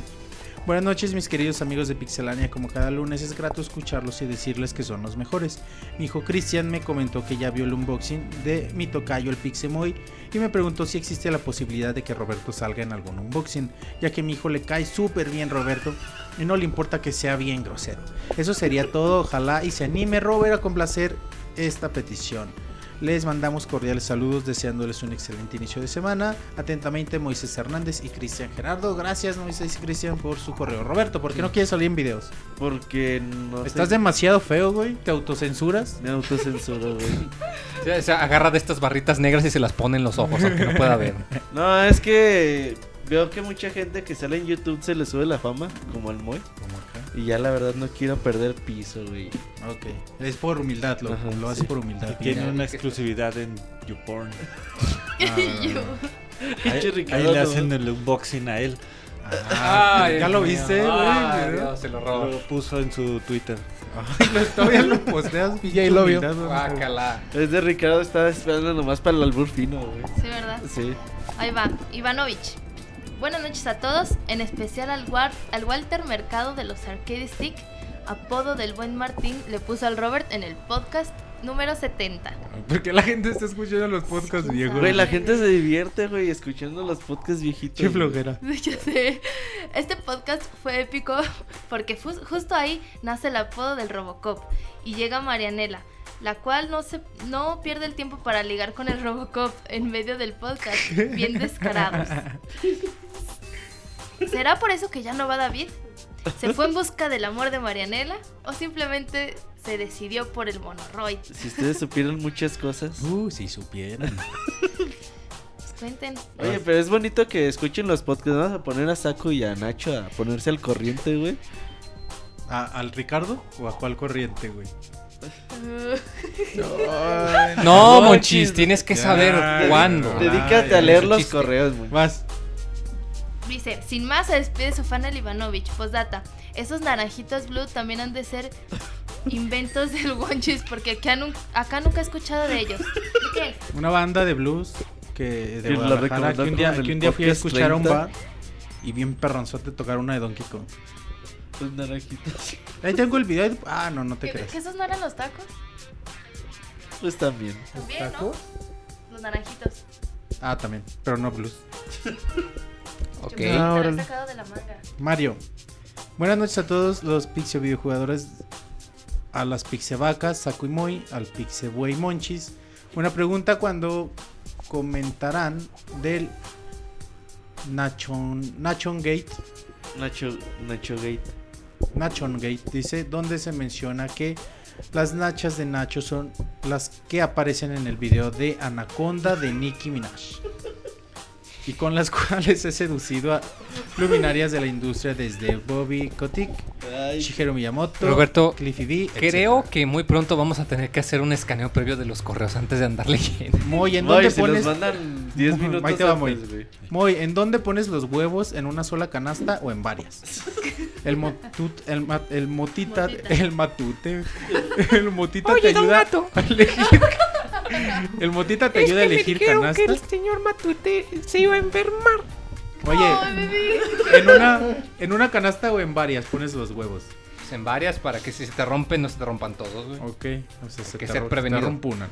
[SPEAKER 3] Buenas noches, mis queridos amigos de Pixelania. Como cada lunes es grato escucharlos y decirles que son los mejores. Mi hijo Cristian me comentó que ya vio el unboxing de mi tocayo, el Pixemoy, y me preguntó si existe la posibilidad de que Roberto salga en algún unboxing, ya que a mi hijo le cae súper bien Roberto y no le importa que sea bien grosero. Eso sería todo. Ojalá y se anime Robert a complacer esta petición. Les mandamos cordiales saludos deseándoles un excelente inicio de semana. Atentamente Moisés Hernández y Cristian Gerardo. Gracias Moisés y Cristian por su correo. Roberto, ¿por qué no quieres salir en videos?
[SPEAKER 6] Porque no
[SPEAKER 3] Estás
[SPEAKER 6] sé.
[SPEAKER 3] demasiado feo, güey. ¿Te autocensuras?
[SPEAKER 6] Me autocensuro, güey.
[SPEAKER 1] O sea, agarra de estas barritas negras y se las pone en los ojos, aunque no pueda ver.
[SPEAKER 6] No, es que veo que mucha gente que sale en YouTube se le sube la fama, como al Moy.
[SPEAKER 3] Como.
[SPEAKER 6] Y ya la verdad no quiero perder piso, güey.
[SPEAKER 3] Ok. Es por humildad, lo,
[SPEAKER 6] Ajá,
[SPEAKER 3] lo hace
[SPEAKER 6] sí.
[SPEAKER 3] por humildad.
[SPEAKER 4] Tiene una exclusividad en YouPorn.
[SPEAKER 5] Yo.
[SPEAKER 6] Pinche
[SPEAKER 4] Ahí, le hacen el unboxing a él.
[SPEAKER 3] Ah,
[SPEAKER 1] Ay,
[SPEAKER 3] ¿Ya lo viste, güey?
[SPEAKER 1] Dios, se lo roba.
[SPEAKER 4] Lo puso en su Twitter.
[SPEAKER 3] Ay, lo- todavía lo posteas.
[SPEAKER 7] Y ahí lo vio.
[SPEAKER 6] Es de Ricardo, estaba esperando nomás para el albur fino, güey.
[SPEAKER 5] Sí, ¿verdad?
[SPEAKER 6] Sí.
[SPEAKER 5] Ahí va, Ivanovich. Buenas noches a todos, en especial al, War- al Walter Mercado de los Arcade Stick, apodo del buen Martín, le puso al Robert en el podcast número 70.
[SPEAKER 3] Porque la gente está escuchando los podcasts viejos.
[SPEAKER 6] Güey, la gente se divierte, güey, escuchando los podcasts viejitos.
[SPEAKER 3] Qué flojera.
[SPEAKER 5] Sé. Este podcast fue épico porque fu- justo ahí nace el apodo del Robocop y llega Marianela, la cual no se no pierde el tiempo para ligar con el Robocop en medio del podcast, bien descarados. ¿Será por eso que ya no va David? ¿Se fue en busca del amor de Marianela o simplemente se decidió por el monoroid?
[SPEAKER 6] Si ustedes supieran muchas cosas.
[SPEAKER 3] Uh, si supieran.
[SPEAKER 5] Pues cuenten.
[SPEAKER 6] Oye, pero es bonito que escuchen los podcasts. Vamos a poner a Saco y a Nacho a ponerse al corriente, güey.
[SPEAKER 3] ¿A- ¿Al Ricardo o a cuál corriente, güey?
[SPEAKER 1] No,
[SPEAKER 6] No,
[SPEAKER 1] Monchis,
[SPEAKER 6] chis.
[SPEAKER 1] tienes que saber
[SPEAKER 3] ya.
[SPEAKER 1] cuándo.
[SPEAKER 6] Dedícate
[SPEAKER 3] ya,
[SPEAKER 6] a leer los
[SPEAKER 1] chiste.
[SPEAKER 6] correos.
[SPEAKER 3] Vas.
[SPEAKER 5] Dice, sin más se despide su fan el Ivanovich. Postdata, esos naranjitos blue también han de ser inventos del Wonchis porque acá, nun- acá nunca he escuchado de ellos. ¿De qué?
[SPEAKER 3] Una banda de blues que de Guadalajara, que un día, que un fui a escuchar a un
[SPEAKER 6] 30.
[SPEAKER 3] bar y bien perronzote tocar una de Donkey Kong.
[SPEAKER 6] Los naranjitos.
[SPEAKER 3] Ahí tengo el video. Ah, no, no te
[SPEAKER 5] ¿Que,
[SPEAKER 3] creas.
[SPEAKER 5] que esos no eran los tacos?
[SPEAKER 6] Pues también.
[SPEAKER 5] También, ¿no? Los naranjitos.
[SPEAKER 3] Ah, también, pero no blues.
[SPEAKER 1] Ok.
[SPEAKER 5] Yo me lo
[SPEAKER 7] Ah,
[SPEAKER 5] había
[SPEAKER 7] órale.
[SPEAKER 5] sacado de la manga.
[SPEAKER 3] Mario. Buenas noches a todos los Pixie videojugadores, a las Pixevacas, Saku y Moy, al Pixebuey Monchis. Una pregunta cuando comentarán del Nachon, Nachon Gate.
[SPEAKER 6] Nacho, Nacho Gate.
[SPEAKER 3] Nachon Gate dice, donde se menciona que las nachas de Nacho son las que aparecen en el video de Anaconda de Nicki Minaj. Y con las cuales he seducido a luminarias de la industria desde Bobby Kotick, Shigeru Miyamoto,
[SPEAKER 1] Roberto,
[SPEAKER 3] Cliffy B,
[SPEAKER 1] Creo que muy pronto vamos a tener que hacer un escaneo previo de los correos antes de andar leyendo.
[SPEAKER 3] Moy, ¿en
[SPEAKER 6] Moy,
[SPEAKER 3] dónde
[SPEAKER 6] si
[SPEAKER 3] pones?
[SPEAKER 6] los mandan 10 minutos
[SPEAKER 3] Ahí te va,
[SPEAKER 6] antes,
[SPEAKER 3] Moy.
[SPEAKER 6] güey.
[SPEAKER 3] Moy, ¿en dónde pones los huevos? ¿En una sola canasta o en varias? El motut, el, ma- el motita,
[SPEAKER 5] Motita.
[SPEAKER 3] el matute, el motita te ayuda a elegir. El motita te ayuda a elegir canastas.
[SPEAKER 12] señor Matute se iba a enfermar.
[SPEAKER 3] Oye, en una, en una canasta o en varias pones los huevos.
[SPEAKER 1] Pues en varias para que si se te rompen no se te rompan todos, güey.
[SPEAKER 3] Ok, o sea, se
[SPEAKER 1] que
[SPEAKER 3] te
[SPEAKER 1] ser prevenido.
[SPEAKER 3] te rompunan.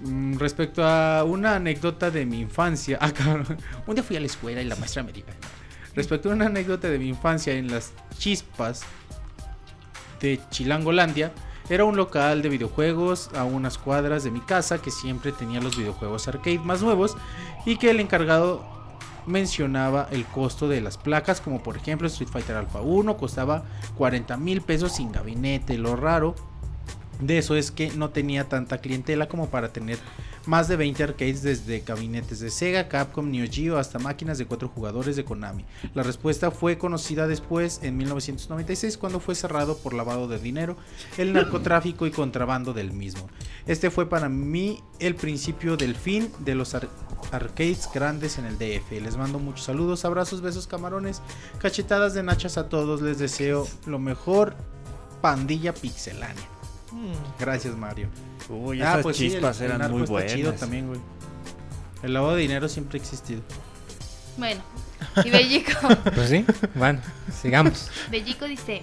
[SPEAKER 3] Mm, Respecto a una anécdota de mi infancia, ah, cabrón. un día fui a la escuela y la maestra me dijo, respecto a una anécdota de mi infancia en las chispas de Chilangolandia, Era un local de videojuegos a unas cuadras de mi casa que siempre tenía los videojuegos arcade más nuevos y que el encargado mencionaba el costo de las placas, como por ejemplo Street Fighter Alpha 1 costaba 40 mil pesos sin gabinete. Lo raro de eso es que no tenía tanta clientela como para tener más de 20 arcades desde gabinetes de Sega, Capcom, Neo Geo hasta máquinas de cuatro jugadores de Konami. La respuesta fue conocida después en 1996 cuando fue cerrado por lavado de dinero, el narcotráfico y contrabando del mismo. Este fue para mí el principio del fin de los ar- arcades grandes en el DF. Les mando muchos saludos, abrazos, besos, camarones, cachetadas de nachas a todos. Les deseo lo mejor. Pandilla pixelánea. Gracias, Mario.
[SPEAKER 4] Uy,
[SPEAKER 3] Ah,
[SPEAKER 4] esas
[SPEAKER 3] pues sí, el-
[SPEAKER 4] chispas
[SPEAKER 3] el
[SPEAKER 4] eran muy buenas.
[SPEAKER 3] chido también, güey. El lavado de dinero siempre ha existido.
[SPEAKER 5] Bueno, y Bellico,
[SPEAKER 1] Pues sí, bueno, sigamos.
[SPEAKER 5] Bellico dice: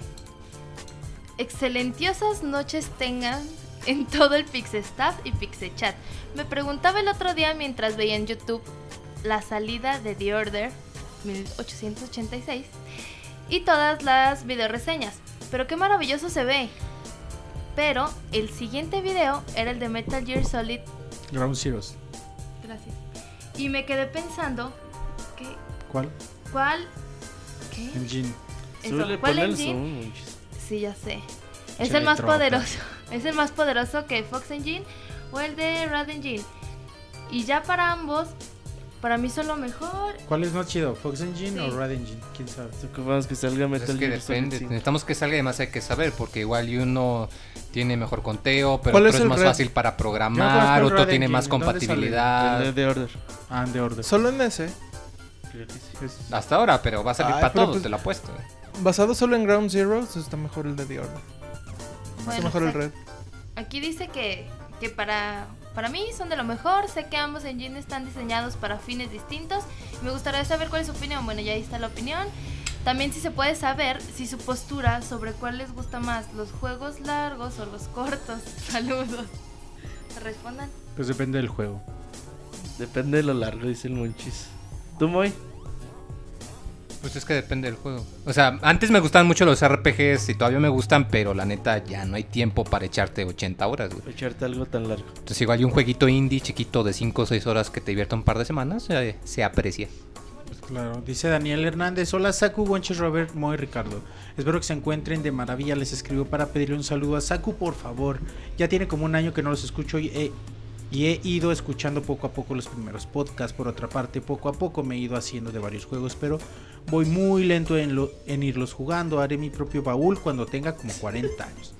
[SPEAKER 5] Excelentiosas noches tengan en todo el Pixestaff y Pixechat. Me preguntaba el otro día mientras veía en YouTube la salida de The Order 1886 y todas las videoreseñas. Pero qué maravilloso se ve. Pero el siguiente video era el de Metal Gear Solid
[SPEAKER 3] Ground Zeroes.
[SPEAKER 5] Gracias. Y me quedé pensando que
[SPEAKER 3] ¿Cuál?
[SPEAKER 5] cuál ¿qué?
[SPEAKER 3] Engine.
[SPEAKER 5] Eso, ¿cuál engine? Sí, ya sé. Es el más
[SPEAKER 3] tropa.
[SPEAKER 5] poderoso. Es el más poderoso que Fox Engine o el de Rad Engine. Y ya para ambos, para mí son lo mejor.
[SPEAKER 3] ¿Cuál es más chido? ¿Fox Engine
[SPEAKER 5] Sí.
[SPEAKER 3] o Rad Engine? ¿Quién sabe?
[SPEAKER 6] Ocupamos que salga
[SPEAKER 1] Pues
[SPEAKER 6] Metal
[SPEAKER 1] es que
[SPEAKER 6] Gear
[SPEAKER 1] depende,
[SPEAKER 6] 5.
[SPEAKER 1] necesitamos que salga y además hay que saber, porque igual uno tiene mejor conteo, pero
[SPEAKER 7] ¿Cuál
[SPEAKER 1] otro
[SPEAKER 7] es
[SPEAKER 1] más
[SPEAKER 7] red?
[SPEAKER 1] fácil para programar, otro
[SPEAKER 3] Red
[SPEAKER 1] tiene
[SPEAKER 3] Engine,
[SPEAKER 1] más compatibilidad.
[SPEAKER 6] De Order.
[SPEAKER 3] Ah, de Order.
[SPEAKER 7] Solo en ese.
[SPEAKER 1] Hasta ahora, pero va a salir
[SPEAKER 7] Ay,
[SPEAKER 1] para todos,
[SPEAKER 7] pues-
[SPEAKER 1] te lo apuesto.
[SPEAKER 7] Basado solo en Ground Zero, está mejor el de The Order. está mejor el
[SPEAKER 5] pues,
[SPEAKER 7] Red.
[SPEAKER 5] Aquí dice que, que para, para mí son de lo mejor. Sé que ambos engines están diseñados para fines distintos. Me gustaría saber cuál es su opinión. Bueno, ya ahí está la opinión. También si se puede saber si su postura sobre cuál les gusta más, los juegos largos o los cortos. Saludos. Respondan.
[SPEAKER 3] Pues depende del juego.
[SPEAKER 6] Depende de lo largo, dice el Monchis. ¿Tú, Moy?
[SPEAKER 1] Pues es que depende del juego. O sea, antes me gustaban mucho los RPGs y todavía me gustan, pero la neta ya no hay tiempo para echarte 80 horas, güey.
[SPEAKER 6] Echarte algo tan largo.
[SPEAKER 1] Entonces igual y un jueguito indie chiquito de 5 o 6 horas que te divierta un par de semanas, eh, se aprecia.
[SPEAKER 3] Pues claro, dice Daniel Hernández, hola Saku, Gonches, Robert, Moy, Ricardo. Espero que se encuentren de maravilla. Les escribo para pedirle un saludo a Saku, por favor. Ya tiene como un año que no los escucho y he, y he ido escuchando poco a poco los primeros podcasts. Por otra parte, poco a poco me he ido haciendo de varios juegos, pero voy muy lento en, lo- en irlos jugando. Haré mi propio baúl cuando tenga como 40 años.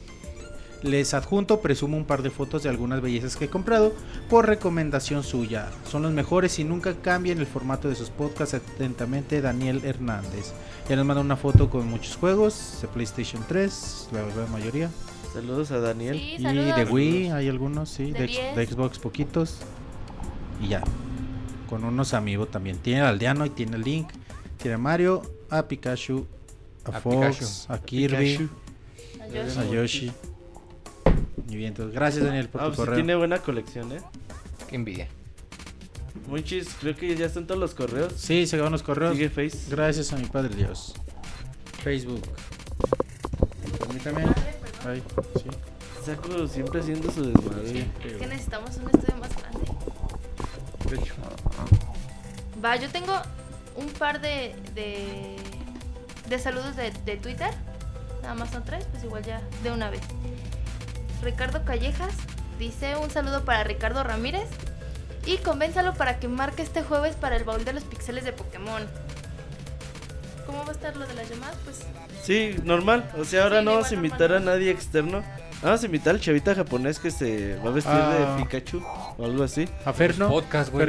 [SPEAKER 3] Les adjunto, presumo un par de fotos de algunas bellezas que he comprado por recomendación suya. Son los mejores y nunca cambian el formato de sus podcasts. Atentamente, Daniel Hernández. Ya nos manda una foto con muchos juegos de PlayStation 3, la gran mayoría.
[SPEAKER 6] Saludos a Daniel.
[SPEAKER 5] Sí,
[SPEAKER 3] Y de Wii hay algunos, sí.
[SPEAKER 5] De
[SPEAKER 3] De,
[SPEAKER 5] 10.
[SPEAKER 3] de Xbox poquitos. Y ya. Con unos amigos también. Tiene al Aldeano y tiene el Link. A Mario, a Pikachu, a,
[SPEAKER 1] A
[SPEAKER 3] Fox,
[SPEAKER 1] Pikachu.
[SPEAKER 3] a Kirby.
[SPEAKER 5] A Yoshi.
[SPEAKER 3] a Yoshi. Y bien, entonces, gracias Daniel por
[SPEAKER 6] Ah,
[SPEAKER 3] tu
[SPEAKER 6] pues sí
[SPEAKER 3] correo.
[SPEAKER 6] tiene buena colección, ¿eh?
[SPEAKER 1] Qué envidia.
[SPEAKER 6] Monchis, creo que ya están todos los correos.
[SPEAKER 3] Sí, se acaban los correos.
[SPEAKER 6] Sigue Face.
[SPEAKER 3] Gracias a mi padre Dios. Facebook. Permítame. Ay, sí.
[SPEAKER 6] Saco siempre haciendo su desmadre.
[SPEAKER 3] sí.
[SPEAKER 5] Es que necesitamos un estudio más grande.
[SPEAKER 3] De hecho.
[SPEAKER 5] Va, yo tengo un par de, de, de saludos de, de Twitter. Nada más son tres, pues igual ya de una vez. Ricardo Callejas dice un saludo para Ricardo Ramírez. Y convénzalo para que marque este jueves para el baúl de los pixeles de Pokémon. ¿Cómo va a estar lo de las llamadas? Pues
[SPEAKER 6] Sí, normal. O sea, ahora
[SPEAKER 5] Sí,
[SPEAKER 6] no vamos a invitar a nadie externo. Vamos a invitar al chavita japonés que se va a vestir
[SPEAKER 3] Ah.
[SPEAKER 6] de Pikachu o algo así.
[SPEAKER 3] A Fer, ¿no?
[SPEAKER 1] Podcast, güey.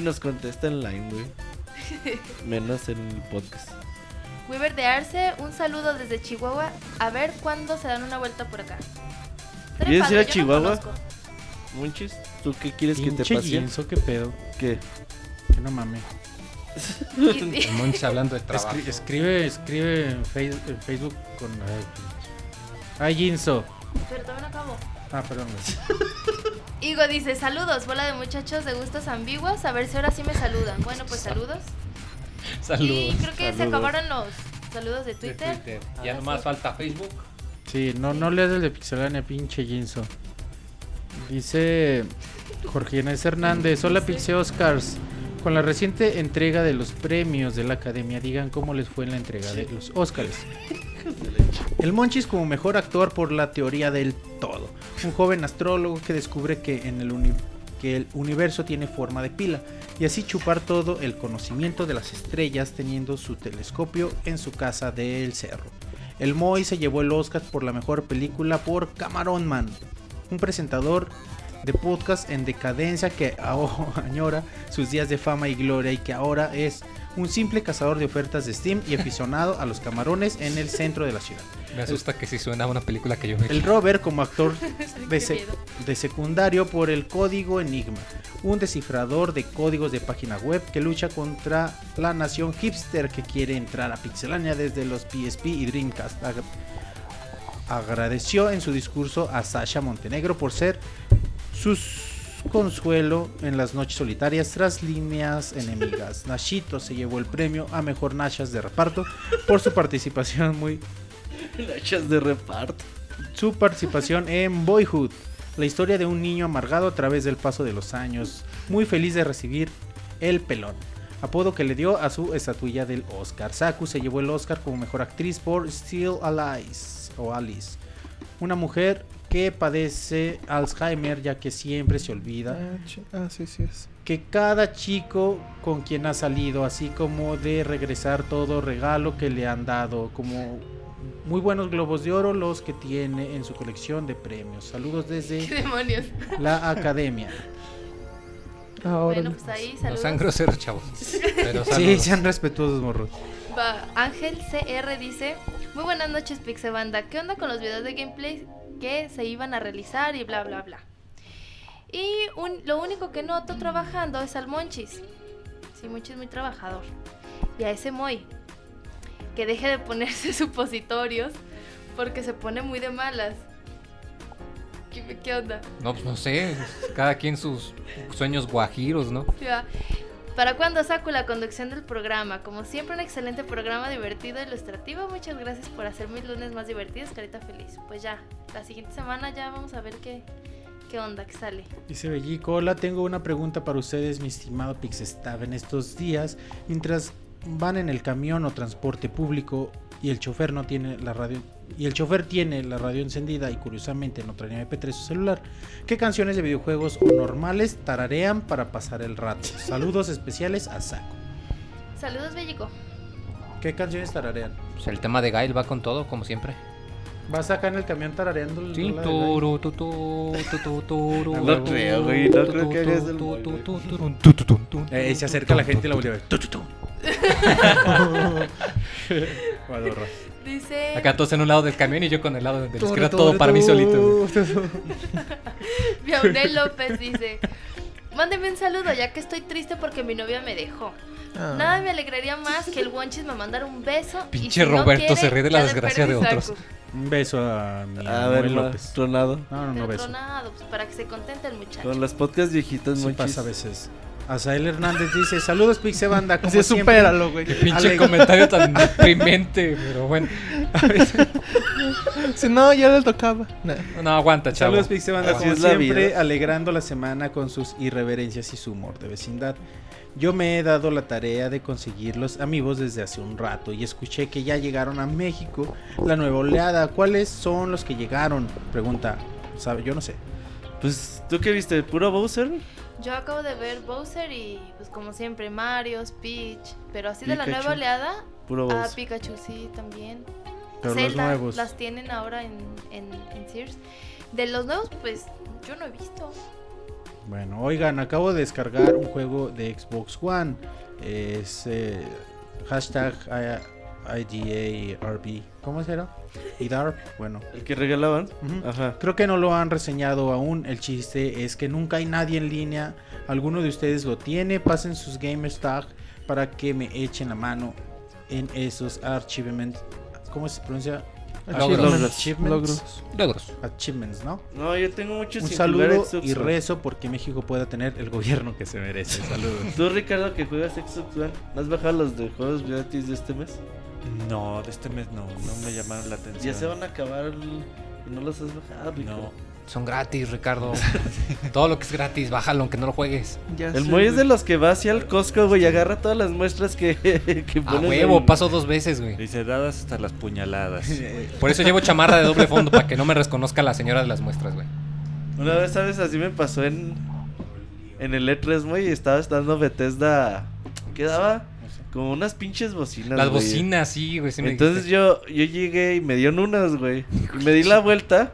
[SPEAKER 6] Nos contesta en line, güey. Menos en el podcast.
[SPEAKER 5] Weaver de Arce, un saludo desde Chihuahua. A ver cuándo se dan una vuelta por acá.
[SPEAKER 6] ¿Quieres ir a
[SPEAKER 5] no
[SPEAKER 6] Chihuahua?
[SPEAKER 5] conozco.
[SPEAKER 6] Monchis, ¿tú qué quieres que te pase?
[SPEAKER 3] Jinso, qué pedo.
[SPEAKER 6] ¿Qué?
[SPEAKER 3] Que no mames.
[SPEAKER 1] Monchis hablando de trabajo.
[SPEAKER 3] Escri- escribe, escribe en, Face- en Facebook con. Ay, Jinso.
[SPEAKER 5] Pero todavía no acabo.
[SPEAKER 3] Ah, perdón. güey.
[SPEAKER 5] Igo dice, saludos, bola de muchachos de gustos ambiguos, a ver si ahora sí me saludan. Bueno, pues saludos. Y
[SPEAKER 1] Saludos.
[SPEAKER 5] creo que se acabaron los saludos de
[SPEAKER 1] De
[SPEAKER 5] Twitter.
[SPEAKER 1] Ya nomás
[SPEAKER 5] sí.
[SPEAKER 1] falta Facebook.
[SPEAKER 3] Sí, no, no leas el de Pixelania, pinche Jinso. Dice Jorge Inés Hernández, hola Pixel Oscars. Con la reciente entrega de los premios de la academia, digan cómo les fue en la entrega de los Oscars. El Monchis como mejor actor por la teoría del todo. Un joven astrólogo que descubre que, el universo tiene forma de pila y así chupar todo el conocimiento de las estrellas teniendo su telescopio en su casa del cerro. El Moy se llevó el Oscar por la mejor película por Camarón Man, un presentador de podcast en decadencia que añora sus días de fama y gloria y que ahora es un simple cazador de ofertas de Steam y aficionado a los camarones en el centro de la ciudad.
[SPEAKER 1] Me asusta que si suena a una película que yo me
[SPEAKER 3] El Robert como actor de, secundario por el código Enigma, un descifrador de códigos de página web que lucha contra la nación hipster que quiere entrar a Pixelania desde los PSP y Dreamcast. Ag- agradeció en su discurso a Sasha Montenegro por ser su consuelo en las noches solitarias tras líneas enemigas. Nashito se llevó el premio a mejor Nashas de reparto por su participación muy
[SPEAKER 6] Nachas de reparto.
[SPEAKER 3] su participación en Boyhood, la historia de un niño amargado a través del paso de los años, muy feliz de recibir el pelón, apodo que le dio a su estatuilla del Oscar. Saku se llevó el Oscar como mejor actriz por Still Alice o Alice, una mujer que padece Alzheimer ya que siempre se olvida
[SPEAKER 7] Ah, ah, sí, sí es.
[SPEAKER 3] que cada chico con quien ha salido, así como de regresar todo regalo que le han dado, como muy buenos globos de oro los que tiene en su colección de premios. Saludos
[SPEAKER 5] ¿Qué
[SPEAKER 3] desde
[SPEAKER 5] demonios?
[SPEAKER 3] la academia.
[SPEAKER 7] Ahora.
[SPEAKER 5] Bueno, pues ahí
[SPEAKER 1] No
[SPEAKER 5] saludos.
[SPEAKER 1] sean groseros, chavos. Pero
[SPEAKER 3] Sí, sean respetuosos, morros.
[SPEAKER 5] Va, Ángel CR dice, muy buenas noches Pixebanda, ¿qué onda con los videos de gameplay que se iban a realizar y bla bla bla? Y un- lo único que noto trabajando es al Monchis. Sí, Monchis muy trabajador. Y a ese Moy, que deje de ponerse supositorios porque se pone muy de malas. ¿Qué, qué onda?
[SPEAKER 1] No, pues no sé. Cada quien sus sueños guajiros, ¿no?
[SPEAKER 5] Ya. ¿Para cuándo saco la conducción del programa? Como siempre, un excelente programa divertido e ilustrativo. Muchas gracias por hacer mis lunes más divertidos, carita feliz. Pues ya, la siguiente semana ya vamos a ver qué, qué onda que sale.
[SPEAKER 3] Dice Bellico, hola, tengo una pregunta para ustedes, mi estimado Pixestab. En estos días, mientras van en el camión o transporte público y el chofer no tiene la radio y el chofer tiene la radio encendida y curiosamente no trae MP3 su celular, ¿qué canciones de videojuegos o normales tararean para pasar el rato? Saludos especiales a Saco.
[SPEAKER 5] Saludos, Bellico.
[SPEAKER 3] ¿Qué canciones tararean?
[SPEAKER 1] Pues el tema de Gail va con todo, como siempre.
[SPEAKER 3] ¿Vas acá en el camión tarareando el
[SPEAKER 1] Sí, tu, tu, turu,
[SPEAKER 6] No creo, güey, no
[SPEAKER 1] tu,
[SPEAKER 6] creo que hagas el
[SPEAKER 3] Eh, se acerca la gente y la voltea a ver. Guadorra.
[SPEAKER 5] Dice...
[SPEAKER 1] Acá todos en un lado del camión y yo con el lado del izquierdo, todo para mí solito. güey.
[SPEAKER 5] Biaunel López dice... Mándeme un saludo ya que estoy triste porque mi novia me dejó.
[SPEAKER 7] Ah.
[SPEAKER 5] Nada me alegraría más que el Wonchis me mandara un beso. y
[SPEAKER 1] Pinche
[SPEAKER 5] si no
[SPEAKER 1] Roberto,
[SPEAKER 5] quiere,
[SPEAKER 1] se ríe de la desgracia de otros.
[SPEAKER 3] Un beso a mi
[SPEAKER 6] A ver,
[SPEAKER 3] López.
[SPEAKER 6] tronado.
[SPEAKER 3] No, no, no beso.
[SPEAKER 5] tronado, pues, para que se contente el muchacho.
[SPEAKER 6] Con las podcasts viejitas,
[SPEAKER 3] Sí
[SPEAKER 6] monchis.
[SPEAKER 3] pasa a veces. Azael Hernández dice, saludos Pixe Banda, como
[SPEAKER 7] Así
[SPEAKER 3] siempre.
[SPEAKER 7] supéralo, güey.
[SPEAKER 1] Pinche
[SPEAKER 3] Alegre.
[SPEAKER 1] comentario tan deprimente, pero bueno.
[SPEAKER 7] Si no, ya le tocaba. Nah.
[SPEAKER 1] No, aguanta, chavo.
[SPEAKER 3] Saludos Pixe Banda,
[SPEAKER 6] Así
[SPEAKER 3] como
[SPEAKER 6] la
[SPEAKER 3] siempre, alegrando la semana con sus irreverencias y su humor de vecindad. Yo me he dado la tarea de conseguir los amigos desde hace un rato y escuché que ya llegaron a México la nueva oleada. ¿Cuáles son los que llegaron? Pregunta, ¿sabe? Yo no sé.
[SPEAKER 6] Pues, ¿tú qué viste? ¿Puro Bowser?
[SPEAKER 5] Yo acabo de ver Bowser y pues como siempre Mario, Peach, pero así de la nueva oleada,
[SPEAKER 6] Puro
[SPEAKER 5] ah,
[SPEAKER 6] Bowser.
[SPEAKER 5] Pikachu sí también.
[SPEAKER 3] Pero los nuevos.
[SPEAKER 5] las tienen ahora en, en, en Sears. De los nuevos pues yo no he visto.
[SPEAKER 3] Bueno, oigan, acabo de descargar un juego de Xbox One. Es eh, hashtag I- IDARB. ¿Cómo será? IDARB. Bueno,
[SPEAKER 6] ¿El que regalaban? Ajá.
[SPEAKER 3] creo que no lo han reseñado aún. El chiste es que nunca hay nadie en línea. Alguno de ustedes lo tiene. Pasen sus gamers tag para que me echen la mano en esos achievements. ¿Cómo se pronuncia?
[SPEAKER 7] Achievements.
[SPEAKER 3] Achievements.
[SPEAKER 7] Logros.
[SPEAKER 1] Logros.
[SPEAKER 3] Achievements, ¿no?
[SPEAKER 6] No, yo tengo muchos
[SPEAKER 3] Un saludo y rezo porque México pueda tener el gobierno que se merece. Saludos.
[SPEAKER 6] Tú, Ricardo, que juegas Xbox One, ¿no has bajado los de juegos gratis de este mes?
[SPEAKER 4] No, de este mes no, no me llamaron la atención.
[SPEAKER 6] Ya se van a acabar el- y no los has bajado, Rico.
[SPEAKER 4] No.
[SPEAKER 1] Son gratis, Ricardo. Todo lo que es gratis, bájalo aunque no lo juegues.
[SPEAKER 7] Ya
[SPEAKER 6] El Moy es de los que va hacia el Costco, güey, y agarra todas las muestras que, que
[SPEAKER 1] A huevo,
[SPEAKER 6] en-
[SPEAKER 1] paso dos veces, güey.
[SPEAKER 4] Dice dadas hasta las puñaladas.
[SPEAKER 1] Por eso llevo chamarra de doble fondo, para que no me reconozca la señora de las muestras, güey.
[SPEAKER 6] Una vez, ¿sabes? Así me pasó en, en el E3, güey, y estaba estando Bethesda. ¿Qué daba? Como unas pinches bocinas,
[SPEAKER 1] Las
[SPEAKER 6] güey.
[SPEAKER 1] bocinas, sí, güey. sí me
[SPEAKER 6] Entonces yo, yo llegué y me dieron unas, güey. Y me di la vuelta,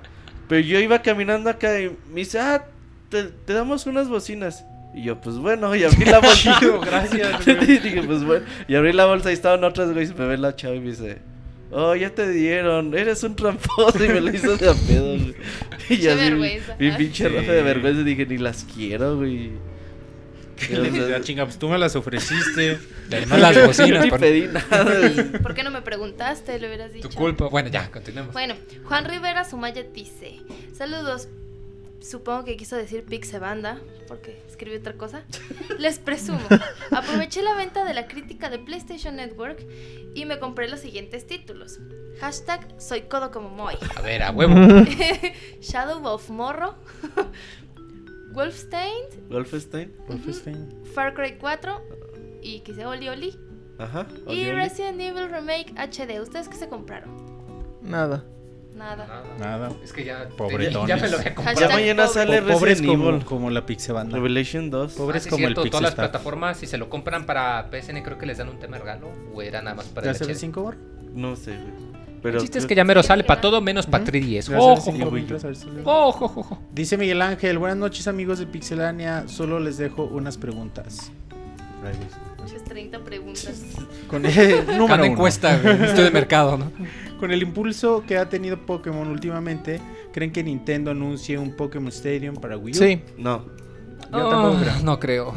[SPEAKER 6] pero yo iba caminando acá y me dice, ah, te, te damos unas bocinas. Y yo, pues bueno, y abrí la bolsa.
[SPEAKER 3] Chido, gracias,
[SPEAKER 6] y dije, pues bueno. Y abrí la bolsa y estaban otras, güey. Y me ve la chava y me dice, oh, ya te dieron, eres un tramposo. Y me lo hizo de a pedo, güey. Y
[SPEAKER 5] vergüenza.
[SPEAKER 6] Mi
[SPEAKER 5] Ah.
[SPEAKER 6] pinche
[SPEAKER 4] Sí.
[SPEAKER 6] de vergüenza. Dije, ni las quiero, güey.
[SPEAKER 3] Le "Ah, chinga, pues tú me las ofreciste.
[SPEAKER 1] Además, las bocinas.
[SPEAKER 6] Yo ni
[SPEAKER 1] por-
[SPEAKER 6] pedí nada.
[SPEAKER 5] ¿Por qué no me preguntaste? Le hubieras dicho.
[SPEAKER 1] Tu culpa. Bueno, ya, continuemos.
[SPEAKER 5] Bueno, Juan Rivera Sumaya dice: Saludos. Supongo que quiso decir Pixebanda, porque escribió otra cosa. Les presumo. Aproveché la venta de la crítica de PlayStation Network y me compré los siguientes títulos. Hashtag soy codo como Moy.
[SPEAKER 1] A ver, a huevo.
[SPEAKER 5] Shadow of Morro. Wolfstein.
[SPEAKER 6] Wolfenstein.
[SPEAKER 3] Wolfenstein.
[SPEAKER 5] Far Cry 4. Y quise Oli Oli.
[SPEAKER 6] Ajá.
[SPEAKER 5] Y
[SPEAKER 6] oli, oli.
[SPEAKER 5] Resident Evil Remake HD. ¿Ustedes qué se compraron?
[SPEAKER 7] Nada.
[SPEAKER 5] Nada.
[SPEAKER 3] Nada.
[SPEAKER 1] Es que ya.
[SPEAKER 3] Pobretones.
[SPEAKER 1] Ya me lo había comprado.
[SPEAKER 6] Ya mañana
[SPEAKER 5] pobre.
[SPEAKER 6] sale
[SPEAKER 3] pobres
[SPEAKER 6] Resident
[SPEAKER 3] como,
[SPEAKER 6] Evil.
[SPEAKER 3] como la Pixebanda.
[SPEAKER 6] Revelation 2.
[SPEAKER 3] Pobres
[SPEAKER 1] Ah, sí,
[SPEAKER 3] como
[SPEAKER 1] cierto,
[SPEAKER 3] el
[SPEAKER 1] todas las plataformas, si se lo compran para PSN, creo que les dan un tema de regalo. O era nada más para
[SPEAKER 3] ¿Ya
[SPEAKER 1] el
[SPEAKER 3] se ve
[SPEAKER 1] HD.
[SPEAKER 3] 5 bar?
[SPEAKER 6] No sé, güey.
[SPEAKER 1] El
[SPEAKER 6] Pero
[SPEAKER 1] chiste es que ya mero sale para todo menos para 3DS.
[SPEAKER 3] Ya
[SPEAKER 1] Ojo, ojo, ojo.
[SPEAKER 3] Dice Miguel Ángel, buenas noches amigos de Pixelania, solo les dejo unas preguntas.
[SPEAKER 5] Muchas 30 preguntas.
[SPEAKER 3] Con el número
[SPEAKER 1] Cada encuesta. Estoy de mercado, ¿no?
[SPEAKER 3] Con el impulso que ha tenido Pokémon últimamente, ¿creen que Nintendo anuncie un Pokémon Stadium para Wii U?
[SPEAKER 7] Sí.
[SPEAKER 6] No.
[SPEAKER 3] Yo tampoco
[SPEAKER 1] Ah,
[SPEAKER 3] creo.
[SPEAKER 1] No creo.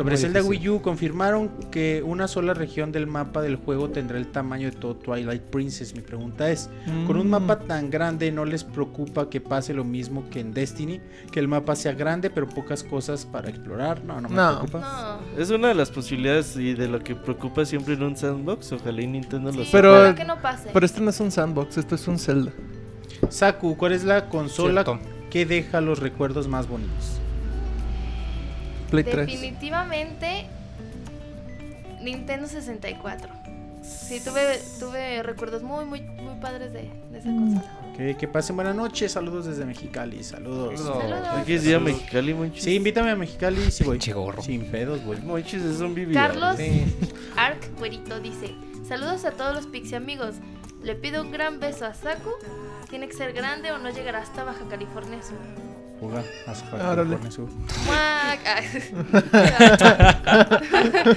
[SPEAKER 3] Sobre
[SPEAKER 1] Muy
[SPEAKER 3] Zelda
[SPEAKER 1] difícil.
[SPEAKER 3] Wii U confirmaron que una sola región del mapa del juego tendrá el tamaño de todo Twilight Princess. Mi pregunta es, con un
[SPEAKER 7] Mm.
[SPEAKER 3] mapa tan grande no les preocupa que pase lo mismo que en Destiny, que el mapa sea grande pero pocas cosas para explorar? No, no me
[SPEAKER 7] No.
[SPEAKER 3] preocupa.
[SPEAKER 5] No.
[SPEAKER 6] Es una de las posibilidades y de lo que preocupa siempre en un sandbox. Ojalá y Nintendo lo
[SPEAKER 5] Sí,
[SPEAKER 7] Pero-
[SPEAKER 5] ojalá que no pase.
[SPEAKER 7] Pero este no es un sandbox, esto es un Zelda.
[SPEAKER 3] Saku, ¿cuál es la consola
[SPEAKER 1] Cierto.
[SPEAKER 3] que deja los recuerdos más bonitos?
[SPEAKER 7] Play 3.
[SPEAKER 5] Definitivamente Nintendo 64. Sí, tuve, tuve recuerdos muy, muy, muy padres de, de esa consola.
[SPEAKER 3] Que, que pasen buenas noches, saludos desde Mexicali, saludos.
[SPEAKER 5] Saludos.
[SPEAKER 6] Hay que ir a Mexicali, Monchis.
[SPEAKER 3] Sí, invítame a Mexicali y si voy.
[SPEAKER 1] Pinche gorro.
[SPEAKER 3] Sin pedos, voy.
[SPEAKER 6] Monchis es un vividor.
[SPEAKER 5] Carlos
[SPEAKER 1] Sí.
[SPEAKER 5] Arc Cuerito dice: Saludos a todos los Pixie amigos. Le pido un gran beso a Saku. Tiene que ser grande o no llegará hasta Baja California Sur.
[SPEAKER 3] California Sur.
[SPEAKER 5] Muac.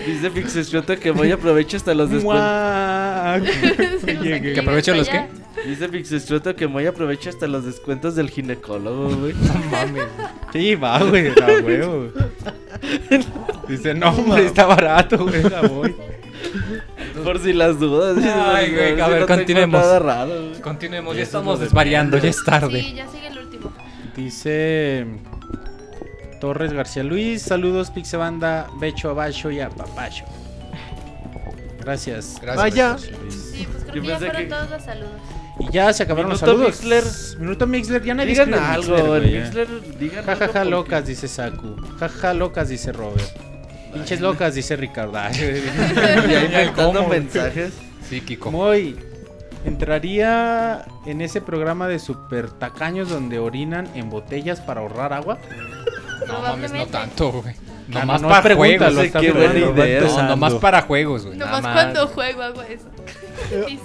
[SPEAKER 6] Dice Pixescroto que voy a aprovechar hasta los descuentos.
[SPEAKER 1] ¿Que aprovecho los
[SPEAKER 5] allá.
[SPEAKER 6] Dice Pixescroto que voy a aprovechar hasta los descuentos del ginecólogo, güey.
[SPEAKER 1] No mames.
[SPEAKER 3] Sí, va, güey, a huevo. Dice, no, hombre, está barato, güey, la voy.
[SPEAKER 6] Por si las dudas.
[SPEAKER 1] Ay, güey, a ver, continuemos.
[SPEAKER 6] Nada raro, güey.
[SPEAKER 1] Continuemos, ya estamos desvariando, ya es tarde.
[SPEAKER 5] Sí, ya sigue el último.
[SPEAKER 3] Dice Torres García Luis, saludos Pixebanda, Becho Abacho y a Papacho. Gracias.
[SPEAKER 1] Gracias.
[SPEAKER 7] Vaya.
[SPEAKER 5] Sí, pues creo
[SPEAKER 6] Yo
[SPEAKER 5] que ya
[SPEAKER 6] pensé
[SPEAKER 5] fueron
[SPEAKER 6] que-
[SPEAKER 5] todos los saludos.
[SPEAKER 3] Y ya se acabaron los
[SPEAKER 6] Minuto
[SPEAKER 3] saludos.
[SPEAKER 6] Mixler.
[SPEAKER 3] Minuto Mixler, ya nadie
[SPEAKER 6] Digan
[SPEAKER 3] escribe
[SPEAKER 6] algo,
[SPEAKER 3] Mixler,
[SPEAKER 6] en
[SPEAKER 3] güey, ya.
[SPEAKER 6] Mixler, digan
[SPEAKER 3] Ja, ja,
[SPEAKER 6] algo
[SPEAKER 3] ja,
[SPEAKER 6] porque-
[SPEAKER 3] locas, dice Saku. Ja, ja, locas, dice Robert. Pinches locas, dice Ricardo. Ay,
[SPEAKER 6] Ya inventando mensajes.
[SPEAKER 1] Sí, Kiko.
[SPEAKER 3] Moy, ¿entraría en ese programa de super tacaños donde orinan en botellas para ahorrar agua?
[SPEAKER 1] No mames, no tanto, güey.
[SPEAKER 3] No,
[SPEAKER 1] Nomás
[SPEAKER 3] no,
[SPEAKER 1] para juegos.
[SPEAKER 3] lo
[SPEAKER 6] sé qué buena idea.
[SPEAKER 1] No, nomás para juegos, güey.
[SPEAKER 5] Nomás
[SPEAKER 1] nada
[SPEAKER 5] cuando juego hago eso. Dice.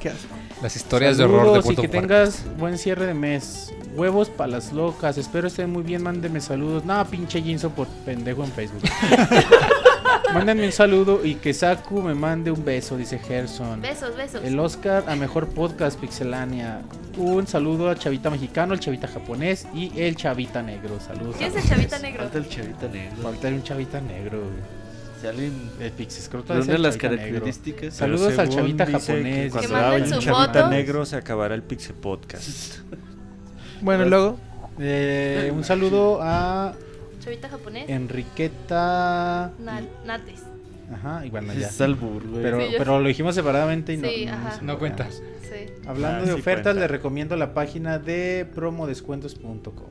[SPEAKER 7] ¿Qué hace?
[SPEAKER 1] Las historias de horror de World
[SPEAKER 3] y que tengas buen cierre de mes. Huevos para las locas. Espero estén muy bien. Mándenme saludos. No, pinche Jinso por pendejo en Facebook. Mándenme un saludo y que Saku me mande un beso, dice Gerson.
[SPEAKER 5] Besos, besos.
[SPEAKER 3] El Oscar a mejor podcast Pixelania. Un saludo a Chavita Mexicano, el Chavita Japonés y el Chavita Negro. Saludos.
[SPEAKER 5] ¿Quién es el chavita negro?
[SPEAKER 6] Falta el chavita negro.
[SPEAKER 3] Falta un Chavita Negro.
[SPEAKER 6] alguien
[SPEAKER 3] El el
[SPEAKER 6] las
[SPEAKER 3] Chavita Negro.
[SPEAKER 6] características.
[SPEAKER 3] Saludos al chavita japonés.
[SPEAKER 5] Que
[SPEAKER 4] Cuando
[SPEAKER 5] su
[SPEAKER 4] un chavita
[SPEAKER 5] foto.
[SPEAKER 4] negro se acabará el Pixel Podcast.
[SPEAKER 7] Bueno, luego.
[SPEAKER 3] Eh, un saludo a
[SPEAKER 5] Chavita japonés.
[SPEAKER 3] Enriqueta
[SPEAKER 5] Na- Nates.
[SPEAKER 3] Ajá, y bueno, ya.
[SPEAKER 6] Es albur, güey.
[SPEAKER 3] Pero,
[SPEAKER 5] Sí, yo
[SPEAKER 3] pero lo dijimos separadamente y no,
[SPEAKER 5] Sí,
[SPEAKER 3] no,
[SPEAKER 5] ajá.
[SPEAKER 1] No cuentas.
[SPEAKER 5] Sí.
[SPEAKER 3] Hablando
[SPEAKER 4] Ah,
[SPEAKER 3] de
[SPEAKER 4] sí
[SPEAKER 3] ofertas,
[SPEAKER 4] cuenta.
[SPEAKER 3] les recomiendo la página de promodescuentos.com.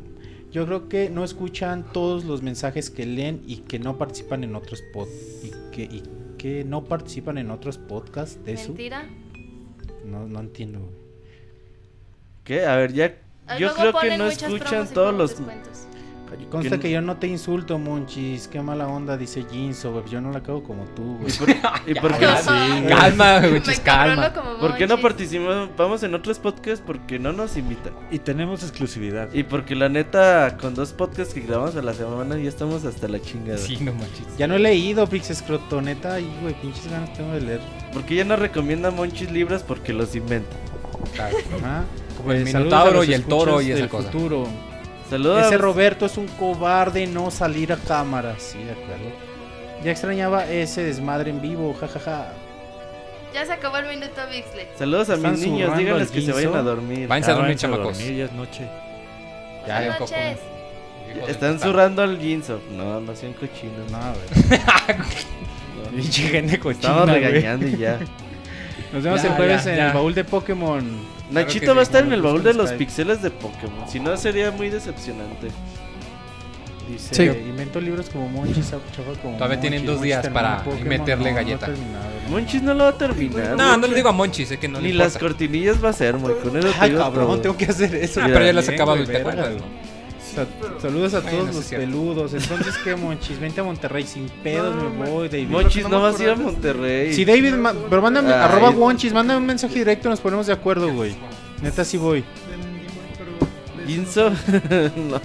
[SPEAKER 3] Yo creo que no escuchan todos los mensajes que leen y que no participan en otros pod y que, y que no participan en otros podcasts de su.
[SPEAKER 5] Mentira.
[SPEAKER 3] No, no entiendo. güey.
[SPEAKER 6] ¿Qué? A ver, ya.
[SPEAKER 5] Ah,
[SPEAKER 6] Yo
[SPEAKER 5] luego
[SPEAKER 6] creo que no escuchan todos los.
[SPEAKER 5] descuentos.
[SPEAKER 3] Consta
[SPEAKER 6] Que
[SPEAKER 3] yo no te insulto, Monchis. Qué mala onda, dice Jinso, güey. Yo no la cago como tú, güey.
[SPEAKER 6] ¿Y por qué,
[SPEAKER 3] Sí,
[SPEAKER 1] Calma, Monchis,
[SPEAKER 5] encabrono
[SPEAKER 1] calma.
[SPEAKER 6] por qué no
[SPEAKER 5] Monchis.
[SPEAKER 6] participamos en otros podcasts? Porque no nos invitan.
[SPEAKER 4] Y tenemos exclusividad.
[SPEAKER 6] Y porque la neta, con dos podcasts que grabamos a la semana, ya estamos hasta la chingada.
[SPEAKER 1] Sí, no manches.
[SPEAKER 3] Ya no he leído Pixes Crotoneta y, güey, pinches ganas tengo de leer.
[SPEAKER 6] Porque ya no recomienda Monchis libros porque los inventa.
[SPEAKER 3] Ajá.
[SPEAKER 1] Como el
[SPEAKER 3] Eh, saludos
[SPEAKER 1] Minotauro y el toro y esa cosa.
[SPEAKER 3] futuro.
[SPEAKER 6] Saludos.
[SPEAKER 3] Ese Roberto es un cobarde no salir a cámara. Sí, de acuerdo. Ya extrañaba ese desmadre en vivo, jajaja.
[SPEAKER 5] Ya se acabó el minuto, Bixley.
[SPEAKER 6] Saludos a mis niños, díganles que se vayan a dormir.
[SPEAKER 1] Váyanse a dormir,
[SPEAKER 4] váyanse a
[SPEAKER 1] chamacos.
[SPEAKER 4] dormir, ya es noche.
[SPEAKER 1] Ya, ya,
[SPEAKER 5] noches.
[SPEAKER 6] Están zurrando al Ginzo. No, no sean cochinos.
[SPEAKER 3] No, güey. Pinche gente cochina,
[SPEAKER 6] Estamos regañando y ya.
[SPEAKER 3] Nos vemos
[SPEAKER 1] Ya,
[SPEAKER 3] el jueves
[SPEAKER 1] ya,
[SPEAKER 3] en
[SPEAKER 1] ya.
[SPEAKER 3] el baúl de Pokémon.
[SPEAKER 6] Nachito va a estar en el baúl de los pixeles de Pokémon. Si no, sería muy decepcionante.
[SPEAKER 3] Dice,
[SPEAKER 7] Sí.
[SPEAKER 3] invento libros como Monchis, chafa como
[SPEAKER 1] Todavía tienen
[SPEAKER 3] Monchis,
[SPEAKER 1] dos
[SPEAKER 3] Monchis
[SPEAKER 1] días para
[SPEAKER 3] Pokémon,
[SPEAKER 1] meterle
[SPEAKER 3] no,
[SPEAKER 1] galleta.
[SPEAKER 3] ¿no?
[SPEAKER 6] Monchis no lo va a terminar.
[SPEAKER 1] No, no le digo a Monchis, sé que no le
[SPEAKER 6] Ni las cortinillas va a ser, muy con eso
[SPEAKER 3] Ay, cabrón,
[SPEAKER 6] todo.
[SPEAKER 3] tengo que hacer eso.
[SPEAKER 1] Ah, pero ya las acabado y te.
[SPEAKER 3] Sa- Saludos a
[SPEAKER 1] Bueno,
[SPEAKER 3] todos los peludos. Entonces, ¿qué, Monchis? Vente a Monterrey sin pedos, me voy. David.
[SPEAKER 6] Monchis no vas a ir a Monterrey.
[SPEAKER 3] Sí, David, ma- pero mándame,
[SPEAKER 6] Ay.
[SPEAKER 3] arroba Wonchis, mándame un mensaje directo, nos ponemos de acuerdo, güey. Neta, sí voy.
[SPEAKER 6] Ginzo, no,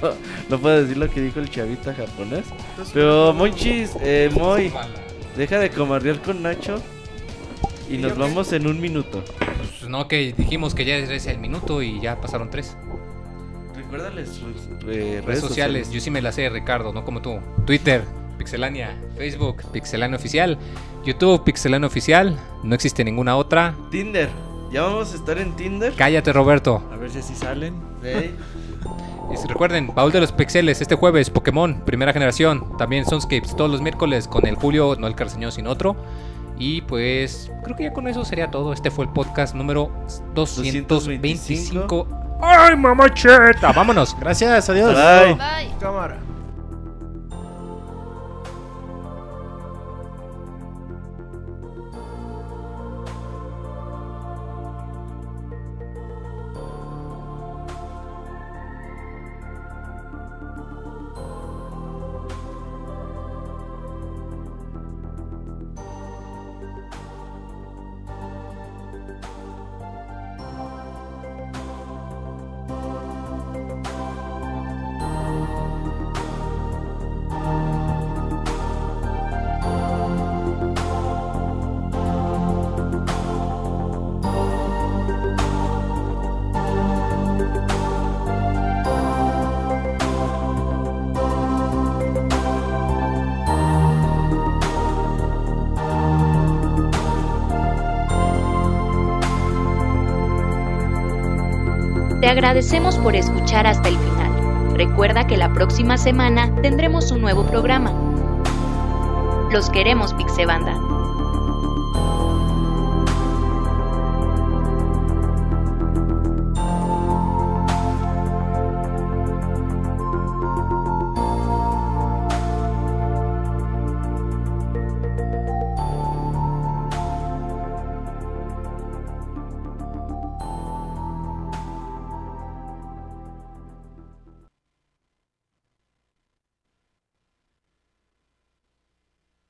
[SPEAKER 6] no puedo decir lo que dijo el chavita japonés. Pero Monchis, eh, Moy, deja de comarrear con Nacho. Y nos vamos en un minuto.
[SPEAKER 1] Pues no, que dijimos que ya es el minuto y ya pasaron tres.
[SPEAKER 6] Recuérdales sus eh,
[SPEAKER 1] Redes sociales, yo sí me las sé, Ricardo, no como tú. Twitter, Pixelania, Facebook, Pixelania Oficial, YouTube, Pixelania Oficial, no existe ninguna otra.
[SPEAKER 6] Tinder, ya vamos a estar en Tinder.
[SPEAKER 1] Cállate, Roberto.
[SPEAKER 4] A ver si así salen.
[SPEAKER 1] Y si recuerden, Baúl de los Pixeles, este jueves, Pokémon, primera generación. También Soundscapes, todos los miércoles con el Julio, no el Carceñón, sin otro. Y pues, creo que ya con eso sería todo. Este fue el podcast número 225. ¡Ay, mamacheta! Vámonos.
[SPEAKER 3] Gracias, adiós.
[SPEAKER 6] bye.
[SPEAKER 5] Bye.
[SPEAKER 7] Cámara.
[SPEAKER 2] Agradecemos por escuchar hasta el final. Recuerda que la próxima semana tendremos un nuevo programa. Los queremos, Pixebanda.